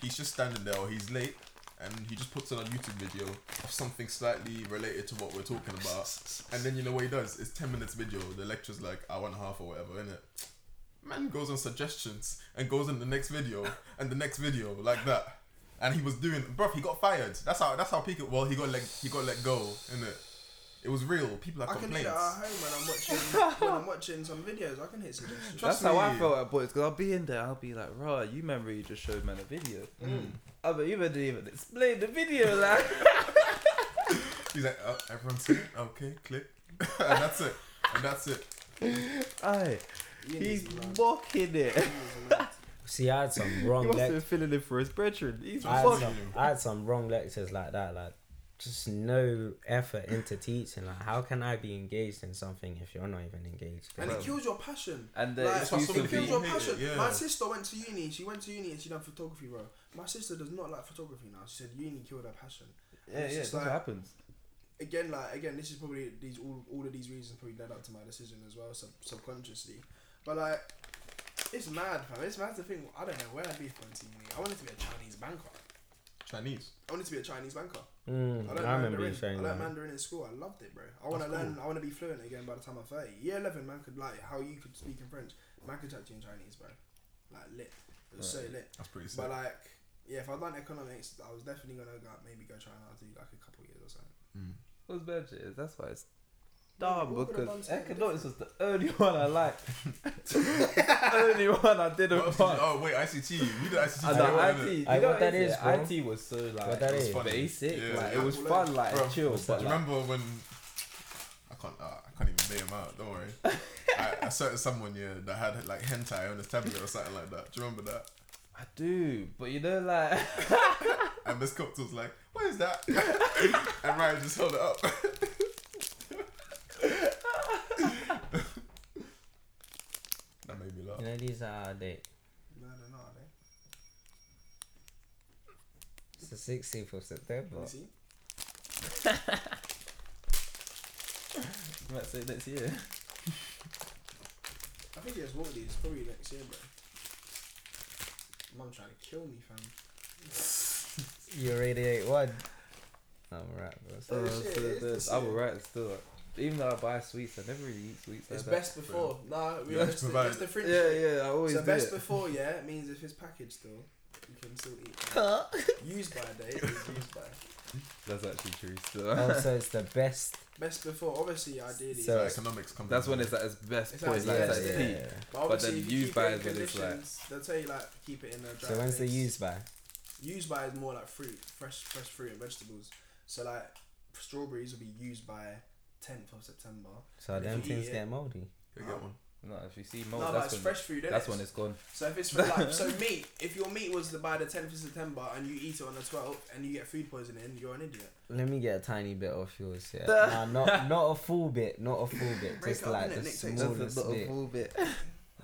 [SPEAKER 4] He's just standing there, or he's late, and he just puts on a YouTube video of something slightly related to what we're talking about. And then you know what he does? It's 10 minutes video. The lecture's like hour and a half or whatever, innit? Man goes on suggestions and goes in the next video and the next video like that. And he was doing, bro. He got fired. That's how. That's how peak. It, well, he got let. He got let go. innit? It was real. People had
[SPEAKER 1] I can do
[SPEAKER 4] complaints.
[SPEAKER 1] at home when I'm watching when I'm watching some videos. I can hit suggestions.
[SPEAKER 4] Trust
[SPEAKER 3] That's how I
[SPEAKER 4] me.
[SPEAKER 3] felt at boys because I'll be in there. I'll be like, "Raw, you remember you just showed man a video?
[SPEAKER 4] Mm.
[SPEAKER 3] I bet you didn't even explain the video, like."
[SPEAKER 4] He's like, oh, everyone's saying, okay, click, and that's it. And that's it.
[SPEAKER 3] Aye,
[SPEAKER 1] Ian
[SPEAKER 3] he's
[SPEAKER 1] is
[SPEAKER 3] mocking it.
[SPEAKER 1] Ian.
[SPEAKER 2] See, I had some
[SPEAKER 3] He
[SPEAKER 2] wrong
[SPEAKER 3] must have been
[SPEAKER 2] lectures.
[SPEAKER 3] filling in for his brethren. He's
[SPEAKER 2] I had, some, I had some wrong lectures like that. Like, just no effort into teaching. Like, how can I be engaged in something if you're not even engaged?
[SPEAKER 1] And it kills your passion.
[SPEAKER 3] And
[SPEAKER 1] Like,
[SPEAKER 4] That's why
[SPEAKER 3] used
[SPEAKER 4] so
[SPEAKER 3] to
[SPEAKER 1] it kills your
[SPEAKER 4] hate it,
[SPEAKER 1] passion.
[SPEAKER 4] yeah.
[SPEAKER 1] My sister went to uni. She went to uni and she done photography, bro. My sister does not like photography now. She said uni killed her passion.
[SPEAKER 3] Yeah,
[SPEAKER 1] It's
[SPEAKER 3] yeah,
[SPEAKER 1] just
[SPEAKER 3] that's
[SPEAKER 1] like-
[SPEAKER 3] what happens.
[SPEAKER 1] Again, like again, this is probably these all all of these reasons probably led up to my decision as well, sub- subconsciously. But like, it's mad, fam. It's mad to think. I don't know where I'd be if I went to uni. I wanted to be a Chinese banker.
[SPEAKER 4] Chinese.
[SPEAKER 1] I wanted to be a Chinese banker.
[SPEAKER 2] Mm,
[SPEAKER 1] I
[SPEAKER 2] I,
[SPEAKER 1] learned
[SPEAKER 2] remember
[SPEAKER 1] Mandarin.
[SPEAKER 2] you saying
[SPEAKER 1] I learned
[SPEAKER 2] that.
[SPEAKER 1] Mandarin in school. I loved it, bro. I want to
[SPEAKER 4] That's
[SPEAKER 1] learn.
[SPEAKER 4] cool.
[SPEAKER 1] I want to be fluent again by the time I'm 30. Year 11, man could like how you could speak in French. Man could chat to you in Chinese, bro. Like lit. It was so lit.
[SPEAKER 4] That's pretty sick.
[SPEAKER 1] But like, yeah, if I'd done economics, I was definitely gonna go, maybe go try and do like a couple years or something.
[SPEAKER 4] Mm.
[SPEAKER 3] What's bad shit that's why it's
[SPEAKER 1] Yeah,
[SPEAKER 3] dumb
[SPEAKER 1] what could've done
[SPEAKER 3] because
[SPEAKER 1] something
[SPEAKER 3] economics was the only one I liked. only one I didn't
[SPEAKER 4] What else you-
[SPEAKER 3] want.
[SPEAKER 4] oh wait, ICT. You did ICT.
[SPEAKER 3] And
[SPEAKER 4] too,
[SPEAKER 3] the
[SPEAKER 4] innit?
[SPEAKER 3] IT, you know
[SPEAKER 2] what that
[SPEAKER 3] it
[SPEAKER 2] is, bro?
[SPEAKER 3] IT was so like
[SPEAKER 2] What that
[SPEAKER 3] was
[SPEAKER 2] is?
[SPEAKER 3] Basic,
[SPEAKER 4] Yeah.
[SPEAKER 3] like it was
[SPEAKER 1] Yeah.
[SPEAKER 3] fun, like
[SPEAKER 4] Bro,
[SPEAKER 3] chill.
[SPEAKER 4] Do
[SPEAKER 3] But
[SPEAKER 4] you
[SPEAKER 3] like,
[SPEAKER 4] remember when I can't uh, I can't even name him out, don't worry. I, I certain someone yeah that had like hentai on his tablet or something like that. Do you remember that?
[SPEAKER 3] I do, but you know, like
[SPEAKER 4] And Miss Cox was like, what is that? and Ryan just held it up. That made me.
[SPEAKER 2] You know these are of date.
[SPEAKER 1] No, no, no, they.
[SPEAKER 2] It's the 16th of September.
[SPEAKER 1] Let me see.
[SPEAKER 3] You might say next year.
[SPEAKER 1] I think it's what these probably next year, bro. Mum trying to kill me, fam.
[SPEAKER 2] You already ate one. I'm right, bro.
[SPEAKER 1] Oh,
[SPEAKER 3] Uh,
[SPEAKER 1] shit,
[SPEAKER 3] so there's-
[SPEAKER 1] this
[SPEAKER 3] I will write still. Even though I buy sweets, I never really eat sweets.
[SPEAKER 1] It's
[SPEAKER 3] like
[SPEAKER 1] best before. Nah, we
[SPEAKER 4] Yeah,
[SPEAKER 1] just,
[SPEAKER 4] provide-
[SPEAKER 1] just the fringe.
[SPEAKER 3] Yeah, yeah, I always
[SPEAKER 1] So
[SPEAKER 3] do
[SPEAKER 1] best
[SPEAKER 3] it.
[SPEAKER 1] before, yeah, means if it's packaged still, you can still eat. Used by date is used by.
[SPEAKER 3] That's actually true. Still,
[SPEAKER 2] Oh, so it's the best.
[SPEAKER 1] Best before, obviously, ideally.
[SPEAKER 2] So-
[SPEAKER 4] So economics comes.
[SPEAKER 3] that's when it's at its best
[SPEAKER 1] It's
[SPEAKER 3] point. Like,
[SPEAKER 1] its
[SPEAKER 3] it's
[SPEAKER 1] best, yeah.
[SPEAKER 3] its peak.
[SPEAKER 1] but
[SPEAKER 3] then
[SPEAKER 1] if you
[SPEAKER 3] used
[SPEAKER 1] keep
[SPEAKER 3] by
[SPEAKER 1] it
[SPEAKER 3] is when it's like-
[SPEAKER 1] conditions, they'll tell you like keep it in a dry
[SPEAKER 2] So when's the
[SPEAKER 1] place.
[SPEAKER 2] use by?
[SPEAKER 1] Used by is more like fruit, fresh, fresh fruit and vegetables. So like strawberries will be used by 10th of September.
[SPEAKER 2] So
[SPEAKER 1] If
[SPEAKER 2] them things get moldy.
[SPEAKER 4] Go get one.
[SPEAKER 3] No, if you see mold,
[SPEAKER 1] but
[SPEAKER 3] that's
[SPEAKER 1] it's
[SPEAKER 3] when
[SPEAKER 1] fresh food. innit?
[SPEAKER 3] that's when it's gone.
[SPEAKER 1] So if it's like so meat, if your meat was to by the 10th of September and you eat it on the 12th and you get food poisoning, you're an idiot.
[SPEAKER 2] Let me get a tiny bit off yours. Yeah. nah, not not a full bit, not a full bit.
[SPEAKER 1] Break
[SPEAKER 2] Just
[SPEAKER 1] up,
[SPEAKER 2] like the
[SPEAKER 1] Nick takes
[SPEAKER 2] smallest
[SPEAKER 3] That's a
[SPEAKER 2] bit.
[SPEAKER 3] little bit.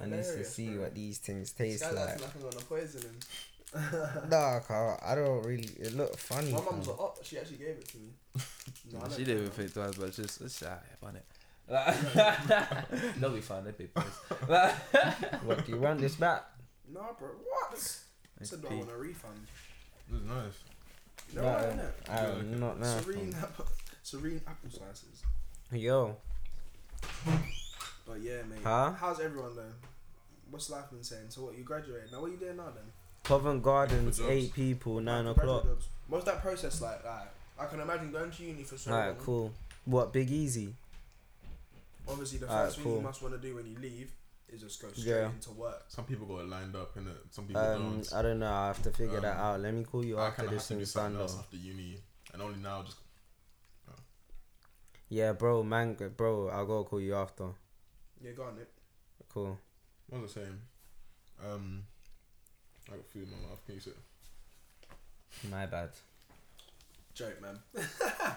[SPEAKER 2] I need to see
[SPEAKER 1] bro.
[SPEAKER 2] what these things
[SPEAKER 1] This
[SPEAKER 2] taste
[SPEAKER 1] guy's
[SPEAKER 2] like.
[SPEAKER 1] like I'm gonna poison him.
[SPEAKER 2] Nah, Carl, I don't really. It looked funny.
[SPEAKER 1] My
[SPEAKER 2] fam.
[SPEAKER 1] mum's like, oh, she actually gave it to me. No, I
[SPEAKER 3] she didn't
[SPEAKER 1] know.
[SPEAKER 3] even think twice, but just let's ah, yeah, bun it. They'll be fine. They're big boys.
[SPEAKER 2] What do you want this back?
[SPEAKER 1] Nah, bro, what? I said, do I want a refund?
[SPEAKER 4] This is nice.
[SPEAKER 1] You know
[SPEAKER 2] Nah,
[SPEAKER 1] what, innit?
[SPEAKER 2] I don't- not now.
[SPEAKER 1] Soreen,
[SPEAKER 2] fam.
[SPEAKER 1] apple, Soreen apple slices.
[SPEAKER 2] Yo,
[SPEAKER 1] But yeah, mate.
[SPEAKER 2] Huh?
[SPEAKER 1] How's everyone though? What's life been saying? So what? You graduated now? What are you doing now then?
[SPEAKER 2] Covent Gardens, eight people, nine
[SPEAKER 1] Like,
[SPEAKER 2] o'clock.
[SPEAKER 1] What's that process like? Like, I can imagine going to uni for so long.
[SPEAKER 2] Alright, cool. What, Big Easy?
[SPEAKER 1] Obviously, the
[SPEAKER 2] Alright,
[SPEAKER 1] first thing
[SPEAKER 2] cool.
[SPEAKER 1] you must want to do when you leave is just go straight
[SPEAKER 2] Yeah.
[SPEAKER 1] into work.
[SPEAKER 4] Some people got it lined up, and Some people
[SPEAKER 2] Um,
[SPEAKER 4] don't.
[SPEAKER 2] I don't know. I have to figure that
[SPEAKER 4] Um,
[SPEAKER 2] out. Let me call you
[SPEAKER 4] I
[SPEAKER 2] after
[SPEAKER 4] kind of have
[SPEAKER 2] this
[SPEAKER 4] to do
[SPEAKER 2] thing's
[SPEAKER 4] something
[SPEAKER 2] done,
[SPEAKER 4] else after uni, and only now just
[SPEAKER 2] Yeah, bro, man, bro, I'll go call you after.
[SPEAKER 1] Yeah, go on, Nick.
[SPEAKER 2] Cool.
[SPEAKER 4] what was I saying? Um, I got food in my mouth. Can you sit?
[SPEAKER 2] My bad.
[SPEAKER 1] Joke, man.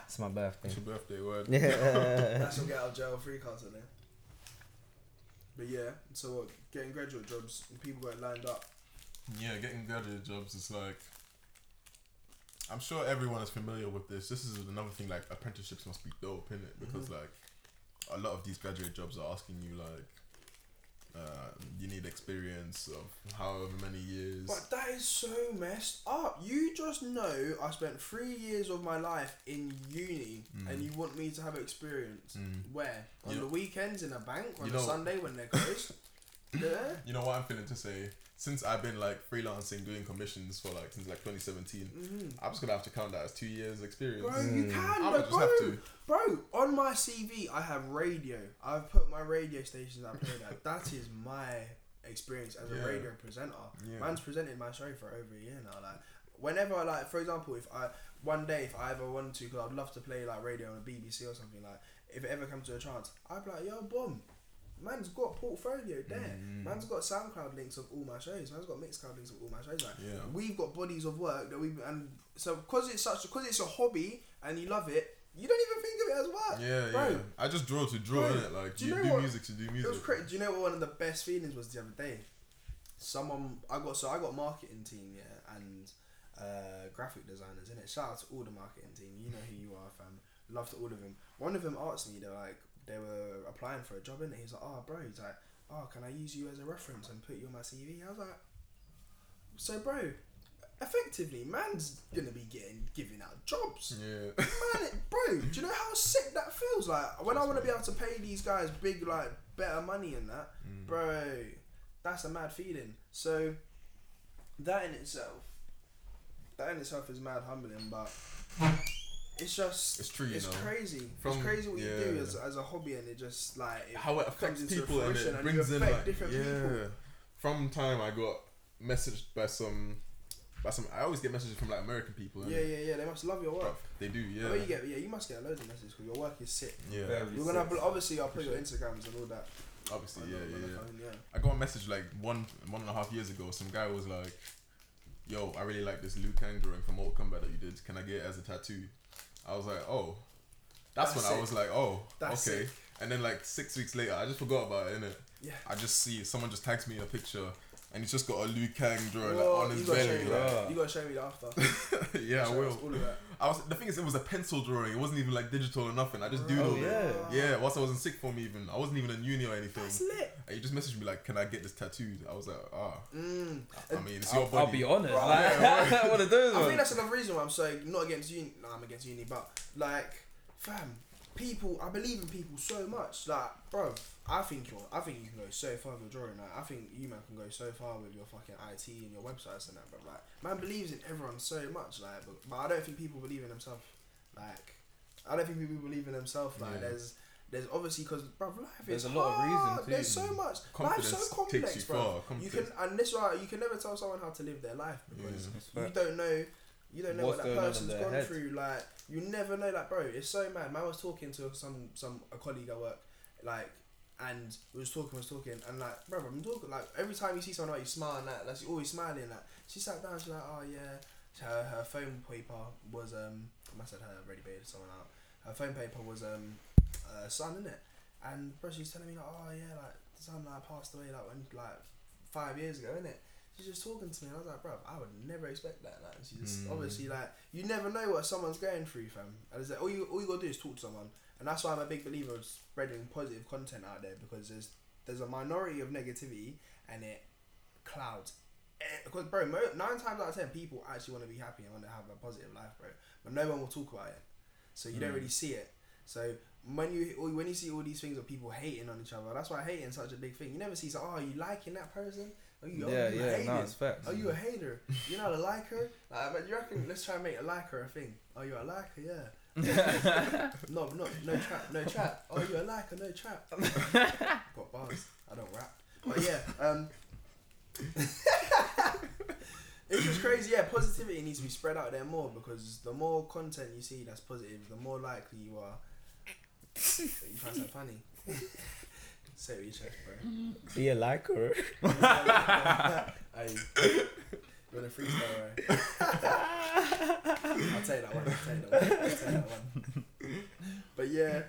[SPEAKER 2] It's my birthday.
[SPEAKER 4] It's your birthday, word.
[SPEAKER 2] Yeah.
[SPEAKER 1] That's your get out of jail free card today. But yeah, so what? Getting graduate jobs, people got lined up.
[SPEAKER 4] Yeah, getting graduate jobs is like. I'm sure everyone is familiar with this. This is another thing. Like apprenticeships must be dope, innit? Because mm-hmm. like, a lot of these graduate jobs are asking you like, uh, you need experience of however many years.
[SPEAKER 1] But that is so messed up. You just know I spent three years of my life in uni,
[SPEAKER 4] Mm.
[SPEAKER 1] and you want me to have experience
[SPEAKER 4] Mm.
[SPEAKER 1] where on
[SPEAKER 4] You
[SPEAKER 1] the
[SPEAKER 4] know-
[SPEAKER 1] weekends in a bank on a Sunday when they're closed. yeah.
[SPEAKER 4] You know what I'm feeling to say? Since I've been like freelancing, doing commissions for like since like 2017,
[SPEAKER 1] hmm
[SPEAKER 4] I'm just gonna have to count that as two years experience.
[SPEAKER 1] Bro, you
[SPEAKER 2] Mm.
[SPEAKER 1] can,
[SPEAKER 4] I
[SPEAKER 1] but
[SPEAKER 4] just
[SPEAKER 1] bro,
[SPEAKER 4] have to.
[SPEAKER 1] bro. On my CV, I have radio. I've put my radio stations I played at. That is my experience as a radio presenter.
[SPEAKER 4] Yeah.
[SPEAKER 1] Man's presented my show for over a year now. Like, whenever, I like, for example, if I one day if I ever wanted to, because I'd love to play like radio on the BBC or something like. If it ever comes to a chance, I'd be like, yo, boom. Man's got portfolio there.
[SPEAKER 4] Mm.
[SPEAKER 1] Man's got SoundCloud links of all my shows. Man's got Mixcloud links of all my shows. Like,
[SPEAKER 4] Yeah.
[SPEAKER 1] we've got bodies of work that we and so because it's such because it's a hobby and you love it, you don't even think of it as work.
[SPEAKER 4] Yeah,
[SPEAKER 1] Bro.
[SPEAKER 4] yeah. I just draw to draw,
[SPEAKER 1] Bro,
[SPEAKER 4] innit? Like,
[SPEAKER 1] do
[SPEAKER 4] you
[SPEAKER 1] you
[SPEAKER 4] do
[SPEAKER 1] what-
[SPEAKER 4] music to do
[SPEAKER 1] It
[SPEAKER 4] music.
[SPEAKER 1] was crazy. Do you know what one of the best feelings was the other day? Someone I got so I got marketing team yeah and uh, graphic designers in it. Shout out to all the marketing team. You know who you are, fam. Love to all of them. One of them asked me, they're like they were applying for a job it. He's like, oh bro, he's like, oh can I use you as a reference and put you on my CV? I was like, so bro, effectively, man's gonna be getting giving out jobs.
[SPEAKER 4] Yeah.
[SPEAKER 1] Man, bro, do you know how sick that feels? Like when I want to be able to pay these guys big, like better money and that,
[SPEAKER 4] Mm.
[SPEAKER 1] bro, that's a mad feeling. So that in itself, that in itself is mad humbling, but it's just
[SPEAKER 4] It's true, you
[SPEAKER 1] it's
[SPEAKER 4] know.
[SPEAKER 1] crazy.
[SPEAKER 4] From-
[SPEAKER 1] it's crazy what you do as, as a hobby, and it just like it
[SPEAKER 4] How it
[SPEAKER 1] comes
[SPEAKER 4] affects
[SPEAKER 1] into
[SPEAKER 4] people and
[SPEAKER 1] fruition
[SPEAKER 4] it
[SPEAKER 1] and you
[SPEAKER 4] in like
[SPEAKER 1] different
[SPEAKER 4] yeah.
[SPEAKER 1] people.
[SPEAKER 4] From time I got messaged by some, by some. I always get messages from like American people.
[SPEAKER 1] Yeah, yeah, yeah. They must love your work.
[SPEAKER 4] They do,
[SPEAKER 1] Yeah.
[SPEAKER 4] yeah.
[SPEAKER 1] you get, yeah, you must get loads of messages because your work is sick.
[SPEAKER 4] yeah.
[SPEAKER 3] Very
[SPEAKER 1] We're gonna
[SPEAKER 3] sick.
[SPEAKER 1] obviously I'll put your Instagrams and all that.
[SPEAKER 4] Obviously, yeah, yeah, yeah.
[SPEAKER 1] phone, yeah.
[SPEAKER 4] I got a message like one one and a half years ago. Some guy was like, yo, I really like this Liu Kang drawing from Mortal Kombat that you did. Can I get it as a tattoo? I was like, oh. That's,
[SPEAKER 1] That's
[SPEAKER 4] when I was like, oh,
[SPEAKER 1] That's
[SPEAKER 4] okay.
[SPEAKER 1] sick.
[SPEAKER 4] And then like six weeks later, I just forgot about it, innit?
[SPEAKER 1] Yeah.
[SPEAKER 4] I just see someone just tags me a picture and he's just got a Liu Kang drawing
[SPEAKER 1] Whoa,
[SPEAKER 4] like, on his
[SPEAKER 1] you gotta show
[SPEAKER 4] belly. like-.
[SPEAKER 1] You gotta show me that after.
[SPEAKER 4] yeah, I will.
[SPEAKER 1] All of that.
[SPEAKER 4] I was the thing is it was a pencil drawing. It wasn't even like digital or nothing. I just doodled
[SPEAKER 3] Oh,
[SPEAKER 4] it.
[SPEAKER 3] yeah.
[SPEAKER 4] Yeah, whilst I was in sick form even. I wasn't even in uni or anything.
[SPEAKER 1] That's lit.
[SPEAKER 4] And you just messaged me like, "Can I get this tattooed?" I was like, "Ah."
[SPEAKER 1] Mm.
[SPEAKER 4] I mean, it's your
[SPEAKER 3] I'll,
[SPEAKER 4] body.
[SPEAKER 3] I'll be honest.
[SPEAKER 1] Bro,
[SPEAKER 3] like,
[SPEAKER 4] yeah,
[SPEAKER 3] I want to do this
[SPEAKER 1] I think that's another reason why I'm so not against uni. No, I'm against uni, but like, fam, people. I believe in people so much. Like, bro, I think you're. I think you can go so far with drawing. Like, I think you man can go so far with your fucking IT and your websites and that. But like, man believes in everyone so much. Like, but, but I don't think people believe in themselves. Like, I don't think people believe in themselves. Like,
[SPEAKER 4] Yeah.
[SPEAKER 1] there's. There's obviously because bro, life
[SPEAKER 3] There's
[SPEAKER 1] is
[SPEAKER 3] a lot of reason
[SPEAKER 1] hard.
[SPEAKER 3] too.
[SPEAKER 1] There's so much.
[SPEAKER 4] Confidence
[SPEAKER 1] Life's so complex,
[SPEAKER 4] you
[SPEAKER 1] bro.
[SPEAKER 4] far.
[SPEAKER 1] You can, and this right. you can never tell someone how to live their life because
[SPEAKER 3] It's
[SPEAKER 1] you don't know you don't know
[SPEAKER 3] What's
[SPEAKER 1] what that
[SPEAKER 3] going on in
[SPEAKER 1] person's gone
[SPEAKER 3] head.
[SPEAKER 1] through like you never know like bro it's so mad. Man I was talking to some some a colleague at work like and we was talking was talking and like bro I'm talking like every time you see someone like you smile and that like she's always smiling like she sat down she's like oh yeah. Her, her phone paper was um I must have her already baited someone out. Her phone paper was um uh, son in it and bro she's telling me like oh yeah like son like passed away like when like five years ago innit she's just talking to me and I was like bro I would never expect that like she just
[SPEAKER 4] Mm.
[SPEAKER 1] obviously like you never know what someone's going through fam and it's like all you all you gotta do is talk to someone and that's why I'm a big believer of spreading positive content out there because there's there's a minority of negativity and it clouds because bro mo- nine times out of ten people actually want to be happy and want to have a positive life bro but no one will talk about it so you don't
[SPEAKER 3] Mm.
[SPEAKER 1] really see it so when you or when you see all these things of people hating on each other that's why hating is such a big thing you never see so oh you liking that person you,
[SPEAKER 3] yeah,
[SPEAKER 1] you
[SPEAKER 3] yeah, no, it's facts.
[SPEAKER 1] Are you a hater? You're not a liker? Like, but you reckon, let's try and make a liker a thing. Oh, you're a liker? Yeah. no, no, no trap, no trap. Oh, you're a liker? No trap. Got bars. I don't rap. But yeah, um, it's just crazy. Yeah, positivity needs to be spread out there more because the more content you see that's positive, the more likely you are you find something funny. Say it with your chest, bro.
[SPEAKER 2] Be a liker.
[SPEAKER 1] Hey, you want a freestyle, right? I'll tell you that one. I'll tell you that one. I'll tell you that one. But yeah,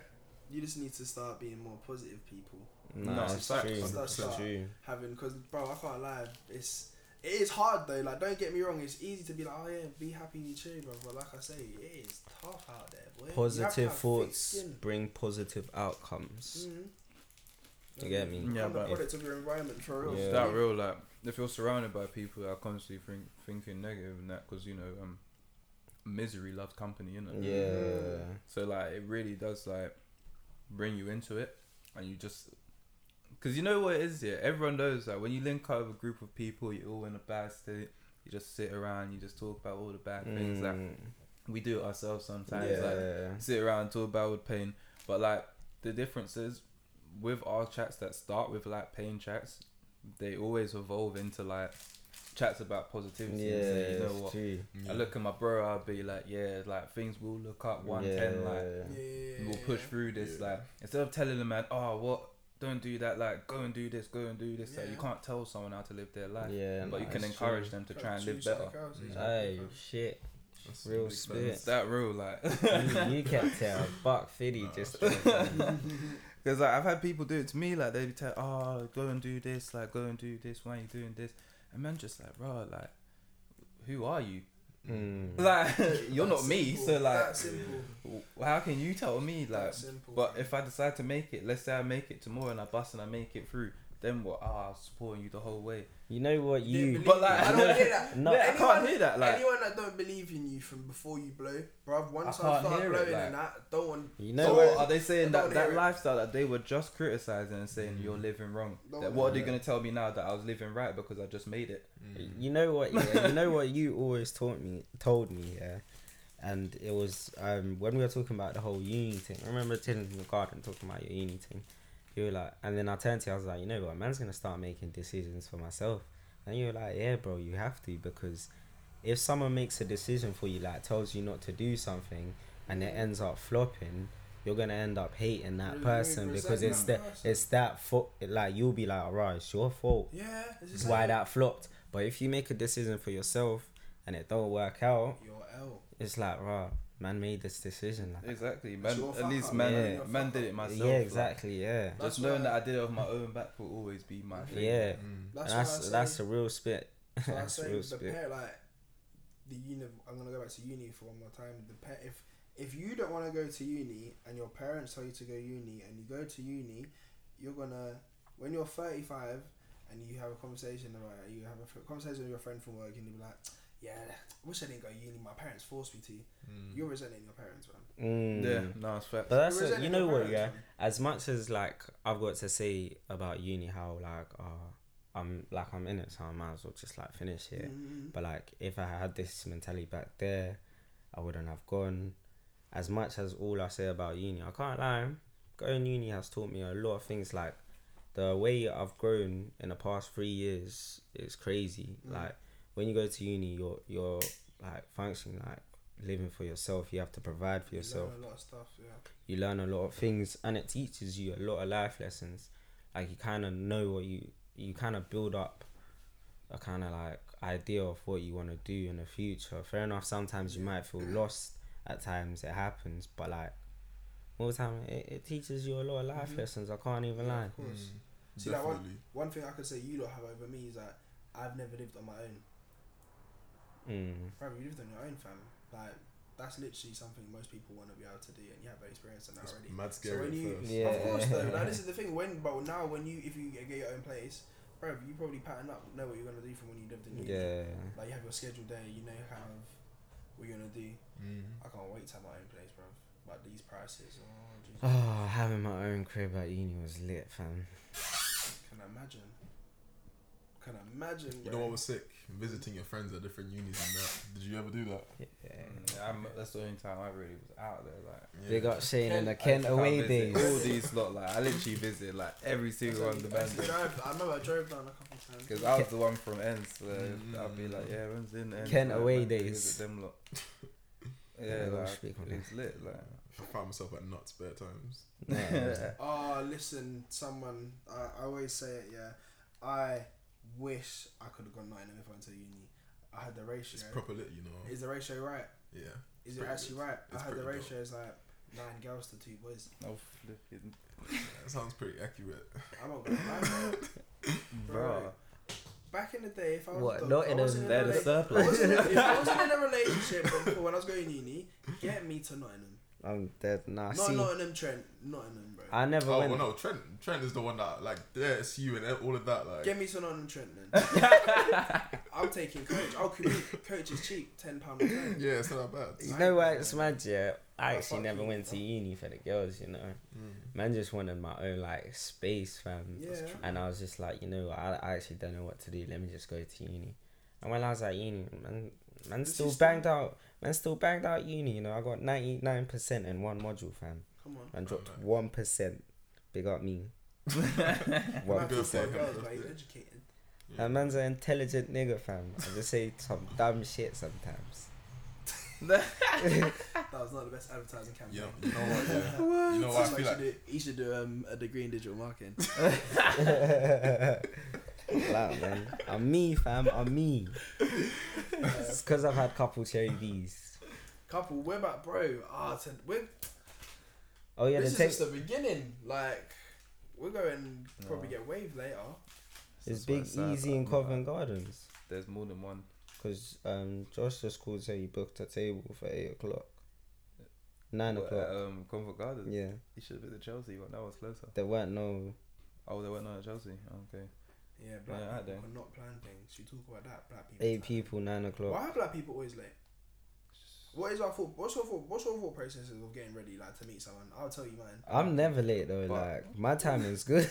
[SPEAKER 1] you just need to start being more positive people.
[SPEAKER 2] No,
[SPEAKER 3] No,
[SPEAKER 2] it's
[SPEAKER 3] it's facts,
[SPEAKER 2] true.
[SPEAKER 1] 100%.
[SPEAKER 2] It's true.
[SPEAKER 1] Having, because bro, I can't lie. It's it is hard though. Like, don't get me wrong. It's easy to be like, oh yeah, be happy, be chill, bro. But like I say, it is tough out there, boy. You have to
[SPEAKER 2] Positive
[SPEAKER 1] have thick
[SPEAKER 2] thoughts
[SPEAKER 1] skin.
[SPEAKER 2] bring positive outcomes.
[SPEAKER 1] Mhm.
[SPEAKER 2] You get me?
[SPEAKER 3] Yeah, but-
[SPEAKER 1] product of your environment for real.
[SPEAKER 2] Yeah.
[SPEAKER 3] That real, like, if you're surrounded by people that are constantly think, thinking negative and that, because, you know, um, misery loves company, innit?
[SPEAKER 2] Yeah.
[SPEAKER 3] So, like, it really does, like, bring you into it. And you just. Because you know what it is here? Everyone knows that when you link up with a group of people, you're all in a bad state. You just sit around, you just talk about all the bad things. Like,
[SPEAKER 2] Mm.
[SPEAKER 3] we do it ourselves sometimes.
[SPEAKER 2] Yeah.
[SPEAKER 3] Like, sit around and talk about with pain. But like the difference is with our chats that start with like pain chats, they always evolve into like chats about positivity.
[SPEAKER 2] yeah,
[SPEAKER 3] and say, you know
[SPEAKER 2] it's
[SPEAKER 3] what?
[SPEAKER 2] true.
[SPEAKER 3] I look at my bro, I'll be like, yeah, like things will look up one ten, like
[SPEAKER 1] Yeah.
[SPEAKER 3] we'll push through this.
[SPEAKER 4] Yeah.
[SPEAKER 3] Like instead of telling the man, oh what, don't do that. Like go and do this, go and do this. Like you can't tell someone how to live their life,
[SPEAKER 2] Yeah,
[SPEAKER 3] but you can encourage
[SPEAKER 2] true.
[SPEAKER 3] them to
[SPEAKER 1] Try
[SPEAKER 3] try and live better.
[SPEAKER 1] something exactly.
[SPEAKER 2] Hey, shit.
[SPEAKER 4] That's
[SPEAKER 2] real
[SPEAKER 4] big
[SPEAKER 2] spit.
[SPEAKER 3] that real, like.
[SPEAKER 2] you, you kept it a buck fifty
[SPEAKER 4] Nah,
[SPEAKER 2] just.
[SPEAKER 3] Because like, I've had people do it to me, like they tell, oh, go and do this, like go and do this. Why are you doing this? And man, just like, bro, like, who are you?
[SPEAKER 2] Mm.
[SPEAKER 3] Like, you're
[SPEAKER 1] That's
[SPEAKER 3] not me,
[SPEAKER 1] simple.
[SPEAKER 3] so like,
[SPEAKER 1] simple.
[SPEAKER 3] how can you tell me? Like,
[SPEAKER 1] simple.
[SPEAKER 3] but if I decide to make it, let's say I make it tomorrow and I bust and I make it through, then what? Ah, I'm supporting you the whole way.
[SPEAKER 2] You know what you?
[SPEAKER 3] But, like,
[SPEAKER 1] I don't hear that.
[SPEAKER 2] No.
[SPEAKER 3] Yeah, I can't hear that. Like,
[SPEAKER 1] anyone that don't believe in you from before you blow, bruv, once
[SPEAKER 3] I
[SPEAKER 1] I,
[SPEAKER 3] can't
[SPEAKER 1] start
[SPEAKER 3] hear it,
[SPEAKER 1] blowing
[SPEAKER 3] like-
[SPEAKER 1] and that, don't want.
[SPEAKER 2] You
[SPEAKER 3] so
[SPEAKER 2] know
[SPEAKER 3] what,
[SPEAKER 2] what?
[SPEAKER 3] are they saying that that
[SPEAKER 1] hear it.
[SPEAKER 3] lifestyle that they were just criticizing and saying you're living wrong? That, what are they gonna tell me now that I was living right because I just made it?
[SPEAKER 4] Mm.
[SPEAKER 2] You know what? Yeah, you know what you always taught me, told me, yeah. And it was um when we were talking about the whole uni thing. I remember chilling in the garden talking about your uni thing. You were like, and then I turned to you. I was like, you know what? Man's gonna start making decisions for myself. And you were like, yeah, bro, you have to because if someone makes a decision for you, like tells you not to do something, and it ends up flopping, you're gonna end up hating that
[SPEAKER 1] Really
[SPEAKER 2] person because it's
[SPEAKER 1] that person.
[SPEAKER 2] it's that fault. Like you'll be like, alright, it's your fault
[SPEAKER 1] Yeah, it's
[SPEAKER 2] why
[SPEAKER 1] like-
[SPEAKER 2] that flopped. But if you make a decision for yourself and it don't work out, it's like, right, man made this decision. Like,
[SPEAKER 3] Exactly, man.
[SPEAKER 1] your
[SPEAKER 3] At least man,
[SPEAKER 2] yeah.
[SPEAKER 3] man did it myself.
[SPEAKER 2] yeah,
[SPEAKER 3] like,
[SPEAKER 2] exactly, yeah.
[SPEAKER 1] That's
[SPEAKER 3] just knowing
[SPEAKER 1] why-
[SPEAKER 3] that I did it off my own back will always be my thing.
[SPEAKER 2] Yeah.
[SPEAKER 4] Mm.
[SPEAKER 2] And
[SPEAKER 1] That's,
[SPEAKER 2] that's that's
[SPEAKER 1] say,
[SPEAKER 2] a real spit.
[SPEAKER 1] so I
[SPEAKER 2] that's
[SPEAKER 1] say
[SPEAKER 2] real
[SPEAKER 1] the
[SPEAKER 2] spit.
[SPEAKER 1] pair like the uni. I'm gonna go back to uni for one more time. The pair, if if you don't want to go to uni and your parents tell you to go uni and you go to uni, you're gonna when you're 35 and you have a conversation about you have a conversation with your friend from work and you'll be like, yeah, I wish I didn't go uni. My parents forced me to.
[SPEAKER 4] Mm.
[SPEAKER 1] You're resenting your parents, man.
[SPEAKER 2] Mm.
[SPEAKER 3] Yeah, no, it's fact.
[SPEAKER 2] But that's
[SPEAKER 1] You're
[SPEAKER 2] a, you know what, yeah.
[SPEAKER 1] man.
[SPEAKER 2] As much as like I've got to say about uni, how like uh, I'm like I'm in it, so I might as well just like finish here.
[SPEAKER 1] Mhm.
[SPEAKER 2] But like if I had this mentality back there, I wouldn't have gone. As much as all I say about uni, I can't lie. Going uni has taught me a lot of things. Like the way I've grown in the past three years is crazy.
[SPEAKER 1] Mm.
[SPEAKER 2] Like when you go to uni, you're you're like functioning like living for yourself. You have to provide for yourself.
[SPEAKER 1] You
[SPEAKER 2] yourself
[SPEAKER 1] learn a lot of stuff. Yeah.
[SPEAKER 2] you learn a lot of things and it teaches you a lot of life lessons like you kind of know what you you kind of build up a kind of like idea of what you want to do in the future fair enough sometimes you might feel lost at times it happens but like all the time it, it teaches you a lot of life
[SPEAKER 1] Mhm.
[SPEAKER 2] lessons i can't even
[SPEAKER 1] Yeah,
[SPEAKER 2] lie
[SPEAKER 1] Of course.
[SPEAKER 4] Mm.
[SPEAKER 1] See, that one- One thing I could say you don't have over me is that I've never lived on my own.
[SPEAKER 2] Mm.
[SPEAKER 1] Bro, you lived on your own, fam. Like that's literally something most people want to be able to do, and you have that experience in that
[SPEAKER 4] It's
[SPEAKER 1] already.
[SPEAKER 4] mad
[SPEAKER 1] So
[SPEAKER 4] scary
[SPEAKER 1] when
[SPEAKER 4] at
[SPEAKER 1] you,
[SPEAKER 4] first.
[SPEAKER 2] Yeah.
[SPEAKER 1] of course, though. Now this is the thing. When, but now when you, if you get your own place, bro, you probably pattern up, know what you're gonna do from when you lived in uni.
[SPEAKER 2] yeah
[SPEAKER 1] Like you have your schedule there, you know kind of what you're gonna do.
[SPEAKER 4] Mm.
[SPEAKER 1] I can't wait to have my own place, bro. But these prices, oh, Jesus.
[SPEAKER 2] oh having my own crib at uni was lit fam
[SPEAKER 1] can I imagine? Can I imagine?
[SPEAKER 4] You
[SPEAKER 1] bro?
[SPEAKER 4] know what was sick? Visiting your friends at different unis and that. Did you ever do that?
[SPEAKER 2] yeah.
[SPEAKER 3] I'm, that's the only time I really was out there. Like,
[SPEAKER 4] Yeah.
[SPEAKER 2] Big up Shane and the
[SPEAKER 1] Kent-
[SPEAKER 2] Kent
[SPEAKER 3] I
[SPEAKER 2] away days.
[SPEAKER 3] All these lot, like I literally visit like every single one of the
[SPEAKER 1] I,
[SPEAKER 3] bands.
[SPEAKER 1] drove, I remember I drove down a couple times.
[SPEAKER 3] Because I was the one from ends, so
[SPEAKER 4] Mm.
[SPEAKER 3] I'll be like, yeah, when's in ends?
[SPEAKER 2] Kent
[SPEAKER 3] like,
[SPEAKER 2] away days.
[SPEAKER 3] Them lot.
[SPEAKER 2] Yeah,
[SPEAKER 3] Yeah,
[SPEAKER 2] we'll
[SPEAKER 3] like,
[SPEAKER 2] speak on that.
[SPEAKER 3] it's lit. Like,
[SPEAKER 4] I found myself at nuts bare times.
[SPEAKER 2] Yeah.
[SPEAKER 1] Oh, listen, someone. I, I always say it. Yeah, I wish I could have gone Nottingham if I went to uni. I had the ratio.
[SPEAKER 4] It's proper lit, you know.
[SPEAKER 1] Is the ratio right?
[SPEAKER 4] Yeah.
[SPEAKER 1] Is it actually
[SPEAKER 4] good.
[SPEAKER 1] right?
[SPEAKER 4] It's
[SPEAKER 1] I had the
[SPEAKER 4] pretty
[SPEAKER 1] ratio is like nine girls to two boys.
[SPEAKER 3] oh, flipping,
[SPEAKER 4] That sounds pretty accurate.
[SPEAKER 1] I'm not gonna lie, bro.
[SPEAKER 3] bro.
[SPEAKER 1] Back in the day, if I was
[SPEAKER 2] What,
[SPEAKER 1] if
[SPEAKER 2] not in
[SPEAKER 1] was
[SPEAKER 2] a-
[SPEAKER 1] in
[SPEAKER 3] They're the
[SPEAKER 1] rela-
[SPEAKER 3] surplus.
[SPEAKER 1] I wasn't in- if I wasn't in a relationship before when I was going uni, get me to Nottingham.
[SPEAKER 2] I'm dead. Nah,
[SPEAKER 1] Not
[SPEAKER 2] see,
[SPEAKER 1] Nottingham, Trent. Nottingham, bro.
[SPEAKER 2] I never
[SPEAKER 4] Oh
[SPEAKER 2] went.
[SPEAKER 4] well, no, Trent. Trent is the one that like the you and all of that. Like,
[SPEAKER 1] Get me to Nottingham, Trent, then. I'm taking coach. I'll commute. Coach is cheap, ten pound a time.
[SPEAKER 4] yeah, it's not that bad.
[SPEAKER 2] You know what? It's mad, yeah. I actually never went to uni for the girls, you know.
[SPEAKER 4] Mm.
[SPEAKER 2] Man just wanted my own like space, fam.
[SPEAKER 1] Yeah.
[SPEAKER 2] And I was just like, you know, I, I actually don't know what to do. Let me just go to uni. And when I was at uni, man, man
[SPEAKER 1] This
[SPEAKER 2] still banged out. Man still banged out uni. You know, I got ninety nine percent in one module, fam.
[SPEAKER 1] Come on.
[SPEAKER 2] And dropped one percent. Big up me. One
[SPEAKER 1] Man,
[SPEAKER 4] good
[SPEAKER 2] percent.
[SPEAKER 1] for
[SPEAKER 4] for
[SPEAKER 1] girls, but he's educated.
[SPEAKER 2] That man's an intelligent nigga, fam. I just say some dumb shit sometimes.
[SPEAKER 1] That was not the best advertising campaign.
[SPEAKER 4] Yeah, you know what? Yeah. You know what? I
[SPEAKER 1] Seems
[SPEAKER 4] feel
[SPEAKER 1] like
[SPEAKER 4] like
[SPEAKER 1] he should do, he should do um, a degree in digital marketing.
[SPEAKER 2] Like, man. I'm me, fam. I'm me. It's because I've had couple cherry B's.
[SPEAKER 1] Couple, we're back, bro. Ah, to, we're,
[SPEAKER 2] Oh yeah, the
[SPEAKER 1] this is just the beginning. Like, we're going to probably
[SPEAKER 3] No.
[SPEAKER 1] get wave later.
[SPEAKER 2] It's
[SPEAKER 3] That's
[SPEAKER 2] Big
[SPEAKER 3] said,
[SPEAKER 2] Easy in
[SPEAKER 3] like,
[SPEAKER 2] Covent Gardens.
[SPEAKER 3] There's more than one.
[SPEAKER 2] Cause um, Josh just called say he booked a table for eight o'clock, nine
[SPEAKER 3] What,
[SPEAKER 2] o'clock.
[SPEAKER 3] Um, Covent Gardens.
[SPEAKER 2] yeah,
[SPEAKER 3] You should have been to Chelsea, but that was closer.
[SPEAKER 2] there weren't no.
[SPEAKER 3] Oh, they went on at Chelsea. Okay.
[SPEAKER 1] Yeah, black
[SPEAKER 3] Yeah, I
[SPEAKER 1] people
[SPEAKER 3] don't.
[SPEAKER 1] cannot plan things. You talk about that, black people.
[SPEAKER 2] Eight
[SPEAKER 1] time.
[SPEAKER 2] people, nine o'clock.
[SPEAKER 1] Why are black people always late? What is our thought? What's your thought? What's your thought process of getting ready, like to meet someone? I'll tell you mine.
[SPEAKER 2] I'm never late though.
[SPEAKER 3] But-
[SPEAKER 2] like my time is good.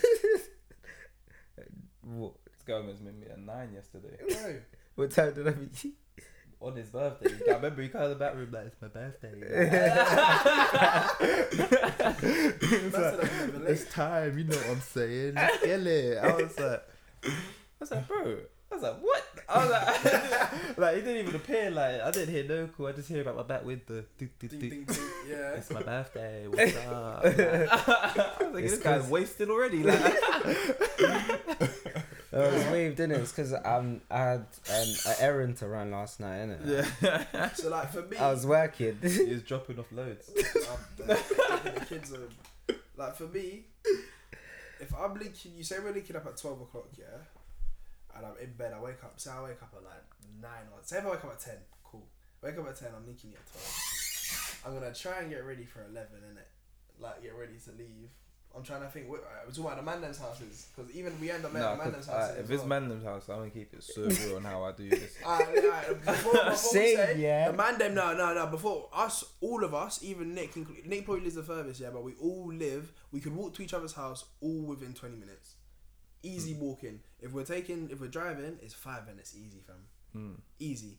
[SPEAKER 2] what,
[SPEAKER 3] This guy was met me at nine yesterday.
[SPEAKER 1] Bro,
[SPEAKER 2] what time did I meet you?
[SPEAKER 3] on his birthday. I remember he came in the back room like, it's my birthday.
[SPEAKER 1] man said I'm never late.
[SPEAKER 3] it's time, you know what I'm saying? Let's get it. I was like, I was like, bro. I was like, what? I was like, like he didn't even appear. Like I didn't hear no call. I just hear about my back window. Do, do, do.
[SPEAKER 1] ding, ding. Yeah.
[SPEAKER 3] It's my birthday. What's up? I was like,
[SPEAKER 2] It's
[SPEAKER 3] this guy's wasted already. Like,
[SPEAKER 2] it was waved in it. It's because um, I had um, an errand to run last night, innit?
[SPEAKER 3] Yeah.
[SPEAKER 1] So like for me,
[SPEAKER 2] I was working.
[SPEAKER 3] he was dropping off loads.
[SPEAKER 1] I'm there, the kids home. Like for me, if I'm linking, you say we're linking up at twelve o'clock, yeah, and I'm in bed. I wake up. Say I wake up at like nine or say if I wake up at ten, cool. Wake up at ten. I'm linking it at twelve. I'm gonna try and get ready for eleven, innit? Like get ready to leave. I'm trying to think. We're, we're talking about the Mandem's houses because even we end up at
[SPEAKER 3] Nah,
[SPEAKER 1] the Mandem's
[SPEAKER 3] uh, if it's
[SPEAKER 1] well.
[SPEAKER 3] Mandem's house, I'm gonna keep it so real on how I do this.
[SPEAKER 1] Alright, alright, before, before say,
[SPEAKER 2] yeah.
[SPEAKER 1] The man them, no, no, no. Before us, all of us, even Nick, Nick probably lives the furthest, yeah, but we all live. We could walk to each other's house all within twenty minutes, easy
[SPEAKER 3] Hmm.
[SPEAKER 1] walking. If we're taking, if we're driving, it's five minutes, easy, fam,
[SPEAKER 3] Hmm.
[SPEAKER 1] easy.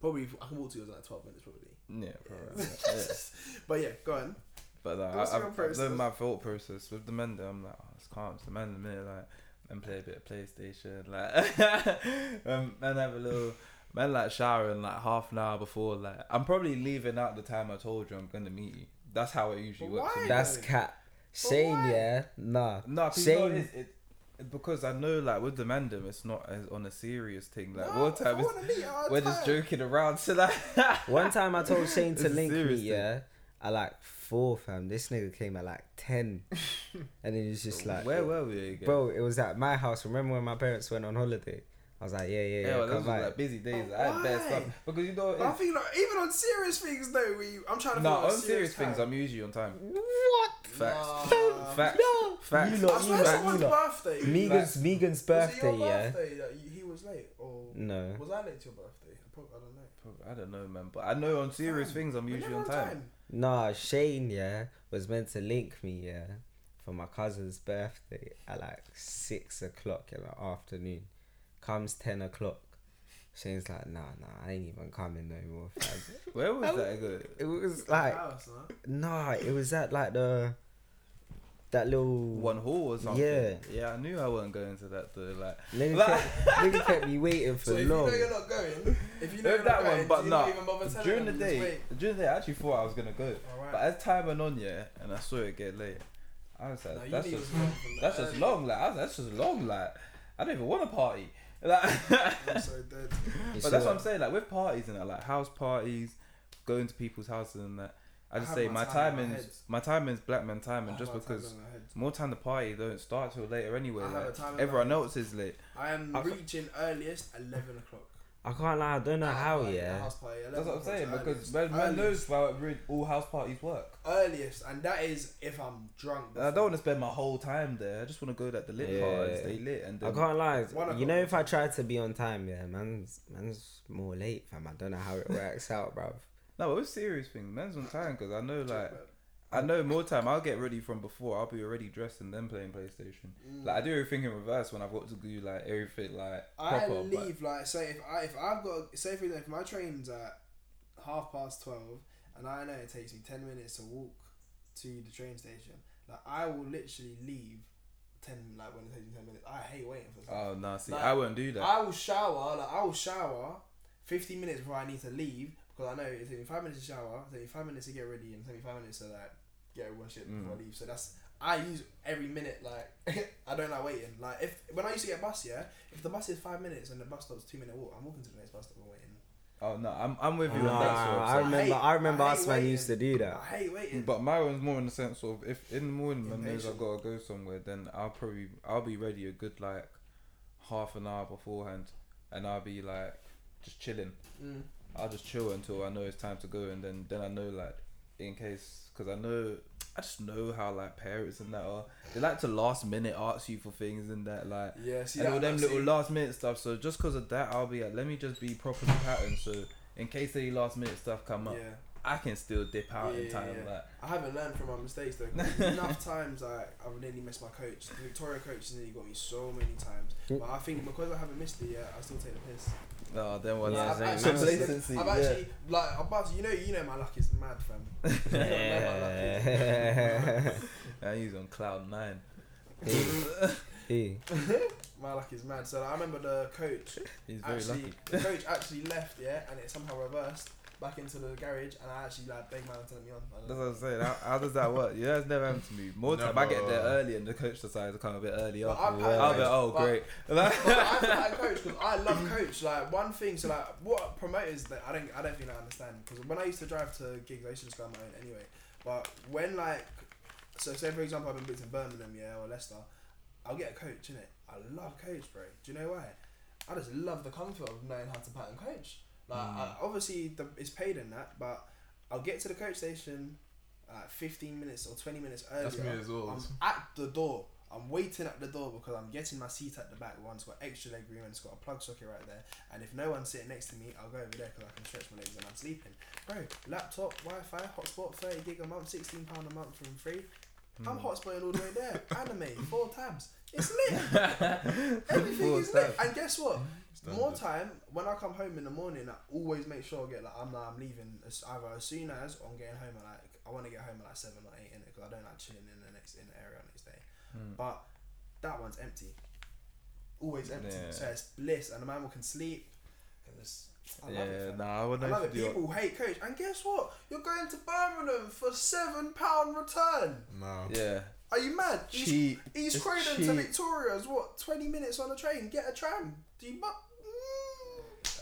[SPEAKER 1] Probably I can walk to yours in like twelve minutes, probably.
[SPEAKER 3] Yeah, probably. yeah.
[SPEAKER 1] But yeah, go on.
[SPEAKER 3] But uh,
[SPEAKER 1] What's
[SPEAKER 3] I, I've, I've
[SPEAKER 1] process?
[SPEAKER 3] my thought process with the Mandem. I'm like, oh, it's calm. It's the Mandem minute, like, and play a bit of PlayStation, like, um, and have a little, man, like showering like half an hour before. Like, I'm probably leaving out the time I told you I'm gonna meet you. That's how it usually
[SPEAKER 1] But
[SPEAKER 3] works.
[SPEAKER 1] why?
[SPEAKER 2] That's cat. Shane,
[SPEAKER 1] why?
[SPEAKER 2] yeah, nah.
[SPEAKER 3] Nah, you know, it's, it, it- because I know like with the Mandem, it's not as on a serious thing. Like
[SPEAKER 1] No,
[SPEAKER 3] one time, it's,
[SPEAKER 1] wanna meet
[SPEAKER 3] we're just joking around. So like,
[SPEAKER 2] one time I told Shane to link me,
[SPEAKER 3] thing.
[SPEAKER 2] yeah, I like four, fam. This nigga came at like ten, and he was just like,
[SPEAKER 3] where were we again?
[SPEAKER 2] bro, it was at my house. Remember when my parents went on holiday? I was like, yeah, yeah, yeah,
[SPEAKER 3] yeah, those were like busy days.
[SPEAKER 1] But
[SPEAKER 3] I had bad
[SPEAKER 1] why?
[SPEAKER 3] stuff because you know.
[SPEAKER 1] I
[SPEAKER 3] it's-
[SPEAKER 1] think like, even on serious things though, we I'm trying to.
[SPEAKER 3] No, on
[SPEAKER 1] a
[SPEAKER 3] serious things. I'm usually on time.
[SPEAKER 2] what?
[SPEAKER 3] Facts.
[SPEAKER 1] Nah.
[SPEAKER 3] Facts.
[SPEAKER 2] No.
[SPEAKER 3] Facts.
[SPEAKER 2] You
[SPEAKER 1] I swear
[SPEAKER 2] you lot,
[SPEAKER 1] someone's
[SPEAKER 2] you lot.
[SPEAKER 1] birthday.
[SPEAKER 2] Megan's Megan's
[SPEAKER 1] Was it
[SPEAKER 2] birthday, yeah.
[SPEAKER 1] that you, he was late, or
[SPEAKER 2] No.
[SPEAKER 1] was I late to your birthday? I, probably, I don't know.
[SPEAKER 3] I don't know, man, but I know on serious
[SPEAKER 1] Fam,
[SPEAKER 3] things, I'm usually
[SPEAKER 1] never
[SPEAKER 3] on time.
[SPEAKER 2] Nah, Shane, yeah, was meant to link me, yeah, for my cousin's birthday at like six o'clock in the afternoon. Comes ten o'clock. Shane's like, nah, nah, I ain't even coming no more.
[SPEAKER 3] Where was that good?
[SPEAKER 2] it was like,
[SPEAKER 1] House, huh?
[SPEAKER 2] nah, it was at like the that little
[SPEAKER 3] One hall or something.
[SPEAKER 2] Yeah.
[SPEAKER 3] Yeah, I knew I wasn't going to that though. Like,
[SPEAKER 2] Nigga kept, nigga kept me waiting for
[SPEAKER 1] So if
[SPEAKER 2] long.
[SPEAKER 1] you know you're not going, if you know
[SPEAKER 3] Heard
[SPEAKER 1] you're
[SPEAKER 3] that
[SPEAKER 1] not going,
[SPEAKER 3] one, but
[SPEAKER 1] do you
[SPEAKER 3] nah,
[SPEAKER 1] not even bother telling
[SPEAKER 3] during the day,
[SPEAKER 1] wait?
[SPEAKER 3] during the day, I actually thought I was gonna go.
[SPEAKER 1] Alright.
[SPEAKER 3] But as time went on, yeah, and I saw it get late, I was like,
[SPEAKER 1] No,
[SPEAKER 3] that's just
[SPEAKER 1] to go from the
[SPEAKER 3] that's just
[SPEAKER 1] early-
[SPEAKER 3] long. Like, I was, that's just long. Like, I don't even want to party. Like,
[SPEAKER 1] I'm so dead.
[SPEAKER 2] You
[SPEAKER 3] but that's
[SPEAKER 2] saw
[SPEAKER 3] what I'm saying. Like with parties and that, like house parties, going to people's houses and that. I
[SPEAKER 1] I
[SPEAKER 3] just
[SPEAKER 1] have
[SPEAKER 3] say
[SPEAKER 1] my
[SPEAKER 3] my
[SPEAKER 1] time in my
[SPEAKER 3] timing's
[SPEAKER 1] head.
[SPEAKER 3] my timing's black man
[SPEAKER 1] I
[SPEAKER 3] timing just
[SPEAKER 1] my time
[SPEAKER 3] because
[SPEAKER 1] in my head.
[SPEAKER 3] more time the party don't start till later anyway.
[SPEAKER 1] I have a
[SPEAKER 3] Like,
[SPEAKER 1] time
[SPEAKER 3] everyone
[SPEAKER 1] my head.
[SPEAKER 3] else is late.
[SPEAKER 1] I am
[SPEAKER 3] I ca-
[SPEAKER 1] reaching earliest eleven o'clock.
[SPEAKER 2] I can't lie, I don't know how,
[SPEAKER 1] Like,
[SPEAKER 2] yeah.
[SPEAKER 1] house party,
[SPEAKER 3] That's what I'm saying because
[SPEAKER 1] earliest.
[SPEAKER 3] man, man knows how all house parties work.
[SPEAKER 1] earliest, and that is if I'm drunk.
[SPEAKER 3] And I don't want to spend my whole time there. I just want to go at the lit part and stay lit. And
[SPEAKER 2] I can't lie. You know, if I try to be on time, yeah, man's man's more late, fam. I don't know how it works out, bruv.
[SPEAKER 3] no, but with serious thing, man's on time because I know like I know more time. I'll get ready from before. I'll be already dressed and then playing PlayStation. Mm. Like I do everything in reverse when I've got to do like everything like
[SPEAKER 1] I
[SPEAKER 3] proper.
[SPEAKER 1] leave like say if I if I've got say for example if my train's at half past twelve and I know it takes me ten minutes to walk to the train station, like I will literally leave ten like when it takes me ten minutes. I hate waiting for something.
[SPEAKER 3] Oh no, see,
[SPEAKER 1] Like,
[SPEAKER 3] I won't do that.
[SPEAKER 1] I will shower like I will shower fifteen minutes before I need to leave because I know it takes me five minutes to shower, it takes me five minutes to get ready, and it takes me five minutes to like get everyone shit before
[SPEAKER 3] Mm.
[SPEAKER 1] I leave. So that's I use every minute like I don't like waiting. Like if when I used to get a bus, yeah, if the bus is five minutes and the bus stop's two minute walk, I'm walking to the next bus stop and waiting.
[SPEAKER 3] oh no, I'm I'm with you
[SPEAKER 2] Nah,
[SPEAKER 3] on that sort of
[SPEAKER 2] I
[SPEAKER 3] stuff.
[SPEAKER 2] remember.
[SPEAKER 1] hate-
[SPEAKER 2] I remember
[SPEAKER 1] I
[SPEAKER 2] us
[SPEAKER 1] hate
[SPEAKER 2] man used to do that.
[SPEAKER 1] I hate waiting.
[SPEAKER 3] But my one's more in the sense of if in the morning man knows I
[SPEAKER 1] Impatient.
[SPEAKER 3] gotta go somewhere, then I'll probably I'll be ready a good like half an hour beforehand, and I'll be like just chilling.
[SPEAKER 1] Mm.
[SPEAKER 3] I'll just chill until I know it's time to go, and then then I know like in case because I know I just know how like parents and that are. They like to last minute ask you for things and that like
[SPEAKER 1] Yeah, see
[SPEAKER 3] and
[SPEAKER 1] that,
[SPEAKER 3] all them
[SPEAKER 1] that-
[SPEAKER 3] little
[SPEAKER 1] see-
[SPEAKER 3] last minute stuff. So just because of that, I'll be like, let me just be properly patterned. So in case any last minute stuff come up,
[SPEAKER 1] Yeah.
[SPEAKER 3] I can still dip out
[SPEAKER 1] Yeah,
[SPEAKER 3] in time.
[SPEAKER 1] yeah.
[SPEAKER 3] Like
[SPEAKER 1] I haven't learned from my mistakes though. enough times like I've nearly missed my coach. The Victoria coach has nearly got me so many times. But I think because I haven't missed it yet, I still take the piss.
[SPEAKER 3] No, then what?
[SPEAKER 2] Yeah,
[SPEAKER 1] Like, I've actually, I've
[SPEAKER 3] yeah.
[SPEAKER 1] actually like I'm about to, you know you know my luck is mad fam. You know my luck is-
[SPEAKER 2] Yeah.
[SPEAKER 3] I use on cloud nine.
[SPEAKER 2] Hey.
[SPEAKER 1] My luck is mad. So like, I remember the coach
[SPEAKER 3] He's very
[SPEAKER 1] actually
[SPEAKER 3] lucky.
[SPEAKER 1] the coach actually left, yeah, and it somehow reversed. Back into the garage, and I actually like beg man to let me on. I don't
[SPEAKER 3] That's
[SPEAKER 1] know.
[SPEAKER 3] what I'm saying. How, how does that work? Yeah, that's never happened to me. More time, I get there early and the coach decides to come a bit earlier.
[SPEAKER 1] But I'm
[SPEAKER 2] Yeah.
[SPEAKER 3] I'll be oh
[SPEAKER 1] but-
[SPEAKER 3] great.
[SPEAKER 1] but I feel like coach because I love coach. Like one thing, so like what promoters that I don't, I don't think I understand. Because when I used to drive to gigs, I used to just go on my own anyway. But when like, so say for example, I've been booked in Birmingham, yeah, or Leicester, I'll get a coach in it. I love coach, bro. Do you know why? I just love the comfort of knowing how to pattern coach. Like I, obviously the, it's paid in that, but I'll get to the coach station. Uh, 15 minutes or 20 minutes earlier.
[SPEAKER 4] That's me as well.
[SPEAKER 1] I'm at the door. I'm waiting at the door because I'm getting my seat at the back. One's got extra leg room and it's got a plug socket right there. And if no one's sitting next to me, I'll go over there because I can stretch my legs and I'm sleeping. Bro, laptop, Wi-Fi, hotspot, 30 gig a month, 16 pound a month from free. I'm hotspotting all the way there. Anime, four tabs. It's lit. Everything
[SPEAKER 3] Four
[SPEAKER 1] is lit.
[SPEAKER 3] tabs.
[SPEAKER 1] And guess what?
[SPEAKER 4] Standard.
[SPEAKER 1] More time when I come home in the morning, I always make sure I get like I'm I'm leaving as either as soon as or I'm getting home at like I want to get home at like seven or eight in it because I don't like chilling in the next in the area next day.
[SPEAKER 3] Hmm.
[SPEAKER 1] But that one's empty. Always empty.
[SPEAKER 3] Yeah.
[SPEAKER 1] So it's bliss, and the man can sleep. 'Cause it's- I love
[SPEAKER 3] Yeah,
[SPEAKER 1] it. fam.
[SPEAKER 3] nah, I would
[SPEAKER 1] I love
[SPEAKER 3] never
[SPEAKER 1] it.
[SPEAKER 3] do
[SPEAKER 1] People hate coach, and guess what? You're going to Birmingham for seven pound return.
[SPEAKER 4] Nah.
[SPEAKER 3] Yeah,
[SPEAKER 1] Are you mad? East,
[SPEAKER 3] cheap.
[SPEAKER 1] East
[SPEAKER 3] It's
[SPEAKER 1] Croydon to
[SPEAKER 3] cheap.
[SPEAKER 1] Victoria is what twenty minutes on a train. Get a tram. Do you? But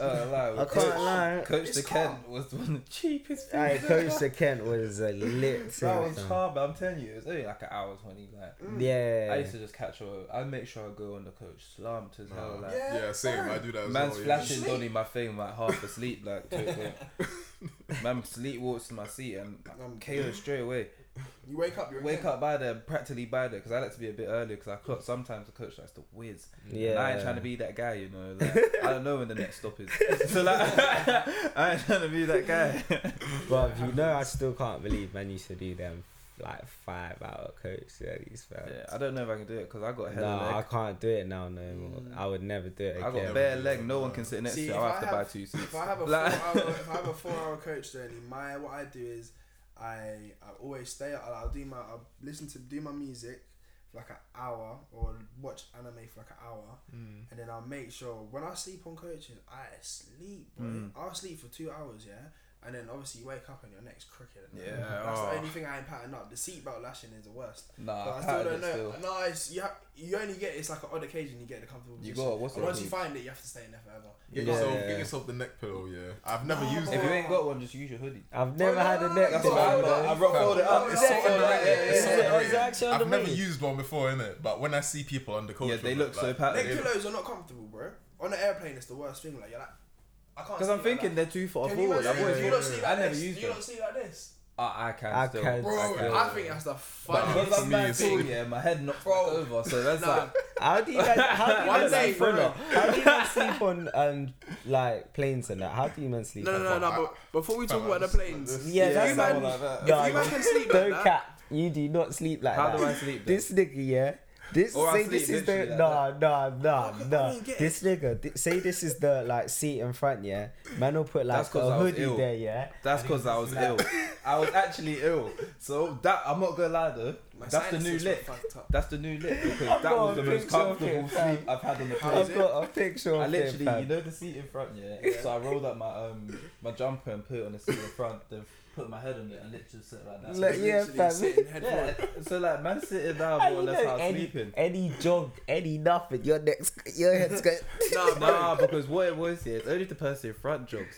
[SPEAKER 3] Uh, lie,
[SPEAKER 2] I
[SPEAKER 3] Coach-
[SPEAKER 2] can't lie.
[SPEAKER 3] Coach
[SPEAKER 1] It's
[SPEAKER 3] the Kent was one of the cheapest.
[SPEAKER 2] Hey, Coach the Kent was a lit.
[SPEAKER 3] That was
[SPEAKER 2] thing.
[SPEAKER 3] calm, but I'm telling you, it was only like an hour twenty. Like
[SPEAKER 1] Mm.
[SPEAKER 2] Yeah.
[SPEAKER 3] I used to just catch her. I make sure I go on the coach slumped as hell.
[SPEAKER 4] Nah.
[SPEAKER 3] Like
[SPEAKER 1] Yeah.
[SPEAKER 4] Yeah, same.
[SPEAKER 1] bro.
[SPEAKER 4] I do that as
[SPEAKER 3] man's
[SPEAKER 4] well. yeah.
[SPEAKER 3] flashing
[SPEAKER 1] Sleep.
[SPEAKER 3] Donny my thing like half asleep. Like totally. man sleep walks to my seat and
[SPEAKER 1] I'm
[SPEAKER 3] KO straight away.
[SPEAKER 1] You wake up. You're
[SPEAKER 3] Wake up by there, practically by there, because I like to be a bit earlier because I clock sometimes the coach likes to whiz.
[SPEAKER 2] Yeah.
[SPEAKER 3] And I ain't trying to be that guy, you know. Like, I don't know when the next stop is. So like, I ain't trying to be that guy.
[SPEAKER 2] But you know, I still can't believe man used to do them like five hour coach studies, fam.
[SPEAKER 3] yeah, I don't know if I can do it because I got hella
[SPEAKER 2] No, I can't do it now no more.
[SPEAKER 3] Mm.
[SPEAKER 2] I would never do it
[SPEAKER 3] I
[SPEAKER 2] again.
[SPEAKER 3] got bare leg. No one can sit next
[SPEAKER 1] See,
[SPEAKER 3] to it. I
[SPEAKER 1] I
[SPEAKER 3] have to buy two seats.
[SPEAKER 1] If I have a
[SPEAKER 3] Like-
[SPEAKER 1] four hour, if I have a four hour coach journey, my what I do is I I always stay. I'll, I'll do my I'll listen to do my music for like an hour or watch anime for like an hour,
[SPEAKER 4] Mm.
[SPEAKER 1] and then I'll make sure when I sleep on coaching, I sleep. Bro.
[SPEAKER 3] Mm.
[SPEAKER 1] I'll sleep for two hours, yeah. And then obviously you wake up and your neck's crooked. And
[SPEAKER 3] Yeah,
[SPEAKER 1] that's
[SPEAKER 3] oh.
[SPEAKER 1] the only thing I ain't patting up. The seatbelt lashing is the worst.
[SPEAKER 3] Nah,
[SPEAKER 1] But
[SPEAKER 3] I
[SPEAKER 1] I still
[SPEAKER 3] patterned
[SPEAKER 1] don't
[SPEAKER 3] it
[SPEAKER 1] know.
[SPEAKER 3] still.
[SPEAKER 1] No, it's you. Have, you only get it's like an odd occasion. You get the comfortable.
[SPEAKER 3] You
[SPEAKER 1] position.
[SPEAKER 3] got what's
[SPEAKER 1] And
[SPEAKER 3] it
[SPEAKER 1] once you find it, you have to stay in there forever.
[SPEAKER 4] Get
[SPEAKER 2] Yeah.
[SPEAKER 4] yourself, get yourself the neck pillow. Yeah, I've never
[SPEAKER 1] No,
[SPEAKER 4] used
[SPEAKER 3] If
[SPEAKER 4] it.
[SPEAKER 3] you ain't got one, just use your hoodie.
[SPEAKER 2] I've never
[SPEAKER 1] no,
[SPEAKER 2] had a neck
[SPEAKER 3] That's
[SPEAKER 2] pillow,
[SPEAKER 3] what I
[SPEAKER 1] no,
[SPEAKER 3] got.
[SPEAKER 2] man.
[SPEAKER 3] I rock fold it up.
[SPEAKER 1] Yeah,
[SPEAKER 3] It's
[SPEAKER 1] yeah,
[SPEAKER 3] so
[SPEAKER 1] yeah,
[SPEAKER 3] underrated.
[SPEAKER 1] yeah,
[SPEAKER 3] It's so
[SPEAKER 1] yeah, yeah.
[SPEAKER 3] underrated.
[SPEAKER 2] actually
[SPEAKER 4] I've never used one before in it, but when I see people on the coach,
[SPEAKER 3] Yeah, they look so
[SPEAKER 4] like,
[SPEAKER 3] patterned.
[SPEAKER 1] Neck pillows are not comfortable, bro. On an airplane, it's the worst thing. Like you're like, I can't.
[SPEAKER 3] Because I'm
[SPEAKER 1] sleep like
[SPEAKER 3] thinking
[SPEAKER 1] that.
[SPEAKER 3] they're too far
[SPEAKER 1] Can you
[SPEAKER 3] forward.
[SPEAKER 1] not
[SPEAKER 3] I've
[SPEAKER 1] sleep-
[SPEAKER 3] always
[SPEAKER 1] do you not sleep
[SPEAKER 3] I
[SPEAKER 1] like
[SPEAKER 3] never
[SPEAKER 1] this?
[SPEAKER 3] used
[SPEAKER 1] Do you
[SPEAKER 3] them.
[SPEAKER 1] not sleep like this?
[SPEAKER 3] I, I can
[SPEAKER 2] I
[SPEAKER 3] still.
[SPEAKER 2] can-
[SPEAKER 1] Bro,
[SPEAKER 2] I
[SPEAKER 1] I, think that's the
[SPEAKER 3] But
[SPEAKER 1] funniest
[SPEAKER 3] because I'm that
[SPEAKER 4] me,
[SPEAKER 3] tall,
[SPEAKER 4] it's-
[SPEAKER 3] yeah, my head knocks
[SPEAKER 1] Bro.
[SPEAKER 3] over. So that's
[SPEAKER 1] Nah.
[SPEAKER 3] like.
[SPEAKER 2] How do you guys? How do you
[SPEAKER 1] One
[SPEAKER 2] guys
[SPEAKER 1] day,
[SPEAKER 2] sleep
[SPEAKER 1] bro.
[SPEAKER 2] on? How do you guys sleep on um like planes and that? How do you man sleep?
[SPEAKER 1] No, no,
[SPEAKER 2] on
[SPEAKER 1] no, no. But before we talk about the planes,
[SPEAKER 2] Yeah,
[SPEAKER 1] if
[SPEAKER 2] that's
[SPEAKER 1] you
[SPEAKER 2] not
[SPEAKER 1] man,
[SPEAKER 3] like that.
[SPEAKER 1] if you man can sleep like that.
[SPEAKER 2] Don't
[SPEAKER 1] that,
[SPEAKER 2] cap. You do not sleep like
[SPEAKER 3] How
[SPEAKER 2] that.
[SPEAKER 3] How do I sleep then?
[SPEAKER 2] This nigga, yeah. This
[SPEAKER 3] Or I
[SPEAKER 2] say this is the
[SPEAKER 3] like
[SPEAKER 2] nah nah nah
[SPEAKER 1] I
[SPEAKER 2] nah. This nigga thi- say this is the like seat in front, yeah. Man will put like
[SPEAKER 3] That's
[SPEAKER 2] a
[SPEAKER 3] 'cause I was
[SPEAKER 2] hoodie
[SPEAKER 3] ill.
[SPEAKER 2] there, yeah.
[SPEAKER 3] That's because I was ill. I was actually ill. So that I'm not gonna lie though.
[SPEAKER 1] my
[SPEAKER 3] That's the new
[SPEAKER 1] sinuses were
[SPEAKER 3] lick. That's the new lick because
[SPEAKER 2] I've
[SPEAKER 3] that was the most comfortable
[SPEAKER 2] it,
[SPEAKER 3] sleep I've had on the
[SPEAKER 1] How
[SPEAKER 3] plane.
[SPEAKER 2] I've got a picture
[SPEAKER 3] I
[SPEAKER 2] it,
[SPEAKER 3] literally,
[SPEAKER 2] fam.
[SPEAKER 3] you know, the seat in front, yeah. So I rolled up my um my jumper and put it on the seat in front. Then put my head on it and literally sit like that.
[SPEAKER 2] Like, yeah, fam.
[SPEAKER 3] yeah. So like, man, sitting down more or less
[SPEAKER 2] know
[SPEAKER 3] how
[SPEAKER 2] any,
[SPEAKER 3] sleeping.
[SPEAKER 2] any jog, any nothing, your neck's your head's going.
[SPEAKER 1] Nah, bro.
[SPEAKER 3] Nah, because what it was here, it's only the person in front jogs.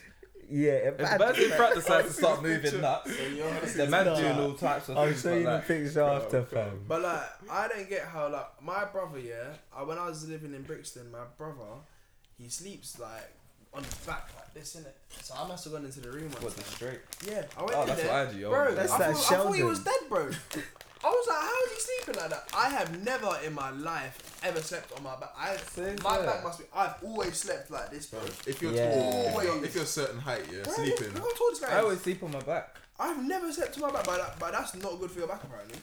[SPEAKER 2] yeah,
[SPEAKER 3] If the person in front decides to start moving nuts,
[SPEAKER 1] So you're
[SPEAKER 3] the man
[SPEAKER 2] Nah.
[SPEAKER 3] doing all types of
[SPEAKER 2] I'll
[SPEAKER 3] things.
[SPEAKER 2] show
[SPEAKER 3] but
[SPEAKER 2] you the
[SPEAKER 3] like,
[SPEAKER 2] picture after, fam.
[SPEAKER 1] But like, I don't get how like my brother, yeah. I, when I was living in Brixton, my brother, he sleeps like on his back like this, innit? So I must have gone into the room one
[SPEAKER 3] what the straight?
[SPEAKER 1] Yeah, I went
[SPEAKER 3] Oh,
[SPEAKER 1] in
[SPEAKER 3] that's
[SPEAKER 1] there,
[SPEAKER 3] what I do. oh,
[SPEAKER 1] bro.
[SPEAKER 2] That's
[SPEAKER 1] I,
[SPEAKER 2] that
[SPEAKER 1] thought, I thought he
[SPEAKER 2] Sheldon.
[SPEAKER 1] was dead, bro. I was like, how is he sleeping like that? I have never in my life ever slept on my back. I
[SPEAKER 3] Same
[SPEAKER 1] my
[SPEAKER 3] here.
[SPEAKER 1] back must be. I've always slept like this, bro.
[SPEAKER 4] If you're
[SPEAKER 2] Yeah.
[SPEAKER 4] tall, if you're, if you're a certain height, yeah,
[SPEAKER 1] Bro,
[SPEAKER 4] sleeping.
[SPEAKER 1] Look how tall this guy
[SPEAKER 3] I
[SPEAKER 1] is.
[SPEAKER 3] always sleep on my back.
[SPEAKER 1] I've never slept on my back, but, that, but that's not good for your back apparently.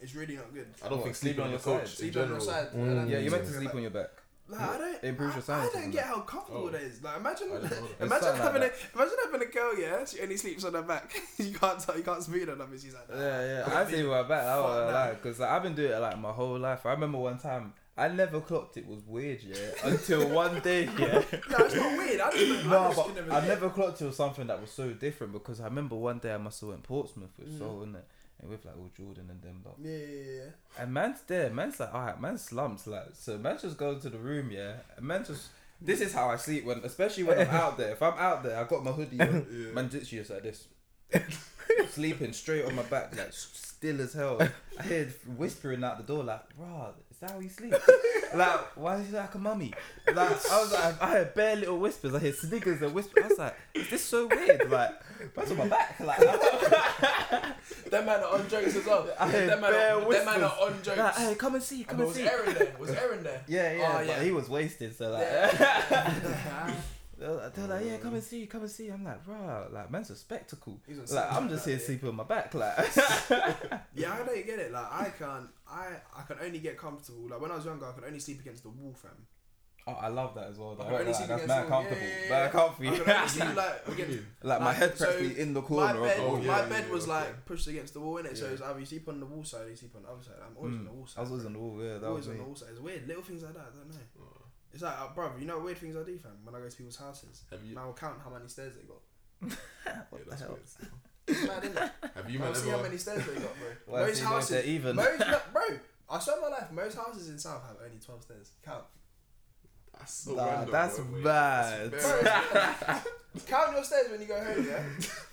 [SPEAKER 1] It's really not good.
[SPEAKER 4] I don't
[SPEAKER 3] What,
[SPEAKER 4] think
[SPEAKER 3] sleeping
[SPEAKER 4] sleeping on
[SPEAKER 3] on your
[SPEAKER 4] coach
[SPEAKER 3] side?
[SPEAKER 4] in
[SPEAKER 1] Sleep on
[SPEAKER 4] general.
[SPEAKER 1] your side.
[SPEAKER 2] Mm.
[SPEAKER 3] Yeah, you're meant to sleep on your back.
[SPEAKER 1] Like, I don't.
[SPEAKER 3] It improves your
[SPEAKER 1] I, I don't get
[SPEAKER 3] that.
[SPEAKER 1] how comfortable
[SPEAKER 4] Oh.
[SPEAKER 1] that is. Like, imagine,
[SPEAKER 4] I didn't know that.
[SPEAKER 1] imagine
[SPEAKER 3] something like
[SPEAKER 1] having a, imagine having a girl. Yeah, she only sleeps on her back. you can't, tell, you can't smooth her nothing. She's like, nah.
[SPEAKER 3] Yeah, yeah. I sleep on my back. I
[SPEAKER 1] Fuck
[SPEAKER 3] won't
[SPEAKER 1] that.
[SPEAKER 3] lie, because like, I've been doing it like my whole life. I remember one time I never clocked it was weird, yeah. Until one day, yeah.
[SPEAKER 1] No, it's not weird. I just,
[SPEAKER 3] No,
[SPEAKER 1] I just
[SPEAKER 3] but
[SPEAKER 1] never
[SPEAKER 3] I never clocked it was something that was so different because I remember one day I must have went Portsmouth with
[SPEAKER 1] Mm.
[SPEAKER 3] Sol, innit? With like all Jordan and them lot.
[SPEAKER 1] Yeah, yeah, yeah.
[SPEAKER 3] And man's there, man's like, alright, man slumps, like, so man just goes to the room, yeah, and man just, this is how I sleep when, especially when I'm out there. If I'm out there, I got my hoodie on,
[SPEAKER 4] Yeah.
[SPEAKER 3] man literally just like this, sleeping straight on my back, like still as hell. I hear whispering out the door, like, bruh, is that how you sleep? like, why is he like a mummy? Like, I was like, I heard bare little whispers, I hear sniggers and whispers. I was like, is this so weird? Like, man's on my back, like,
[SPEAKER 1] that man are on jokes as well.
[SPEAKER 3] I heard
[SPEAKER 1] them man,
[SPEAKER 3] bare
[SPEAKER 1] are, them man are on jokes.
[SPEAKER 3] like, hey, come and see, come and
[SPEAKER 1] was
[SPEAKER 3] see.
[SPEAKER 1] Aaron there? Was Aaron there?
[SPEAKER 3] Yeah, yeah,
[SPEAKER 1] Oh,
[SPEAKER 3] but
[SPEAKER 1] yeah.
[SPEAKER 3] he was wasted, so like.
[SPEAKER 1] Yeah.
[SPEAKER 3] They're like, they're like, yeah, come and mm. see, come and see. I'm like, bro, like, man's a spectacle. Like, I'm just here
[SPEAKER 1] yeah.
[SPEAKER 3] sleeping on my back, like.
[SPEAKER 1] Yeah, I don't get it. Like I can't. I I can only get comfortable. Like when I was younger, I could only sleep against the wall, fam.
[SPEAKER 3] oh, I love that as well. Though.
[SPEAKER 1] I can only
[SPEAKER 3] Like,
[SPEAKER 1] sleep
[SPEAKER 3] that's
[SPEAKER 1] against
[SPEAKER 3] mad comfortable,
[SPEAKER 1] Yeah, yeah,
[SPEAKER 3] mad
[SPEAKER 1] yeah.
[SPEAKER 3] comfy.
[SPEAKER 1] I could only sleep like against.
[SPEAKER 3] like my
[SPEAKER 1] like,
[SPEAKER 3] head
[SPEAKER 1] so
[SPEAKER 3] practically in the
[SPEAKER 1] My
[SPEAKER 3] corner.
[SPEAKER 1] bed,
[SPEAKER 3] of
[SPEAKER 4] Oh,
[SPEAKER 1] my
[SPEAKER 4] yeah,
[SPEAKER 1] bed
[SPEAKER 4] yeah,
[SPEAKER 1] was
[SPEAKER 4] okay.
[SPEAKER 1] like pushed against the wall, innit? So
[SPEAKER 4] Yeah.
[SPEAKER 1] it's either you sleep on the wall side, or you sleep on the other side. I'm always hmm. on the wall side.
[SPEAKER 3] I was always on the wall. Yeah, that
[SPEAKER 1] always
[SPEAKER 3] was
[SPEAKER 1] on
[SPEAKER 3] me.
[SPEAKER 1] the wall side. It's weird, little things like that. I don't know.
[SPEAKER 4] Oh.
[SPEAKER 1] It's like, uh, bro, you know what weird things I do, fam? When I go to people's houses,
[SPEAKER 4] Have you?
[SPEAKER 1] and I will count how many stairs they got.
[SPEAKER 4] yeah,
[SPEAKER 3] the
[SPEAKER 4] that's
[SPEAKER 3] hell?
[SPEAKER 4] weird.
[SPEAKER 1] It's mad, isn't it?
[SPEAKER 4] Have you
[SPEAKER 1] I
[SPEAKER 4] man
[SPEAKER 1] see how
[SPEAKER 4] ever?
[SPEAKER 1] many stairs they got, bro.
[SPEAKER 3] Well,
[SPEAKER 1] most
[SPEAKER 3] see, like,
[SPEAKER 1] houses,
[SPEAKER 3] they're even.
[SPEAKER 1] most, no, bro. I swear my life, most houses in South have only twelve stairs. Count.
[SPEAKER 4] That's so
[SPEAKER 3] Nah,
[SPEAKER 4] random,
[SPEAKER 3] that's
[SPEAKER 4] bro.
[SPEAKER 3] bad.
[SPEAKER 4] That's
[SPEAKER 1] count your stairs when you go home, yeah?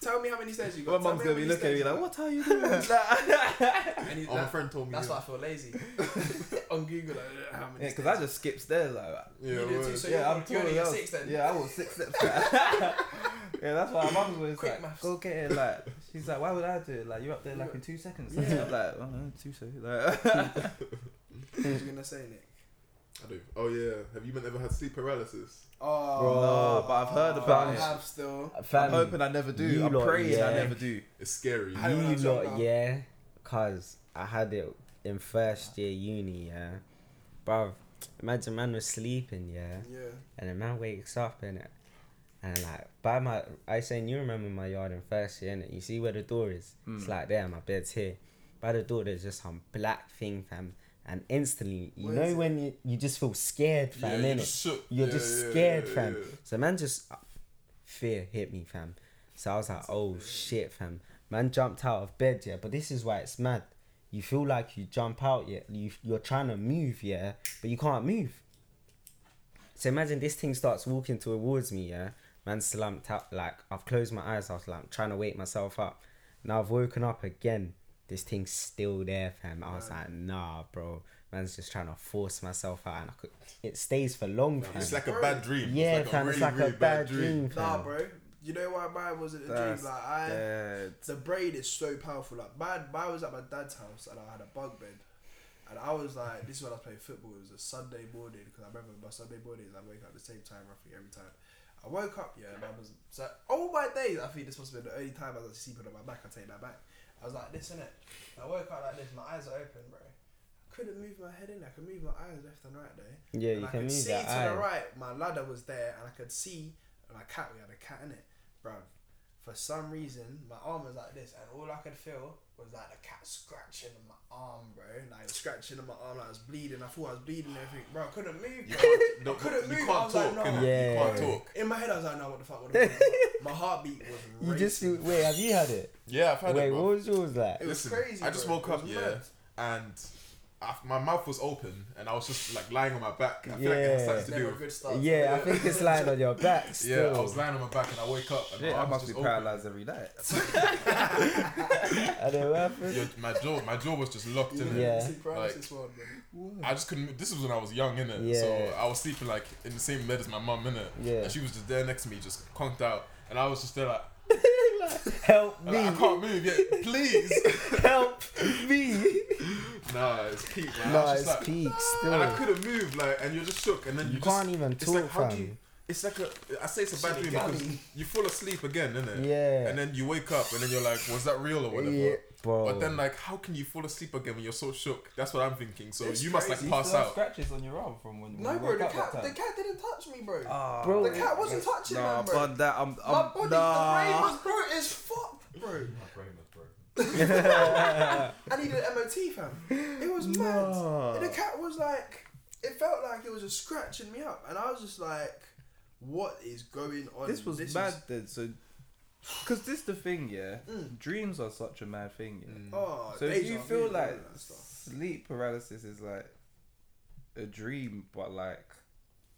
[SPEAKER 1] Tell me how many stairs you got. Tell
[SPEAKER 3] mum's gonna be looking at me like, what are you doing?
[SPEAKER 1] And he-
[SPEAKER 4] Oh, my
[SPEAKER 1] that-
[SPEAKER 4] friend told me.
[SPEAKER 1] That's
[SPEAKER 4] yeah.
[SPEAKER 1] why I feel lazy. On Google, like, how many
[SPEAKER 3] Yeah, because? I just skip stairs like.
[SPEAKER 4] Yeah,
[SPEAKER 1] You do too, so
[SPEAKER 3] yeah,
[SPEAKER 1] you're,
[SPEAKER 3] I'm
[SPEAKER 1] you're only
[SPEAKER 3] as
[SPEAKER 1] at
[SPEAKER 3] hell.
[SPEAKER 1] six then.
[SPEAKER 3] Yeah, I was six steps. yeah, that's why my mum's always
[SPEAKER 1] Quick
[SPEAKER 3] like,
[SPEAKER 1] maths.
[SPEAKER 3] go get it. Like, she's like, why would I do it? Like, you're up there like in two seconds.
[SPEAKER 1] Yeah.
[SPEAKER 3] I'm like, oh, no, two seconds. Like,
[SPEAKER 1] What was you gonna say, Nick?
[SPEAKER 4] I do. Oh yeah. Have you ever had sleep paralysis?
[SPEAKER 1] Oh,
[SPEAKER 2] Bro.
[SPEAKER 3] No, but I've heard about it.
[SPEAKER 1] I
[SPEAKER 3] it.
[SPEAKER 1] have still.
[SPEAKER 3] I'm hoping I never do.
[SPEAKER 2] you
[SPEAKER 3] I'm
[SPEAKER 2] lot,
[SPEAKER 3] praying I never do.
[SPEAKER 4] It's scary.
[SPEAKER 1] I- when
[SPEAKER 2] you
[SPEAKER 1] was
[SPEAKER 2] lot,
[SPEAKER 1] younger.
[SPEAKER 2] yeah, cause I had it in first year uni, yeah, bro. Imagine man was sleeping, yeah,
[SPEAKER 1] Yeah.
[SPEAKER 2] and the man wakes up in it, and like by my, I saying you remember my yard in first year, innit? You see where the door is? It's
[SPEAKER 3] Mm.
[SPEAKER 2] like there, my bed's here. By the door, there's just some black thing, fam, and instantly, you
[SPEAKER 1] Where
[SPEAKER 2] know when you you just feel scared,
[SPEAKER 4] yeah,
[SPEAKER 2] fam,
[SPEAKER 4] you're
[SPEAKER 2] innit? You're
[SPEAKER 4] Yeah,
[SPEAKER 2] just
[SPEAKER 4] yeah,
[SPEAKER 2] scared,
[SPEAKER 4] yeah,
[SPEAKER 2] fam.
[SPEAKER 4] yeah.
[SPEAKER 2] So man just uh, fear hit me, fam. So I was like, oh shit, fam. Man jumped out of bed, yeah. But this is why it's mad. You feel like you jump out, yeah. You you're trying to move, yeah, but you can't move. So imagine this thing starts walking towards me, yeah. Man slumped out, like I've closed my eyes. I was like I'm trying to wake myself up. Now I've woken up again. This thing's still there, fam. I was like, nah, bro. Man's just trying to force myself out, and I could. It stays for long, fam.
[SPEAKER 4] It's like a bad dream.
[SPEAKER 2] Yeah,
[SPEAKER 4] it's like
[SPEAKER 2] fam,
[SPEAKER 4] a
[SPEAKER 2] it's like
[SPEAKER 4] really
[SPEAKER 2] a bad dream,
[SPEAKER 1] Nah, bro. You know why mine wasn't a dream? Like I,
[SPEAKER 3] dead.
[SPEAKER 1] the brain is so powerful. Like mine, mine was at my dad's house and I had a bunk bed, and I was like, this is when I was playing football. It was a Sunday morning because I remember my Sunday mornings I wake up at the same time roughly every time. I woke up, yeah, and I was so all my days. I think this must have been the only time I was sleeping on my back. I take that back. I was like this in it. I woke up like this. My eyes are open, bro. I couldn't move my head in. I could move my eyes left and right there.
[SPEAKER 2] Yeah,
[SPEAKER 1] And
[SPEAKER 2] you
[SPEAKER 1] I
[SPEAKER 2] can
[SPEAKER 1] could
[SPEAKER 2] move
[SPEAKER 1] see
[SPEAKER 2] that
[SPEAKER 1] to
[SPEAKER 2] eye.
[SPEAKER 1] the right. My ladder was there, and I could see my cat. We had a cat in it, bro. For some reason, my arm was like this, and all I could feel was like the cat scratching my arm, bro. Like scratching on my arm, like I was bleeding. I thought I was bleeding and everything, bro. I couldn't move.
[SPEAKER 4] You
[SPEAKER 1] Bro.
[SPEAKER 4] can't, no,
[SPEAKER 1] I couldn't
[SPEAKER 4] you
[SPEAKER 1] move.
[SPEAKER 4] can't
[SPEAKER 1] I was like,
[SPEAKER 4] talk.
[SPEAKER 1] no.
[SPEAKER 2] Yeah.
[SPEAKER 4] You can't talk.
[SPEAKER 1] In my head, I was like, no, what the fuck? What the fuck? my heartbeat was.
[SPEAKER 2] You just feel, wait. Have you had it?
[SPEAKER 4] Yeah, I've had
[SPEAKER 2] wait,
[SPEAKER 4] it. bro.
[SPEAKER 2] what was yours like?
[SPEAKER 1] It was
[SPEAKER 4] Listen,
[SPEAKER 1] crazy.
[SPEAKER 4] I just
[SPEAKER 1] bro.
[SPEAKER 4] woke up, yeah,
[SPEAKER 1] mad.
[SPEAKER 4] and I, my mouth was open, and I was just like lying on my back. I feel like it has
[SPEAKER 2] Yeah.
[SPEAKER 4] something to
[SPEAKER 1] Never
[SPEAKER 4] do
[SPEAKER 1] a
[SPEAKER 4] with.
[SPEAKER 1] good start.
[SPEAKER 2] Yeah, I think it's lying on your back
[SPEAKER 4] Yeah. I was lying on my back, and I wake up, and
[SPEAKER 3] Shit,
[SPEAKER 4] my
[SPEAKER 3] I
[SPEAKER 4] arms
[SPEAKER 3] must be
[SPEAKER 4] open.
[SPEAKER 3] paralyzed every night.
[SPEAKER 2] I don't know what happened.
[SPEAKER 4] Your- my jaw, my jaw was just locked in.
[SPEAKER 2] Yeah.
[SPEAKER 4] it.
[SPEAKER 1] Sleep paralysis.
[SPEAKER 4] I just couldn't. This was when I was young, innit?
[SPEAKER 2] Yeah.
[SPEAKER 4] So I was sleeping like in the same bed as my mum, innit?
[SPEAKER 2] Yeah.
[SPEAKER 4] And she was just there next to me, just conked out, and I was just there like,
[SPEAKER 2] Help me!
[SPEAKER 4] like, I can't move yet, please.
[SPEAKER 2] Help me!
[SPEAKER 4] nah, it's peak, man.
[SPEAKER 2] Nah, it's
[SPEAKER 4] like,
[SPEAKER 2] peak still.
[SPEAKER 4] and I couldn't move, like, and you're just shook, and then you,
[SPEAKER 2] You
[SPEAKER 4] just,
[SPEAKER 2] can't even
[SPEAKER 4] it's
[SPEAKER 2] talk,
[SPEAKER 4] like, how do you? It's like a. I say it's a bad dream because you fall asleep again, innit?
[SPEAKER 2] Yeah.
[SPEAKER 4] And then you wake up, and then you're like, was that real or whatever?
[SPEAKER 2] Yeah, bro.
[SPEAKER 4] But then, like, how can you fall asleep again when you're so shook? That's what I'm thinking. So
[SPEAKER 1] It's
[SPEAKER 4] you must like
[SPEAKER 1] crazy.
[SPEAKER 4] pass out.
[SPEAKER 3] scratches on your arm from when
[SPEAKER 1] No, bro. The cat, the cat didn't touch me, bro.
[SPEAKER 3] Ah,
[SPEAKER 2] Bro,
[SPEAKER 1] the cat wasn't touching
[SPEAKER 3] Nah,
[SPEAKER 1] man, bro.
[SPEAKER 3] but that I'm,
[SPEAKER 1] My
[SPEAKER 3] I'm
[SPEAKER 1] body,
[SPEAKER 3] nah.
[SPEAKER 1] the brain was bro as fuck, bro.
[SPEAKER 5] My brain was broken.
[SPEAKER 1] I needed an MOT, fam. It was mad. And the cat was like, it felt like it was just scratching me up, and I was just like, "What is going on?"
[SPEAKER 3] This was
[SPEAKER 1] is-
[SPEAKER 3] mad then. So, because this the thing, yeah.
[SPEAKER 1] Mm.
[SPEAKER 3] Dreams are such a mad thing. Yeah.
[SPEAKER 4] Mm.
[SPEAKER 1] Oh,
[SPEAKER 3] So if you feel like
[SPEAKER 1] all that stuff.
[SPEAKER 3] sleep paralysis is like a dream, but like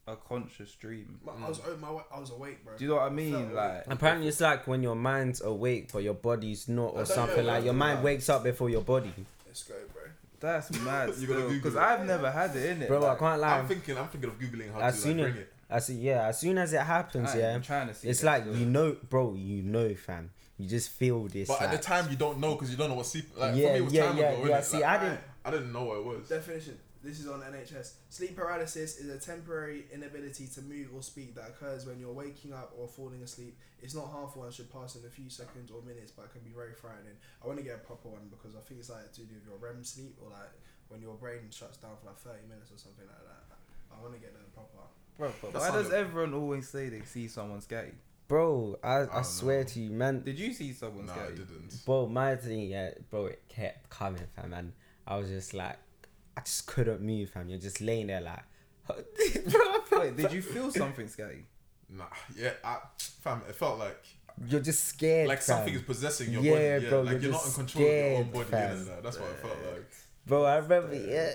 [SPEAKER 3] a conscious dream.
[SPEAKER 1] My- I was oh, my I was awake, bro.
[SPEAKER 3] Do you know what I mean?
[SPEAKER 1] Felt
[SPEAKER 3] Like
[SPEAKER 2] Apparently, it's like when your mind's awake but your body's not, or something like your
[SPEAKER 1] I
[SPEAKER 2] mind wakes up before your body.
[SPEAKER 1] Let's go, bro.
[SPEAKER 3] that's mad.
[SPEAKER 4] You gotta Google
[SPEAKER 3] Because. I've never had it in it.
[SPEAKER 2] Bro,
[SPEAKER 3] like,
[SPEAKER 2] I can't lie.
[SPEAKER 4] I'm thinking. I'm thinking of googling how
[SPEAKER 2] As
[SPEAKER 4] to
[SPEAKER 2] soon
[SPEAKER 4] like,
[SPEAKER 2] as-
[SPEAKER 4] bring it.
[SPEAKER 2] I see, yeah. As soon as it happens,
[SPEAKER 3] I
[SPEAKER 2] yeah,
[SPEAKER 3] am trying to see.
[SPEAKER 2] it's
[SPEAKER 3] that
[SPEAKER 2] like
[SPEAKER 3] still.
[SPEAKER 2] you know, bro. You know, fam. You just feel this.
[SPEAKER 4] But at the time, you don't know because you don't know what sleep. Like
[SPEAKER 2] Yeah,
[SPEAKER 4] for me, it was
[SPEAKER 2] yeah,
[SPEAKER 4] time
[SPEAKER 2] yeah,
[SPEAKER 4] ago.
[SPEAKER 2] yeah.
[SPEAKER 4] innit?
[SPEAKER 2] See,
[SPEAKER 4] Like,
[SPEAKER 2] I didn't.
[SPEAKER 4] I didn't know what it was.
[SPEAKER 1] Definition. This is on NHS. Sleep paralysis is a temporary inability to move or speak that occurs when you're waking up or falling asleep. It's not harmful and should pass in a few seconds or minutes, but it can be very frightening. I want to get a proper one because I think it's like to do with your REM sleep or like when your brain shuts down for like 30 minutes or something like that. I want to get the proper.
[SPEAKER 3] Bro, but why does
[SPEAKER 4] sounded-
[SPEAKER 3] everyone always say they see someone scatty?
[SPEAKER 2] bro, I, I,
[SPEAKER 4] don't
[SPEAKER 2] swear
[SPEAKER 4] know.
[SPEAKER 2] to you, man.
[SPEAKER 3] Did you see someone
[SPEAKER 4] No, I didn't.
[SPEAKER 2] Bro, my thing, yeah, bro, it kept coming, fam, and I was just like, I just couldn't move, fam. You're just laying there like,
[SPEAKER 3] Wait, did you feel something scatty?
[SPEAKER 4] Nah, yeah, I, fam. It felt like
[SPEAKER 2] you're just scared,
[SPEAKER 4] like
[SPEAKER 2] fam.
[SPEAKER 4] something is possessing your
[SPEAKER 2] Yeah,
[SPEAKER 4] body. Yeah,
[SPEAKER 2] bro,
[SPEAKER 4] like
[SPEAKER 2] you're
[SPEAKER 4] you're, not in
[SPEAKER 2] just
[SPEAKER 4] control of your own body.
[SPEAKER 2] fam.
[SPEAKER 4] innit? That's what it felt like.
[SPEAKER 2] Bro, I remember, yeah.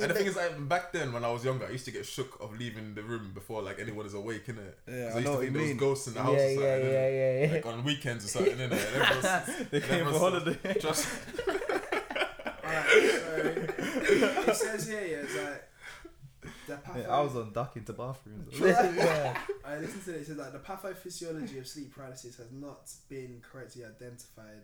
[SPEAKER 4] And the thing is, like, back then when I was younger, I used to get shook of leaving the room before like anyone is awake, innit?
[SPEAKER 3] Yeah,
[SPEAKER 4] 'Cause
[SPEAKER 3] I
[SPEAKER 4] used
[SPEAKER 3] know
[SPEAKER 4] to think
[SPEAKER 3] you
[SPEAKER 4] there was ghosts in the
[SPEAKER 2] Yeah,
[SPEAKER 4] house. or
[SPEAKER 2] yeah,
[SPEAKER 4] something,
[SPEAKER 2] yeah, yeah, yeah.
[SPEAKER 4] Like on weekends or something, innit? And everyone's-
[SPEAKER 3] They came for
[SPEAKER 4] everyone's-
[SPEAKER 3] holiday.
[SPEAKER 4] Just
[SPEAKER 1] Alright, so it says here, yeah, it's like. The
[SPEAKER 3] Yeah, I was on duck into bathrooms.
[SPEAKER 2] yeah.
[SPEAKER 1] I listened to it. It says like the pathophysiology of sleep paralysis has not been correctly identified.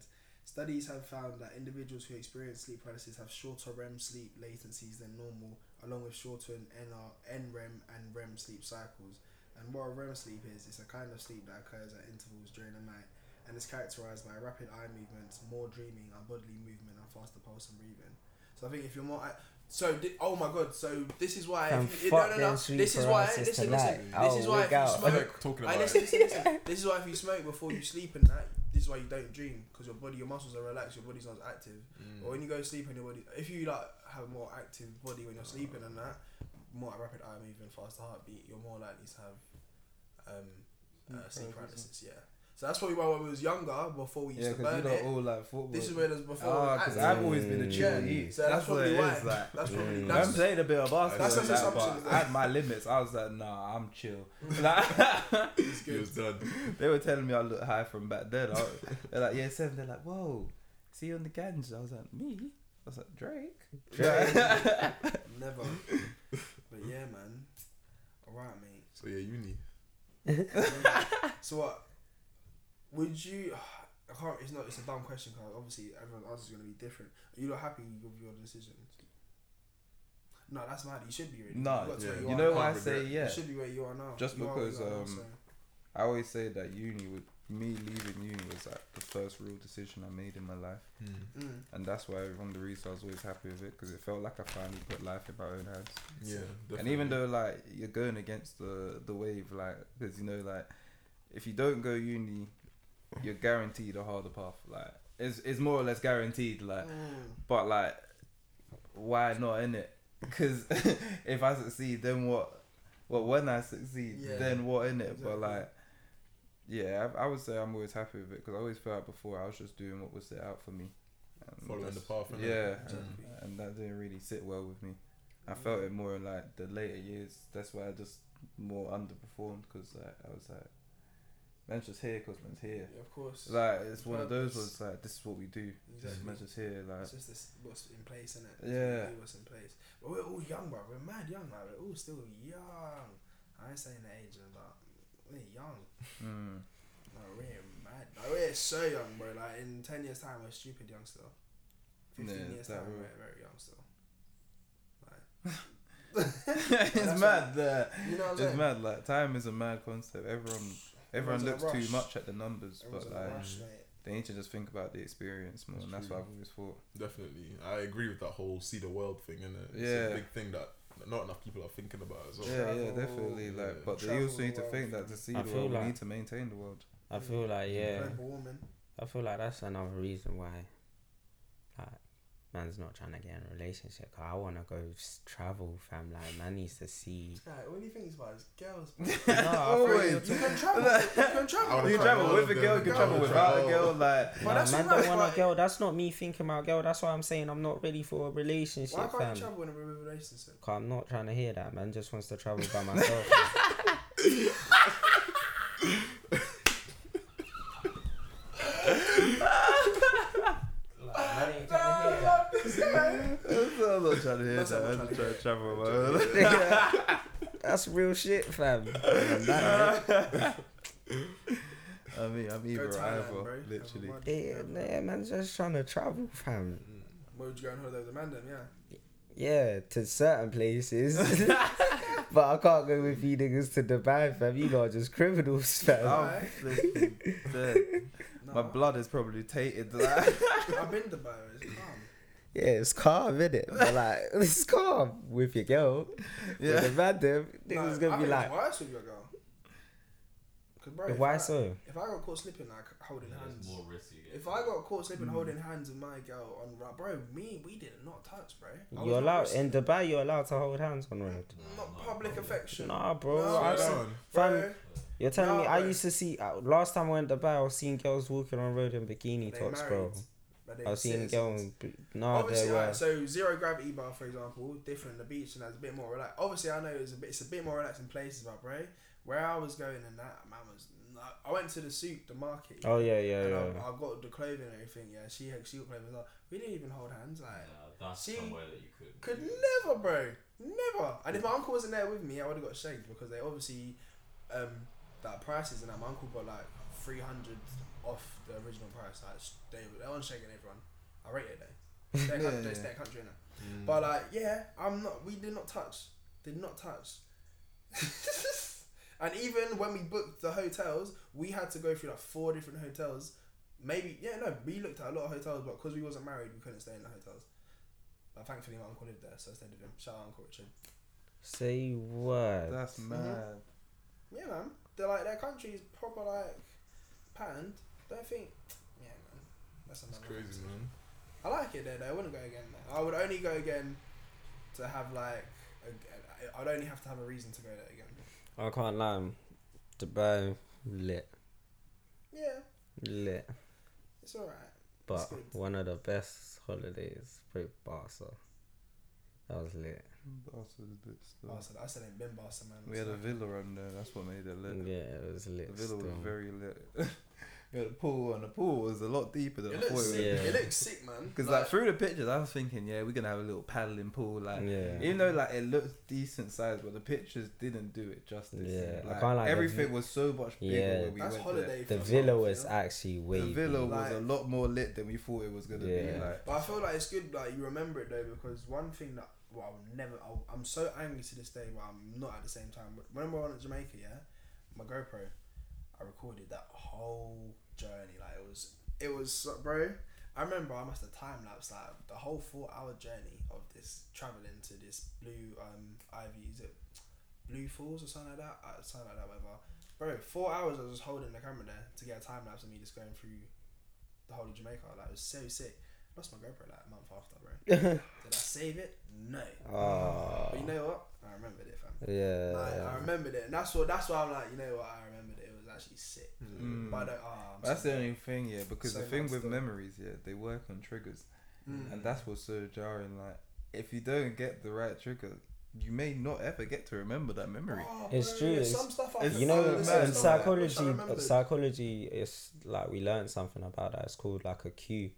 [SPEAKER 1] Studies have found that individuals who experience sleep paralysis have shorter REM sleep latencies than normal, along with shorter NR, NREM and REM sleep cycles. And what a REM sleep is, it's a kind of sleep that occurs at intervals during the night and is characterized by rapid eye movements, more dreaming, unbodily movement, and faster pulse and breathing. So I think if you're more, I- so di- oh my god, so this is why.
[SPEAKER 2] Fam,
[SPEAKER 1] if you, no, no, no. This is why.
[SPEAKER 2] paralysis
[SPEAKER 1] Listen,
[SPEAKER 2] tonight.
[SPEAKER 1] listen. This
[SPEAKER 2] I'll
[SPEAKER 1] is oh, why if you
[SPEAKER 2] out.
[SPEAKER 1] Smoke,
[SPEAKER 4] like talking
[SPEAKER 1] I
[SPEAKER 4] about
[SPEAKER 1] listen, listen, listen. This is why if you smoke before you sleep and that, this is why you don't dream because your body, your muscles are relaxed, your body's not active.
[SPEAKER 4] Mm.
[SPEAKER 1] Or when you go to sleep and your body, if you like have a more active body when you're sleeping and that, more rapid eye movement, faster heartbeat, you're more likely to have um, uh, sleep paralysis. Yeah. So that's probably why when we was younger, before we used
[SPEAKER 3] Yeah,
[SPEAKER 1] to
[SPEAKER 3] because
[SPEAKER 1] burn
[SPEAKER 3] you
[SPEAKER 1] it.
[SPEAKER 3] know all like football.
[SPEAKER 1] This is when it was before.
[SPEAKER 3] Ah, because. I've always been a chill
[SPEAKER 1] Yeah,
[SPEAKER 3] youth.
[SPEAKER 1] so that's
[SPEAKER 3] what
[SPEAKER 1] probably
[SPEAKER 3] it
[SPEAKER 1] why.
[SPEAKER 3] is, Like,
[SPEAKER 1] That's probably
[SPEAKER 2] Mm.
[SPEAKER 3] I'm
[SPEAKER 1] that's,
[SPEAKER 3] playing a bit of basketball.
[SPEAKER 1] That's
[SPEAKER 3] and that,
[SPEAKER 1] assumption.
[SPEAKER 3] but I had my limits. I was like, nah, I'm chill. Like,
[SPEAKER 1] it's
[SPEAKER 4] He
[SPEAKER 1] good.
[SPEAKER 4] was done.
[SPEAKER 3] they were telling me I look high from back then. I, they're like, yeah, seven. They're like, whoa, see you on the ganj. I was like, me? I was like, Drake.
[SPEAKER 1] Never. But yeah, man. Alright, mate.
[SPEAKER 4] So yeah, uni.
[SPEAKER 1] so what? Would you? I can't. It's not. It's a dumb question because obviously everyone else is gonna be different. Are you not happy with your decision? No, that's mad. You should be really.
[SPEAKER 3] No,
[SPEAKER 1] you,
[SPEAKER 4] yeah.
[SPEAKER 1] where
[SPEAKER 3] You
[SPEAKER 1] are
[SPEAKER 3] know why I say yeah?
[SPEAKER 1] You should be where you are now.
[SPEAKER 3] Just
[SPEAKER 1] You
[SPEAKER 3] because,
[SPEAKER 1] you are now,
[SPEAKER 3] um,
[SPEAKER 1] so-
[SPEAKER 3] I always say that uni would me leaving uni was like the first real decision I made in my life,
[SPEAKER 1] Mm.
[SPEAKER 3] and that's why one of the reasons I was always happy with it because it felt like I finally put life in my own hands.
[SPEAKER 4] Yeah,
[SPEAKER 3] And even though like you're going against the the wave, like because you know like if you don't go uni, you're guaranteed a harder path. Like it's it's more or less guaranteed. Like
[SPEAKER 1] Mm.
[SPEAKER 3] but like why not in it? Because if I succeed, then what? What when I succeed,
[SPEAKER 1] Yeah.
[SPEAKER 3] then what in it? But like. Yeah, I, I would say I'm always happy with it because I always felt like before I was just doing what was set out for me. And
[SPEAKER 4] Following
[SPEAKER 3] that's-
[SPEAKER 4] the path, innit?
[SPEAKER 3] Yeah, and, and that didn't really sit well with me. I felt it more in like the later years. That's why I just more underperformed because like, I was like, just here because man's here.
[SPEAKER 1] Yeah, of course.
[SPEAKER 3] Like it's one of those ones like this is what we do.
[SPEAKER 1] Exactly.
[SPEAKER 3] Just here like
[SPEAKER 1] It's just this, what's in place, isn't it?
[SPEAKER 3] Yeah.
[SPEAKER 1] What's in place. But we're all young, bro. We're mad young, like we're all still young. I ain't saying the age, but we're young.
[SPEAKER 3] mm,
[SPEAKER 1] No, we're mad. Like, we're so young, bro. Like in ten years' time, we're stupid young still. Fifteen
[SPEAKER 3] Yeah,
[SPEAKER 1] years time, we're very young still.
[SPEAKER 3] Like.
[SPEAKER 1] it's
[SPEAKER 3] mad that
[SPEAKER 1] You know
[SPEAKER 3] it's
[SPEAKER 1] saying?
[SPEAKER 3] mad. Like time is a mad concept. Everyone everyone
[SPEAKER 1] Everyone's in a
[SPEAKER 3] looks
[SPEAKER 1] rush.
[SPEAKER 3] too much at the numbers,
[SPEAKER 1] Everyone's
[SPEAKER 3] but like
[SPEAKER 1] rush, mate.
[SPEAKER 3] they need to just think about the experience more,
[SPEAKER 4] That's
[SPEAKER 3] and that's
[SPEAKER 4] true.
[SPEAKER 3] what I've always thought.
[SPEAKER 4] Definitely, I agree with that whole see the world thing, innit? It's
[SPEAKER 3] Yeah.
[SPEAKER 4] a big thing that not enough people are thinking about as well.
[SPEAKER 3] Yeah, yeah,
[SPEAKER 1] Travel,
[SPEAKER 3] definitely. Like,
[SPEAKER 4] yeah.
[SPEAKER 3] but they also need
[SPEAKER 1] the
[SPEAKER 3] to think that to see
[SPEAKER 2] I
[SPEAKER 3] the world,
[SPEAKER 2] like-
[SPEAKER 3] we need to maintain the world.
[SPEAKER 2] I feel like yeah, I feel like that's another reason why, like, man's not trying to get in a relationship. 'cause I want to go travel, fam. Like, man needs to see.
[SPEAKER 1] Right, what do you think about is girls?
[SPEAKER 2] no, I
[SPEAKER 3] Always.
[SPEAKER 1] you can travel. You can travel.
[SPEAKER 4] Wanna
[SPEAKER 3] You can
[SPEAKER 4] travel
[SPEAKER 3] travel with a girl, you can travel
[SPEAKER 1] with
[SPEAKER 3] without a girl. Like,
[SPEAKER 1] But
[SPEAKER 2] Nah,
[SPEAKER 1] that's
[SPEAKER 2] man don't want
[SPEAKER 1] but-
[SPEAKER 2] a girl. That's not me thinking about a girl. That's why I'm saying I'm not ready for a relationship,
[SPEAKER 1] Why can't
[SPEAKER 2] fam.
[SPEAKER 1] you travel in a relationship?
[SPEAKER 2] Cause I'm not trying to hear that. Man just wants to travel by myself.
[SPEAKER 3] I'm not trying to hear
[SPEAKER 1] That's
[SPEAKER 3] that.
[SPEAKER 1] what
[SPEAKER 3] I'm
[SPEAKER 1] I'm
[SPEAKER 3] just
[SPEAKER 1] trying
[SPEAKER 3] trying to travel, man.
[SPEAKER 2] That's real shit, fam.
[SPEAKER 3] I mean, I'm
[SPEAKER 1] Go
[SPEAKER 3] either
[SPEAKER 1] Thailand,
[SPEAKER 3] either,
[SPEAKER 1] bro.
[SPEAKER 3] literally.
[SPEAKER 1] Have
[SPEAKER 2] Yeah, yeah, man, just trying to travel, fam. Mm.
[SPEAKER 1] Where would you go on holiday with the man then? Yeah.
[SPEAKER 2] Yeah, to certain places. but I can't go with you niggas to Dubai, fam. You lot are just criminals, fam.
[SPEAKER 3] I'm oh,
[SPEAKER 1] Alright.
[SPEAKER 3] flipping dead.
[SPEAKER 1] No,
[SPEAKER 3] My blood is probably tainted.
[SPEAKER 1] I've been to Dubai. It's calm.
[SPEAKER 2] Yeah, it's calm, isn't it? But like, it's calm with your girl. Yeah.
[SPEAKER 3] yeah.
[SPEAKER 2] With the man, them,
[SPEAKER 1] No,
[SPEAKER 2] niggas
[SPEAKER 1] I
[SPEAKER 2] gonna be
[SPEAKER 1] think
[SPEAKER 2] like,
[SPEAKER 1] it's worse with your girl. Cause bro, if
[SPEAKER 2] why
[SPEAKER 1] I,
[SPEAKER 2] so?
[SPEAKER 1] If I got caught slipping like holding
[SPEAKER 5] Yeah,
[SPEAKER 1] hands,
[SPEAKER 5] more risky.
[SPEAKER 1] if I got caught slipping
[SPEAKER 3] Mm.
[SPEAKER 1] holding hands with my girl on like, bro, me we did not touch, bro. I
[SPEAKER 2] You're allowed,
[SPEAKER 1] risky.
[SPEAKER 2] in Dubai, you're allowed to hold hands on road.
[SPEAKER 1] not
[SPEAKER 5] No,
[SPEAKER 1] public
[SPEAKER 5] no.
[SPEAKER 1] affection.
[SPEAKER 2] Nah, bro.
[SPEAKER 1] No,
[SPEAKER 2] I
[SPEAKER 1] bro.
[SPEAKER 2] see,
[SPEAKER 4] Down.
[SPEAKER 2] fam,
[SPEAKER 1] Bro,
[SPEAKER 2] you're telling me
[SPEAKER 1] Nah,
[SPEAKER 2] I used to see, uh, last time I went to Dubai, I was seeing girls walking on road in bikini
[SPEAKER 1] they
[SPEAKER 2] tops, bro.
[SPEAKER 1] married, but they
[SPEAKER 2] I was seeing
[SPEAKER 1] citizens.
[SPEAKER 2] girls, b-
[SPEAKER 1] Obviously,
[SPEAKER 2] they were.
[SPEAKER 1] so zero gravity bar, for example, different. The beach and that's a bit more relaxed. Obviously, I know it's a bit, it's a bit more relaxed in places, but bro, where I was going and that man was. I went to the souk the market.
[SPEAKER 2] Oh, yeah, yeah,
[SPEAKER 1] and
[SPEAKER 2] yeah.
[SPEAKER 1] I, I got the clothing and everything. Yeah, she had she got clothing as well. We didn't even hold hands. Like,
[SPEAKER 5] Yeah, that's
[SPEAKER 1] See,
[SPEAKER 5] somewhere that you could.
[SPEAKER 1] could never, bro, never. And if my uncle wasn't there with me, I would have got shanked because they obviously, um, that prices and that my uncle got like three hundred off the original price. Like they they on shaking everyone. I rate it though. It's their,
[SPEAKER 3] Yeah,
[SPEAKER 1] country, it's
[SPEAKER 3] yeah.
[SPEAKER 1] their country innit? But like, yeah, I'm not. We did not touch. Did not touch. and even when we booked the hotels, we had to go through like four different hotels. Maybe yeah, no, we looked at a lot of hotels, but because we wasn't married, we couldn't stay in the hotels. But thankfully, my uncle lived there, so I stayed with him. Shout out Uncle Richard.
[SPEAKER 2] Say what?
[SPEAKER 3] That's
[SPEAKER 1] Mhm.
[SPEAKER 3] mad.
[SPEAKER 1] Yeah, man. They're like their country is proper like patterned. Don't think. Yeah, man. That's
[SPEAKER 4] It's
[SPEAKER 1] another
[SPEAKER 4] crazy,
[SPEAKER 1] conversation.
[SPEAKER 4] man.
[SPEAKER 1] I like it there. Though. I wouldn't go again. There. I would only go again to have like. A, I'd only have to have a reason to go there again.
[SPEAKER 2] I can't lie. Dubai, lit.
[SPEAKER 1] Yeah,
[SPEAKER 2] Lit.
[SPEAKER 1] it's alright.
[SPEAKER 2] But
[SPEAKER 1] good.
[SPEAKER 2] one of the best holidays, probably Barca. That was lit.
[SPEAKER 3] That's a bit still.
[SPEAKER 1] Barca. I said ain't been Barca, man.
[SPEAKER 3] We had a villa on there. That's what made it lit.
[SPEAKER 2] Yeah, it was
[SPEAKER 3] The
[SPEAKER 2] lit.
[SPEAKER 3] villa was very lit. we had a pool, and the pool was a lot deeper than
[SPEAKER 1] It
[SPEAKER 3] I
[SPEAKER 1] looks
[SPEAKER 3] thought it
[SPEAKER 1] sick.
[SPEAKER 2] Yeah.
[SPEAKER 1] It looks sick, man.
[SPEAKER 3] Because like, through the pictures, I was thinking, yeah, we're gonna have a little paddling pool, like.
[SPEAKER 2] Yeah.
[SPEAKER 3] Even though like it looked decent size, but the pictures didn't do it justice.
[SPEAKER 2] Yeah, I
[SPEAKER 3] like,
[SPEAKER 2] can't the
[SPEAKER 3] everything was so much bigger
[SPEAKER 2] Yeah.
[SPEAKER 3] when we
[SPEAKER 1] that's
[SPEAKER 3] went
[SPEAKER 1] holiday.
[SPEAKER 2] The villa
[SPEAKER 1] us,
[SPEAKER 2] was
[SPEAKER 1] you know?
[SPEAKER 2] actually way
[SPEAKER 3] The villa
[SPEAKER 2] big.
[SPEAKER 3] was a lot more lit than we thought it was gonna be.
[SPEAKER 2] Yeah.
[SPEAKER 3] Like,
[SPEAKER 1] But I feel like it's good, like you remember it though, because one thing that well, I'll never, I'll, I'm so angry to this day, but I'm not at the same time. But when we went to Jamaica, yeah, my GoPro, I recorded that whole journey. Like it was, it was, bro. I remember I must have time lapsed like the whole four hour journey of this traveling to this blue um Ivy, is it Blue Falls or something like that? Uh, something like that, whatever. Bro, four hours I was just holding the camera there to get a time lapse of me just going through the whole of Jamaica. Like it was so sick. Lost my GoPro like a month after, bro. Did I save it? No.
[SPEAKER 2] Oh,
[SPEAKER 1] But you know what? I remembered it, fam.
[SPEAKER 2] yeah.
[SPEAKER 1] Like, I remembered it, and that's what that's why I'm like, you know what? I remembered it. It was actually sick.
[SPEAKER 3] Mm.
[SPEAKER 1] But I don't. Oh, I'm
[SPEAKER 3] That's
[SPEAKER 1] so
[SPEAKER 3] the only thing, yeah. Because
[SPEAKER 1] So
[SPEAKER 3] the thing with
[SPEAKER 1] stuff.
[SPEAKER 3] memories, yeah, they work on triggers,
[SPEAKER 1] Mm.
[SPEAKER 3] and that's what's so jarring. Like, if you don't get the right trigger, you may not ever get to remember that memory.
[SPEAKER 1] Oh,
[SPEAKER 2] It's true, it's-
[SPEAKER 1] Some stuff I
[SPEAKER 3] it's
[SPEAKER 2] you know, in
[SPEAKER 3] mad,
[SPEAKER 1] some
[SPEAKER 3] though.
[SPEAKER 1] stuff I wish I
[SPEAKER 2] psychology,
[SPEAKER 1] remembered.
[SPEAKER 2] psychology is like we learned something about that. It's called like a cue.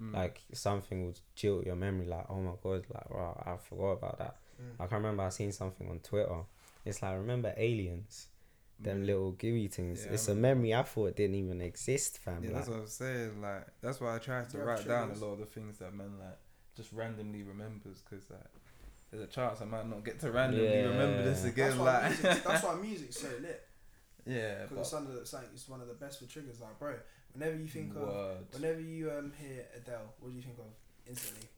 [SPEAKER 3] Mm.
[SPEAKER 2] Like something will jilt your memory. Like oh my god, like wow, I forgot about that.
[SPEAKER 1] Mm.
[SPEAKER 2] I can remember I seen something on Twitter. It's like remember aliens, them little gooey things.
[SPEAKER 3] Yeah,
[SPEAKER 2] it's a memory I thought didn't even exist, fam.
[SPEAKER 3] Yeah,
[SPEAKER 2] like,
[SPEAKER 3] that's what I'm saying. Like, that's why I try to
[SPEAKER 1] You have
[SPEAKER 3] write down a lot of the things that man like just randomly remembers, because like, there's a chance I might not get to randomly
[SPEAKER 2] Yeah.
[SPEAKER 3] remember this
[SPEAKER 1] That's
[SPEAKER 3] again.
[SPEAKER 1] why,
[SPEAKER 3] Like,
[SPEAKER 1] music, that's why music's so lit.
[SPEAKER 3] yeah,
[SPEAKER 1] Because
[SPEAKER 3] but
[SPEAKER 1] it's one of the like, it's one of the best for triggers. Like, bro, whenever you think of whenever you um hear Adele, what do you think of instantly?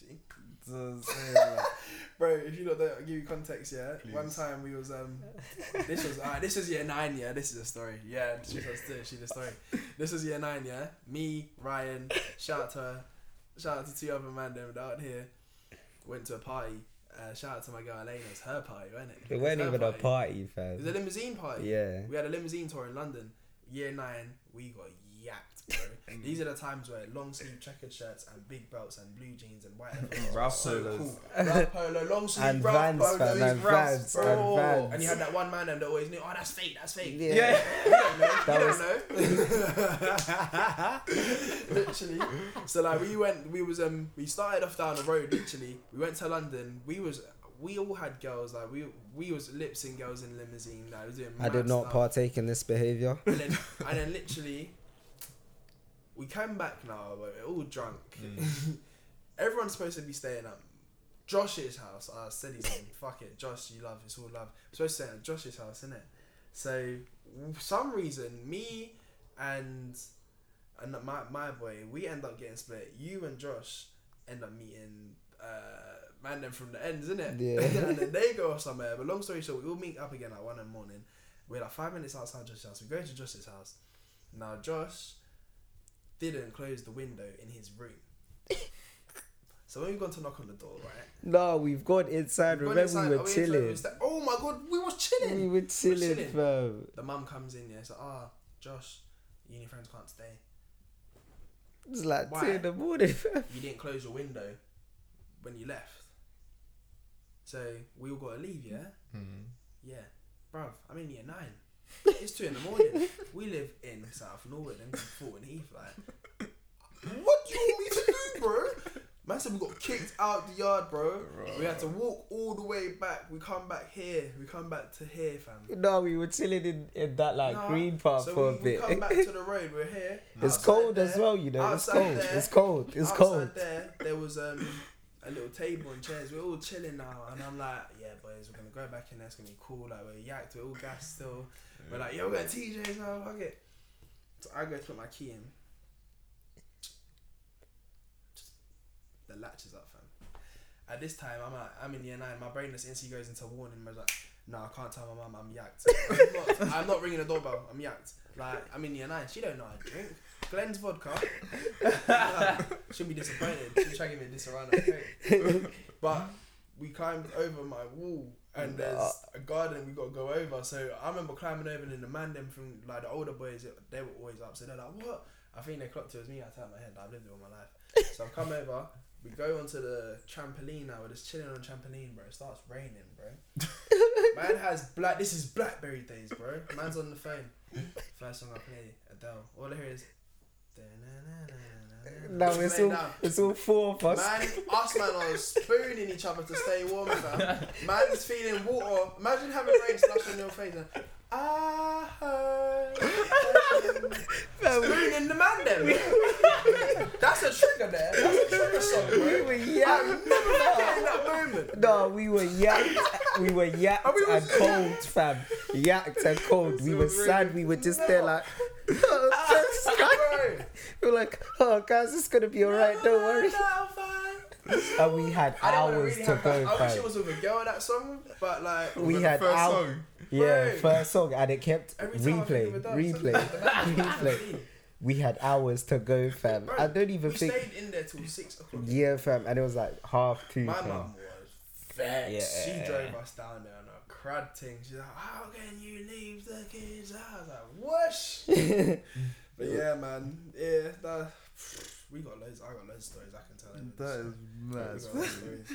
[SPEAKER 1] See,
[SPEAKER 3] So I'm like,
[SPEAKER 1] bro, if you don't I'll give you context. Yeah,
[SPEAKER 4] Please.
[SPEAKER 1] one time we was um, this was alright. This was year nine. Yeah, this is a story. Yeah, she was she the story. This was year nine. Yeah, me, Ryan, shout out to her. shout out to two other man them out here. Went to a party. Uh, shout out to my girl Elena. It's her party, wasn't it?
[SPEAKER 2] It wasn't
[SPEAKER 1] It's her
[SPEAKER 2] even a party,
[SPEAKER 1] It was a limousine party.
[SPEAKER 2] Yeah.
[SPEAKER 1] We had a limousine tour in London. Year nine, we got yacked, bro. These are the times where long sleeve checkered shirts and big belts and blue jeans and white.
[SPEAKER 3] Ralph
[SPEAKER 1] so
[SPEAKER 3] polos.
[SPEAKER 1] cool. Ralph polo, long sleeve
[SPEAKER 2] And
[SPEAKER 1] Ralph
[SPEAKER 2] Vans,
[SPEAKER 1] polos,
[SPEAKER 2] fam, and Vans,
[SPEAKER 1] bro.
[SPEAKER 2] and Vans.
[SPEAKER 1] And you had that one man and that always knew, oh, that's fake, that's fake.
[SPEAKER 2] Yeah.
[SPEAKER 1] You don't know.
[SPEAKER 2] That
[SPEAKER 1] you don't know. literally. So like we went, we was um, we started off down the road. Literally, we went to London. We was, we all had girls. Like we, we was lip sync girls in limousine. Like we was doing.
[SPEAKER 2] I did not
[SPEAKER 1] stuff.
[SPEAKER 2] partake in this behavior.
[SPEAKER 1] And then, and then literally, we came back now. But we're all drunk. Everyone's supposed to be staying at Josh's house. I said his name. Fuck it, Josh. You love. It's all love. We're supposed to stay at Josh's house, isn't it? So, for some reason, me and and my my boy, we end up getting split. You and Josh end up meeting. Uh, man, them from the ends, innit?
[SPEAKER 2] Yeah.
[SPEAKER 1] and then they go somewhere. But long story short, we all meet up again at one in the morning. We're like five minutes outside Josh's house. We go to Josh's house. Now Josh didn't close the window in his room. so when we gone to knock on the door, right?
[SPEAKER 2] No, we've gone inside.
[SPEAKER 1] we gone
[SPEAKER 2] Remember,
[SPEAKER 1] inside,
[SPEAKER 2] we
[SPEAKER 1] oh,
[SPEAKER 2] were
[SPEAKER 1] inside,
[SPEAKER 2] chilling.
[SPEAKER 1] was that- oh my god, we was chilling.
[SPEAKER 2] We were chilling,
[SPEAKER 1] chilling.
[SPEAKER 2] fam.
[SPEAKER 1] The mum comes in, yeah. So ah, Josh, uni friends can't stay.
[SPEAKER 2] It's like
[SPEAKER 1] Why?
[SPEAKER 2] two in the morning.
[SPEAKER 1] You didn't close your window when you left. So we all got to leave, yeah.
[SPEAKER 4] Mhm.
[SPEAKER 1] Yeah, bruv, I'm in year nine. It's two in the morning. We live in South Norwood and Thornton Heath. Like, what do you want me to do, bro? Man said we got kicked out the yard, bro. We had to walk all the way back. We come back here. We come back to here, fam.
[SPEAKER 2] No, we were chilling in, in that like
[SPEAKER 1] Nah,
[SPEAKER 2] green part
[SPEAKER 1] so
[SPEAKER 2] for
[SPEAKER 1] we,
[SPEAKER 2] a bit.
[SPEAKER 1] We come back to the road. We're here.
[SPEAKER 2] it's
[SPEAKER 1] Outside
[SPEAKER 2] cold as well, you know. It's cold.
[SPEAKER 1] there-
[SPEAKER 2] It's cold. It's
[SPEAKER 1] outside
[SPEAKER 2] cold.
[SPEAKER 1] There, there was um a little table and chairs. We're all chilling now, and I'm like, yeah, boys, we're gonna go back in there. It's gonna be cool. Like we're yacked. We're all gassed still. We're like, yo, we're going TJ's now. Fuck it. So I go to put my key in. The latch is up, fam. At this time, I'm at, I'm in year nine. My brain just instantly goes into warning. I was like, no, I can't tell my mum I'm yacked. I'm not, I'm not ringing the doorbell. I'm yacked. Like I'm in year nine. She don't know I drink. Glen's vodka. She'll be disappointed. She's trying to give me this around. Okay. But we climbed over my wall and there's a garden we got to go over. So I remember climbing over and the man them from like the older boys, they were always up. So they're like, what? I think they clocked it was me. I turned my head. I've lived it all my life. So I've come over. We go onto the trampoline now. We're just chilling on trampoline, bro. It starts raining, bro. Man has black. This is Blackberry days, bro. Man's on the phone. First song I play, Adele. All I hear is.
[SPEAKER 2] Now it's all
[SPEAKER 1] down.
[SPEAKER 2] it's all four of us.
[SPEAKER 1] Man, us man are spooning each other to stay warm, fam. Man's feeling water. Imagine having rain splash on your face. And, I heard spooning the man then. That's a trigger there. That's a trigger song, Bro.
[SPEAKER 2] we
[SPEAKER 1] were forget that moment.
[SPEAKER 2] No, we were yacked. We were yacked
[SPEAKER 1] And we
[SPEAKER 2] and cold, fam. Yacked and cold. We were sad. We were just there like.
[SPEAKER 1] Bro.
[SPEAKER 2] we were like, oh guys, it's gonna be alright. Don't worry. And we had
[SPEAKER 1] I didn't wanna
[SPEAKER 2] hours
[SPEAKER 1] really
[SPEAKER 2] to
[SPEAKER 1] have that.
[SPEAKER 2] go,
[SPEAKER 1] I wish
[SPEAKER 2] fam.
[SPEAKER 1] it was with a girl that song, but like
[SPEAKER 2] We had
[SPEAKER 4] the first
[SPEAKER 2] hours.
[SPEAKER 4] song?
[SPEAKER 2] Yeah,
[SPEAKER 1] Bro.
[SPEAKER 2] first song, and it kept
[SPEAKER 1] every time I think
[SPEAKER 2] replay, replay,
[SPEAKER 1] something like that.
[SPEAKER 2] replay. We had hours to go, fam.
[SPEAKER 1] Bro,
[SPEAKER 2] I don't even
[SPEAKER 1] we
[SPEAKER 2] think.
[SPEAKER 1] stayed in there till six o'clock.
[SPEAKER 2] Yeah, fam, and it was like half two.
[SPEAKER 1] My mum was vexed.
[SPEAKER 2] Yeah.
[SPEAKER 1] She drove us down there on a crud thing. She's like, "How can you leave the kids? I was like, "Whoosh." but yeah, man, yeah, that, we got loads. I got loads of stories I can tell. in
[SPEAKER 3] That
[SPEAKER 1] this,
[SPEAKER 3] is
[SPEAKER 1] so we
[SPEAKER 3] mad.
[SPEAKER 1] got loads of stories.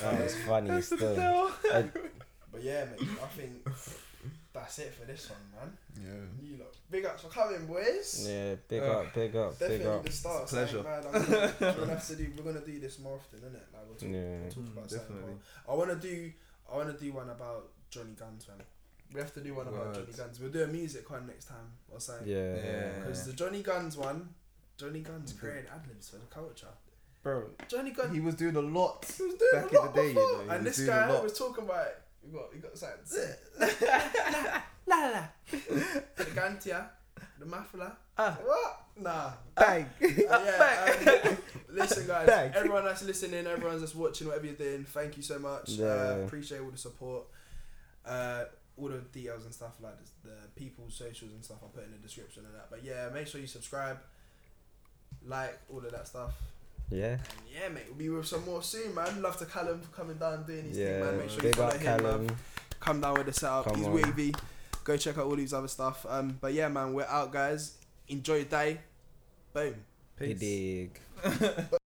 [SPEAKER 2] That was funny still. I-
[SPEAKER 1] But yeah, mate, I think that's it for this one, man.
[SPEAKER 4] Yeah.
[SPEAKER 1] You lot, big ups for coming, boys.
[SPEAKER 2] yeah, big
[SPEAKER 3] Uh,
[SPEAKER 2] up, big up, big
[SPEAKER 1] Definitely
[SPEAKER 2] up.
[SPEAKER 1] the start.
[SPEAKER 3] It's a pleasure.
[SPEAKER 1] Man, I'm gonna, we're gonna have to do. We're gonna do this more often, isn't it? Like we'll talk,
[SPEAKER 2] Yeah.
[SPEAKER 1] we'll talk
[SPEAKER 3] Mm,
[SPEAKER 1] about something
[SPEAKER 3] definitely.
[SPEAKER 1] more. I want to do. I want to do one about Johnny Guns, man. We have to do one about
[SPEAKER 3] Word.
[SPEAKER 1] Johnny Guns. We'll do a music one next time or something.
[SPEAKER 2] Yeah,
[SPEAKER 3] Yeah.
[SPEAKER 1] Because the Johnny Guns one, Johnny Guns created ad libs for the culture.
[SPEAKER 3] Bro,
[SPEAKER 1] Johnny Guns.
[SPEAKER 3] he was doing a lot.
[SPEAKER 1] He was doing
[SPEAKER 3] back
[SPEAKER 1] a
[SPEAKER 3] in the day, you
[SPEAKER 1] before.
[SPEAKER 3] know, he
[SPEAKER 1] and
[SPEAKER 3] was
[SPEAKER 1] this
[SPEAKER 3] doing a
[SPEAKER 1] guy
[SPEAKER 3] lot.
[SPEAKER 1] was talking about it. We got, we got something. la la la. The Gantia, the Mafla.
[SPEAKER 2] Ah.
[SPEAKER 1] What? Nah.
[SPEAKER 2] Bang.
[SPEAKER 1] yeah, um, listen, guys.
[SPEAKER 2] Thanks.
[SPEAKER 1] Everyone that's listening, everyone that's watching, whatever you're doing, thank you so much. Uh,
[SPEAKER 2] Yeah.
[SPEAKER 1] appreciate all the support. Uh, all the details and stuff like this, the people's socials and stuff I'll put in the description and that. But yeah, make sure you subscribe, like all of that stuff.
[SPEAKER 2] Yeah.
[SPEAKER 1] And yeah, mate, we'll be with some more soon, man. Love to Callum for coming down doing his thing,
[SPEAKER 2] Yeah.
[SPEAKER 1] man. Make sure you follow him, man. Come down with the setup.
[SPEAKER 2] Come
[SPEAKER 1] He's
[SPEAKER 2] on.
[SPEAKER 1] wavy. Go check out all these other stuff. Um, but yeah, man, we're out, guys. Enjoy your day. Boom.
[SPEAKER 2] Dig.